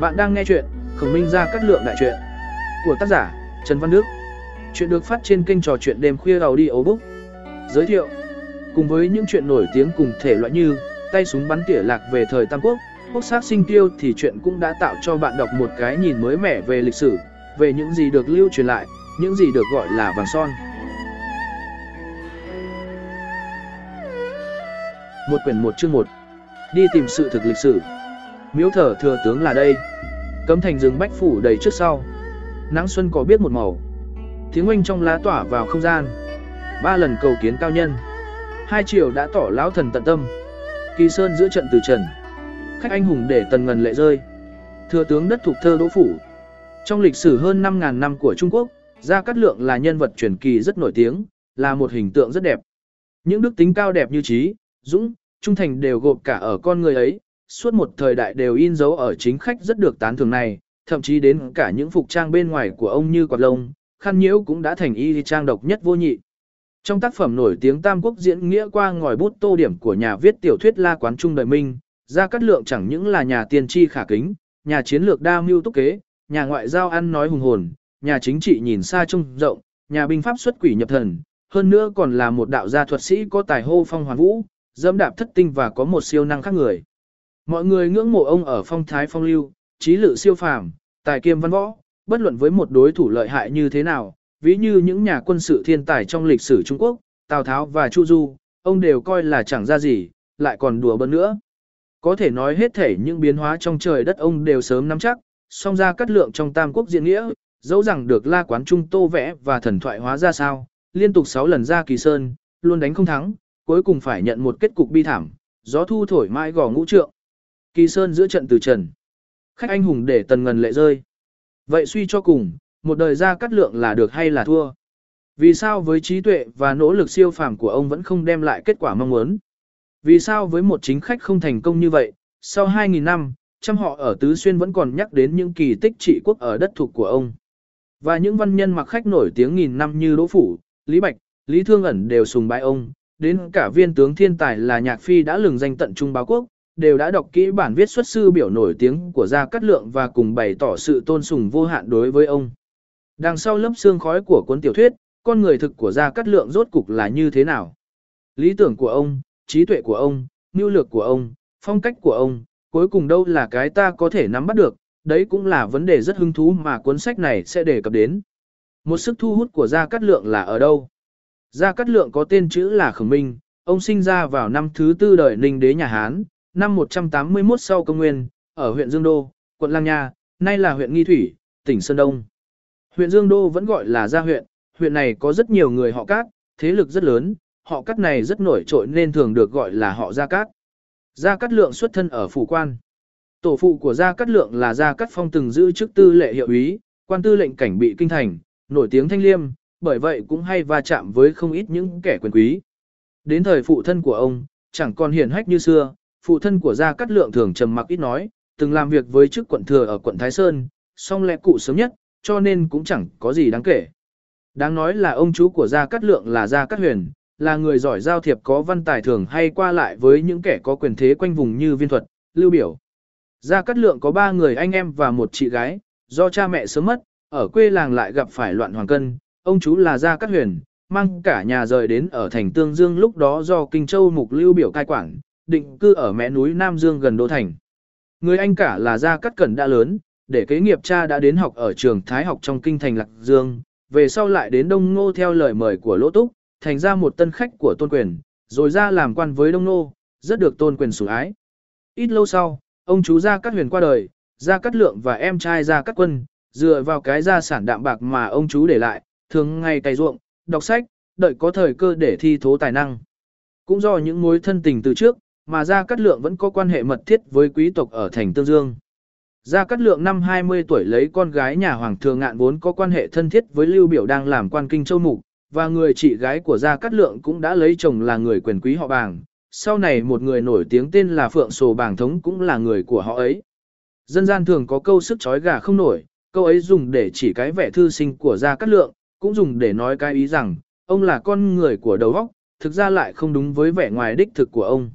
Bạn đang nghe chuyện Khổng Minh ra cắt lượng đại truyện của tác giả Trần Văn Đức. Chuyện được phát trên kênh trò chuyện đêm khuya audiobook. Giới thiệu Cùng với những chuyện nổi tiếng cùng thể loại như tay súng bắn tỉa lạc về thời Tam Quốc, quốc sát sinh tiêu thì chuyện cũng đã tạo cho bạn đọc một cái nhìn mới mẻ về lịch sử, về những gì được lưu truyền lại, những gì được gọi là vàng son. Một quyển một chương một Đi tìm sự thực lịch sử Miếu thở thừa tướng là đây. Cấm thành rừng bách phủ đầy trước sau. Nắng xuân có biết một màu. Tiếng oanh trong lá tỏa vào không gian. Ba lần cầu kiến cao nhân. Hai triều đã tỏ lão thần tận tâm. Kỳ sơn giữa trận từ trần. Khách anh hùng để tần ngần lệ rơi. Thừa tướng đất thuộc thơ đỗ phủ. Trong lịch sử hơn 5.000 năm của Trung Quốc Gia Cát Lượng là nhân vật truyền kỳ rất nổi tiếng Là một hình tượng rất đẹp. Những đức tính cao đẹp như trí, dũng, trung thành đều gộp cả ở con người ấy suốt một thời đại đều in dấu ở chính khách rất được tán thưởng này, thậm chí đến cả những phục trang bên ngoài của ông như quạt lông, khăn nhiễu cũng đã thành y trang độc nhất vô nhị. Trong tác phẩm nổi tiếng Tam Quốc diễn nghĩa qua ngòi bút tô điểm của nhà viết tiểu thuyết La Quán Trung Đời Minh, Gia Cát Lượng chẳng những là nhà tiên tri khả kính, nhà chiến lược đa mưu túc kế, nhà ngoại giao ăn nói hùng hồn, nhà chính trị nhìn xa trông rộng, nhà binh pháp xuất quỷ nhập thần, hơn nữa còn là một đạo gia thuật sĩ có tài hô phong hoàn vũ, dẫm đạp thất tinh và có một siêu năng khác người. Mọi người ngưỡng mộ ông ở phong thái phong lưu, trí lự siêu phàm, tài kiêm văn võ, bất luận với một đối thủ lợi hại như thế nào, ví như những nhà quân sự thiên tài trong lịch sử Trung Quốc, Tào Tháo và Chu Du, ông đều coi là chẳng ra gì, lại còn đùa bỡn nữa. Có thể nói hết thể những biến hóa trong trời đất ông đều sớm nắm chắc, song ra cắt lượng trong Tam Quốc diễn nghĩa, dẫu rằng được La Quán Trung tô vẽ và thần thoại hóa ra sao, liên tục 6 lần ra kỳ sơn, luôn đánh không thắng, cuối cùng phải nhận một kết cục bi thảm, gió thu thổi mãi gò ngũ trượng. Kỳ Sơn giữa trận từ trần. Khách anh hùng để tần ngần lệ rơi. Vậy suy cho cùng, một đời ra cắt lượng là được hay là thua? Vì sao với trí tuệ và nỗ lực siêu phàm của ông vẫn không đem lại kết quả mong muốn? Vì sao với một chính khách không thành công như vậy, sau 2.000 năm, trăm họ ở Tứ Xuyên vẫn còn nhắc đến những kỳ tích trị quốc ở đất thuộc của ông? Và những văn nhân mặc khách nổi tiếng nghìn năm như Đỗ Phủ, Lý Bạch, Lý Thương Ẩn đều sùng bái ông, đến cả viên tướng thiên tài là Nhạc Phi đã lừng danh tận trung báo quốc, đều đã đọc kỹ bản viết xuất sư biểu nổi tiếng của Gia Cát Lượng và cùng bày tỏ sự tôn sùng vô hạn đối với ông. Đằng sau lớp xương khói của cuốn tiểu thuyết, con người thực của Gia Cát Lượng rốt cục là như thế nào? Lý tưởng của ông, trí tuệ của ông, nhu lược của ông, phong cách của ông, cuối cùng đâu là cái ta có thể nắm bắt được, đấy cũng là vấn đề rất hứng thú mà cuốn sách này sẽ đề cập đến. Một sức thu hút của Gia Cát Lượng là ở đâu? Gia Cát Lượng có tên chữ là Khổng Minh, ông sinh ra vào năm thứ tư đời Ninh đế nhà Hán, năm 181 sau công nguyên, ở huyện Dương Đô, quận Lang Nha, nay là huyện Nghi Thủy, tỉnh Sơn Đông. Huyện Dương Đô vẫn gọi là gia huyện, huyện này có rất nhiều người họ cát, thế lực rất lớn, họ cát này rất nổi trội nên thường được gọi là họ gia cát. Gia Cát Lượng xuất thân ở phủ quan. Tổ phụ của Gia Cát Lượng là Gia Cát Phong từng giữ chức tư lệ hiệu úy, quan tư lệnh cảnh bị kinh thành, nổi tiếng thanh liêm, bởi vậy cũng hay va chạm với không ít những kẻ quyền quý. Đến thời phụ thân của ông, chẳng còn hiển hách như xưa, phụ thân của Gia Cát Lượng thường trầm mặc ít nói, từng làm việc với chức quận thừa ở quận Thái Sơn, song lẽ cụ sớm nhất, cho nên cũng chẳng có gì đáng kể. Đáng nói là ông chú của Gia Cát Lượng là Gia Cát Huyền, là người giỏi giao thiệp có văn tài thường hay qua lại với những kẻ có quyền thế quanh vùng như viên thuật, lưu biểu. Gia Cát Lượng có ba người anh em và một chị gái, do cha mẹ sớm mất, ở quê làng lại gặp phải loạn hoàng cân, ông chú là Gia Cát Huyền, mang cả nhà rời đến ở thành Tương Dương lúc đó do Kinh Châu mục lưu biểu cai quản, định cư ở mé núi Nam Dương gần Đô Thành. Người anh cả là Gia Cát Cẩn đã lớn, để kế nghiệp cha đã đến học ở trường Thái học trong kinh thành Lạc Dương, về sau lại đến Đông Ngô theo lời mời của Lỗ Túc, thành ra một tân khách của tôn quyền, rồi ra làm quan với Đông Ngô, rất được tôn quyền sủng ái. Ít lâu sau, ông chú Gia Cát Huyền qua đời, Gia Cát Lượng và em trai Gia Cát Quân, dựa vào cái gia sản đạm bạc mà ông chú để lại, thường ngày cày ruộng, đọc sách, đợi có thời cơ để thi thố tài năng. Cũng do những mối thân tình từ trước, mà Gia Cát Lượng vẫn có quan hệ mật thiết với quý tộc ở thành Tương Dương. Gia Cát Lượng năm 20 tuổi lấy con gái nhà Hoàng thừa Ngạn vốn có quan hệ thân thiết với Lưu Biểu đang làm quan kinh châu mục, và người chị gái của Gia Cát Lượng cũng đã lấy chồng là người quyền quý họ bàng. Sau này một người nổi tiếng tên là Phượng Sồ Bàng Thống cũng là người của họ ấy. Dân gian thường có câu sức chói gà không nổi, câu ấy dùng để chỉ cái vẻ thư sinh của Gia Cát Lượng, cũng dùng để nói cái ý rằng, ông là con người của đầu óc, thực ra lại không đúng với vẻ ngoài đích thực của ông.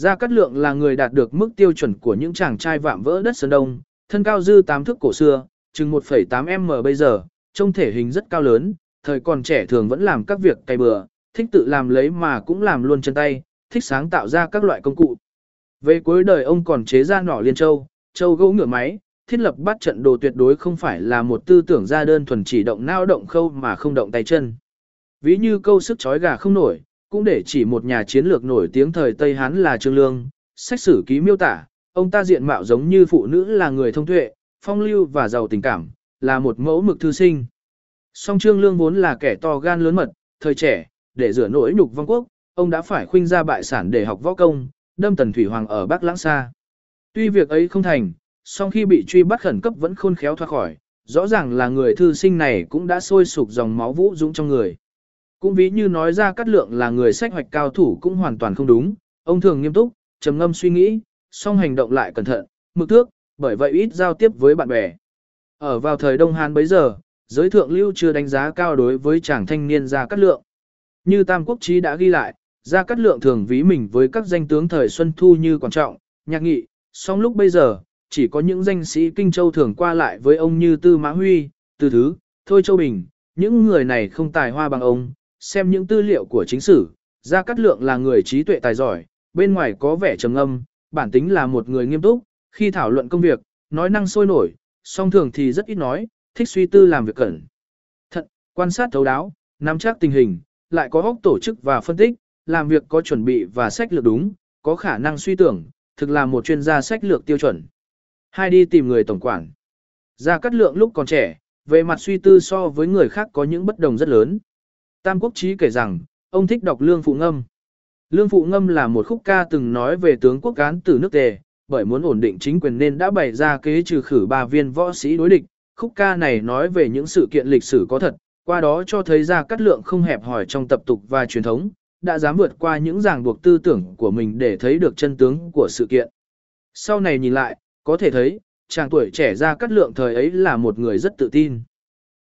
Gia Cát Lượng là người đạt được mức tiêu chuẩn của những chàng trai vạm vỡ đất Sơn Đông, thân cao dư tám thước cổ xưa, chừng 1,8m bây giờ, trông thể hình rất cao lớn, thời còn trẻ thường vẫn làm các việc cày bừa, thích tự làm lấy mà cũng làm luôn chân tay, thích sáng tạo ra các loại công cụ. Về cuối đời ông còn chế ra nỏ liên châu, châu gỗ ngựa máy, thiết lập bắt trận đồ tuyệt đối không phải là một tư tưởng ra đơn thuần chỉ động não động khâu mà không động tay chân. Ví như câu sức chói gà không nổi, cũng để chỉ một nhà chiến lược nổi tiếng thời Tây Hán là Trương Lương, sách sử ký miêu tả, ông ta diện mạo giống như phụ nữ là người thông tuệ, phong lưu và giàu tình cảm, là một mẫu mực thư sinh. Song Trương Lương vốn là kẻ to gan lớn mật, thời trẻ, để rửa nỗi nhục vong quốc, ông đã phải khuynh ra bại sản để học võ công, đâm Tần Thủy Hoàng ở Bắc Lãng Sa. Tuy việc ấy không thành, song khi bị truy bắt khẩn cấp vẫn khôn khéo thoát khỏi, rõ ràng là người thư sinh này cũng đã sôi sục dòng máu vũ dũng trong người. Cũng ví như nói ra cắt lượng là người sách hoạch cao thủ cũng hoàn toàn không đúng, ông thường nghiêm túc, trầm ngâm suy nghĩ, song hành động lại cẩn thận, mực thước, bởi vậy ít giao tiếp với bạn bè. Ở vào thời Đông Hán bấy giờ, giới thượng lưu chưa đánh giá cao đối với chàng thanh niên Gia Cát Lượng. Như Tam Quốc Chí đã ghi lại, Gia Cát Lượng thường ví mình với các danh tướng thời Xuân Thu như quan trọng, nhạc nghị, song lúc bây giờ, chỉ có những danh sĩ Kinh Châu thường qua lại với ông như Tư Mã Huy, Từ Thứ, Thôi Châu Bình, những người này không tài hoa bằng ông, xem những tư liệu của chính sử, Gia Cát Lượng là người trí tuệ tài giỏi, bên ngoài có vẻ trầm âm, bản tính là một người nghiêm túc, khi thảo luận công việc, nói năng sôi nổi, song thường thì rất ít nói, thích suy tư làm việc cẩn thận, quan sát thấu đáo, nắm chắc tình hình, lại có óc tổ chức và phân tích, làm việc có chuẩn bị và sách lược đúng, có khả năng suy tưởng, thực là một chuyên gia sách lược tiêu chuẩn. Hai đi tìm người tổng quản. Gia Cát Lượng lúc còn trẻ, về mặt suy tư so với người khác có những bất đồng rất lớn. Tam Quốc Chí kể rằng, ông thích đọc Lương Phụ Ngâm. Lương Phụ Ngâm là một khúc ca từng nói về tướng quốc cán từ nước tề, bởi muốn ổn định chính quyền nên đã bày ra kế trừ khử ba viên võ sĩ đối địch. Khúc ca này nói về những sự kiện lịch sử có thật, qua đó cho thấy ra cắt lượng không hẹp hỏi trong tập tục và truyền thống, đã dám vượt qua những ràng buộc tư tưởng của mình để thấy được chân tướng của sự kiện. Sau này nhìn lại, có thể thấy, chàng tuổi trẻ ra cắt lượng thời ấy là một người rất tự tin.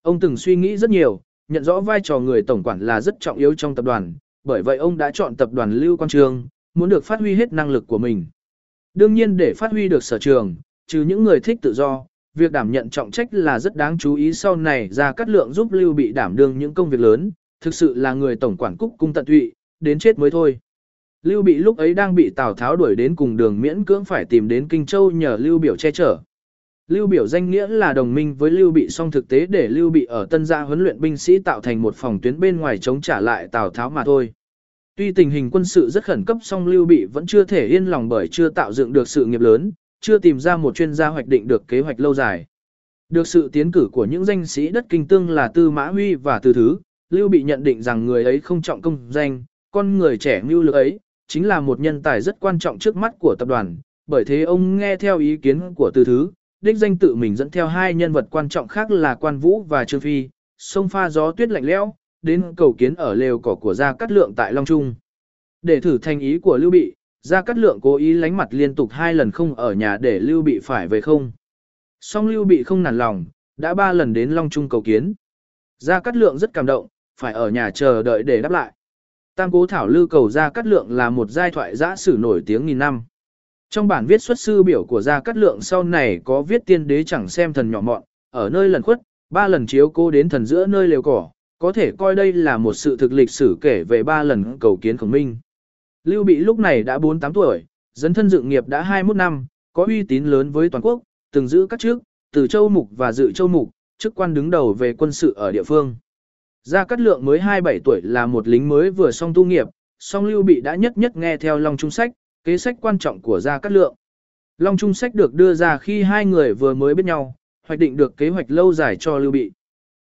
Ông từng suy nghĩ rất nhiều, nhận rõ vai trò người tổng quản là rất trọng yếu trong tập đoàn, bởi vậy ông đã chọn tập đoàn Lưu Quang Trường, muốn được phát huy hết năng lực của mình. Đương nhiên để phát huy được sở trường, trừ những người thích tự do, việc đảm nhận trọng trách là rất đáng chú ý sau này ra cắt lượng giúp Lưu bị đảm đương những công việc lớn, thực sự là người tổng quản cúc cung tận tụy, đến chết mới thôi. Lưu bị lúc ấy đang bị Tào Tháo đuổi đến cùng đường miễn cưỡng phải tìm đến Kinh Châu nhờ Lưu biểu che chở. Lưu biểu danh nghĩa là đồng minh với Lưu bị song thực tế để Lưu bị ở tân gia huấn luyện binh sĩ tạo thành một phòng tuyến bên ngoài chống trả lại Tào Tháo mà thôi. Tuy tình hình quân sự rất khẩn cấp song Lưu Bị vẫn chưa thể yên lòng bởi chưa tạo dựng được sự nghiệp lớn, chưa tìm ra một chuyên gia hoạch định được kế hoạch lâu dài. Được sự tiến cử của những danh sĩ đất kinh tương là Tư Mã Huy và Tư Thứ, Lưu Bị nhận định rằng người ấy không trọng công danh, con người trẻ mưu lược ấy, chính là một nhân tài rất quan trọng trước mắt của tập đoàn, bởi thế ông nghe theo ý kiến của Tư Thứ, đích danh tự mình dẫn theo hai nhân vật quan trọng khác là Quan Vũ và Trương Phi, sông pha gió tuyết lạnh lẽo, đến cầu kiến ở lều cỏ của Gia Cát Lượng tại Long Trung. Để thử thành ý của Lưu Bị, Gia Cát Lượng cố ý lánh mặt liên tục hai lần không ở nhà để Lưu Bị phải về không. Song Lưu Bị không nản lòng, đã ba lần đến Long Trung cầu kiến. Gia Cát Lượng rất cảm động, phải ở nhà chờ đợi để đáp lại. Tam Cố Thảo Lưu cầu Gia Cát Lượng là một giai thoại giã sử nổi tiếng nghìn năm. Trong bản viết xuất sư biểu của Gia Cát Lượng sau này có viết tiên đế chẳng xem thần nhỏ mọn, ở nơi lần khuất, ba lần chiếu cô đến thần giữa nơi lều cỏ, có thể coi đây là một sự thực lịch sử kể về ba lần cầu kiến khổng minh. Lưu Bị lúc này đã 48 tuổi, dấn thân dựng nghiệp đã 21 năm, có uy tín lớn với toàn quốc, từng giữ các chức, từ châu mục và dự châu mục, chức quan đứng đầu về quân sự ở địa phương. Gia Cát Lượng mới 27 tuổi là một lính mới vừa xong tu nghiệp, song Lưu Bị đã nhất nhất nghe theo Long Trung Sách, kế sách quan trọng của Gia Cát Lượng. Long Trung Sách được đưa ra khi hai người vừa mới biết nhau, hoạch định được kế hoạch lâu dài cho Lưu Bị.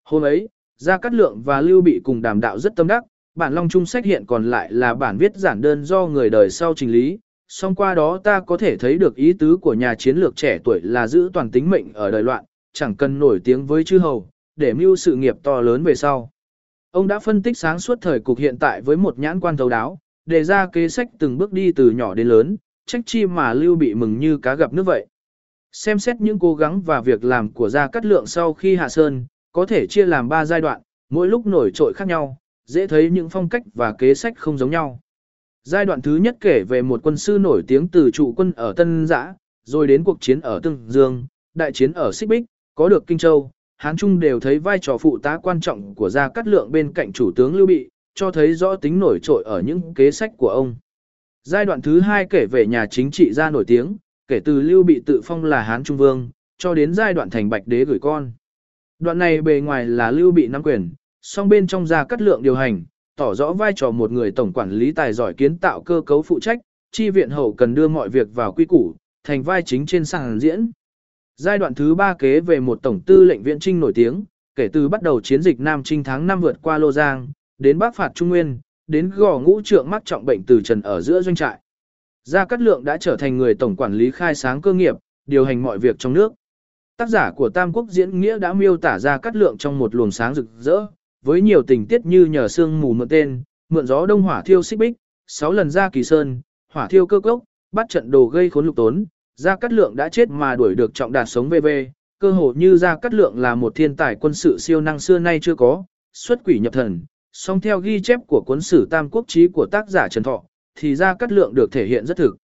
Hôm ấy, Gia Cát Lượng và Lưu Bị cùng đàm đạo rất tâm đắc, bản Long Trung sách hiện còn lại là bản viết giản đơn do người đời sau trình lý, song qua đó ta có thể thấy được ý tứ của nhà chiến lược trẻ tuổi là giữ toàn tính mệnh ở đời loạn, chẳng cần nổi tiếng với chư hầu, để mưu sự nghiệp to lớn về sau. Ông đã phân tích sáng suốt thời cục hiện tại với một nhãn quan thấu đáo, đề ra kế sách từng bước đi từ nhỏ đến lớn, trách chi mà Lưu Bị mừng như cá gặp nước vậy. Xem xét những cố gắng và việc làm của Gia Cát Lượng sau khi hạ sơn, có thể chia làm 3 giai đoạn, mỗi lúc nổi trội khác nhau, dễ thấy những phong cách và kế sách không giống nhau. Giai đoạn thứ nhất kể về một quân sư nổi tiếng từ trụ quân ở Tân Giã, rồi đến cuộc chiến ở Tương Dương, đại chiến ở Xích Bích, có được Kinh Châu, Hán Trung đều thấy vai trò phụ tá quan trọng của Gia Cát Lượng bên cạnh chủ tướng Lưu Bị, cho thấy rõ tính nổi trội ở những kế sách của ông. Giai đoạn thứ hai kể về nhà chính trị gia nổi tiếng, kể từ Lưu Bị tự phong là Hán Trung Vương, cho đến giai đoạn thành Bạch Đế gửi con. Đoạn này bề ngoài là Lưu Bị nắm quyền, song bên trong ra cắt Lượng điều hành, tỏ rõ vai trò một người tổng quản lý tài giỏi kiến tạo cơ cấu phụ trách, chi viện hậu cần đưa mọi việc vào quy củ, thành vai chính trên sàn diễn. Giai đoạn thứ ba kế về một tổng tư lệnh viện trinh nổi tiếng, kể từ bắt đầu chiến dịch Nam Trinh tháng 5 vượt qua Lô Giang, đến Bắc phạt Trung Nguyên, đến gò ngũ trượng mắc trọng bệnh từ trần ở giữa doanh trại. Gia Cát Lượng đã trở thành người tổng quản lý khai sáng cơ nghiệp, điều hành mọi việc trong nước. Tác giả của Tam Quốc diễn nghĩa đã miêu tả Gia Cát Lượng trong một luồng sáng rực rỡ, với nhiều tình tiết như nhờ sương mù mượn tên, mượn gió đông hỏa thiêu xích bích, sáu lần ra kỳ sơn, hỏa thiêu cơ cốc, bắt trận đồ gây khốn lục tốn, Gia Cát Lượng đã chết mà đuổi được trọng đạt sống VV, cơ hồ như Gia Cát Lượng là một thiên tài quân sự siêu năng xưa nay chưa có, xuất quỷ nhập thần, song theo ghi chép của cuốn sử Tam Quốc Chí của tác giả Trần Thọ, thì Gia Cát Lượng được thể hiện rất thực.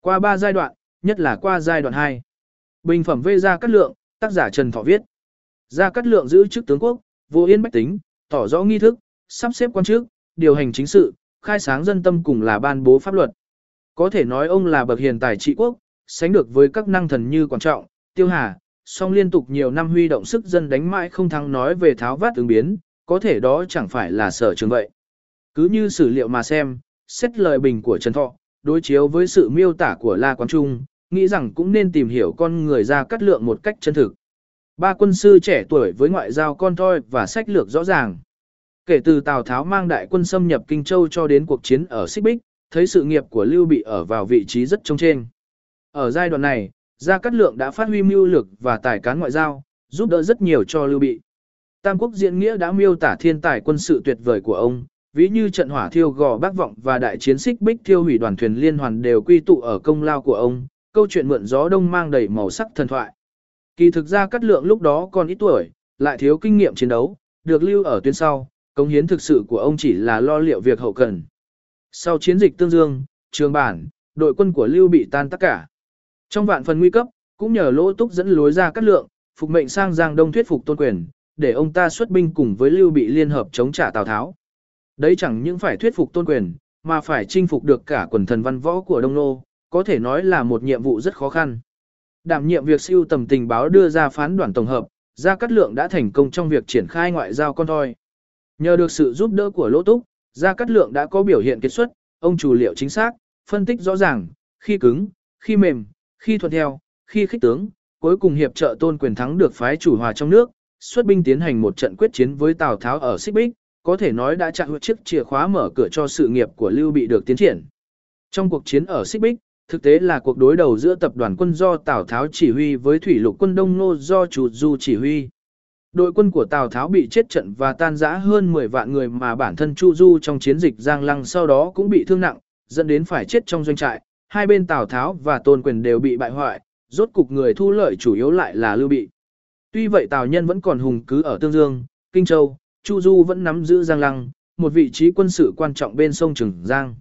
Qua ba giai đoạn, nhất là qua giai đoạn hai Bình phẩm về Gia Cát Lượng, tác giả Trần Thọ viết. Gia Cát Lượng giữ chức tướng quốc, vô yên bách tính, tỏ rõ nghi thức, sắp xếp quan chức, điều hành chính sự, khai sáng dân tâm cùng là ban bố pháp luật. Có thể nói ông là bậc hiền tài trị quốc, sánh được với các năng thần như Quan Trọng, Tiêu Hà, song liên tục nhiều năm huy động sức dân đánh mãi không thắng nói về tháo vát ứng biến, có thể đó chẳng phải là sở trường vậy. Cứ như sử liệu mà xem, xét lời bình của Trần Thọ, đối chiếu với sự miêu tả của La Quán Trung, nghĩ rằng cũng nên tìm hiểu con người ra cắt lượng một cách chân thực. Ba quân sư trẻ tuổi với ngoại giao con thoi và sách lược rõ ràng. Kể từ Tào Tháo mang đại quân xâm nhập Kinh Châu cho đến cuộc chiến ở Xích Bích, thấy sự nghiệp của Lưu Bị ở vào vị trí rất trông trên. Ở giai đoạn này, Gia Cát Lượng đã phát huy mưu lược và tài cán ngoại giao, giúp đỡ rất nhiều cho Lưu Bị. Tam Quốc diễn nghĩa đã miêu tả thiên tài quân sự tuyệt vời của ông, ví như trận hỏa thiêu gò bác vọng và đại chiến xích bích thiêu hủy đoàn thuyền liên hoàn đều quy tụ ở công lao của ông, câu chuyện mượn gió đông mang đầy màu sắc thần thoại. Kỳ thực ra Cát Lượng lúc đó còn ít tuổi, lại thiếu kinh nghiệm chiến đấu, được lưu ở tuyến sau, công hiến thực sự của ông chỉ là lo liệu việc hậu cần. Sau chiến dịch Tương Dương, Trường Bản, đội quân của Lưu bị tan tất cả. Trong vạn phần nguy cấp, cũng nhờ lỗ túc dẫn lối ra Cát Lượng, phục mệnh sang Giang Đông thuyết phục tôn quyền, để ông ta xuất binh cùng với Lưu Bị liên hợp chống trả Tào Tháo. Đấy chẳng những phải thuyết phục tôn quyền, mà phải chinh phục được cả quần thần văn võ của Đông Nô, có thể nói là một nhiệm vụ rất khó khăn. Đảm nhiệm việc siêu tầm tình báo đưa ra phán đoàn tổng hợp, Gia Cát Lượng đã thành công trong việc triển khai ngoại giao con thoi. Nhờ được sự giúp đỡ của Lỗ Túc, Gia Cát Lượng đã có biểu hiện kết xuất, ông chủ liệu chính xác, phân tích rõ ràng, khi cứng, khi mềm, khi thuận theo, khi khích tướng, cuối cùng hiệp trợ tôn quyền thắng được phái chủ hòa trong nước, xuất binh tiến hành một trận quyết chiến với Tào Tháo ở Xích Bích, có thể nói đã chặn chiếc chìa khóa mở cửa cho sự nghiệp của Lưu Bị được tiến triển. Trong cuộc chiến ở Xích Bích, thực tế là cuộc đối đầu giữa tập đoàn quân do Tào Tháo chỉ huy với thủy lục quân Đông Nô do Chủ Du chỉ huy. Đội quân của Tào Tháo bị chết trận và tan rã hơn 10 vạn người mà bản thân Chu Du trong chiến dịch Giang Lăng sau đó cũng bị thương nặng, dẫn đến phải chết trong doanh trại. Hai bên Tào Tháo và Tôn Quyền đều bị bại hoại, rốt cục người thu lợi chủ yếu lại là Lưu Bị. Tuy vậy Tào Nhân vẫn còn hùng cứ ở Tương Dương, Kinh Châu, Chu Du vẫn nắm giữ Giang Lăng, một vị trí quân sự quan trọng bên sông Trường Giang.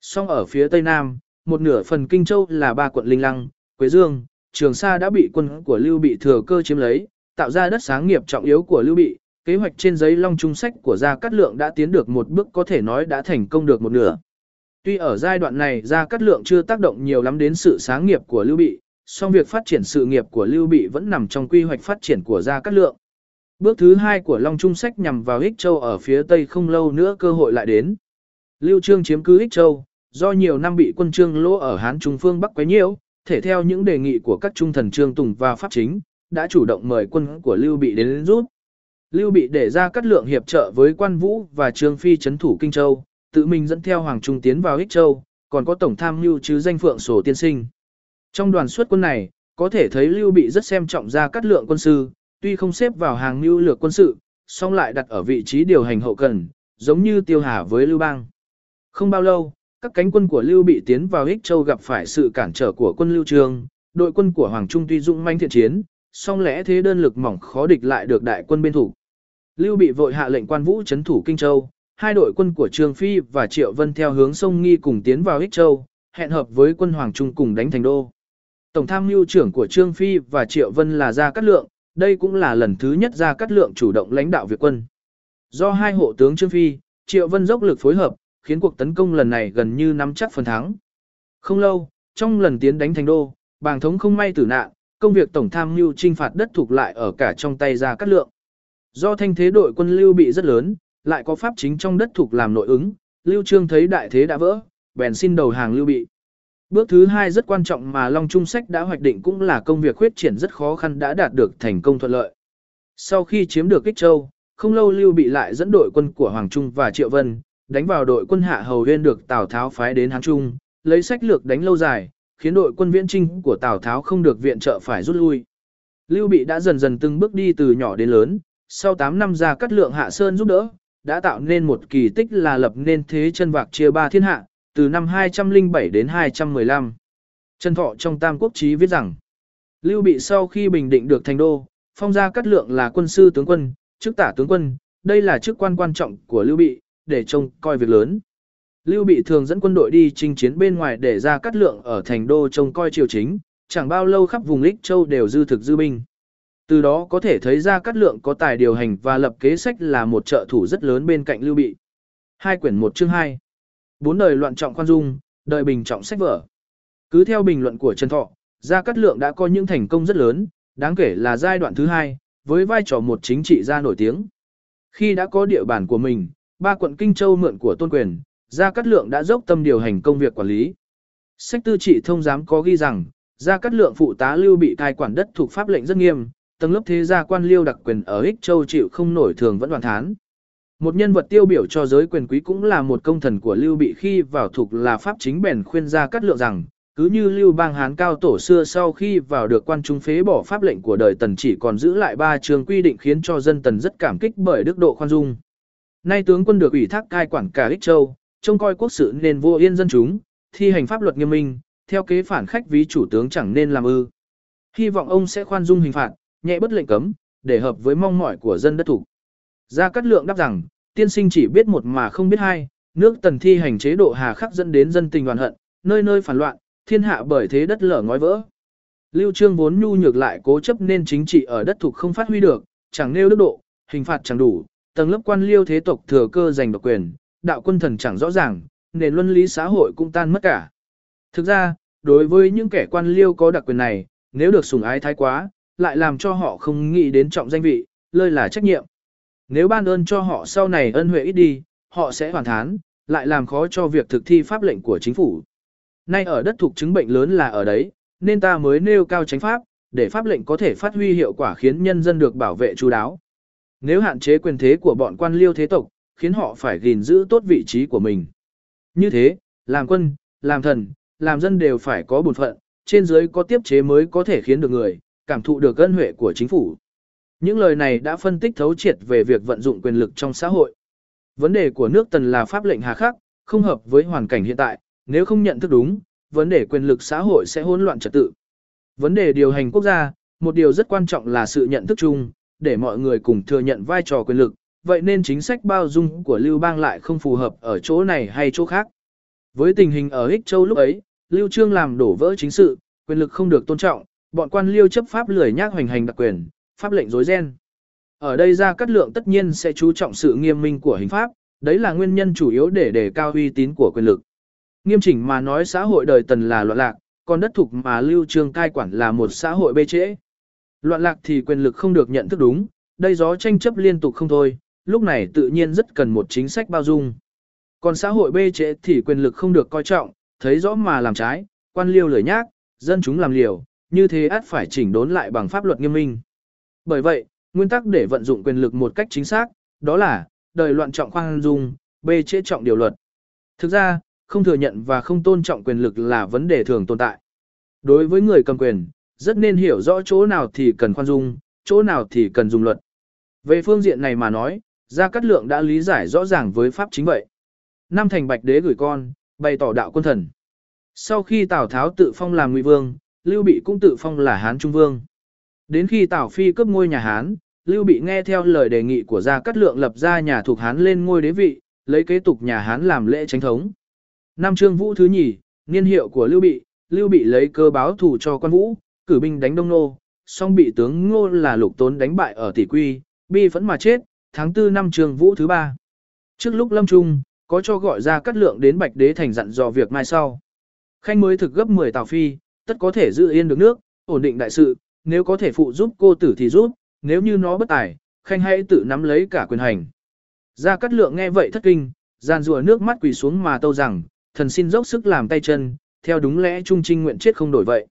Song ở phía Tây Nam, một nửa phần Kinh Châu là ba quận Linh Lăng, Quế Dương, Trường Sa đã bị quân của Lưu Bị thừa cơ chiếm lấy, tạo ra đất sáng nghiệp trọng yếu của Lưu Bị. Kế hoạch trên giấy long trung sách của Gia Cát Lượng đã tiến được một bước có thể nói đã thành công được một nửa. Tuy ở giai đoạn này Gia Cát Lượng chưa tác động nhiều lắm đến sự sáng nghiệp của Lưu Bị, song việc phát triển sự nghiệp của Lưu Bị vẫn nằm trong quy hoạch phát triển của Gia Cát Lượng. Bước thứ hai của Long Trung Sách nhằm vào Ích Châu ở phía Tây không lâu nữa cơ hội lại đến. Lưu Trương chiếm cứ Ích Châu, do nhiều năm bị quân Trương lỗ ở Hán Trung phương Bắc quấy nhiễu, thể theo những đề nghị của các trung thần Trương Tùng và Pháp Chính, đã chủ động mời quân của Lưu Bị đến giúp. Lưu Bị để ra cắt lượng hiệp trợ với Quan Vũ và Trương Phi chấn thủ Kinh Châu, tự mình dẫn theo Hoàng Trung tiến vào Ích Châu, còn có tổng tham mưu chứ danh phượng sổ tiên sinh. Trong đoàn xuất quân này, có thể thấy Lưu Bị rất xem trọng ra cắt lượng quân sư, tuy không xếp vào hàng mưu lược quân sự, song lại đặt ở vị trí điều hành hậu cần, giống như Tiêu Hà với Lưu Bang. Không bao lâu, các cánh quân của Lưu Bị tiến vào Ích Châu gặp phải sự cản trở của quân Lưu Trương, đội quân của Hoàng Trung tuy dũng manh thiện chiến, song lẽ thế đơn lực mỏng khó địch lại được đại quân bên thủ. Lưu Bị vội hạ lệnh quan vũ chấn thủ Kinh Châu, hai đội quân của Trương Phi và Triệu Vân theo hướng sông Nghi cùng tiến vào Ích Châu, hẹn hợp với quân Hoàng Trung cùng đánh thành đô. Tổng tham mưu trưởng của Trương Phi và Triệu Vân là Gia Cát Lượng, đây cũng là lần thứ nhất Gia Cát Lượng chủ động lãnh đạo việc quân. Do hai hộ tướng Trương Phi, Triệu Vân dốc lực phối hợp, khiến cuộc tấn công lần này gần như nắm chắc phần thắng. Không lâu, trong lần tiến đánh thành đô, bàng thống không may tử nạn, công việc tổng tham mưu trinh phạt đất thuộc lại ở cả trong tay Gia Cát Lượng. Do thanh thế đội quân lưu bị rất lớn, lại có pháp chính trong đất thuộc làm nội ứng, Lưu Trương thấy đại thế đã vỡ, bèn xin đầu hàng lưu bị. Bước thứ hai rất quan trọng mà Long Trung Sách đã hoạch định cũng là công việc khuyết triển rất khó khăn đã đạt được thành công thuận lợi. Sau khi chiếm được Kích Châu, không lâu Lưu Bị lại dẫn đội quân của Hoàng Trung và Triệu Vân, đánh vào đội quân Hạ Hầu Huyên được Tào Tháo phái đến Hán Trung, lấy sách lược đánh lâu dài, khiến đội quân viễn trinh của Tào Tháo không được viện trợ phải rút lui. Lưu Bị đã dần dần từng bước đi từ nhỏ đến lớn, sau 8 năm ra cắt lượng Hạ Sơn giúp đỡ, đã tạo nên một kỳ tích là lập nên thế chân vạc chia ba thiên hạ, từ năm 207 đến 215. Trần Thọ trong Tam Quốc Chí viết rằng, Lưu Bị sau khi bình định được thành đô, phong ra cắt lượng là quân sư tướng quân, chức tả tướng quân, đây là chức quan quan trọng của Lưu Bị, để trông coi việc lớn. Lưu Bị thường dẫn quân đội đi chinh chiến bên ngoài để ra cắt lượng ở thành đô trông coi triều chính, chẳng bao lâu khắp vùng Lích Châu đều dư thực dư binh. Từ đó có thể thấy ra cắt lượng có tài điều hành và lập kế sách là một trợ thủ rất lớn bên cạnh Lưu Bị. Hai quyển một chương 2 Bốn đời loạn trọng khoan dung, đời bình trọng sách vở. Cứ theo bình luận của Trần Thọ, Gia Cát Lượng đã có những thành công rất lớn, đáng kể là giai đoạn thứ hai, với vai trò một chính trị gia nổi tiếng. Khi đã có địa bàn của mình, ba quận Kinh Châu mượn của tôn quyền, Gia Cát Lượng đã dốc tâm điều hành công việc quản lý. Sách tư trị thông giám có ghi rằng, Gia Cát Lượng phụ tá lưu bị cai quản đất thuộc pháp lệnh rất nghiêm, tầng lớp thế gia quan liêu đặc quyền ở Ích Châu chịu không nổi thường vẫn đoàn thán. Một nhân vật tiêu biểu cho giới quyền quý cũng là một công thần của Lưu Bị khi vào thuộc là pháp chính bèn khuyên ra cắt lượng rằng, cứ như Lưu Bang Hán cao tổ xưa sau khi vào được quan trung phế bỏ pháp lệnh của đời Tần chỉ còn giữ lại ba trường quy định khiến cho dân Tần rất cảm kích bởi đức độ khoan dung. Nay tướng quân được ủy thác cai quản cả Ích Châu, trông coi quốc sự nên vô yên dân chúng, thi hành pháp luật nghiêm minh, theo kế phản khách ví chủ tướng chẳng nên làm ư. Hy vọng ông sẽ khoan dung hình phạt, nhẹ bất lệnh cấm, để hợp với mong mỏi của dân đất thủ. Gia Cát Lượng đáp rằng, tiên sinh chỉ biết một mà không biết hai, nước tần thi hành chế độ hà khắc dẫn đến dân tình đoàn hận, nơi nơi phản loạn, thiên hạ bởi thế đất lở ngói vỡ. Lưu Trương vốn nhu nhược lại cố chấp nên chính trị ở đất thuộc không phát huy được, chẳng nêu đức độ, hình phạt chẳng đủ, tầng lớp quan liêu thế tộc thừa cơ giành độc quyền, đạo quân thần chẳng rõ ràng, nền luân lý xã hội cũng tan mất cả. Thực ra, đối với những kẻ quan liêu có đặc quyền này, nếu được sủng ái thái quá, lại làm cho họ không nghĩ đến trọng danh vị, lơi là trách nhiệm. Nếu ban ơn cho họ sau này ân huệ ít đi, họ sẽ hoàn thán, lại làm khó cho việc thực thi pháp lệnh của chính phủ. Nay ở đất thuộc chứng bệnh lớn là ở đấy, nên ta mới nêu cao tránh pháp, để pháp lệnh có thể phát huy hiệu quả khiến nhân dân được bảo vệ chú đáo. Nếu hạn chế quyền thế của bọn quan liêu thế tộc, khiến họ phải gìn giữ tốt vị trí của mình. Như thế, làm quân, làm thần, làm dân đều phải có bổn phận, trên dưới có tiếp chế mới có thể khiến được người, cảm thụ được ân huệ của chính phủ. Những lời này đã phân tích thấu triệt về việc vận dụng quyền lực trong xã hội. Vấn đề của nước Tần là pháp lệnh hà khắc, không hợp với hoàn cảnh hiện tại, nếu không nhận thức đúng, vấn đề quyền lực xã hội sẽ hỗn loạn trật tự. Vấn đề điều hành quốc gia, một điều rất quan trọng là sự nhận thức chung, để mọi người cùng thừa nhận vai trò quyền lực, vậy nên chính sách bao dung của Lưu Bang lại không phù hợp ở chỗ này hay chỗ khác. Với tình hình ở Ích Châu lúc ấy, Lưu Trương làm đổ vỡ chính sự, quyền lực không được tôn trọng, bọn quan liêu chấp pháp lười nhác hoành hành đặc quyền, pháp lệnh rối ren. Ở đây ra cắt lượng tất nhiên sẽ chú trọng sự nghiêm minh của hình pháp, đấy là nguyên nhân chủ yếu để đề cao uy tín của quyền lực. Nghiêm chỉnh mà nói xã hội đời tần là loạn lạc, còn đất thục mà lưu trương cai quản là một xã hội bê trễ. Loạn lạc thì quyền lực không được nhận thức đúng, đây gió tranh chấp liên tục không thôi, lúc này tự nhiên rất cần một chính sách bao dung. Còn xã hội bê trễ thì quyền lực không được coi trọng, thấy rõ mà làm trái, quan liêu lười nhác, dân chúng làm liều, như thế át phải chỉnh đốn lại bằng pháp luật nghiêm minh. Bởi vậy, nguyên tắc để vận dụng quyền lực một cách chính xác, đó là, đời loạn trọng khoan dung, b chế trọng điều luật. Thực ra, không thừa nhận và không tôn trọng quyền lực là vấn đề thường tồn tại. Đối với người cầm quyền, rất nên hiểu rõ chỗ nào thì cần khoan dung, chỗ nào thì cần dùng luật. Về phương diện này mà nói, Gia Cát Lượng đã lý giải rõ ràng với pháp chính vậy. nam thành bạch đế gửi con, bày tỏ đạo quân thần. Sau khi Tào Tháo tự phong làm ngụy vương, Lưu Bị cũng tự phong là Hán Trung Vương. Đến khi Tào Phi cướp ngôi nhà Hán, Lưu Bị nghe theo lời đề nghị của Gia Cát Lượng lập ra nhà thuộc Hán lên ngôi đế vị, lấy kế tục nhà Hán làm lễ chính thống. Năm Trương Vũ thứ nhì, niên hiệu của Lưu Bị, Lưu Bị lấy cơ báo thủ cho quan vũ, cử binh đánh Đông Nô, song bị tướng Ngô là Lục Tốn đánh bại ở Tỷ Quy, bi vẫn mà chết, tháng 4 năm Trương vũ thứ ba. Trước lúc lâm trung, có cho gọi ra cắt lượng đến Bạch Đế thành dặn dò việc mai sau. Khanh mới thực gấp 10 Tào phi, tất có thể giữ yên được nước, ổn định đại sự, nếu có thể phụ giúp cô tử thì giúp, nếu như nó bất tài, Khanh hãy tự nắm lấy cả quyền hành. Gia Cát Lượng nghe vậy thất kinh, gian rùa nước mắt quỳ xuống mà tâu rằng, thần xin dốc sức làm tay chân, theo đúng lẽ trung trinh nguyện chết không đổi vậy.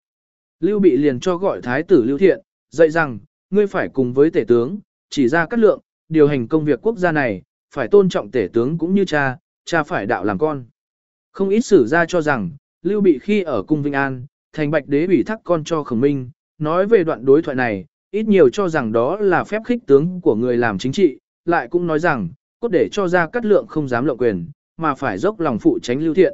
Lưu Bị liền cho gọi thái tử Lưu Thiện, dạy rằng, ngươi phải cùng với tể tướng, chỉ ra Cát Lượng, điều hành công việc quốc gia này, phải tôn trọng tể tướng cũng như cha, cha phải đạo làm con. Không ít sử ra cho rằng, Lưu Bị khi ở cung Vinh An, thành bạch đế ủy thác con cho khổng minh, nói về đoạn đối thoại này, ít nhiều cho rằng đó là phép khích tướng của người làm chính trị, lại cũng nói rằng, cốt để cho ra cắt lượng không dám lộng quyền, mà phải dốc lòng phụ tránh lưu thiện.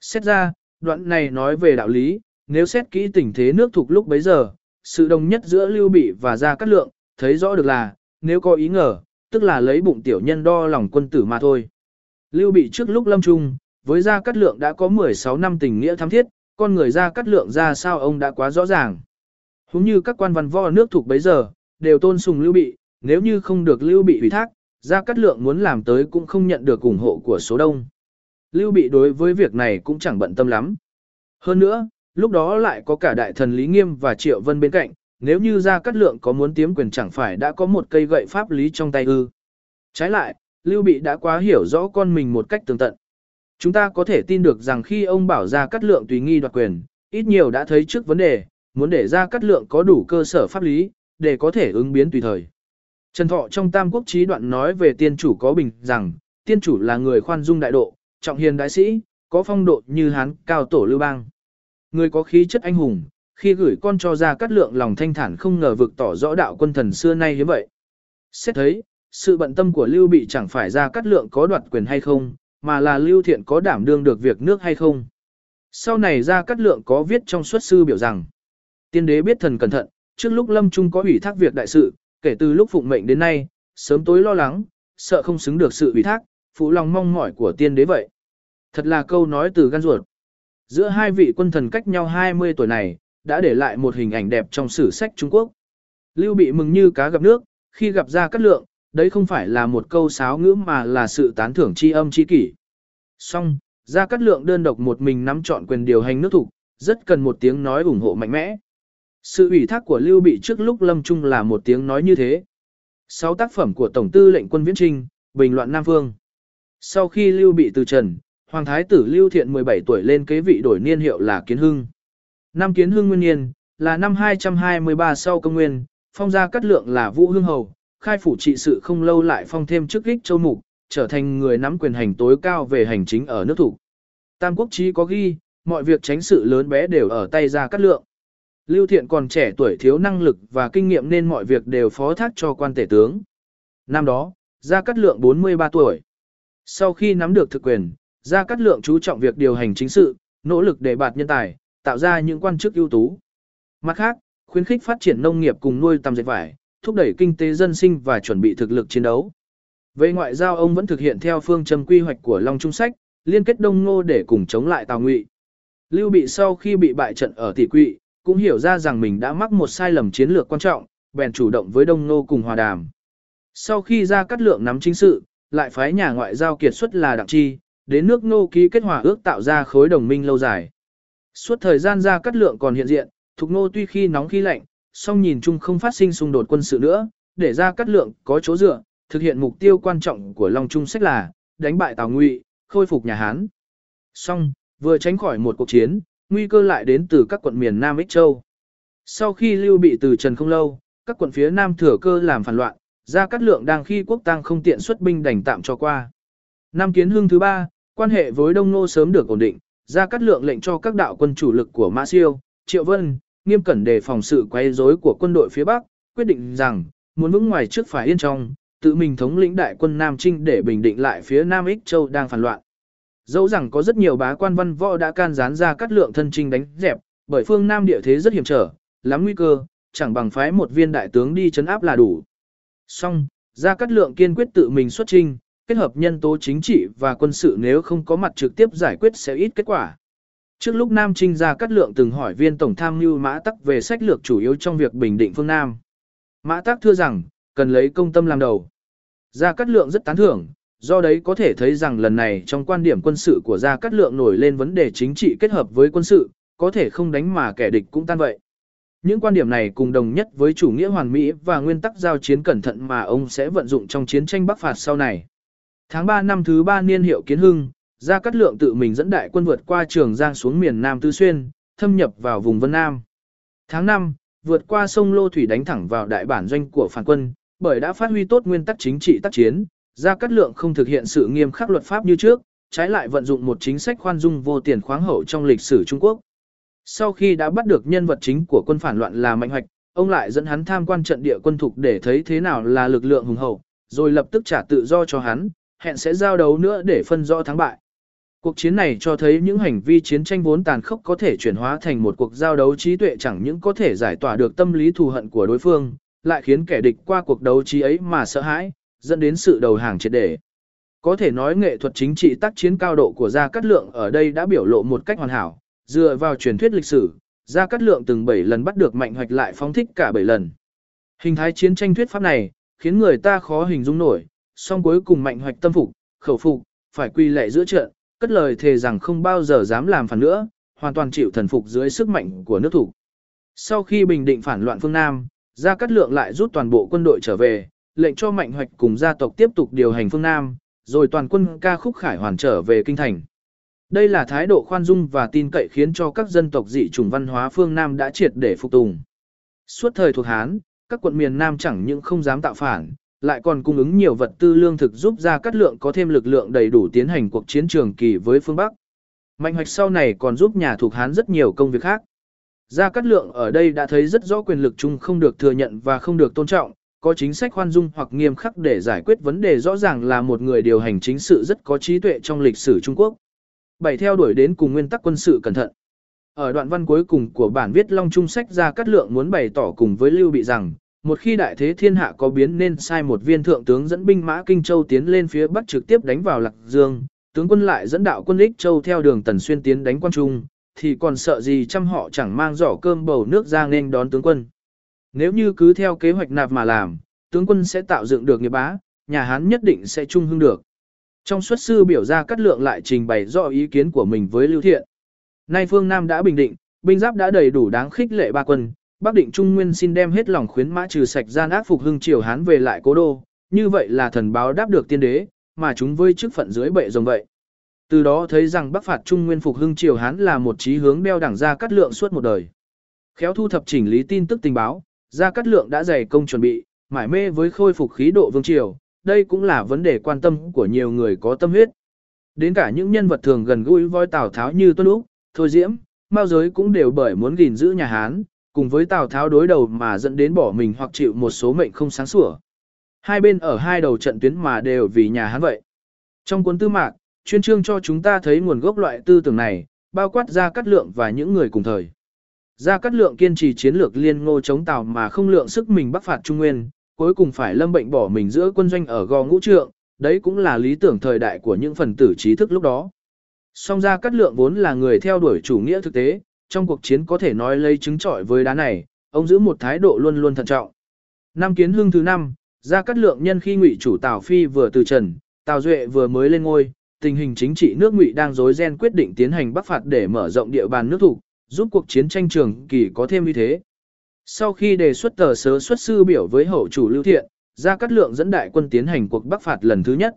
Xét ra, đoạn này nói về đạo lý, nếu xét kỹ tình thế nước thuộc lúc bấy giờ, sự đồng nhất giữa lưu bị và gia cắt lượng, thấy rõ được là, nếu có ý ngờ, tức là lấy bụng tiểu nhân đo lòng quân tử mà thôi. Lưu bị trước lúc lâm trung, với gia cát lượng đã có 16 năm tình nghĩa thắm thiết, con người gia cát lượng ra sao ông đã quá rõ ràng. Húng như các quan văn võ nước thuộc bấy giờ, đều tôn sùng lưu bị, nếu như không được lưu bị ủy thác, Gia Cát Lượng muốn làm tới cũng không nhận được ủng hộ của số đông. Lưu Bị đối với việc này cũng chẳng bận tâm lắm. Hơn nữa, lúc đó lại có cả đại thần Lý Nghiêm và Triệu Vân bên cạnh, nếu như Gia Cát Lượng có muốn tiếm quyền chẳng phải đã có một cây gậy pháp lý trong tay ư. Trái lại, Lưu Bị đã quá hiểu rõ con mình một cách tường tận. Chúng ta có thể tin được rằng khi ông bảo Gia Cát Lượng tùy nghi đoạt quyền, ít nhiều đã thấy trước vấn đề, muốn để ra Cát Lượng có đủ cơ sở pháp lý, để có thể ứng biến tùy thời. Trần Thọ trong Tam Quốc Chí đoạn nói về tiên chủ có bình rằng, tiên chủ là người khoan dung đại độ, trọng hiền đại sĩ, có phong độ như hán cao tổ lưu bang. Người có khí chất anh hùng, khi gửi con cho ra cắt lượng lòng thanh thản không ngờ vực tỏ rõ đạo quân thần xưa nay như vậy. Xét thấy, sự bận tâm của Lưu Bị chẳng phải ra cắt lượng có đoạt quyền hay không, mà là Lưu Thiện có đảm đương được việc nước hay không. Sau này ra cắt lượng có viết trong xuất sư biểu rằng, tiên đế biết thần cẩn thận, trước lúc lâm trung có ủy thác việc đại sự, kể từ lúc phụng mệnh đến nay, sớm tối lo lắng, sợ không xứng được sự ủy thác, phụ lòng mong mỏi của tiên đế vậy. Thật là câu nói từ gan ruột. Giữa hai vị quân thần cách nhau 20 tuổi này, đã để lại một hình ảnh đẹp trong sử sách Trung Quốc. Lưu bị mừng như cá gặp nước, khi gặp ra Cát lượng, đấy không phải là một câu sáo ngữ mà là sự tán thưởng chi âm chi kỷ. Song, ra Cát lượng đơn độc một mình nắm chọn quyền điều hành nước thủ, rất cần một tiếng nói ủng hộ mạnh mẽ. Sự ủy thác của Lưu Bị trước lúc lâm trung là một tiếng nói như thế. Sáu tác phẩm của Tổng tư lệnh quân Viễn Trinh, Bình loạn Nam Vương. Sau khi Lưu Bị từ trần, Hoàng Thái tử Lưu Thiện 17 tuổi lên kế vị đổi niên hiệu là Kiến Hưng. Năm Kiến Hưng nguyên niên, là năm 223 sau công nguyên, phong gia cắt lượng là Vũ Hương Hầu, khai phủ trị sự không lâu lại phong thêm chức ích châu mục, trở thành người nắm quyền hành tối cao về hành chính ở nước thủ. Tam quốc chí có ghi, mọi việc tránh sự lớn bé đều ở tay gia cắt lượng. Lưu Thiện còn trẻ tuổi thiếu năng lực và kinh nghiệm nên mọi việc đều phó thác cho quan tể tướng. Năm đó, Gia Cát Lượng 43 tuổi. Sau khi nắm được thực quyền, Gia Cát Lượng chú trọng việc điều hành chính sự, nỗ lực để bạt nhân tài, tạo ra những quan chức ưu tú. Mặt khác, khuyến khích phát triển nông nghiệp cùng nuôi tầm dệt vải, thúc đẩy kinh tế dân sinh và chuẩn bị thực lực chiến đấu. Về ngoại giao ông vẫn thực hiện theo phương châm quy hoạch của Long Trung Sách, liên kết Đông Ngô để cùng chống lại Tào Ngụy. Lưu Bị sau khi bị bại trận ở Tỷ Quỵ, cũng hiểu ra rằng mình đã mắc một sai lầm chiến lược quan trọng, bèn chủ động với Đông Nô cùng hòa đàm. Sau khi ra cắt lượng nắm chính sự, lại phái nhà ngoại giao kiệt xuất là Đặng Chi, đến nước Nô ký kết hòa ước tạo ra khối đồng minh lâu dài. Suốt thời gian ra cắt lượng còn hiện diện, Thục Nô tuy khi nóng khi lạnh, song nhìn chung không phát sinh xung đột quân sự nữa, để ra cắt lượng có chỗ dựa, thực hiện mục tiêu quan trọng của Long Trung sách là đánh bại Tào Ngụy, khôi phục nhà Hán. Song, vừa tránh khỏi một cuộc chiến, nguy cơ lại đến từ các quận miền Nam Ích Châu. Sau khi lưu bị từ Trần không lâu, các quận phía Nam thừa cơ làm phản loạn, ra cắt lượng đang khi quốc tăng không tiện xuất binh đành tạm cho qua. Năm kiến hương thứ ba, quan hệ với Đông Nô sớm được ổn định, ra cắt lượng lệnh cho các đạo quân chủ lực của Mã Siêu, Triệu Vân, nghiêm cẩn đề phòng sự quay rối của quân đội phía Bắc, quyết định rằng, muốn vững ngoài trước phải yên trong, tự mình thống lĩnh đại quân Nam Trinh để bình định lại phía Nam Ích Châu đang phản loạn. Dẫu rằng có rất nhiều bá quan văn võ đã can gián ra cắt lượng thân trinh đánh dẹp, bởi phương Nam địa thế rất hiểm trở, lắm nguy cơ, chẳng bằng phái một viên đại tướng đi chấn áp là đủ. Song, ra cắt lượng kiên quyết tự mình xuất trinh, kết hợp nhân tố chính trị và quân sự nếu không có mặt trực tiếp giải quyết sẽ ít kết quả. Trước lúc Nam Trinh ra cắt lượng từng hỏi viên tổng tham mưu Mã Tắc về sách lược chủ yếu trong việc bình định phương Nam. Mã Tắc thưa rằng, cần lấy công tâm làm đầu. Gia Cát Lượng rất tán thưởng, do đấy có thể thấy rằng lần này trong quan điểm quân sự của Gia Cát Lượng nổi lên vấn đề chính trị kết hợp với quân sự, có thể không đánh mà kẻ địch cũng tan vậy. Những quan điểm này cùng đồng nhất với chủ nghĩa hoàn mỹ và nguyên tắc giao chiến cẩn thận mà ông sẽ vận dụng trong chiến tranh Bắc phạt sau này. Tháng 3 năm thứ 3 niên hiệu Kiến Hưng, Gia Cát Lượng tự mình dẫn đại quân vượt qua Trường Giang xuống miền Nam Tư Xuyên, thâm nhập vào vùng Vân Nam. Tháng 5, vượt qua sông Lô Thủy đánh thẳng vào đại bản doanh của phản quân, bởi đã phát huy tốt nguyên tắc chính trị tác chiến, Gia Cát Lượng không thực hiện sự nghiêm khắc luật pháp như trước, trái lại vận dụng một chính sách khoan dung vô tiền khoáng hậu trong lịch sử Trung Quốc. Sau khi đã bắt được nhân vật chính của quân phản loạn là Mạnh Hoạch, ông lại dẫn hắn tham quan trận địa quân thục để thấy thế nào là lực lượng hùng hậu, rồi lập tức trả tự do cho hắn, hẹn sẽ giao đấu nữa để phân rõ thắng bại. Cuộc chiến này cho thấy những hành vi chiến tranh vốn tàn khốc có thể chuyển hóa thành một cuộc giao đấu trí tuệ chẳng những có thể giải tỏa được tâm lý thù hận của đối phương, lại khiến kẻ địch qua cuộc đấu trí ấy mà sợ hãi, dẫn đến sự đầu hàng triệt để. Có thể nói nghệ thuật chính trị tác chiến cao độ của Gia Cát Lượng ở đây đã biểu lộ một cách hoàn hảo, dựa vào truyền thuyết lịch sử, Gia Cát Lượng từng 7 lần bắt được mạnh hoạch lại phóng thích cả 7 lần. Hình thái chiến tranh thuyết pháp này, khiến người ta khó hình dung nổi, song cuối cùng mạnh hoạch tâm phục, khẩu phục, phải quy lệ giữa trận, cất lời thề rằng không bao giờ dám làm phản nữa, hoàn toàn chịu thần phục dưới sức mạnh của nước thủ. Sau khi bình định phản loạn phương Nam, Gia Cát Lượng lại rút toàn bộ quân đội trở về, lệnh cho Mạnh Hoạch cùng gia tộc tiếp tục điều hành phương Nam, rồi toàn quân ca khúc khải hoàn trở về kinh thành. Đây là thái độ khoan dung và tin cậy khiến cho các dân tộc dị chủng văn hóa phương Nam đã triệt để phục tùng. Suốt thời thuộc Hán, các quận miền Nam chẳng những không dám tạo phản, lại còn cung ứng nhiều vật tư lương thực giúp Gia Cát Lượng có thêm lực lượng đầy đủ tiến hành cuộc chiến trường kỳ với phương Bắc. Mạnh hoạch sau này còn giúp nhà thuộc Hán rất nhiều công việc khác. Gia Cát Lượng ở đây đã thấy rất rõ quyền lực chung không được thừa nhận và không được tôn trọng, có chính sách khoan dung hoặc nghiêm khắc để giải quyết vấn đề rõ ràng là một người điều hành chính sự rất có trí tuệ trong lịch sử Trung Quốc. Bảy theo đuổi đến cùng nguyên tắc quân sự cẩn thận. Ở đoạn văn cuối cùng của bản viết Long Trung sách ra Cát Lượng muốn bày tỏ cùng với Lưu Bị rằng, một khi đại thế thiên hạ có biến nên sai một viên thượng tướng dẫn binh mã Kinh Châu tiến lên phía bắc trực tiếp đánh vào Lạc Dương, tướng quân lại dẫn đạo quân Lích Châu theo đường Tần Xuyên tiến đánh quan Trung, thì còn sợ gì trăm họ chẳng mang giỏ cơm bầu nước ra nên đón tướng quân. Nếu như cứ theo kế hoạch nạp mà làm, tướng quân sẽ tạo dựng được nghiệp bá, nhà Hán nhất định sẽ trung hưng được. Trong xuất sư biểu ra cắt lượng lại trình bày rõ ý kiến của mình với Lưu Thiện. Nay phương Nam đã bình định, binh giáp đã đầy đủ đáng khích lệ ba quân, Bắc định Trung Nguyên xin đem hết lòng khuyến mã trừ sạch gian ác phục hưng triều Hán về lại cố đô, như vậy là thần báo đáp được tiên đế, mà chúng với chức phận dưới bệ rồng vậy. Từ đó thấy rằng Bắc phạt Trung Nguyên phục hưng triều Hán là một chí hướng đeo đẳng ra cắt lượng suốt một đời. Khéo thu thập chỉnh lý tin tức tình báo, Gia Cát lượng đã dày công chuẩn bị, mải mê với khôi phục khí độ vương triều, đây cũng là vấn đề quan tâm của nhiều người có tâm huyết. Đến cả những nhân vật thường gần gũi voi Tào Tháo như Tuân Úc, Thôi Diễm, Mao Giới cũng đều bởi muốn gìn giữ nhà Hán, cùng với Tào Tháo đối đầu mà dẫn đến bỏ mình hoặc chịu một số mệnh không sáng sủa. Hai bên ở hai đầu trận tuyến mà đều vì nhà Hán vậy. Trong cuốn tư mạc, chuyên chương cho chúng ta thấy nguồn gốc loại tư tưởng này, bao quát ra cắt lượng và những người cùng thời. Gia Cát Lượng kiên trì chiến lược liên ngô chống Tào mà không lượng sức mình bắc phạt Trung Nguyên, cuối cùng phải lâm bệnh bỏ mình giữa quân doanh ở gò ngũ trượng, đấy cũng là lý tưởng thời đại của những phần tử trí thức lúc đó. Song Gia Cát Lượng vốn là người theo đuổi chủ nghĩa thực tế, trong cuộc chiến có thể nói lấy chứng trọi với đá này, ông giữ một thái độ luôn luôn thận trọng. Năm kiến hưng thứ năm, Gia Cát Lượng nhân khi ngụy chủ Tào Phi vừa từ trần, Tào Duệ vừa mới lên ngôi, tình hình chính trị nước ngụy đang rối ren quyết định tiến hành bắc phạt để mở rộng địa bàn nước thủ, giúp cuộc chiến tranh trường kỳ có thêm uy thế. Sau khi đề xuất tờ sớ xuất sư biểu với hậu chủ Lưu Thiện, Gia Cát Lượng dẫn đại quân tiến hành cuộc bắc phạt lần thứ nhất.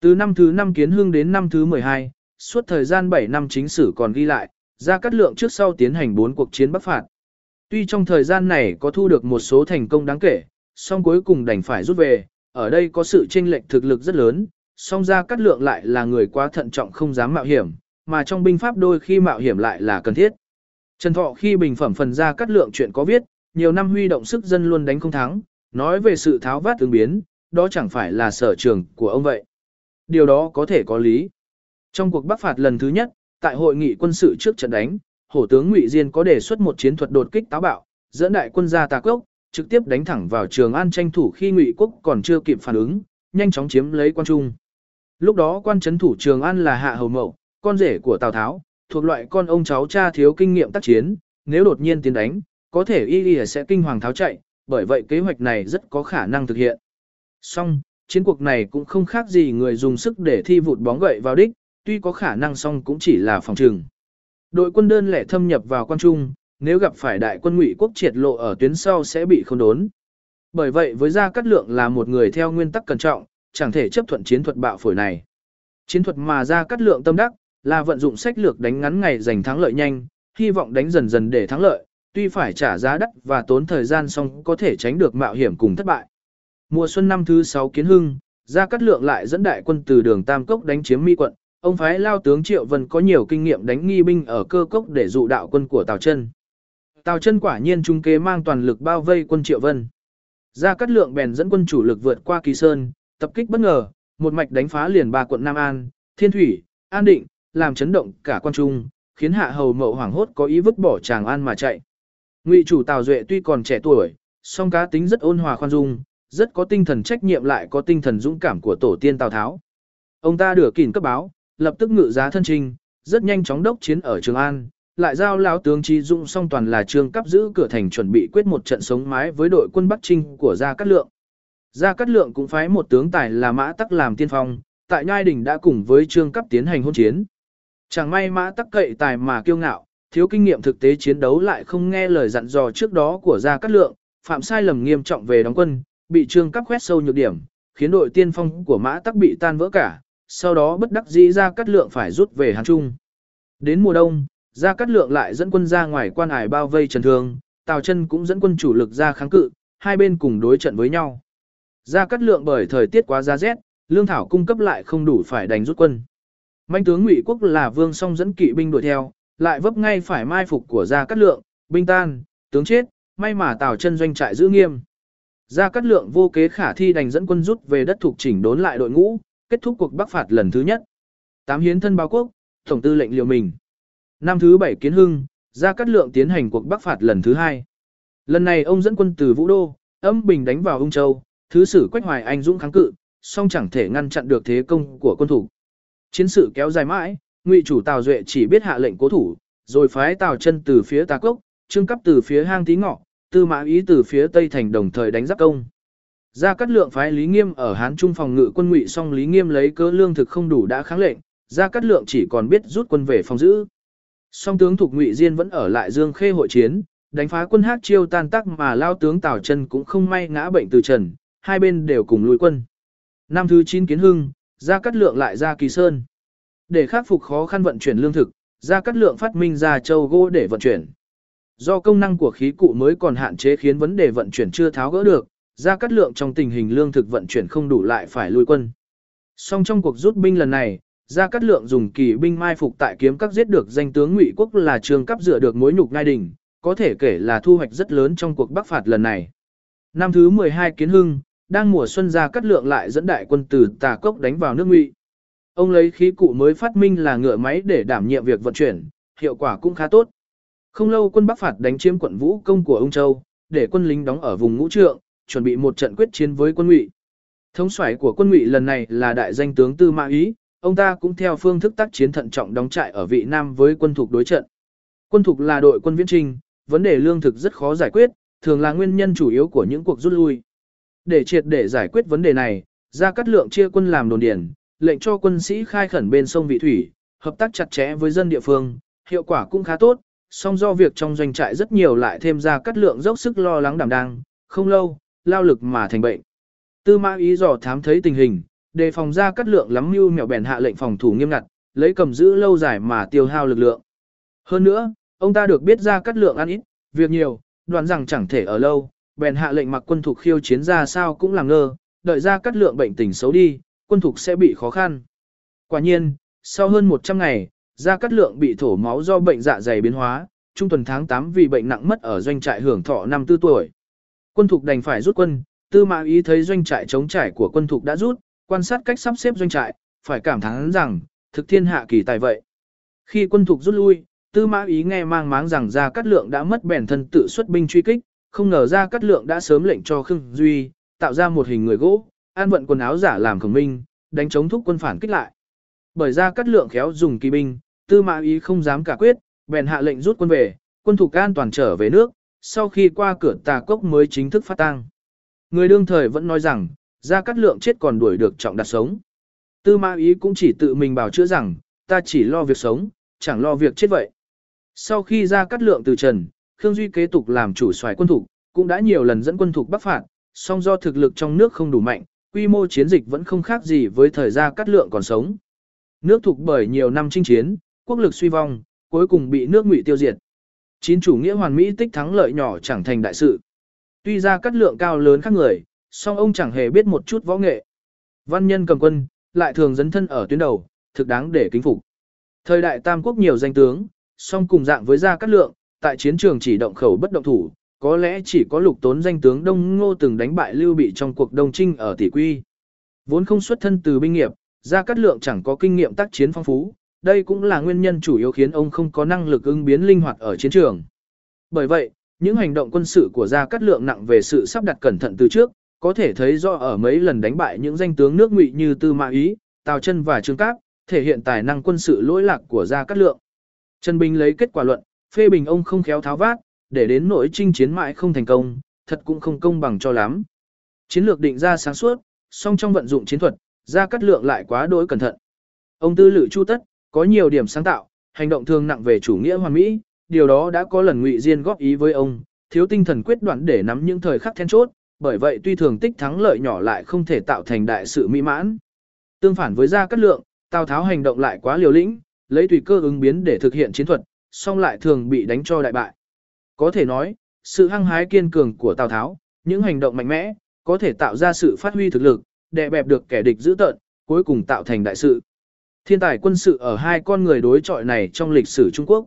Từ năm thứ 5 kiến hương đến năm thứ 12, suốt thời gian 7 năm chính sử còn ghi lại, Gia Cát Lượng trước sau tiến hành 4 cuộc chiến bắc phạt. Tuy trong thời gian này có thu được một số thành công đáng kể, song cuối cùng đành phải rút về, ở đây có sự chênh lệch thực lực rất lớn, song Gia Cát Lượng lại là người quá thận trọng không dám mạo hiểm, mà trong binh pháp đôi khi mạo hiểm lại là cần thiết. Trần Thọ khi bình phẩm phần ra cắt lượng chuyện có viết, nhiều năm huy động sức dân luôn đánh không thắng, nói về sự tháo vát ứng biến, đó chẳng phải là sở trường của ông vậy. Điều đó có thể có lý. Trong cuộc bắc phạt lần thứ nhất, tại hội nghị quân sự trước trận đánh, hổ tướng Ngụy Diên có đề xuất một chiến thuật đột kích táo bạo, dẫn đại quân ra tà cốc, trực tiếp đánh thẳng vào Trường An tranh thủ khi Ngụy quốc còn chưa kịp phản ứng, nhanh chóng chiếm lấy quan trung. Lúc đó quan trấn thủ Trường An là Hạ Hầu Mậu, con rể của Tào Tháo, thuộc loại con ông cháu cha thiếu kinh nghiệm tác chiến, nếu đột nhiên tiến đánh, có thể y y sẽ kinh hoàng tháo chạy, bởi vậy kế hoạch này rất có khả năng thực hiện. Song, chiến cuộc này cũng không khác gì người dùng sức để thi vụt bóng gậy vào đích, tuy có khả năng song cũng chỉ là phòng trường. Đội quân đơn lẻ thâm nhập vào quan trung, nếu gặp phải đại quân ngụy quốc triệt lộ ở tuyến sau sẽ bị không đốn. Bởi vậy với Gia Cát Lượng là một người theo nguyên tắc cẩn trọng, chẳng thể chấp thuận chiến thuật bạo phổi này. Chiến thuật mà Gia Cát Lượng tâm đắc, là vận dụng sách lược đánh ngắn ngày giành thắng lợi nhanh, hy vọng đánh dần dần để thắng lợi, tuy phải trả giá đắt và tốn thời gian song có thể tránh được mạo hiểm cùng thất bại. Mùa xuân năm thứ 6 kiến hưng, Gia Cát Lượng lại dẫn đại quân từ đường Tam Cốc đánh chiếm Mi quận, ông phái lao tướng Triệu Vân có nhiều kinh nghiệm đánh nghi binh ở cơ cốc để dụ đạo quân của Tào Chân. Tào Chân quả nhiên trung kế mang toàn lực bao vây quân Triệu Vân. Gia Cát Lượng bèn dẫn quân chủ lực vượt qua Kỳ Sơn, tập kích bất ngờ, một mạch đánh phá liền ba quận Nam An, Thiên Thủy, An Định, làm chấn động cả quan trung, khiến hạ hầu mậu hoảng hốt có ý vứt bỏ Tràng An mà chạy. Ngụy chủ Tào Duệ tuy còn trẻ tuổi, song cá tính rất ôn hòa khoan dung, rất có tinh thần trách nhiệm lại có tinh thần dũng cảm của tổ tiên Tào Tháo. Ông ta đưa kỉn cấp báo, lập tức ngự giá thân trình, rất nhanh chóng đốc chiến ở Trường An, lại giao lão tướng Trí Dũng song toàn là trương cấp giữ cửa thành chuẩn bị quyết một trận sống mái với đội quân Bắc Trinh của Gia Cát Lượng. Gia Cát Lượng cũng phái một tướng tài là Mã Tắc làm tiên phong, tại Nhai Đình đã cùng với trương cấp tiến hành hôn chiến. Chẳng may Mã Tắc cậy tài mà kiêu ngạo, thiếu kinh nghiệm thực tế chiến đấu lại không nghe lời dặn dò trước đó của Gia Cát Lượng, phạm sai lầm nghiêm trọng về đóng quân, bị trương cắp quét sâu nhược điểm, khiến đội tiên phong của Mã Tắc bị tan vỡ cả, sau đó bất đắc dĩ Gia Cát Lượng phải rút về hàn Trung. Đến mùa đông, Gia Cát Lượng lại dẫn quân ra ngoài quan ải bao vây Trần Thương, Tào Chân cũng dẫn quân chủ lực ra kháng cự, hai bên cùng đối trận với nhau. Gia Cát Lượng bởi thời tiết quá giá rét, lương thảo cung cấp lại không đủ phải đánh rút quân. Mạnh tướng Ngụy Quốc là Vương Song dẫn kỵ binh đuổi theo, lại vấp ngay phải mai phục của Gia Cát Lượng, binh tan, tướng chết, may mà Tào Chân doanh trại giữ nghiêm. Gia Cát Lượng vô kế khả thi đành dẫn quân rút về đất thuộc chỉnh đốn lại đội ngũ, kết thúc cuộc bắc phạt lần thứ nhất. Tám hiến thân báo quốc, tổng tư lệnh liều mình. Năm thứ bảy kiến hưng, Gia Cát Lượng tiến hành cuộc bắc phạt lần thứ hai. Lần này ông dẫn quân từ Vũ Đô, âm bình đánh vào Ung Châu, thứ sử Quách Hoài Anh dũng kháng cự, song chẳng thể ngăn chặn được thế công của quân thủ. Chiến sự kéo dài mãi, Ngụy chủ Tào Duệ chỉ biết hạ lệnh cố thủ, rồi phái Tào chân từ phía Tà Cốc, Trương Cấp từ phía Hang Tí Ngọ, Tư Mã Ý từ phía Tây Thành đồng thời đánh giáp công. Gia Cát Lượng phái Lý Nghiêm ở Hán Trung phòng ngự quân Ngụy song Lý Nghiêm lấy cớ lương thực không đủ đã kháng lệnh, Gia Cát Lượng chỉ còn biết rút quân về phòng giữ. Song tướng thuộc Ngụy Diên vẫn ở lại Dương Khê hội chiến, đánh phá quân Hát chiêu tan tác mà lao tướng Tào Chân cũng không may ngã bệnh từ trần, hai bên đều cùng lùi quân. Năm thứ 9 kiến hưng, Gia Cát Lượng lại ra Kỳ Sơn. Để khắc phục khó khăn vận chuyển lương thực, Gia Cát Lượng phát minh ra châu gỗ để vận chuyển. Do công năng của khí cụ mới còn hạn chế khiến vấn đề vận chuyển chưa tháo gỡ được, Gia Cát Lượng trong tình hình lương thực vận chuyển không đủ lại phải lui quân. Song trong cuộc rút binh lần này, Gia Cát Lượng dùng kỳ binh mai phục tại kiếm các giết được danh tướng Ngụy Quốc là trường cấp dựa được mối nhục ngai đỉnh, có thể kể là thu hoạch rất lớn trong cuộc bắc phạt lần này. Năm thứ 12 Kiến Hưng, đang mùa xuân ra cắt Lượng lại dẫn đại quân từ Tà Cốc đánh vào nước Ngụy. Ông lấy khí cụ mới phát minh là ngựa máy để đảm nhiệm việc vận chuyển, hiệu quả cũng khá tốt. Không lâu quân Bắc phạt đánh chiếm quận Vũ công của ông Châu, để quân lính đóng ở vùng ngũ trượng, chuẩn bị một trận quyết chiến với quân Ngụy. Thống soái của quân Ngụy lần này là đại danh tướng Tư Mã Ý, ông ta cũng theo phương thức tác chiến thận trọng đóng trại ở vị Nam với quân thuộc đối trận. Quân thuộc là đội quân viễn trinh, vấn đề lương thực rất khó giải quyết, thường là nguyên nhân chủ yếu của những cuộc rút lui. Để triệt để giải quyết vấn đề này, Gia Cát Lượng chia quân làm đồn điền, lệnh cho quân sĩ khai khẩn bên sông Vị Thủy, hợp tác chặt chẽ với dân địa phương, hiệu quả cũng khá tốt, song do việc trong doanh trại rất nhiều lại thêm ra cắt lượng dốc sức lo lắng đảm đang, không lâu, lao lực mà thành bệnh. Tư mã ý dò thám thấy tình hình, đề phòng ra cắt lượng lắm mưu mẹo bèn hạ lệnh phòng thủ nghiêm ngặt, lấy cầm giữ lâu dài mà tiêu hao lực lượng. Hơn nữa, ông ta được biết ra cắt lượng ăn ít, việc nhiều, đoàn rằng chẳng thể ở lâu, bèn hạ lệnh mặc quân thuộc khiêu chiến ra sao cũng làm ngơ, đợi ra cắt lượng bệnh tình xấu đi, quân thuộc sẽ bị khó khăn. Quả nhiên, sau hơn 100 ngày, Gia Cát Lượng bị thổ máu do bệnh dạ dày biến hóa, trung tuần tháng 8 vì bệnh nặng mất ở doanh trại hưởng thọ năm tư tuổi. Quân thục đành phải rút quân, tư mã ý thấy doanh trại chống trải của quân thục đã rút, quan sát cách sắp xếp doanh trại, phải cảm thán rằng, thực thiên hạ kỳ tài vậy. Khi quân thục rút lui, tư mã ý nghe mang máng rằng Gia Cát Lượng đã mất bèn thân tự xuất binh truy kích, không ngờ Ra Cát Lượng đã sớm lệnh cho Khương Duy, tạo ra một hình người gỗ, an vận quần áo giả làm khổng minh, đánh chống thúc quân phản kích lại. Bởi Ra Cát Lượng khéo dùng kỳ binh, tư mã ý không dám cả quyết, bèn hạ lệnh rút quân về, quân thủ can toàn trở về nước, sau khi qua cửa tà cốc mới chính thức phát tang. Người đương thời vẫn nói rằng, Ra Cát Lượng chết còn đuổi được trọng đặt sống. Tư mã ý cũng chỉ tự mình bảo chữa rằng, ta chỉ lo việc sống, chẳng lo việc chết vậy. Sau khi Ra Cát Lượng từ trần, Khương Duy kế tục làm chủ soái quân thủ, cũng đã nhiều lần dẫn quân thủ bắc phạt, song do thực lực trong nước không đủ mạnh, quy mô chiến dịch vẫn không khác gì với thời Gia Cát Lượng còn sống. Nước thuộc bởi nhiều năm chinh chiến, quốc lực suy vong, cuối cùng bị nước ngụy tiêu diệt. Chín chủ nghĩa hoàn mỹ tích thắng lợi nhỏ chẳng thành đại sự. Tuy ra cắt lượng cao lớn khác người, song ông chẳng hề biết một chút võ nghệ. Văn nhân cầm quân, lại thường dấn thân ở tuyến đầu, thực đáng để kính phục. Thời đại Tam Quốc nhiều danh tướng, song cùng dạng với gia cắt lượng, tại chiến trường chỉ động khẩu bất động thủ, có lẽ chỉ có lục tốn danh tướng Đông Ngô từng đánh bại Lưu Bị trong cuộc Đông Trinh ở Tỷ Quy. Vốn không xuất thân từ binh nghiệp, Gia Cát Lượng chẳng có kinh nghiệm tác chiến phong phú, đây cũng là nguyên nhân chủ yếu khiến ông không có năng lực ứng biến linh hoạt ở chiến trường. Bởi vậy, những hành động quân sự của Gia Cát Lượng nặng về sự sắp đặt cẩn thận từ trước, có thể thấy do ở mấy lần đánh bại những danh tướng nước ngụy như Tư Mã Ý, Tào Chân và Trương Cáp, thể hiện tài năng quân sự lỗi lạc của Gia Cát Lượng. Trần Bình lấy kết quả luận, phê bình ông không khéo tháo vát, để đến nỗi chinh chiến mãi không thành công, thật cũng không công bằng cho lắm. Chiến lược định ra sáng suốt, song trong vận dụng chiến thuật, Gia Cát Lượng lại quá đối cẩn thận. Ông tư lự chu tất, có nhiều điểm sáng tạo, hành động thường nặng về chủ nghĩa hoàn mỹ, điều đó đã có lần Ngụy Diên góp ý với ông, thiếu tinh thần quyết đoán để nắm những thời khắc then chốt, bởi vậy tuy thường tích thắng lợi nhỏ lại không thể tạo thành đại sự mỹ mãn. Tương phản với Gia Cát Lượng, Tào Tháo hành động lại quá liều lĩnh, lấy tùy cơ ứng biến để thực hiện chiến thuật, song lại thường bị đánh cho đại bại. Có thể nói, sự hăng hái kiên cường của Tào Tháo, những hành động mạnh mẽ, có thể tạo ra sự phát huy thực lực, đè bẹp được kẻ địch dữ tợn, cuối cùng tạo thành đại sự. Thiên tài quân sự ở hai con người đối chọi này trong lịch sử Trung Quốc.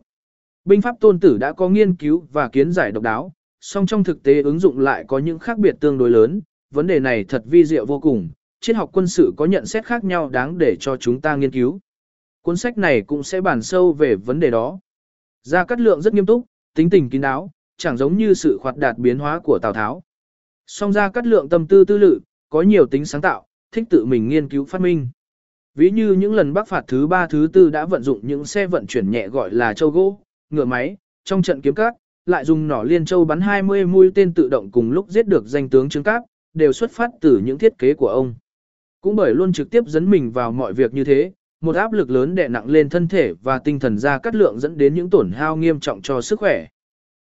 Binh pháp tôn tử đã có nghiên cứu và kiến giải độc đáo, song trong thực tế ứng dụng lại có những khác biệt tương đối lớn, vấn đề này thật vi diệu vô cùng, triết học quân sự có nhận xét khác nhau đáng để cho chúng ta nghiên cứu. Cuốn sách này cũng sẽ bàn sâu về vấn đề đó. Gia Cát Lượng rất nghiêm túc, tính tình kín đáo, chẳng giống như sự khoạt đạt biến hóa của Tào Tháo. Song Gia Cát Lượng tâm tư tư lự, có nhiều tính sáng tạo, thích tự mình nghiên cứu phát minh. Ví như những lần bắc phạt thứ ba thứ tư đã vận dụng những xe vận chuyển nhẹ gọi là châu gỗ, ngựa máy, trong trận kiếm cát, lại dùng nỏ liên châu bắn 20 mũi tên tự động cùng lúc giết được danh tướng Trương Cáp, đều xuất phát từ những thiết kế của ông. Cũng bởi luôn trực tiếp dẫn mình vào mọi việc như thế, một áp lực lớn đè nặng lên thân thể và tinh thần ra cắt lượng dẫn đến những tổn hao nghiêm trọng cho sức khỏe.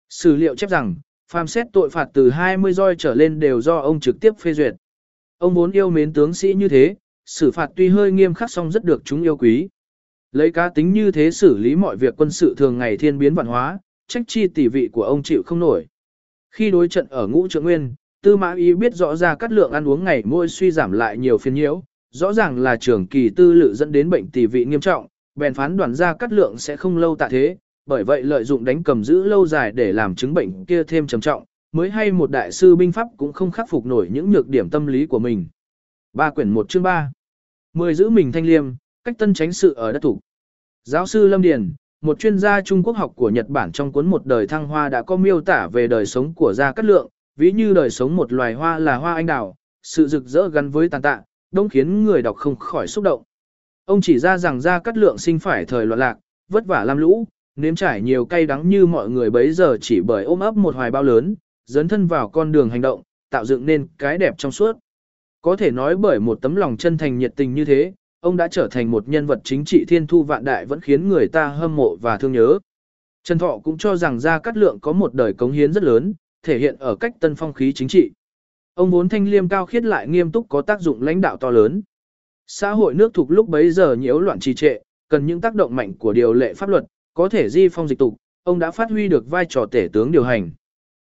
Sử liệu chép rằng, phàm xét tội phạt từ 20 roi trở lên đều do ông trực tiếp phê duyệt. Ông vốn yêu mến tướng sĩ như thế, xử phạt tuy hơi nghiêm khắc song rất được chúng yêu quý. Lấy cá tính như thế xử lý mọi việc quân sự thường ngày thiên biến vạn hóa, trách chi tỷ vị của ông chịu không nổi. Khi đối trận ở ngũ trượng nguyên, tư mã ý biết rõ ra cắt lượng ăn uống ngày môi suy giảm lại nhiều phiền nhiễu, rõ ràng là trưởng kỳ tư lự dẫn đến bệnh tỷ vị nghiêm trọng, bèn phán đoàn ra cắt lượng sẽ không lâu tạ thế, bởi vậy lợi dụng đánh cầm giữ lâu dài để làm chứng bệnh kia thêm trầm trọng, mới hay một đại sư binh pháp cũng không khắc phục nổi những nhược điểm tâm lý của mình. Ba quyển 1 chương 3 Mười giữ mình thanh liêm, cách tân tránh sự ở đất thủ. Giáo sư Lâm Điền, một chuyên gia Trung Quốc học của Nhật Bản trong cuốn Một đời thăng hoa đã có miêu tả về đời sống của Gia Cát Lượng, ví như đời sống một loài hoa là hoa anh đào, sự rực rỡ gắn với tàn tạ, đông khiến người đọc không khỏi xúc động. Ông chỉ ra rằng Gia Cát Lượng sinh phải thời loạn lạc, vất vả lam lũ, nếm trải nhiều cay đắng như mọi người bấy giờ chỉ bởi ôm ấp một hoài bao lớn, dấn thân vào con đường hành động, tạo dựng nên cái đẹp trong suốt. Có thể nói bởi một tấm lòng chân thành nhiệt tình như thế, ông đã trở thành một nhân vật chính trị thiên thu vạn đại vẫn khiến người ta hâm mộ và thương nhớ. Trần Thọ cũng cho rằng Gia Cát Lượng có một đời cống hiến rất lớn, thể hiện ở cách tân phong khí chính trị. Ông vốn thanh liêm cao khiết lại nghiêm túc có tác dụng lãnh đạo to lớn. Xã hội nước thuộc lúc bấy giờ nhiễu loạn trì trệ, cần những tác động mạnh của điều lệ pháp luật, có thể di phong dịch tục, ông đã phát huy được vai trò tể tướng điều hành.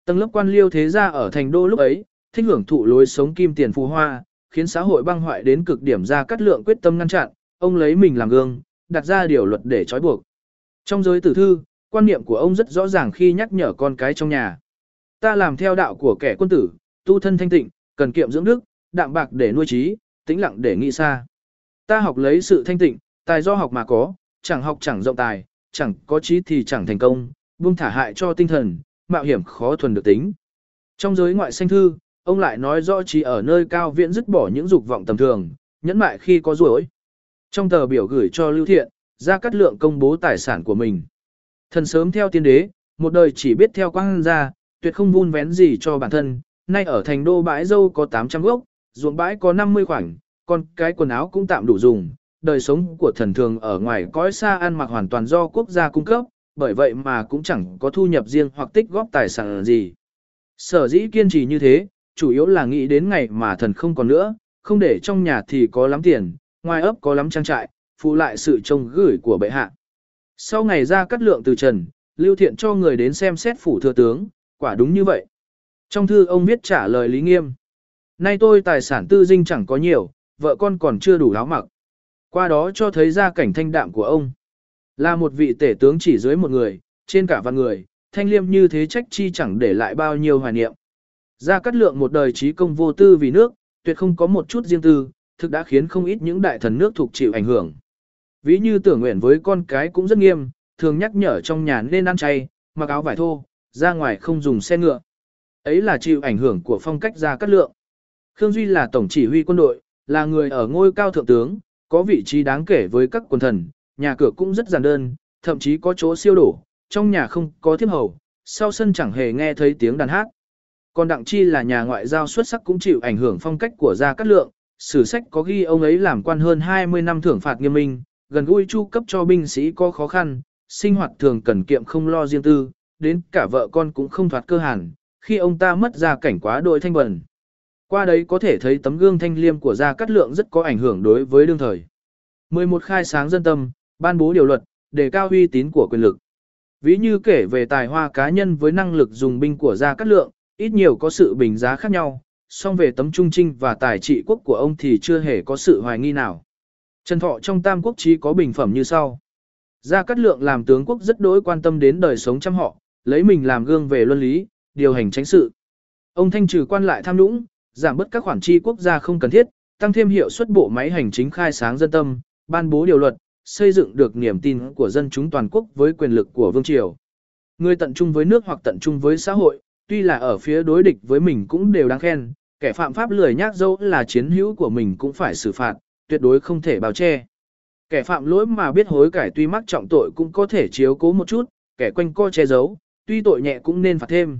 Tầng lớp quan liêu thế gia ở thành đô lúc ấy, thích hưởng thụ lối sống kim tiền phù hoa, khiến xã hội băng hoại đến cực điểm ra cắt lượng quyết tâm ngăn chặn, ông lấy mình làm gương, đặt ra điều luật để trói buộc. Trong giới tử thư, quan niệm của ông rất rõ ràng khi nhắc nhở con cái trong nhà. Ta làm theo đạo của kẻ quân tử, tu thân thanh tịnh, cần kiệm dưỡng đức, đạm bạc để nuôi trí, tĩnh lặng để nghĩ xa. Ta học lấy sự thanh tịnh, tài do học mà có, chẳng học chẳng rộng tài, chẳng có trí thì chẳng thành công, buông thả hại cho tinh thần, mạo hiểm khó thuần được tính. Trong giới ngoại sanh thư, ông lại nói rõ trí ở nơi cao viễn dứt bỏ những dục vọng tầm thường, nhẫn mại khi có ruỗi. Trong tờ biểu gửi cho Lưu Thiện, Gia Cát Lượng công bố tài sản của mình. Thần sớm theo tiên đế, một đời chỉ biết theo quang gia, tuyệt không vun vén gì cho bản thân, nay ở thành đô bãi dâu có 800 gốc, ruộng bãi có 50 khoảnh, còn cái quần áo cũng tạm đủ dùng, đời sống của thần thường ở ngoài cõi xa ăn mặc hoàn toàn do quốc gia cung cấp, bởi vậy mà cũng chẳng có thu nhập riêng hoặc tích góp tài sản gì. Sở dĩ kiên trì như thế, chủ yếu là nghĩ đến ngày mà thần không còn nữa, không để trong nhà thì có lắm tiền, ngoài ấp có lắm trang trại, phụ lại sự trông gửi của bệ hạ. Sau ngày ra cắt lượng từ trần, Lưu Thiện cho người đến xem xét phủ thừa tướng, quả đúng như vậy. Trong thư ông viết trả lời Lý Nghiêm. Nay tôi tài sản tư dinh chẳng có nhiều, vợ con còn chưa đủ áo mặc. Qua đó cho thấy ra cảnh thanh đạm của ông. Là một vị tể tướng chỉ dưới một người, trên cả vạn người, thanh liêm như thế trách chi chẳng để lại bao nhiêu hoài niệm. Gia Cát Lượng một đời trí công vô tư vì nước, tuyệt không có một chút riêng tư, thực đã khiến không ít những đại thần nước thuộc chịu ảnh hưởng. Ví như tưởng nguyện với con cái cũng rất nghiêm, thường nhắc nhở trong nhà nên ăn chay, mặc áo vải thô, ra ngoài không dùng xe ngựa. Ấy là chịu ảnh hưởng của phong cách Gia Cát Lượng. Khương Duy là tổng chỉ huy quân đội, là người ở ngôi cao thượng tướng, có vị trí đáng kể với các quân thần, nhà cửa cũng rất giản đơn, thậm chí có chỗ siêu đổ, trong nhà không có thiếp hầu, sau sân chẳng hề nghe thấy tiếng đàn hát. Còn Đặng Chi là nhà ngoại giao xuất sắc cũng chịu ảnh hưởng phong cách của Gia Cát Lượng, sử sách có ghi ông ấy làm quan hơn 20 năm thưởng phạt nghiêm minh, gần gũi chu cấp cho binh sĩ có khó khăn, sinh hoạt thường cần kiệm không lo riêng tư, đến cả vợ con cũng không thoát cơ hàn, khi ông ta mất ra cảnh quá đội thanh bẩn. Qua đấy có thể thấy tấm gương thanh liêm của Gia Cát Lượng rất có ảnh hưởng đối với đương thời. 11 khai sáng dân tâm, ban bố điều luật, đề cao uy tín của quyền lực. Ví như kể về tài hoa cá nhân với năng lực dùng binh của Gia Cát Lượng, ít nhiều có sự bình giá khác nhau, song về tấm trung trinh và tài trị quốc của ông thì chưa hề có sự hoài nghi nào. Trần Thọ trong Tam Quốc chí có bình phẩm như sau. Gia Cát Lượng làm tướng quốc rất đối quan tâm đến đời sống trăm họ, lấy mình làm gương về luân lý, điều hành tránh sự. Ông thanh trừ quan lại tham nhũng, giảm bớt các khoản chi quốc gia không cần thiết, tăng thêm hiệu suất bộ máy hành chính khai sáng dân tâm, ban bố điều luật, xây dựng được niềm tin của dân chúng toàn quốc với quyền lực của vương triều. Người tận trung với nước hoặc tận trung với xã hội, tuy là ở phía đối địch với mình cũng đều đáng khen, kẻ phạm pháp lười nhác dẫu là chiến hữu của mình cũng phải xử phạt, tuyệt đối không thể bào che. Kẻ phạm lỗi mà biết hối cải tuy mắc trọng tội cũng có thể chiếu cố một chút, kẻ quanh co che giấu, tuy tội nhẹ cũng nên phạt thêm.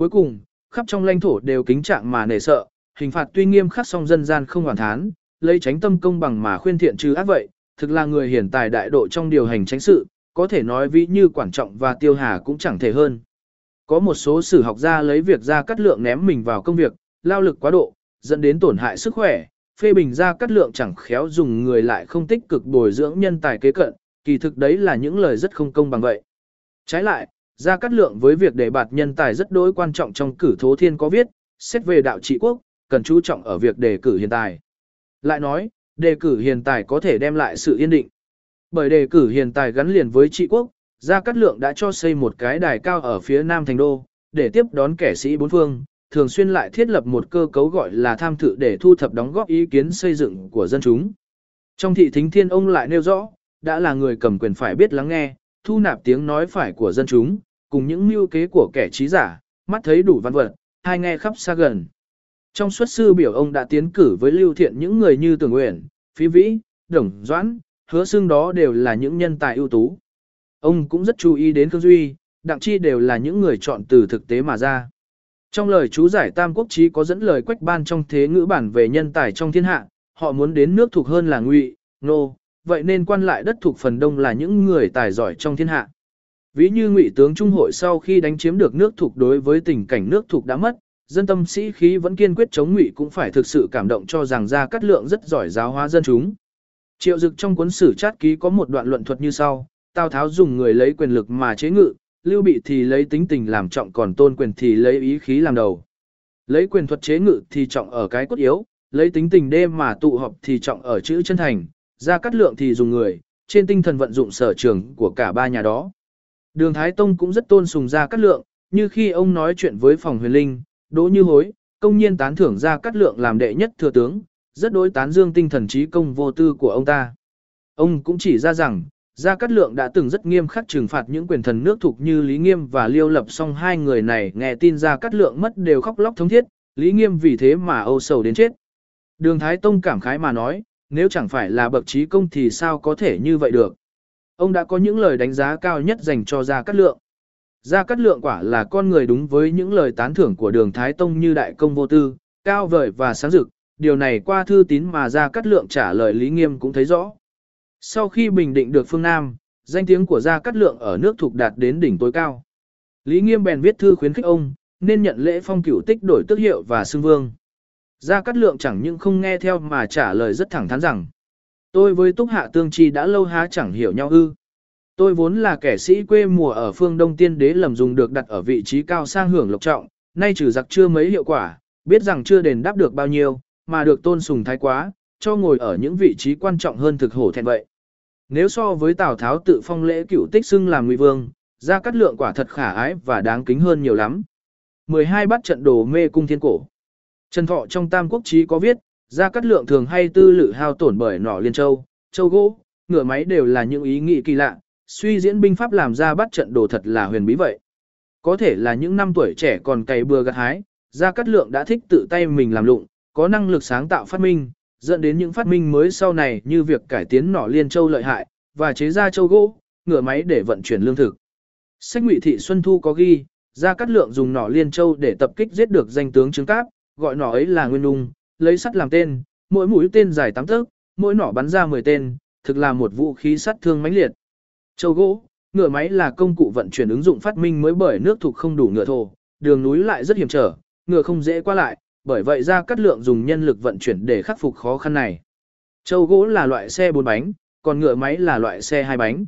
Cuối cùng, khắp trong lãnh thổ đều kính trạng mà nể sợ, hình phạt tuy nghiêm khắc song dân gian không hoàn thán, lấy tránh tâm công bằng mà khuyên thiện trừ ác vậy, thực là người hiển tài đại độ trong điều hành tránh sự, có thể nói ví như quản trọng và tiêu hà cũng chẳng thể hơn. Có một số sử học gia lấy việc ra cắt lượng ném mình vào công việc, lao lực quá độ, dẫn đến tổn hại sức khỏe, phê bình ra cắt lượng chẳng khéo dùng người lại không tích cực bồi dưỡng nhân tài kế cận, kỳ thực đấy là những lời rất không công bằng vậy. Trái lại, gia cát lượng với việc đề bạt nhân tài rất đối quan trọng trong cử thố thiên có viết, xét về đạo trị quốc, cần chú trọng ở việc đề cử hiền tài. Lại nói, đề cử hiền tài có thể đem lại sự yên định. Bởi đề cử hiền tài gắn liền với trị quốc, Gia Cát Lượng đã cho xây một cái đài cao ở phía nam thành đô, để tiếp đón kẻ sĩ bốn phương, thường xuyên lại thiết lập một cơ cấu gọi là tham thự để thu thập đóng góp ý kiến xây dựng của dân chúng. Trong thị thính thiên ông lại nêu rõ, đã là người cầm quyền phải biết lắng nghe, thu nạp tiếng nói phải của dân chúng, cùng những mưu kế của kẻ trí giả, mắt thấy đủ văn vật, hai nghe khắp xa gần. Trong xuất sư biểu ông đã tiến cử với lưu thiện những người như Tường Uyển, Phí Vĩ, Đồng Doãn, hứa xương đó đều là những nhân tài ưu tú. Ông cũng rất chú ý đến Khương Duy, Đặng Chi đều là những người chọn từ thực tế mà ra. Trong lời chú giải Tam Quốc Chí có dẫn lời quách ban trong thế ngữ bản về nhân tài trong thiên hạ, họ muốn đến nước thuộc hơn là ngụy, nô, vậy nên quan lại đất thuộc phần đông là những người tài giỏi trong thiên hạ. Ví như ngụy tướng Trung hội sau khi đánh chiếm được nước thuộc đối với tình cảnh nước thuộc đã mất, dân tâm sĩ khí vẫn kiên quyết chống ngụy cũng phải thực sự cảm động cho rằng ra cắt lượng rất giỏi giáo hóa dân chúng. Triệu dực trong cuốn sử chát ký có một đoạn luận thuật như sau, Tào Tháo dùng người lấy quyền lực mà chế ngự, Lưu Bị thì lấy tính tình làm trọng còn tôn quyền thì lấy ý khí làm đầu. Lấy quyền thuật chế ngự thì trọng ở cái cốt yếu, lấy tính tình đê mà tụ họp thì trọng ở chữ chân thành, ra cắt lượng thì dùng người, trên tinh thần vận dụng sở trường của cả ba nhà đó. Đường Thái Tông cũng rất tôn sùng gia cát lượng, như khi ông nói chuyện với phòng huyền linh, đỗ như hối, công nhiên tán thưởng gia cát lượng làm đệ nhất thừa tướng, rất đối tán dương tinh thần trí công vô tư của ông ta. Ông cũng chỉ ra rằng, Gia Cát Lượng đã từng rất nghiêm khắc trừng phạt những quyền thần nước thuộc như Lý Nghiêm và Liêu Lập song hai người này nghe tin Gia Cát Lượng mất đều khóc lóc thống thiết, Lý Nghiêm vì thế mà âu sầu đến chết. Đường Thái Tông cảm khái mà nói, nếu chẳng phải là bậc trí công thì sao có thể như vậy được. Ông đã có những lời đánh giá cao nhất dành cho Gia Cát Lượng. Gia Cát Lượng quả là con người đúng với những lời tán thưởng của đường Thái Tông như đại công vô tư, cao vời và sáng rực, điều này qua thư tín mà Gia Cát Lượng trả lời Lý Nghiêm cũng thấy rõ. Sau khi bình định được phương Nam, danh tiếng của Gia Cát Lượng ở nước thuộc đạt đến đỉnh tối cao. Lý Nghiêm bèn viết thư khuyến khích ông, nên nhận lễ phong cửu tích đổi tước hiệu và xưng vương. Gia Cát Lượng chẳng những không nghe theo mà trả lời rất thẳng thắn rằng, tôi với Túc Hạ Tương Chi đã lâu há chẳng hiểu nhau ư. Tôi vốn là kẻ sĩ quê mùa ở phương Đông Tiên Đế lầm dùng được đặt ở vị trí cao sang hưởng lộc trọng, nay trừ giặc chưa mấy hiệu quả, biết rằng chưa đền đáp được bao nhiêu, mà được tôn sùng thái quá, cho ngồi ở những vị trí quan trọng hơn thực hổ thẹn vậy. Nếu so với Tào Tháo tự phong lễ cửu tích xưng làm ngụy vương, Gia Cát Lượng quả thật khả ái và đáng kính hơn nhiều lắm. 12 bắt trận đồ mê cung thiên cổ. Trần Thọ trong Tam Quốc Chí có viết, Gia Cát Lượng thường hay tư lự hao tổn bởi nỏ liên châu, châu gỗ, ngựa máy đều là những ý nghĩ kỳ lạ, suy diễn binh pháp làm ra bắt trận đồ thật là huyền bí vậy. Có thể là những năm tuổi trẻ còn cày bừa gặt hái, Gia Cát Lượng đã thích tự tay mình làm lụng, có năng lực sáng tạo phát minh, dẫn đến những phát minh mới sau này như việc cải tiến nỏ liên châu lợi hại, và chế ra châu gỗ, ngựa máy để vận chuyển lương thực. Sách Ngụy Thị Xuân Thu có ghi, Gia Cát Lượng dùng nỏ liên châu để tập kích giết được danh tướng Trương Cáp, gọi nỏ ấy là Nguyên Nung, lấy sắt làm tên, mỗi mũi tên dài 8 thước, mỗi nỏ bắn ra 10 tên, thực là một vũ khí sát thương mãnh liệt. Châu gỗ, ngựa máy là công cụ vận chuyển ứng dụng phát minh mới bởi nước thuộc không đủ ngựa thổ, đường núi lại rất hiểm trở, ngựa không dễ qua lại, bởi vậy ra cắt Lượng dùng nhân lực vận chuyển để khắc phục khó khăn này. Châu gỗ là loại xe 4 bánh, còn ngựa máy là loại xe 2 bánh.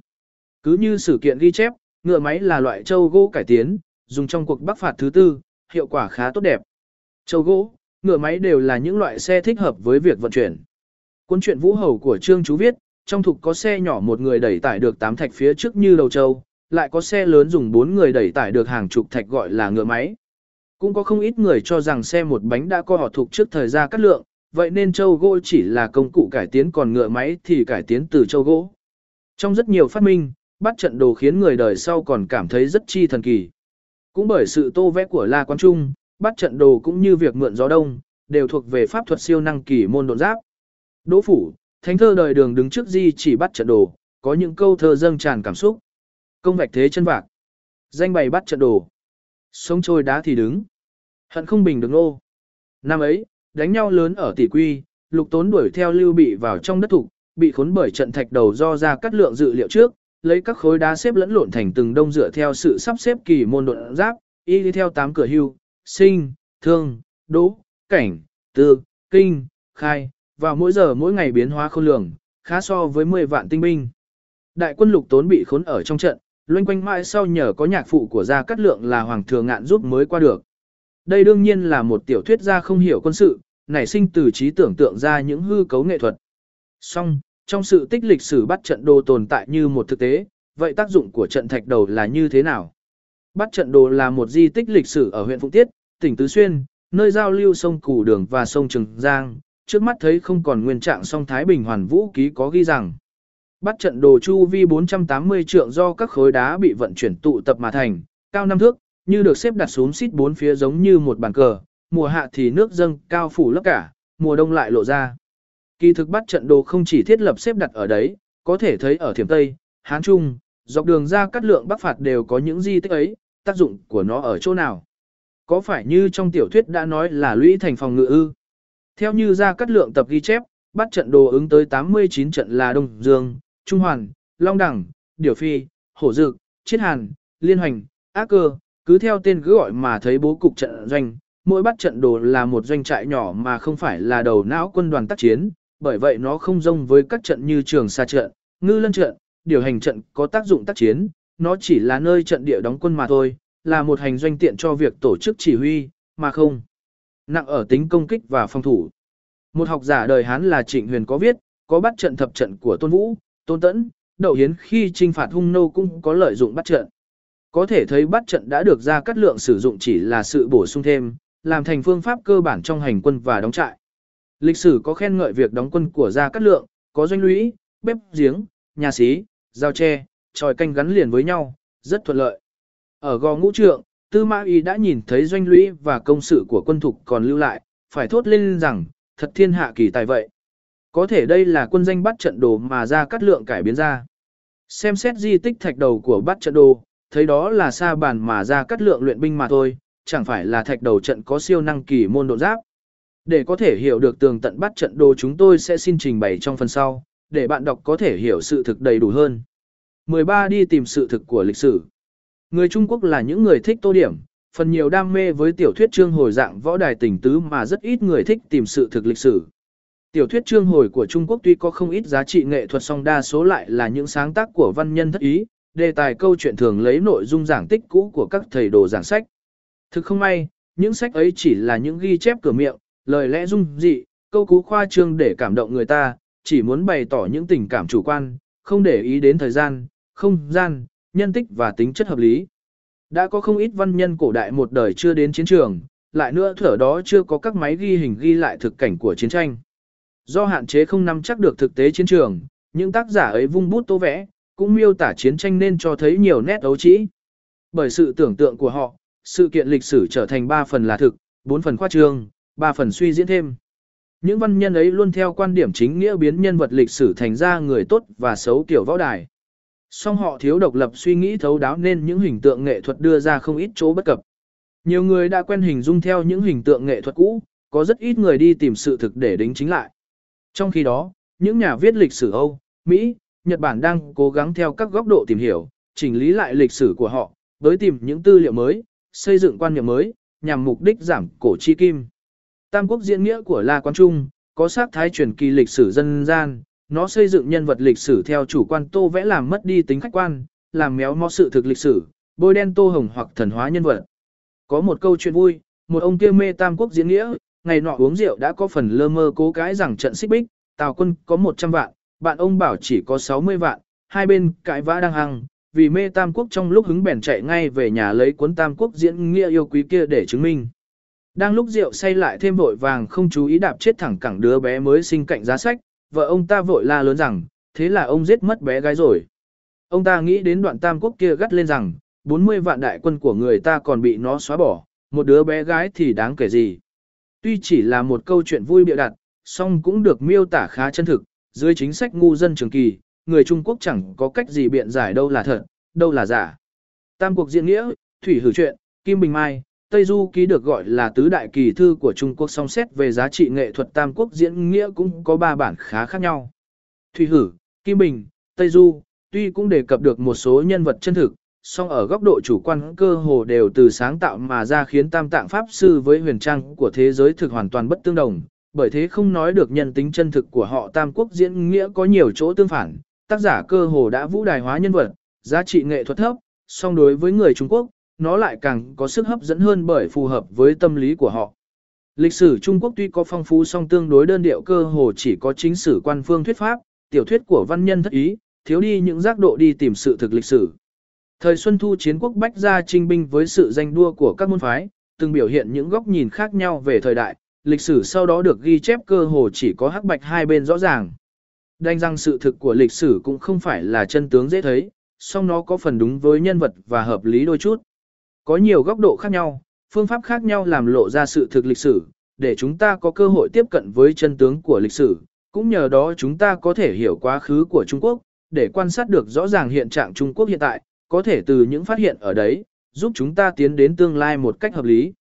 Cứ như sự kiện ghi chép, ngựa máy là loại châu gỗ cải tiến, dùng trong cuộc bắc phạt thứ tư, hiệu quả khá tốt đẹp. Châu gỗ, ngựa máy đều là những loại xe thích hợp với việc vận chuyển. Cuốn truyện Vũ Hầu của Trương Chú viết, trong thục có xe nhỏ một người đẩy tải được 8 thạch phía trước như đầu châu, lại có xe lớn dùng 4 người đẩy tải được hàng chục thạch gọi là ngựa máy. Cũng có không ít người cho rằng xe một bánh đã có họ thuộc trước thời gian cắt lượng, vậy nên châu gỗ chỉ là công cụ cải tiến còn ngựa máy thì cải tiến từ châu gỗ. Trong rất nhiều phát minh, bắt trận đồ khiến người đời sau còn cảm thấy rất chi thần kỳ. Cũng bởi sự tô vẽ của La quán Trung, bắt trận đồ cũng như việc mượn gió đông, đều thuộc về pháp thuật siêu năng kỳ môn độn giáp. Đỗ phủ, thánh thơ đời đường đứng trước di chỉ bắt trận đồ, có những câu thơ dâng tràn cảm xúc. Công vạch thế chân vạc. Danh bày bắt trận đồ. Sống trôi đá thì đứng. Hận không bình được nô. Năm ấy, đánh nhau lớn ở tỷ quy, lục tốn đuổi theo lưu bị vào trong đất thục, bị khốn bởi trận thạch đầu do ra cắt lượng dự liệu trước, lấy các khối đá xếp lẫn lộn thành từng đông dựa theo sự sắp xếp kỳ môn độn giáp, y đi theo tám cửa hưu, sinh, thương, đỗ, cảnh, tư, kinh, khai, vào mỗi giờ mỗi ngày biến hóa khôn lường, khá so với 10 vạn tinh binh. Đại quân lục tốn bị khốn ở trong trận, loanh quanh mãi sau nhờ có nhạc phụ của gia cát lượng là hoàng thừa ngạn giúp mới qua được. Đây đương nhiên là một tiểu thuyết gia không hiểu quân sự, nảy sinh từ trí tưởng tượng ra những hư cấu nghệ thuật. Song, trong sự tích lịch sử bắt trận đồ tồn tại như một thực tế, vậy tác dụng của trận thạch đầu là như thế nào? Bắt trận đồ là một di tích lịch sử ở huyện Phụng Tiết, tỉnh Tứ Xuyên, nơi giao lưu sông Củ Đường và sông Trường Giang, trước mắt thấy không còn nguyên trạng song Thái Bình Hoàn Vũ ký có ghi rằng. Bắt trận đồ chu vi 480 trượng do các khối đá bị vận chuyển tụ tập mà thành, cao năm thước, như được xếp đặt xuống xít bốn phía giống như một bàn cờ, mùa hạ thì nước dâng cao phủ lấp cả, mùa đông lại lộ ra. Kỳ thực bắt trận đồ không chỉ thiết lập xếp đặt ở đấy, có thể thấy ở Thiểm Tây, Hán Trung, dọc đường ra cắt lượng bắc phạt đều có những di tích ấy, tác dụng của nó ở chỗ nào. Có phải như trong tiểu thuyết đã nói là lũy thành phòng ngự ư? Theo như ra cắt lượng tập ghi chép, bắt trận đồ ứng tới 89 trận là Đông Dương, Trung Hoàn, Long Đẳng, Điểu Phi, Hổ Dực, Chiết Hàn, Liên Hoành, Ác Cơ, cứ theo tên cứ gọi mà thấy bố cục trận doanh, mỗi bắt trận đồ là một doanh trại nhỏ mà không phải là đầu não quân đoàn tác chiến, bởi vậy nó không giống với các trận như trường xa trận, ngư lân trận, điều hành trận có tác dụng tác chiến, nó chỉ là nơi trận địa đóng quân mà thôi, là một hành doanh tiện cho việc tổ chức chỉ huy, mà không nặng ở tính công kích và phòng thủ. Một học giả đời Hán là Trịnh Huyền có viết, có bắt trận thập trận của Tôn Vũ, Tôn Tẫn, Đậu Hiến khi trinh phạt hung nô cũng có lợi dụng bắt trận. Có thể thấy bắt trận đã được ra cắt lượng sử dụng chỉ là sự bổ sung thêm, làm thành phương pháp cơ bản trong hành quân và đóng trại. Lịch sử có khen ngợi việc đóng quân của Gia Cát Lượng, có doanh lũy, bếp giếng, nhà xí, giao tre, tròi canh gắn liền với nhau, rất thuận lợi. Ở gò ngũ trượng, Tư Mã Y đã nhìn thấy doanh lũy và công sự của quân thục còn lưu lại, phải thốt lên rằng, thật thiên hạ kỳ tài vậy. Có thể đây là quân danh bắt trận đồ mà ra Cát Lượng cải biến ra. Xem xét di tích thạch đầu của bắt trận đồ, thấy đó là sa bàn mà ra cắt lượng luyện binh mà thôi, chẳng phải là thạch đầu trận có siêu năng kỳ môn độ giáp. Để có thể hiểu được tường tận bắt trận đồ chúng tôi sẽ xin trình bày trong phần sau, để bạn đọc có thể hiểu sự thực đầy đủ hơn. 13. Đi tìm sự thực của lịch sử. Người Trung Quốc là những người thích tô điểm, phần nhiều đam mê với tiểu thuyết trương hồi dạng võ đài tình tứ mà rất ít người thích tìm sự thực lịch sử. Tiểu thuyết trương hồi của Trung Quốc tuy có không ít giá trị nghệ thuật song đa số lại là những sáng tác của văn nhân thất ý, đề tài câu chuyện thường lấy nội dung giảng tích cũ của các thầy đồ giảng sách. Thực không may, những sách ấy chỉ là những ghi chép cửa miệng, lời lẽ dung dị, câu cú khoa trương để cảm động người ta, chỉ muốn bày tỏ những tình cảm chủ quan, không để ý đến thời gian, không gian, nhân tích và tính chất hợp lý. Đã có không ít văn nhân cổ đại một đời chưa đến chiến trường, lại nữa thở đó chưa có các máy ghi hình ghi lại thực cảnh của chiến tranh. Do hạn chế không nắm chắc được thực tế chiến trường, những tác giả ấy vung bút tô vẽ, cũng miêu tả chiến tranh nên cho thấy nhiều nét ấu trĩ. Bởi sự tưởng tượng của họ, sự kiện lịch sử trở thành 3 phần là thực, 4 phần khoa trương, 3 phần suy diễn thêm. Những văn nhân ấy luôn theo quan điểm chính nghĩa biến nhân vật lịch sử thành ra người tốt và xấu kiểu võ đài. Song họ thiếu độc lập suy nghĩ thấu đáo nên những hình tượng nghệ thuật đưa ra không ít chỗ bất cập. Nhiều người đã quen hình dung theo những hình tượng nghệ thuật cũ, có rất ít người đi tìm sự thực để đính chính lại. Trong khi đó, những nhà viết lịch sử Âu, Mỹ, Nhật Bản đang cố gắng theo các góc độ tìm hiểu, chỉnh lý lại lịch sử của họ, với tìm những tư liệu mới, xây dựng quan niệm mới, nhằm mục đích giảm cổ chi kim. Tam quốc diễn nghĩa của La Quán Trung, có sắc thái truyền kỳ lịch sử dân gian, nó xây dựng nhân vật lịch sử theo chủ quan tô vẽ làm mất đi tính khách quan, làm méo mó sự thực lịch sử, bôi đen tô hồng hoặc thần hóa nhân vật. Có một câu chuyện vui, một ông kia mê Tam quốc diễn nghĩa, ngày nọ uống rượu đã có phần lơ mơ cố cái rằng trận xích bích, Tào quân có 100 vạn, bạn ông bảo chỉ có 60 vạn, hai bên cãi vã đang hăng, vì mê Tam Quốc trong lúc hứng bèn chạy ngay về nhà lấy cuốn Tam Quốc diễn nghĩa yêu quý kia để chứng minh. Đang lúc rượu say lại thêm vội vàng không chú ý đạp chết thẳng cẳng đứa bé mới sinh cạnh giá sách, vợ ông ta vội la lớn rằng, thế là ông giết mất bé gái rồi. Ông ta nghĩ đến đoạn Tam Quốc kia gắt lên rằng, 40 vạn đại quân của người ta còn bị nó xóa bỏ, một đứa bé gái thì đáng kể gì. Tuy chỉ là một câu chuyện vui bịa đặt, song cũng được miêu tả khá chân thực, dưới chính sách ngu dân trường kỳ, người Trung Quốc chẳng có cách gì biện giải đâu là thật, đâu là giả. Tam cuộc diễn nghĩa, Thủy Hử Chuyện, Kim Bình Mai, Tây Du ký được gọi là tứ đại kỳ thư của Trung Quốc song xét về giá trị nghệ thuật Tam Quốc diễn nghĩa cũng có ba bản khá khác nhau. Thủy Hử, Kim Bình, Tây Du, tuy cũng đề cập được một số nhân vật chân thực, song ở góc độ chủ quan cơ hồ đều từ sáng tạo mà ra khiến Tam Tạng Pháp Sư với huyền trang của thế giới thực hoàn toàn bất tương đồng, bởi thế không nói được nhân tính chân thực của họ Tam Quốc diễn nghĩa có nhiều chỗ tương phản, tác giả cơ hồ đã vũ đài hóa nhân vật, giá trị nghệ thuật thấp, song đối với người Trung Quốc, nó lại càng có sức hấp dẫn hơn bởi phù hợp với tâm lý của họ. Lịch sử Trung Quốc tuy có phong phú song tương đối đơn điệu cơ hồ chỉ có chính sử quan phương thuyết pháp, tiểu thuyết của văn nhân thất ý, thiếu đi những giác độ đi tìm sự thực lịch sử. Thời Xuân Thu chiến quốc bách gia trinh binh với sự danh đua của các môn phái, từng biểu hiện những góc nhìn khác nhau về thời đại, lịch sử sau đó được ghi chép cơ hồ chỉ có hắc bạch hai bên rõ ràng. Đành rằng sự thực của lịch sử cũng không phải là chân tướng dễ thấy, song nó có phần đúng với nhân vật và hợp lý đôi chút. Có nhiều góc độ khác nhau, phương pháp khác nhau làm lộ ra sự thực lịch sử, để chúng ta có cơ hội tiếp cận với chân tướng của lịch sử, cũng nhờ đó chúng ta có thể hiểu quá khứ của Trung Quốc, để quan sát được rõ ràng hiện trạng Trung Quốc hiện tại, có thể từ những phát hiện ở đấy, giúp chúng ta tiến đến tương lai một cách hợp lý.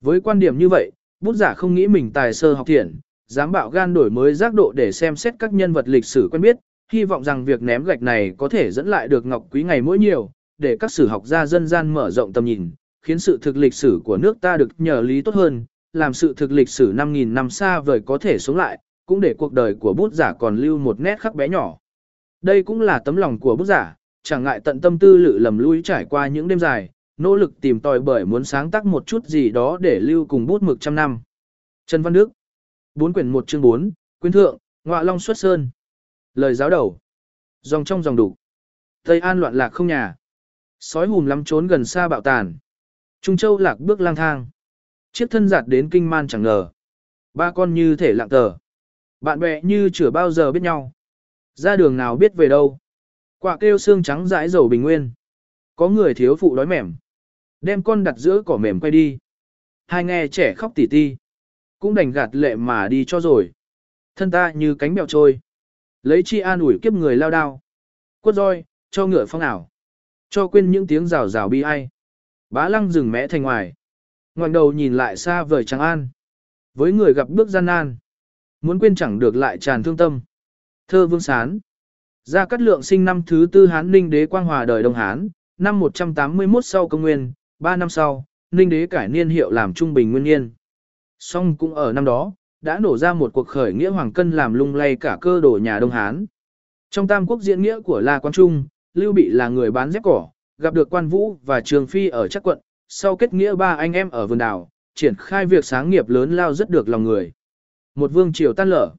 Với quan điểm như vậy, bút giả không nghĩ mình tài sơ học thiện, dám bạo gan đổi mới giác độ để xem xét các nhân vật lịch sử quen biết, hy vọng rằng việc ném gạch này có thể dẫn lại được Ngọc Quý ngày mỗi nhiều, để các sử học gia dân gian mở rộng tầm nhìn, khiến sự thực lịch sử của nước ta được nhờ lý tốt hơn, làm sự thực lịch sử 5.000 năm xa vời có thể sống lại, cũng để cuộc đời của bút giả còn lưu một nét khắc bé nhỏ. Đây cũng là tấm lòng của bút giả, chẳng ngại tận tâm tư lự lầm lui trải qua những đêm dài, nỗ lực tìm tòi bởi muốn sáng tác một chút gì đó để lưu cùng bút mực trăm năm. Trần Văn Đức bốn quyển một chương 4, quyến thượng, ngọa long xuất sơn. Lời giáo đầu. Dòng trong dòng đủ. Tây An loạn lạc không nhà. Sói hùm lắm trốn gần xa bạo tàn. Trung Châu lạc bước lang thang. Chiếc thân giặt đến kinh man chẳng ngờ. Ba con như thể lặng tờ. Bạn bè như chưa bao giờ biết nhau. Ra đường nào biết về đâu. Quả kêu xương trắng dãi dầu bình nguyên. Có người thiếu phụ đói mềm. Đem con đặt giữa cỏ mềm quay đi. Hai nghe trẻ khóc tỉ ti. Cũng đành gạt lệ mà đi cho rồi. Thân ta như cánh bèo trôi. Lấy chi an ủi kiếp người lao đao. Quất roi, cho ngựa phong ảo. Cho quên những tiếng rào rào bi ai. Bá lăng dừng mẽ thành ngoài. Ngoảnh đầu nhìn lại xa vời trắng An. Với người gặp bước gian nan. Muốn quên chẳng được lại tràn thương tâm. Thơ Vương Sán. Gia Cát Lượng sinh năm thứ tư Hán Ninh Đế Quang Hòa đời Đông Hán, năm 181 sau công nguyên, 3 năm sau, Ninh Đế cải niên hiệu làm Trung Bình Nguyên Niên. Song cũng ở năm đó, đã nổ ra một cuộc khởi nghĩa hoàng cân làm lung lay cả cơ đồ nhà Đông Hán. Trong tam quốc diễn nghĩa của La Quang Trung, Lưu Bị là người bán dép cỏ, gặp được quan vũ và trường phi ở chắc quận, sau kết nghĩa ba anh em ở vườn đảo, triển khai việc sáng nghiệp lớn lao rất được lòng người. Một vương triều tan lở.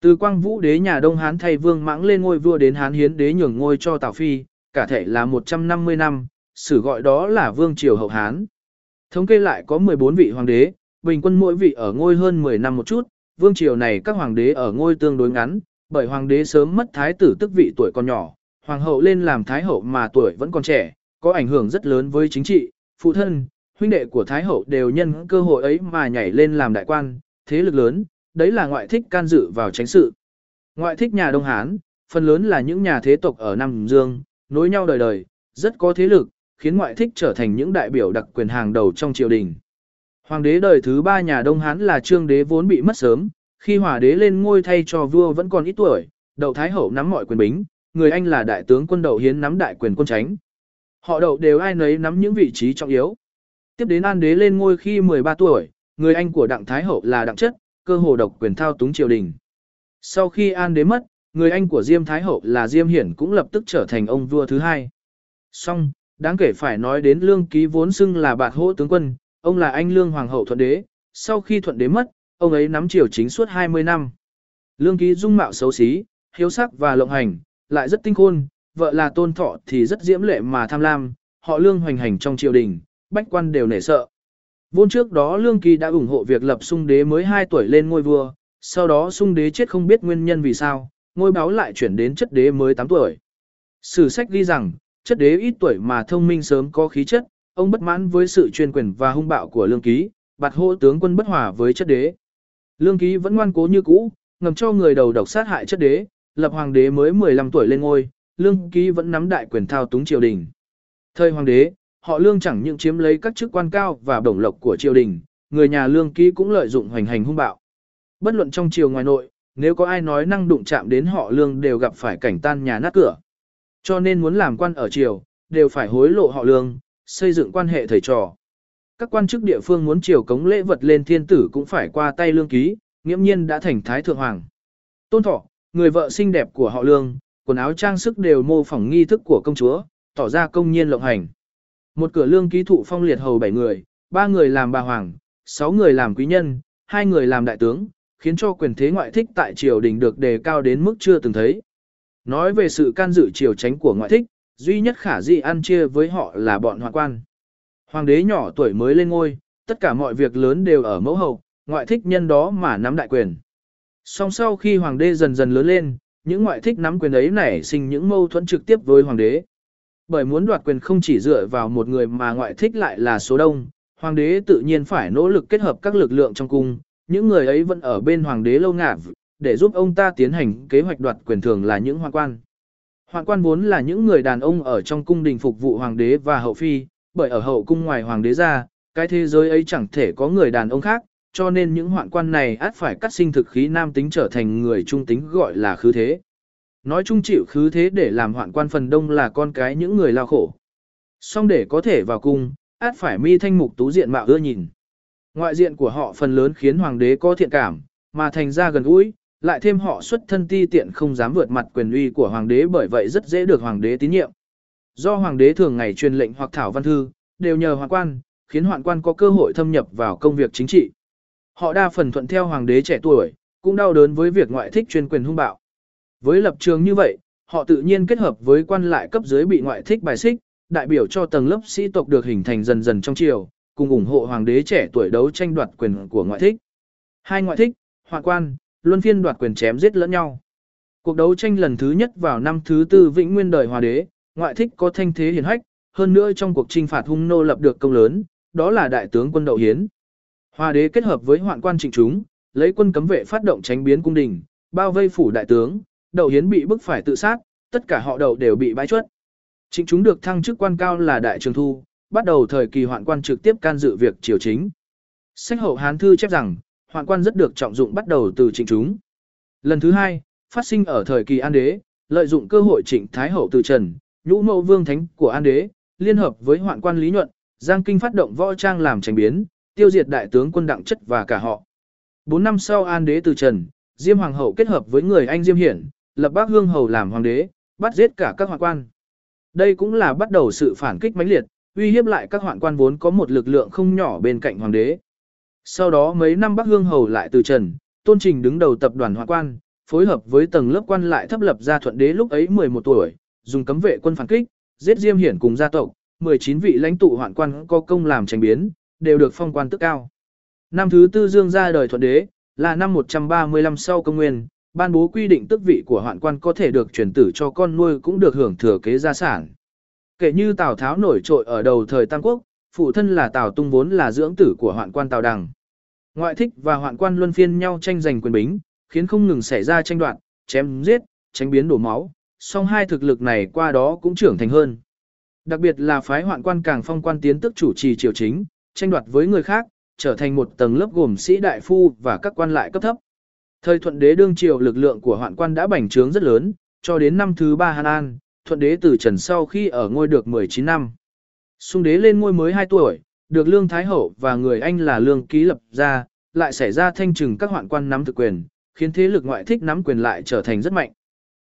Từ quang vũ đế nhà Đông Hán thay vương mãng lên ngôi vua đến Hán hiến đế nhường ngôi cho Tào Phi, cả thể là 150 năm, sử gọi đó là vương triều hậu Hán. Thống kê lại có 14 vị hoàng đế, bình quân mỗi vị ở ngôi hơn 10 năm một chút, vương triều này các hoàng đế ở ngôi tương đối ngắn, bởi hoàng đế sớm mất thái tử tức vị tuổi còn nhỏ, hoàng hậu lên làm thái hậu mà tuổi vẫn còn trẻ, có ảnh hưởng rất lớn với chính trị, phụ thân, huynh đệ của thái hậu đều nhân cơ hội ấy mà nhảy lên làm đại quan, thế lực lớn, đấy là ngoại thích can dự vào tránh sự. Ngoại thích nhà Đông Hán, phần lớn là những nhà thế tộc ở Nam Dương, nối nhau đời đời, rất có thế lực, khiến ngoại thích trở thành những đại biểu đặc quyền hàng đầu trong triều đình. Hoàng đế đời thứ ba nhà Đông Hán là Trương đế vốn bị mất sớm, khi Hòa đế lên ngôi thay cho vua vẫn còn ít tuổi, Đậu Thái hậu nắm mọi quyền bính, người anh là đại tướng quân Đậu Hiến nắm đại quyền quân tránh. Họ Đậu đều ai nấy nắm những vị trí trọng yếu. Tiếp đến An đế lên ngôi khi 13 tuổi, người anh của Đặng Thái hậu là Đặng Chất, cơ hồ độc quyền thao túng triều đình. Sau khi An đế mất, người anh của Diêm Thái hậu là Diêm Hiển cũng lập tức trở thành ông vua thứ hai. Song, đáng kể phải nói đến Lương Ký vốn xưng là bạt hỗ tướng quân, ông là anh Lương Hoàng hậu thuận đế, sau khi thuận đế mất, ông ấy nắm triều chính suốt 20 năm. Lương Ký dung mạo xấu xí, hiếu sắc và lộng hành, lại rất tinh khôn, vợ là tôn thọ thì rất diễm lệ mà tham lam, họ lương hoành hành trong triều đình, bách quan đều nể sợ. Vốn trước đó Lương Kỳ đã ủng hộ việc lập sung đế mới 2 tuổi lên ngôi vua, sau đó sung đế chết không biết nguyên nhân vì sao, ngôi báo lại chuyển đến chất đế mới 8 tuổi. Sử sách ghi rằng, chất đế ít tuổi mà thông minh sớm có khí chất, ông bất mãn với sự chuyên quyền và hung bạo của Lương Ký, bạt hộ tướng quân bất hòa với chất đế. Lương Ký vẫn ngoan cố như cũ, ngầm cho người đầu độc sát hại chất đế, lập hoàng đế mới 15 tuổi lên ngôi, Lương Ký vẫn nắm đại quyền thao túng triều đình. Thời hoàng đế, họ Lương chẳng những chiếm lấy các chức quan cao và bổng lộc của triều đình, người nhà Lương Ký cũng lợi dụng hoành hành hung bạo. Bất luận trong triều ngoài nội, nếu có ai nói năng đụng chạm đến họ Lương đều gặp phải cảnh tan nhà nát cửa. Cho nên muốn làm quan ở triều, đều phải hối lộ họ Lương, xây dựng quan hệ thầy trò. Các quan chức địa phương muốn triều cống lễ vật lên thiên tử cũng phải qua tay Lương Ký, nghiễm nhiên đã thành thái thượng hoàng. Tôn Thọ, người vợ xinh đẹp của họ Lương, quần áo trang sức đều mô phỏng nghi thức của công chúa, tỏ ra công nhiên lộng hành. Một cửa lương ký thụ phong liệt hầu 7 người, ba người làm bà hoàng, 6 người làm quý nhân, hai người làm đại tướng, khiến cho quyền thế ngoại thích tại triều đình được đề cao đến mức chưa từng thấy. Nói về sự can dự triều tránh của ngoại thích, duy nhất khả dĩ ăn chia với họ là bọn hoàng quan. Hoàng đế nhỏ tuổi mới lên ngôi, tất cả mọi việc lớn đều ở mẫu hậu, ngoại thích nhân đó mà nắm đại quyền. Song sau khi hoàng đế dần dần lớn lên, những ngoại thích nắm quyền ấy nảy sinh những mâu thuẫn trực tiếp với hoàng đế. Bởi muốn đoạt quyền không chỉ dựa vào một người mà ngoại thích lại là số đông, hoàng đế tự nhiên phải nỗ lực kết hợp các lực lượng trong cung, những người ấy vẫn ở bên hoàng đế lâu ngạc, để giúp ông ta tiến hành kế hoạch đoạt quyền thường là những hoàng quan. Hoàng quan vốn là những người đàn ông ở trong cung đình phục vụ hoàng đế và hậu phi, bởi ở hậu cung ngoài hoàng đế ra, cái thế giới ấy chẳng thể có người đàn ông khác, cho nên những hoạn quan này át phải cắt sinh thực khí nam tính trở thành người trung tính gọi là khứ thế. Nói chung chịu khứ thế để làm hoạn quan phần đông là con cái những người lao khổ. Xong để có thể vào cung, át phải mi thanh mục tú diện mạo ưa nhìn. Ngoại diện của họ phần lớn khiến hoàng đế có thiện cảm, mà thành ra gần gũi, lại thêm họ xuất thân ti tiện không dám vượt mặt quyền uy của hoàng đế bởi vậy rất dễ được hoàng đế tín nhiệm. Do hoàng đế thường ngày truyền lệnh hoặc thảo văn thư, đều nhờ hoạn quan, khiến hoạn quan có cơ hội thâm nhập vào công việc chính trị. Họ đa phần thuận theo hoàng đế trẻ tuổi, cũng đau đớn với việc ngoại thích chuyên quyền hung bạo. Với lập trường như vậy, họ tự nhiên kết hợp với quan lại cấp dưới bị ngoại thích bài xích, đại biểu cho tầng lớp sĩ tộc được hình thành dần dần trong triều, cùng ủng hộ hoàng đế trẻ tuổi đấu tranh đoạt quyền của ngoại thích. Hai ngoại thích, hoạn quan, luân phiên đoạt quyền chém giết lẫn nhau. Cuộc đấu tranh lần thứ nhất vào năm thứ tư vĩnh nguyên đời hòa đế, ngoại thích có thanh thế hiển hách, hơn nữa trong cuộc chinh phạt hung nô lập được công lớn, đó là đại tướng quân Đậu Hiến. Hoa đế kết hợp với hoạn quan trịnh chúng, lấy quân cấm vệ phát động tránh biến cung đình, bao vây phủ đại tướng, Đậu Hiến bị bức phải tự sát, tất cả họ đậu đều bị bãi chuất. Trịnh chúng được thăng chức quan cao là đại trường thu, bắt đầu thời kỳ hoạn quan trực tiếp can dự việc triều chính. Sách hậu Hán Thư chép rằng, hoạn quan rất được trọng dụng bắt đầu từ trịnh chúng. Lần thứ hai, phát sinh ở thời kỳ An Đế, lợi dụng cơ hội trịnh Thái Hậu từ Trần, nhũ mẫu vương thánh của An Đế, liên hợp với hoạn quan Lý Nhuận, Giang Kinh phát động võ trang làm tranh biến, tiêu diệt đại tướng quân đặng chất và cả họ. Bốn năm sau An Đế từ Trần, Diêm Hoàng hậu kết hợp với người anh Diêm Hiển, lập Bác Hương hầu làm hoàng đế, bắt giết cả các hoạn quan. Đây cũng là bắt đầu sự phản kích mãnh liệt, uy hiếp lại các hoạn quan vốn có một lực lượng không nhỏ bên cạnh hoàng đế. Sau đó mấy năm Bắc Hương hầu lại từ Trần, Tôn Trình đứng đầu tập đoàn hoạn quan, phối hợp với tầng lớp quan lại thấp lập ra thuận đế lúc ấy 11 tuổi, dùng cấm vệ quân phản kích, giết Diêm Hiển cùng gia tộc, 19 vị lãnh tụ hoạn quan có công làm tranh biến, đều được phong quan tức cao. Năm thứ tư Dương ra đời thuận đế, là năm 135 sau công nguyên, ban bố quy định tước vị của hoạn quan có thể được chuyển tử cho con nuôi cũng được hưởng thừa kế gia sản. Kể như Tào Tháo nổi trội ở đầu thời Tam Quốc, phụ thân là Tào Tung vốn là dưỡng tử của hoạn quan Tào Đằng. Ngoại thích và hoạn quan luân phiên nhau tranh giành quyền bính, khiến không ngừng xảy ra tranh đoạt, chém giết, tránh biến đổ máu, song hai thực lực này qua đó cũng trưởng thành hơn. Đặc biệt là phái hoạn quan càng phong quan tiến tức chủ trì triều chính, tranh đoạt với người khác, trở thành một tầng lớp gồm sĩ đại phu và các quan lại cấp thấp. Thời thuận đế đương triều lực lượng của hoạn quan đã bành trướng rất lớn, cho đến năm thứ ba Hàn An, thuận đế từ trần sau khi ở ngôi được 19 năm. Xung đế lên ngôi mới 2 tuổi, được Lương Thái Hậu và người anh là Lương Ký lập ra, lại xảy ra thanh trừng các hoạn quan nắm thực quyền, khiến thế lực ngoại thích nắm quyền lại trở thành rất mạnh.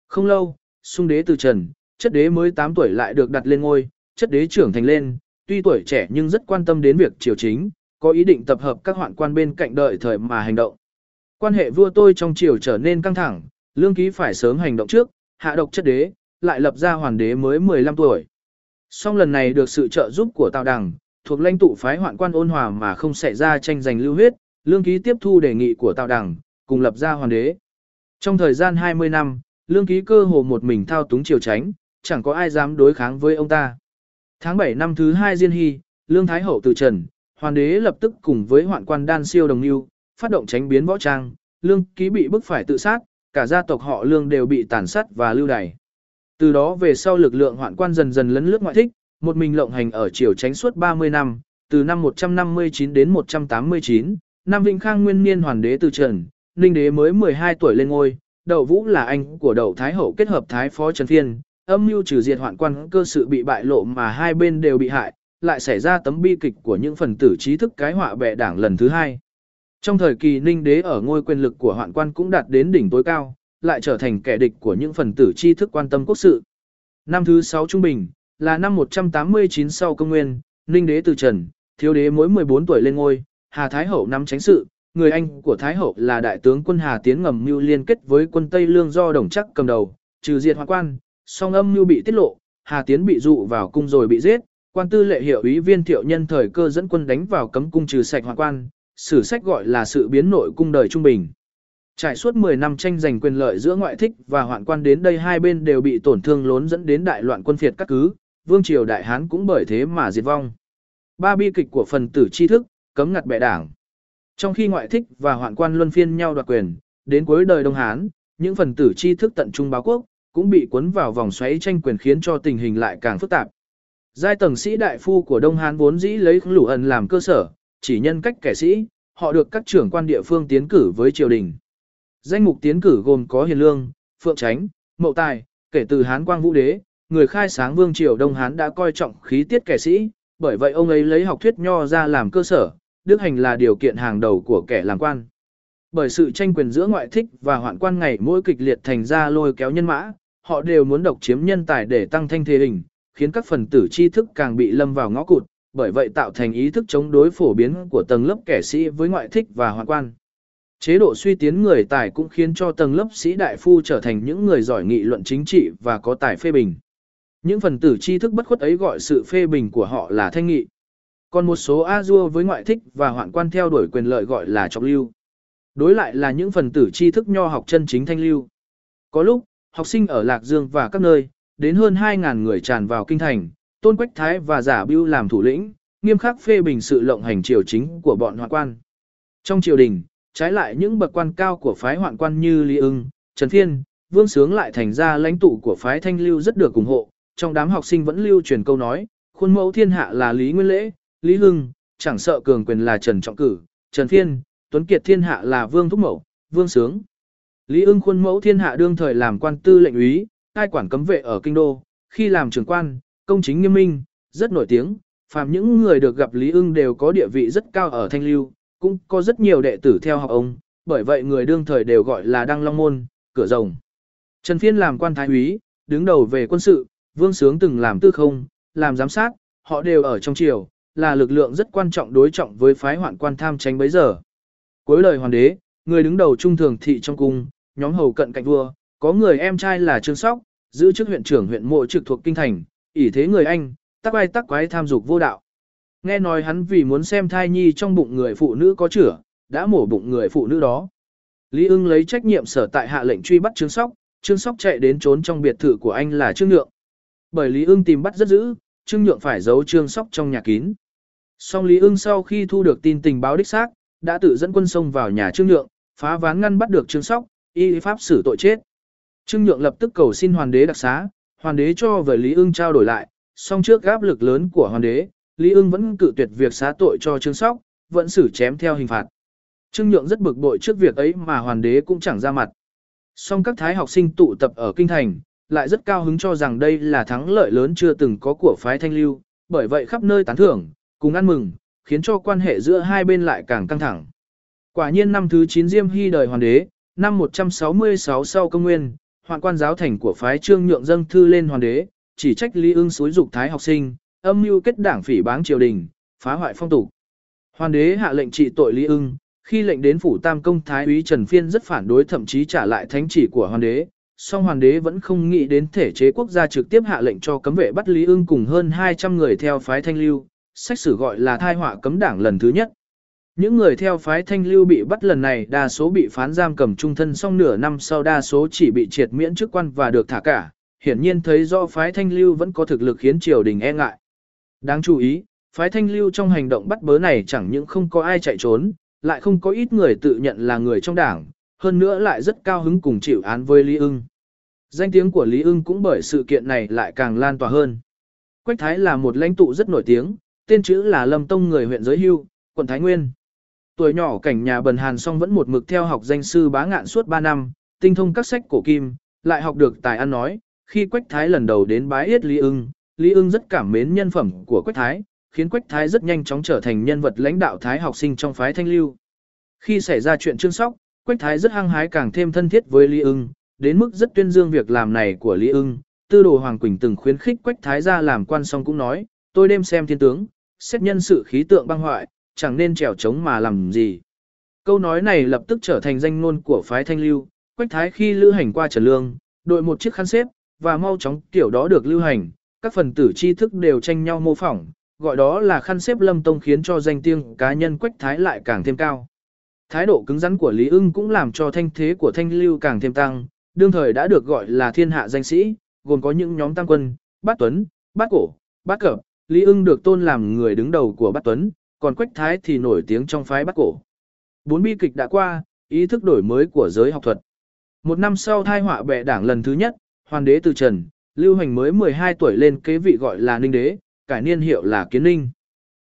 Không lâu, xung đế từ trần, chất đế mới 8 tuổi lại được đặt lên ngôi, chất đế trưởng thành lên, tuy tuổi trẻ nhưng rất quan tâm đến việc triều chính, có ý định tập hợp các hoạn quan bên cạnh đợi thời mà hành động. Quan hệ vua tôi trong triều trở nên căng thẳng, lương ký phải sớm hành động trước, hạ độc chất đế, lại lập ra hoàng đế mới 15 tuổi. Song lần này được sự trợ giúp của Tào Đằng, thuộc lãnh tụ phái hoạn quan ôn hòa mà không xảy ra tranh giành lưu huyết, lương ký tiếp thu đề nghị của Tào Đằng, cùng lập ra hoàng đế. Trong thời gian 20 năm, lương ký cơ hồ một mình thao túng triều tránh, chẳng có ai dám đối kháng với ông ta. Tháng 7 năm thứ hai Diên Hy, lương thái hậu từ trần, hoàng đế lập tức cùng với hoạn quan đan siêu đồng lưu, phát động tránh biến võ trang, lương ký bị bức phải tự sát, cả gia tộc họ lương đều bị tàn sát và lưu đày. Từ đó về sau lực lượng hoạn quan dần dần lấn lướt ngoại thích, một mình lộng hành ở triều tránh suốt 30 năm, từ năm 159 đến 189, năm Vĩnh Khang nguyên niên hoàng đế từ trần, ninh đế mới 12 tuổi lên ngôi, đậu vũ là anh của đậu thái hậu kết hợp thái phó trần Thiên âm mưu trừ diệt hoạn quan cơ sự bị bại lộ mà hai bên đều bị hại, lại xảy ra tấm bi kịch của những phần tử trí thức cái họa bệ đảng lần thứ hai. Trong thời kỳ ninh đế ở ngôi quyền lực của hoạn quan cũng đạt đến đỉnh tối cao, lại trở thành kẻ địch của những phần tử tri thức quan tâm quốc sự. Năm thứ 6 trung bình, là năm 189 sau công nguyên, ninh đế từ trần, thiếu đế mỗi 14 tuổi lên ngôi, Hà Thái Hậu nắm tránh sự, người anh của Thái Hậu là đại tướng quân Hà Tiến ngầm mưu liên kết với quân Tây Lương do đồng chắc cầm đầu, trừ diệt hoạn quan, song âm như bị tiết lộ, Hà Tiến bị dụ vào cung rồi bị giết, quan tư lệ hiệu ý viên thiệu nhân thời cơ dẫn quân đánh vào cấm cung trừ sạch hoàng quan, sử sách gọi là sự biến nội cung đời trung bình. Trải suốt 10 năm tranh giành quyền lợi giữa ngoại thích và hoạn quan đến đây hai bên đều bị tổn thương lớn dẫn đến đại loạn quân phiệt các cứ, vương triều đại hán cũng bởi thế mà diệt vong. Ba bi kịch của phần tử tri thức, cấm ngặt bệ đảng. Trong khi ngoại thích và hoạn quan luân phiên nhau đoạt quyền, đến cuối đời Đông Hán, những phần tử tri thức tận trung báo quốc, cũng bị cuốn vào vòng xoáy tranh quyền khiến cho tình hình lại càng phức tạp. Giai tầng sĩ đại phu của Đông Hán vốn dĩ lấy lũ ẩn làm cơ sở, chỉ nhân cách kẻ sĩ, họ được các trưởng quan địa phương tiến cử với triều đình. Danh mục tiến cử gồm có Hiền Lương, Phượng Tránh, Mậu Tài, kể từ Hán Quang Vũ Đế, người khai sáng vương triều Đông Hán đã coi trọng khí tiết kẻ sĩ, bởi vậy ông ấy lấy học thuyết nho ra làm cơ sở, đức hành là điều kiện hàng đầu của kẻ làm quan. Bởi sự tranh quyền giữa ngoại thích và hoạn quan ngày mỗi kịch liệt thành ra lôi kéo nhân mã, họ đều muốn độc chiếm nhân tài để tăng thanh thế hình, khiến các phần tử tri thức càng bị lâm vào ngõ cụt, bởi vậy tạo thành ý thức chống đối phổ biến của tầng lớp kẻ sĩ với ngoại thích và hoạn quan. Chế độ suy tiến người tài cũng khiến cho tầng lớp sĩ đại phu trở thành những người giỏi nghị luận chính trị và có tài phê bình. Những phần tử tri thức bất khuất ấy gọi sự phê bình của họ là thanh nghị. Còn một số a dua với ngoại thích và hoạn quan theo đuổi quyền lợi gọi là trọng lưu. Đối lại là những phần tử tri thức nho học chân chính thanh lưu. Có lúc, học sinh ở Lạc Dương và các nơi, đến hơn 2.000 người tràn vào kinh thành, Tôn Quách Thái và Giả Bưu làm thủ lĩnh, nghiêm khắc phê bình sự lộng hành triều chính của bọn hoạn quan. Trong triều đình, trái lại những bậc quan cao của phái hoạn quan như Lý ưng, Trần Phiên, Vương Sướng lại thành ra lãnh tụ của phái thanh lưu rất được ủng hộ, trong đám học sinh vẫn lưu truyền câu nói, khuôn mẫu thiên hạ là Lý Nguyên Lễ, Lý Hưng, chẳng sợ cường quyền là Trần Trọng Cử, Trần Phiên, Tuấn Kiệt thiên hạ là Vương Thúc Mậu, Vương Sướng. Lý ưng khuôn mẫu thiên hạ đương thời làm quan tư lệnh úy, cai quản cấm vệ ở kinh đô, khi làm trưởng quan, công chính nghiêm minh, rất nổi tiếng, phàm những người được gặp Lý ưng đều có địa vị rất cao ở Thanh Lưu, cũng có rất nhiều đệ tử theo học ông, bởi vậy người đương thời đều gọi là Đăng Long Môn, cửa rồng. Trần Phiên làm quan thái úy, đứng đầu về quân sự, Vương Sướng từng làm tư không, làm giám sát, họ đều ở trong triều, là lực lượng rất quan trọng đối trọng với phái hoạn quan tham tranh bấy giờ. Cuối lời hoàng đế, người đứng đầu trung thường thị trong cung, nhóm hầu cận cạnh vua, có người em trai là Trương Sóc, giữ chức huyện trưởng huyện mộ trực thuộc kinh thành, ỷ thế người anh, tắc ai tắc quái tham dục vô đạo. Nghe nói hắn vì muốn xem thai nhi trong bụng người phụ nữ có chữa, đã mổ bụng người phụ nữ đó. Lý ưng lấy trách nhiệm sở tại hạ lệnh truy bắt Trương Sóc, Trương Sóc chạy đến trốn trong biệt thự của anh là Trương Nhượng. Bởi Lý ưng tìm bắt rất dữ, Trương Nhượng phải giấu Trương Sóc trong nhà kín. Song Lý ưng sau khi thu được tin tình báo đích xác, đã tự dẫn quân sông vào nhà Trương Nhượng, phá ván ngăn bắt được Trương Sóc, y pháp xử tội chết. Trương Nhượng lập tức cầu xin hoàng đế đặc xá, hoàng đế cho về Lý ưng trao đổi lại, song trước áp lực lớn của hoàng đế, Lý ưng vẫn cự tuyệt việc xá tội cho Trương Sóc, vẫn xử chém theo hình phạt. Trương Nhượng rất bực bội trước việc ấy mà hoàng đế cũng chẳng ra mặt. Song các thái học sinh tụ tập ở kinh thành, lại rất cao hứng cho rằng đây là thắng lợi lớn chưa từng có của phái thanh lưu, bởi vậy khắp nơi tán thưởng, cùng ăn mừng, khiến cho quan hệ giữa hai bên lại càng căng thẳng. Quả nhiên năm thứ 9 Diêm Hy đời hoàng đế, năm 166 sau công nguyên, hoạn quan giáo thành của phái trương nhượng dâng thư lên hoàng đế, chỉ trách Lý ưng xúi dục thái học sinh, âm mưu kết đảng phỉ báng triều đình, phá hoại phong tục. Hoàng đế hạ lệnh trị tội Lý ưng, khi lệnh đến phủ tam công thái úy Trần Phiên rất phản đối thậm chí trả lại thánh chỉ của hoàng đế, song hoàng đế vẫn không nghĩ đến thể chế quốc gia trực tiếp hạ lệnh cho cấm vệ bắt Lý ưng cùng hơn 200 người theo phái thanh lưu, sách sử gọi là thai họa cấm đảng lần thứ nhất. Những người theo phái thanh lưu bị bắt lần này đa số bị phán giam cầm trung thân song nửa năm sau đa số chỉ bị triệt miễn chức quan và được thả cả, hiển nhiên thấy do phái thanh lưu vẫn có thực lực khiến triều đình e ngại. Đáng chú ý, phái thanh lưu trong hành động bắt bớ này chẳng những không có ai chạy trốn, lại không có ít người tự nhận là người trong đảng, hơn nữa lại rất cao hứng cùng chịu án với Lý ưng. Danh tiếng của Lý ưng cũng bởi sự kiện này lại càng lan tỏa hơn. Quách Thái là một lãnh tụ rất nổi tiếng, tên chữ là Lâm Tông người huyện giới hưu, quận Thái Nguyên. Tuổi nhỏ cảnh nhà bần hàn song vẫn một mực theo học danh sư bá ngạn suốt 3 năm, tinh thông các sách cổ kim, lại học được tài ăn nói. Khi Quách Thái lần đầu đến bái yết Lý ưng, Lý ưng rất cảm mến nhân phẩm của Quách Thái, khiến Quách Thái rất nhanh chóng trở thành nhân vật lãnh đạo Thái học sinh trong phái thanh lưu. Khi xảy ra chuyện trương sóc, Quách Thái rất hăng hái càng thêm thân thiết với Lý ưng, đến mức rất tuyên dương việc làm này của Lý ưng. Tư đồ Hoàng Quỳnh từng khuyến khích Quách Thái ra làm quan song cũng nói, tôi đêm xem thiên tướng, xét nhân sự khí tượng băng hoại, chẳng nên trèo trống mà làm gì. Câu nói này lập tức trở thành danh ngôn của phái thanh lưu, Quách Thái khi lưu hành qua Trần Lương, đội một chiếc khăn xếp, và mau chóng kiểu đó được lưu hành, các phần tử tri thức đều tranh nhau mô phỏng, gọi đó là khăn xếp lâm tông khiến cho danh tiếng cá nhân Quách Thái lại càng thêm cao. Thái độ cứng rắn của Lý ưng cũng làm cho thanh thế của thanh lưu càng thêm tăng, đương thời đã được gọi là thiên hạ danh sĩ, gồm có những nhóm tăng quân, bát tuấn, bát cổ, bát cập, Lý ưng được tôn làm người đứng đầu của bát tuấn, còn Quách Thái thì nổi tiếng trong phái Bắc cổ. Bốn bi kịch đã qua, ý thức đổi mới của giới học thuật. Một năm sau thai họa bệ đảng lần thứ nhất, hoàng đế từ trần, lưu hành mới 12 tuổi lên kế vị gọi là ninh đế, cải niên hiệu là kiến ninh.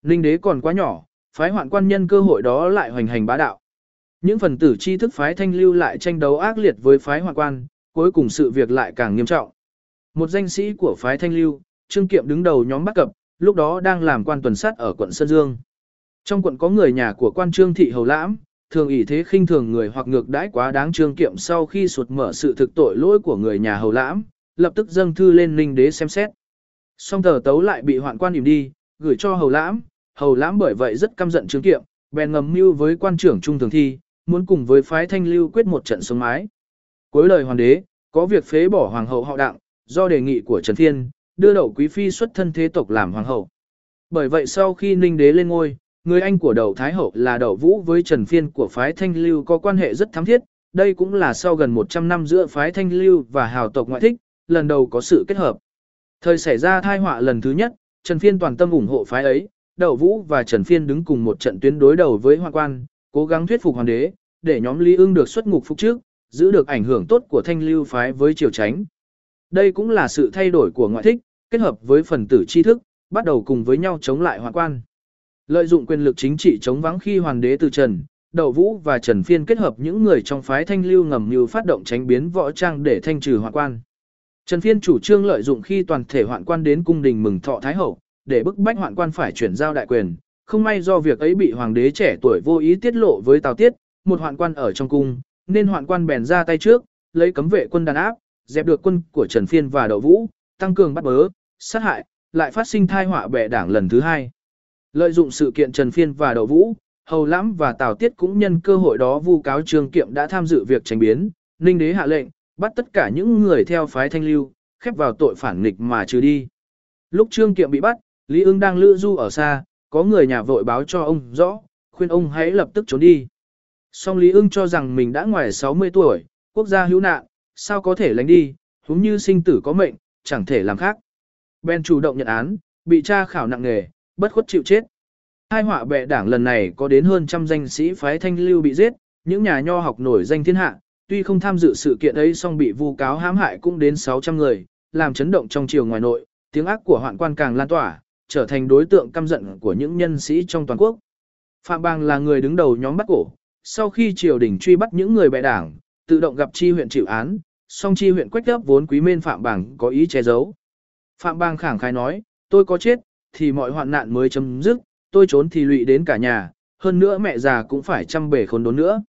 Ninh đế còn quá nhỏ, phái hoạn quan nhân cơ hội đó lại hoành hành bá đạo. Những phần tử tri thức phái thanh lưu lại tranh đấu ác liệt với phái hoạn quan, cuối cùng sự việc lại càng nghiêm trọng. Một danh sĩ của phái thanh lưu, Trương Kiệm đứng đầu nhóm bắt cập, lúc đó đang làm quan tuần sát ở quận Sơn Dương. Trong quận có người nhà của quan trương thị hầu lãm, thường ỷ thế khinh thường người hoặc ngược đãi quá đáng trương kiệm sau khi sụt mở sự thực tội lỗi của người nhà hầu lãm, lập tức dâng thư lên ninh đế xem xét. Song tờ tấu lại bị hoạn quan điểm đi, gửi cho hầu lãm, hầu lãm bởi vậy rất căm giận trương kiệm, bèn ngầm mưu với quan trưởng trung thường thi, muốn cùng với phái thanh lưu quyết một trận sống mái. Cuối lời hoàng đế, có việc phế bỏ hoàng hậu họ đặng, do đề nghị của Trần Thiên, đưa đậu quý phi xuất thân thế tộc làm hoàng hậu. Bởi vậy sau khi ninh đế lên ngôi, Người anh của đậu Thái Hậu là đậu Vũ với Trần Phiên của phái Thanh Lưu có quan hệ rất thắm thiết, đây cũng là sau gần 100 năm giữa phái Thanh Lưu và hào tộc ngoại thích, lần đầu có sự kết hợp. Thời xảy ra thai họa lần thứ nhất, Trần Phiên toàn tâm ủng hộ phái ấy, đậu Vũ và Trần Phiên đứng cùng một trận tuyến đối đầu với hoàng quan, cố gắng thuyết phục hoàng đế, để nhóm Lý ưng được xuất ngục phục trước, giữ được ảnh hưởng tốt của Thanh Lưu phái với triều tránh. Đây cũng là sự thay đổi của ngoại thích, kết hợp với phần tử tri thức, bắt đầu cùng với nhau chống lại hoàng quan. Lợi dụng quyền lực chính trị chống vắng khi hoàng đế từ Trần, Đậu Vũ và Trần Phiên kết hợp những người trong phái thanh lưu ngầm như phát động tránh biến võ trang để thanh trừ hoàng quan. Trần Phiên chủ trương lợi dụng khi toàn thể hoạn quan đến cung đình mừng thọ Thái Hậu, để bức bách hoạn quan phải chuyển giao đại quyền. Không may do việc ấy bị hoàng đế trẻ tuổi vô ý tiết lộ với Tào Tiết, một hoạn quan ở trong cung, nên hoạn quan bèn ra tay trước, lấy cấm vệ quân đàn áp, dẹp được quân của Trần Phiên và Đậu Vũ, tăng cường bắt bớ, sát hại, lại phát sinh thai họa bệ đảng lần thứ hai. Lợi dụng sự kiện Trần Phiên và Đậu Vũ, Hầu Lãm và Tào Tiết cũng nhân cơ hội đó vu cáo Trương Kiệm đã tham dự việc tránh biến, Ninh Đế hạ lệnh, bắt tất cả những người theo phái thanh lưu, khép vào tội phản nghịch mà trừ đi. Lúc Trương Kiệm bị bắt, Lý ưng đang lữ du ở xa, có người nhà vội báo cho ông rõ, khuyên ông hãy lập tức trốn đi. Song Lý ưng cho rằng mình đã ngoài 60 tuổi, quốc gia hữu nạn, sao có thể lánh đi, huống như sinh tử có mệnh, chẳng thể làm khác. Ben chủ động nhận án, bị tra khảo nặng nghề, bất khuất chịu chết. Hai họa bệ đảng lần này có đến hơn trăm danh sĩ phái thanh lưu bị giết, những nhà nho học nổi danh thiên hạ, tuy không tham dự sự kiện ấy song bị vu cáo hãm hại cũng đến 600 người, làm chấn động trong triều ngoài nội, tiếng ác của hoạn quan càng lan tỏa, trở thành đối tượng căm giận của những nhân sĩ trong toàn quốc. Phạm Bang là người đứng đầu nhóm bắt cổ, sau khi triều đình truy bắt những người bệ đảng, tự động gặp chi huyện chịu án, song chi huyện quách gấp vốn quý mên Phạm Bang có ý che giấu. Phạm Bang khẳng khái nói, tôi có chết, thì mọi hoạn nạn mới chấm dứt, tôi trốn thì lụy đến cả nhà, hơn nữa mẹ già cũng phải chăm bể khốn đốn nữa.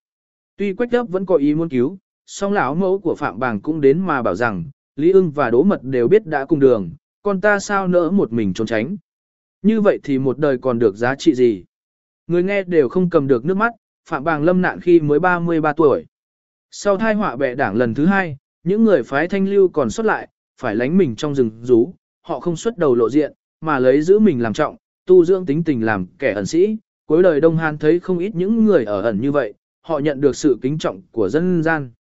Tuy quách Đấp vẫn có ý muốn cứu, song lão mẫu của Phạm Bang cũng đến mà bảo rằng, Lý ưng và Đỗ Mật đều biết đã cùng đường, còn ta sao nỡ một mình trốn tránh. Như vậy thì một đời còn được giá trị gì? Người nghe đều không cầm được nước mắt, Phạm Bàng lâm nạn khi mới 33 tuổi. Sau thai họa bệ đảng lần thứ hai, những người phái thanh lưu còn xuất lại, phải lánh mình trong rừng rú, họ không xuất đầu lộ diện, mà lấy giữ mình làm trọng, tu dưỡng tính tình làm kẻ ẩn sĩ. Cuối đời Đông Hán thấy không ít những người ở ẩn như vậy, họ nhận được sự kính trọng của dân gian.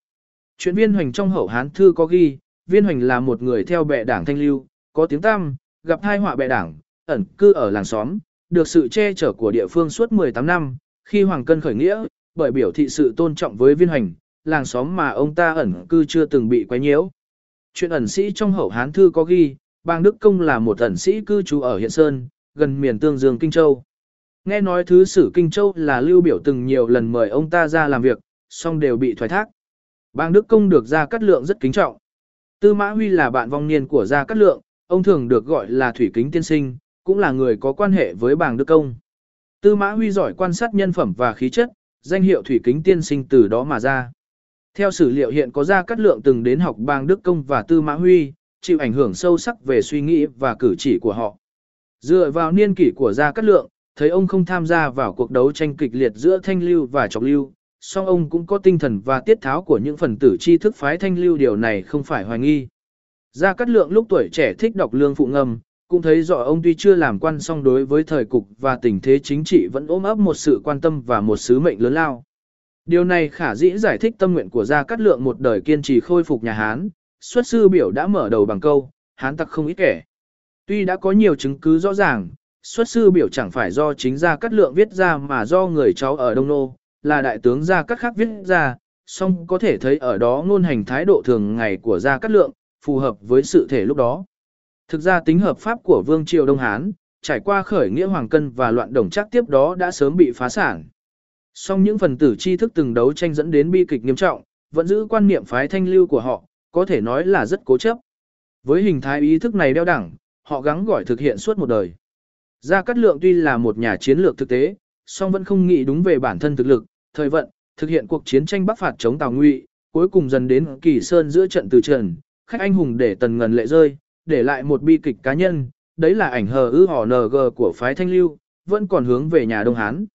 Chuyện viên hoành trong hậu Hán thư có ghi, viên hoành là một người theo bệ đảng thanh lưu, có tiếng tăm, gặp hai họa bệ đảng, ẩn cư ở làng xóm, được sự che chở của địa phương suốt 18 năm, khi Hoàng Cân khởi nghĩa, bởi biểu thị sự tôn trọng với viên hoành, làng xóm mà ông ta ẩn cư chưa từng bị quấy nhiễu. Chuyện ẩn sĩ trong hậu Hán thư có ghi, bang Đức Công là một ẩn sĩ cư trú ở Hiện Sơn, gần miền Tương Dương Kinh Châu. Nghe nói thứ sử Kinh Châu là lưu biểu từng nhiều lần mời ông ta ra làm việc, song đều bị thoái thác. Bang Đức Công được ra cắt lượng rất kính trọng. Tư Mã Huy là bạn vong niên của Gia Cát Lượng, ông thường được gọi là Thủy Kính Tiên Sinh, cũng là người có quan hệ với bàng Đức Công. Tư Mã Huy giỏi quan sát nhân phẩm và khí chất, danh hiệu Thủy Kính Tiên Sinh từ đó mà ra. Theo sử liệu hiện có Gia Cát Lượng từng đến học bàng Đức Công và Tư Mã Huy, chịu ảnh hưởng sâu sắc về suy nghĩ và cử chỉ của họ. Dựa vào niên kỷ của Gia Cát Lượng, thấy ông không tham gia vào cuộc đấu tranh kịch liệt giữa Thanh Lưu và Trọc Lưu, song ông cũng có tinh thần và tiết tháo của những phần tử tri thức phái thanh lưu điều này không phải hoài nghi. Gia Cát Lượng lúc tuổi trẻ thích đọc lương phụ ngâm, cũng thấy rõ ông tuy chưa làm quan song đối với thời cục và tình thế chính trị vẫn ôm ấp một sự quan tâm và một sứ mệnh lớn lao. Điều này khả dĩ giải thích tâm nguyện của Gia Cát Lượng một đời kiên trì khôi phục nhà Hán, xuất sư biểu đã mở đầu bằng câu, Hán tặc không ít kẻ. Tuy đã có nhiều chứng cứ rõ ràng, xuất sư biểu chẳng phải do chính Gia Cát Lượng viết ra mà do người cháu ở Đông Nô, là đại tướng Gia Cát khác viết ra, song có thể thấy ở đó ngôn hành thái độ thường ngày của Gia Cát Lượng, phù hợp với sự thể lúc đó. Thực ra tính hợp pháp của Vương Triều Đông Hán, trải qua khởi nghĩa Hoàng Cân và loạn đồng chắc tiếp đó đã sớm bị phá sản. Song những phần tử tri thức từng đấu tranh dẫn đến bi kịch nghiêm trọng, vẫn giữ quan niệm phái thanh lưu của họ, có thể nói là rất cố chấp. Với hình thái ý thức này đeo đẳng, họ gắng gọi thực hiện suốt một đời. Gia Cát Lượng tuy là một nhà chiến lược thực tế, song vẫn không nghĩ đúng về bản thân thực lực, thời vận, thực hiện cuộc chiến tranh bắc phạt chống Tào Ngụy, cuối cùng dần đến Kỳ Sơn giữa trận từ trần, khách anh hùng để tần ngần lệ rơi, để lại một bi kịch cá nhân, đấy là ảnh hờ ư hò NG của phái Thanh Lưu, vẫn còn hướng về nhà Đông Hán.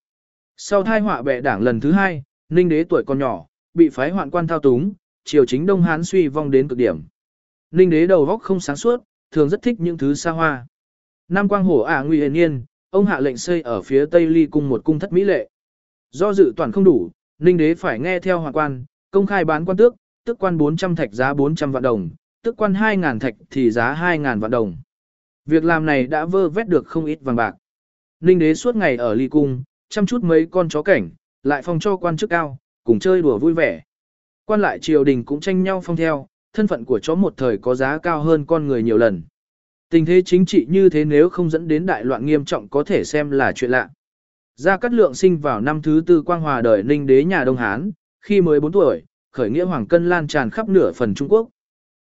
Sau thai họa bệ đảng lần thứ hai, Ninh đế tuổi còn nhỏ, bị phái hoạn quan thao túng, triều chính Đông Hán suy vong đến cực điểm. Ninh đế đầu góc không sáng suốt, thường rất thích những thứ xa hoa. Nam Quang Hổ ả Nguy hiền Niên, ông hạ lệnh xây ở phía Tây Ly cung một cung thất mỹ lệ. Do dự toàn không đủ, Ninh đế phải nghe theo hoàng quan, công khai bán quan tước, tức quan 400 thạch giá 400 vạn đồng, tức quan 2.000 thạch thì giá 2.000 vạn đồng. Việc làm này đã vơ vét được không ít vàng bạc. Ninh đế suốt ngày ở ly cung, chăm chút mấy con chó cảnh, lại phong cho quan chức cao, cùng chơi đùa vui vẻ. Quan lại triều đình cũng tranh nhau phong theo, thân phận của chó một thời có giá cao hơn con người nhiều lần. Tình thế chính trị như thế nếu không dẫn đến đại loạn nghiêm trọng có thể xem là chuyện lạ. Gia Cát Lượng sinh vào năm thứ tư quang hòa đời Ninh đế nhà Đông Hán, khi mới 4 tuổi, khởi nghĩa hoàng cân lan tràn khắp nửa phần Trung Quốc.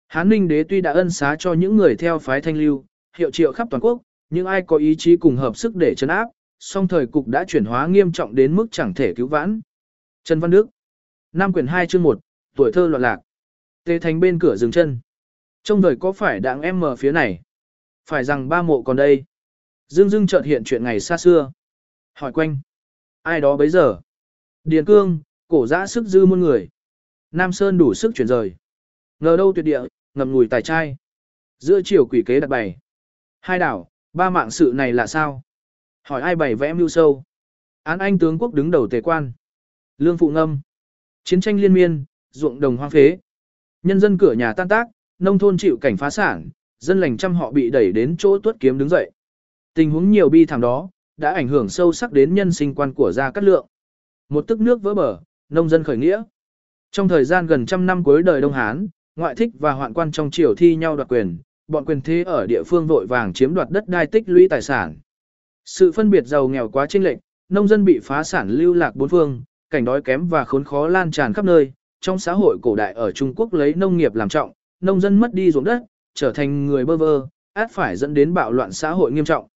Hán Ninh đế tuy đã ân xá cho những người theo phái thanh lưu, hiệu triệu khắp toàn quốc, nhưng ai có ý chí cùng hợp sức để chấn áp, song thời cục đã chuyển hóa nghiêm trọng đến mức chẳng thể cứu vãn. Trần Văn Đức Nam quyển 2 chương 1, tuổi thơ loạn lạc. Tê Thành bên cửa dừng chân. Trong đời có phải đặng em mở phía này? Phải rằng ba mộ còn đây. Dương dương chợt hiện chuyện ngày xa xưa. Hỏi quanh. Ai đó bấy giờ? Điền cương, cổ giã sức dư muôn người. Nam Sơn đủ sức chuyển rời. Ngờ đâu tuyệt địa, ngầm ngùi tài trai. Giữa chiều quỷ kế đặt bày. Hai đảo, ba mạng sự này là sao? Hỏi ai bày vẽ mưu sâu? Án anh tướng quốc đứng đầu tề quan. Lương phụ ngâm. Chiến tranh liên miên, ruộng đồng hoang phế. Nhân dân cửa nhà tan tác, nông thôn chịu cảnh phá sản, dân lành trăm họ bị đẩy đến chỗ tuất kiếm đứng dậy. Tình huống nhiều bi thảm đó, đã ảnh hưởng sâu sắc đến nhân sinh quan của Gia Cát Lượng. Một tức nước vỡ bờ, nông dân khởi nghĩa. Trong thời gian gần trăm năm cuối đời Đông Hán, ngoại thích và hoạn quan trong triều thi nhau đoạt quyền, bọn quyền thế ở địa phương vội vàng chiếm đoạt đất đai tích lũy tài sản. Sự phân biệt giàu nghèo quá chênh lệch, nông dân bị phá sản lưu lạc bốn phương, cảnh đói kém và khốn khó lan tràn khắp nơi. Trong xã hội cổ đại ở Trung Quốc lấy nông nghiệp làm trọng, nông dân mất đi ruộng đất, trở thành người bơ vơ, át phải dẫn đến bạo loạn xã hội nghiêm trọng.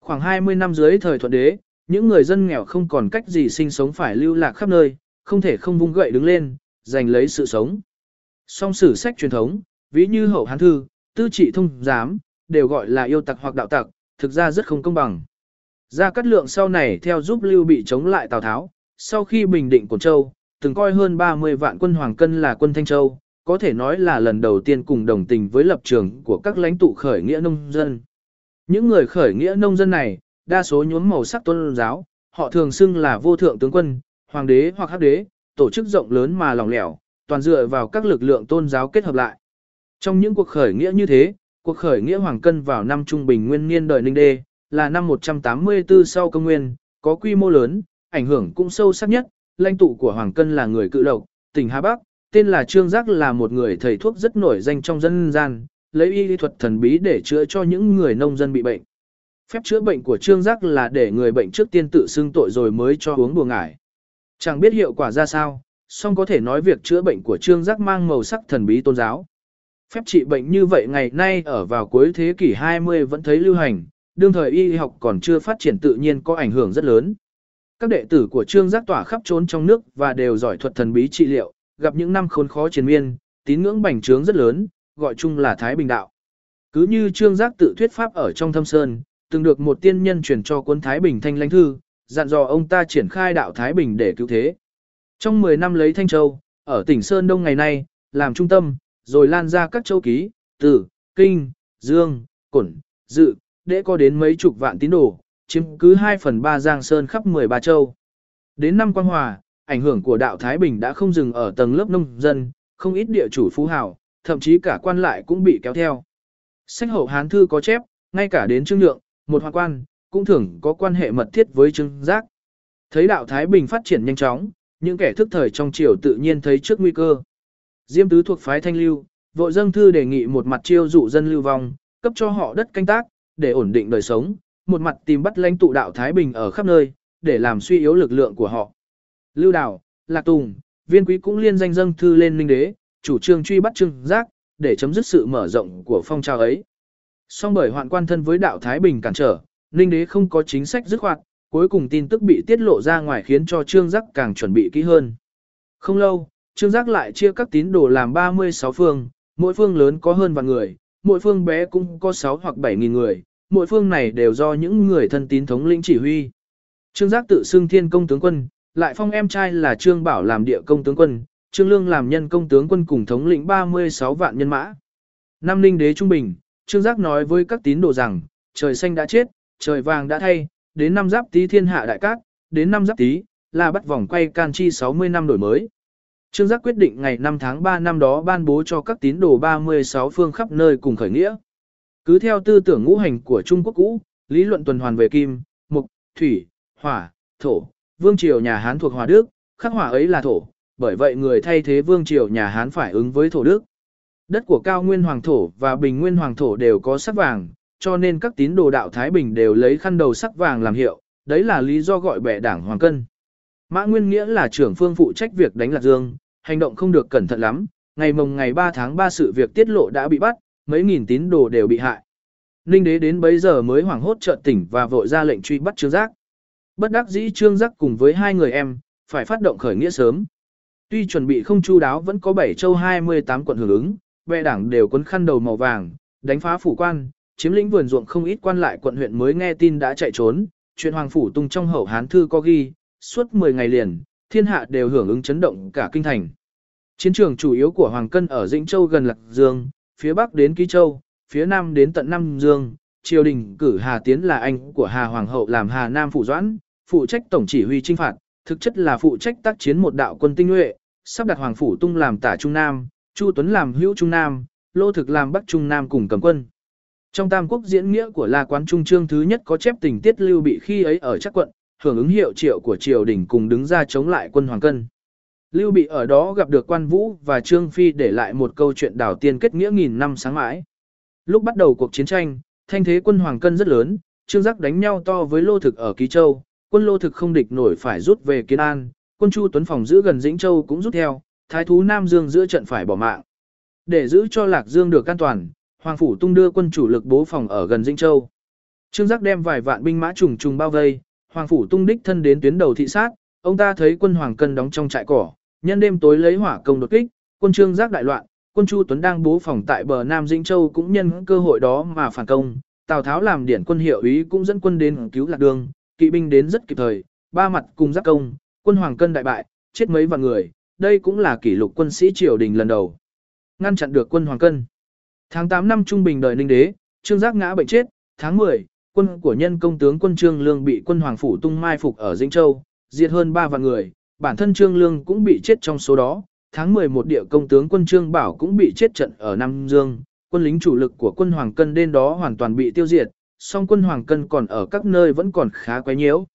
Khoảng 20 năm dưới thời thuận đế, những người dân nghèo không còn cách gì sinh sống phải lưu lạc khắp nơi, không thể không vung gậy đứng lên, giành lấy sự sống. Song sử sách truyền thống, ví như hậu hán thư, tư trị thông giám, đều gọi là yêu tặc hoặc đạo tặc, thực ra rất không công bằng. Gia Cát Lượng sau này theo giúp Lưu bị chống lại Tào Tháo, sau khi bình định Cổn Châu, từng coi hơn 30 vạn quân Hoàng Cân là quân Thanh Châu, có thể nói là lần đầu tiên cùng đồng tình với lập trường của các lãnh tụ khởi nghĩa nông dân. Những người khởi nghĩa nông dân này, đa số nhuốm màu sắc tôn giáo, họ thường xưng là vô thượng tướng quân, hoàng đế hoặc hắc đế, tổ chức rộng lớn mà lỏng lẻo, toàn dựa vào các lực lượng tôn giáo kết hợp lại. Trong những cuộc khởi nghĩa như thế, cuộc khởi nghĩa Hoàng Cân vào năm trung bình nguyên niên đời Ninh Đê, là năm 184 sau công nguyên, có quy mô lớn, ảnh hưởng cũng sâu sắc nhất, lãnh tụ của Hoàng Cân là người cự lộc, tỉnh Hà Bắc, tên là Trương Giác là một người thầy thuốc rất nổi danh trong dân gian, lấy y lý thuật thần bí để chữa cho những người nông dân bị bệnh. Phép chữa bệnh của Trương Giác là để người bệnh trước tiên tự xưng tội rồi mới cho uống bùa ngải. Chẳng biết hiệu quả ra sao, song có thể nói việc chữa bệnh của Trương Giác mang màu sắc thần bí tôn giáo. Phép trị bệnh như vậy ngày nay ở vào cuối thế kỷ 20 vẫn thấy lưu hành, đương thời y học còn chưa phát triển tự nhiên có ảnh hưởng rất lớn. Các đệ tử của Trương Giác tỏa khắp trốn trong nước và đều giỏi thuật thần bí trị liệu, gặp những năm khốn khó triền miên, tín ngưỡng bành trướng rất lớn, gọi chung là Thái Bình Đạo. Cứ như Trương Giác tự thuyết pháp ở trong thâm sơn, từng được một tiên nhân truyền cho quân Thái Bình Thanh Lãnh Thư, dặn dò ông ta triển khai đạo Thái Bình để cứu thế. Trong 10 năm lấy Thanh Châu, ở tỉnh Sơn Đông ngày nay, làm trung tâm, rồi lan ra các châu ký, tử, kinh, dương, cổn, dự, để có đến mấy chục vạn tín đồ, chiếm cứ 2 phần 3 giang sơn khắp 13 châu. Đến năm Quang Hòa, ảnh hưởng của đạo Thái Bình đã không dừng ở tầng lớp nông dân, không ít địa chủ phú hào, thậm chí cả quan lại cũng bị kéo theo. Sách hậu Hán Thư có chép, ngay cả đến Trương Nhượng, một hoàng quan, cũng thường có quan hệ mật thiết với Trương Giác. Thấy đạo Thái Bình phát triển nhanh chóng, những kẻ thức thời trong triều tự nhiên thấy trước nguy cơ. Diêm tứ thuộc phái thanh lưu, vội dâng thư đề nghị một mặt chiêu dụ dân lưu vong, cấp cho họ đất canh tác, để ổn định đời sống, một mặt tìm bắt lãnh tụ đạo Thái Bình ở khắp nơi, để làm suy yếu lực lượng của họ. Lưu Đào, Lạc Tùng, Viên Quý cũng liên danh dâng thư lên Ninh Đế, chủ trương truy bắt Trương Giác, để chấm dứt sự mở rộng của phong trào ấy. Song bởi hoạn quan thân với đạo Thái Bình cản trở, Ninh Đế không có chính sách dứt khoát, cuối cùng tin tức bị tiết lộ ra ngoài khiến cho Trương Giác càng chuẩn bị kỹ hơn. Không lâu, Trương Giác lại chia các tín đồ làm 36 phương, mỗi phương lớn có hơn vạn người, mỗi phương bé cũng có 6 hoặc 7 nghìn người, mỗi phương này đều do những người thân tín thống lĩnh chỉ huy. Trương Giác tự xưng thiên công tướng quân, lại phong em trai là Trương Bảo làm địa công tướng quân, Trương Lương làm nhân công tướng quân cùng thống lĩnh 36 vạn nhân mã. Năm Ninh đế trung bình, Trương Giác nói với các tín đồ rằng, trời xanh đã chết, trời vàng đã thay, đến năm giáp tý thiên hạ đại cát, đến năm giáp tý, là bắt vòng quay can chi 60 năm đổi mới. Trương Giác quyết định ngày 5 tháng 3 năm đó ban bố cho các tín đồ 36 phương khắp nơi cùng khởi nghĩa. Cứ theo tư tưởng ngũ hành của Trung Quốc cũ, lý luận tuần hoàn về kim, mục, thủy, hỏa, thổ, vương triều nhà Hán thuộc Hòa Đức, khắc hỏa ấy là thổ, bởi vậy người thay thế vương triều nhà Hán phải ứng với thổ đức. Đất của cao nguyên hoàng thổ và bình nguyên hoàng thổ đều có sắc vàng, cho nên các tín đồ đạo Thái Bình đều lấy khăn đầu sắc vàng làm hiệu, đấy là lý do gọi bẻ đảng Hoàng Cân. Mã Nguyên Nghĩa là trưởng phương phụ trách việc đánh Lạc Dương, hành động không được cẩn thận lắm, ngày mồng ngày 3 tháng 3 sự việc tiết lộ đã bị bắt, mấy nghìn tín đồ đều bị hại. Ninh đế đến bấy giờ mới hoảng hốt chợt tỉnh và vội ra lệnh truy bắt Trương Giác. Bất đắc dĩ Trương Giác cùng với hai người em, phải phát động khởi nghĩa sớm. Tuy chuẩn bị không chu đáo vẫn có 7 châu 28 quận hưởng ứng, vệ đảng đều quấn khăn đầu màu vàng, đánh phá phủ quan, chiếm lĩnh vườn ruộng không ít quan lại quận huyện mới nghe tin đã chạy trốn, chuyện hoàng phủ tung trong hậu hán thư có ghi, suốt 10 ngày liền, thiên hạ đều hưởng ứng chấn động cả kinh thành. Chiến trường chủ yếu của Hoàng Cân ở Dĩnh Châu gần Lạc Dương, phía bắc đến Ký Châu, phía nam đến tận Nam Dương, triều đình cử Hà Tiến là anh của Hà Hoàng hậu làm Hà Nam phụ doãn, phụ trách tổng chỉ huy trinh phạt, thực chất là phụ trách tác chiến một đạo quân tinh nhuệ, sắp đặt Hoàng phủ tung làm tả trung nam, Chu Tuấn làm hữu trung nam, Lô Thực làm bắc trung nam cùng cầm quân. Trong Tam Quốc diễn nghĩa của La Quán Trung Trương thứ nhất có chép tình tiết lưu bị khi ấy ở chắc quận, hưởng ứng hiệu triệu của triều đình cùng đứng ra chống lại quân Hoàng Cân. Lưu Bị ở đó gặp được quan vũ và Trương Phi để lại một câu chuyện đảo tiên kết nghĩa nghìn năm sáng mãi. Lúc bắt đầu cuộc chiến tranh, thanh thế quân Hoàng Cân rất lớn, Trương Giác đánh nhau to với Lô Thực ở Ký Châu, quân Lô Thực không địch nổi phải rút về Kiến An, quân Chu Tuấn phòng giữ gần Dĩnh Châu cũng rút theo, thái thú Nam Dương giữa trận phải bỏ mạng. Để giữ cho Lạc Dương được an toàn, Hoàng Phủ tung đưa quân chủ lực bố phòng ở gần Dĩnh Châu. Trương Giác đem vài vạn binh mã trùng trùng bao vây, Hoàng Phủ tung đích thân đến tuyến đầu thị sát, ông ta thấy quân Hoàng Cân đóng trong trại cỏ, nhân đêm tối lấy hỏa công đột kích, quân Trương Giác đại loạn, quân Chu Tuấn đang bố phòng tại bờ Nam Dĩnh Châu cũng nhân cơ hội đó mà phản công. Tào Tháo làm điển quân hiệu ý cũng dẫn quân đến cứu lạc đường, kỵ binh đến rất kịp thời, ba mặt cùng giáp công, quân Hoàng Cân đại bại, chết mấy vạn người, đây cũng là kỷ lục quân sĩ triều đình lần đầu. Ngăn chặn được quân Hoàng Cân. Tháng 8 năm trung bình đời Ninh đế, Trương Giác ngã bệnh chết, tháng 10, quân của nhân công tướng quân Trương Lương bị quân Hoàng phủ tung mai phục ở Dĩnh Châu, diệt hơn 3 vạn người, bản thân Trương Lương cũng bị chết trong số đó. Tháng 11 địa công tướng quân Trương Bảo cũng bị chết trận ở Nam Dương, quân lính chủ lực của quân Hoàng Cân đến đó hoàn toàn bị tiêu diệt, song quân Hoàng Cân còn ở các nơi vẫn còn khá quái nhiễu.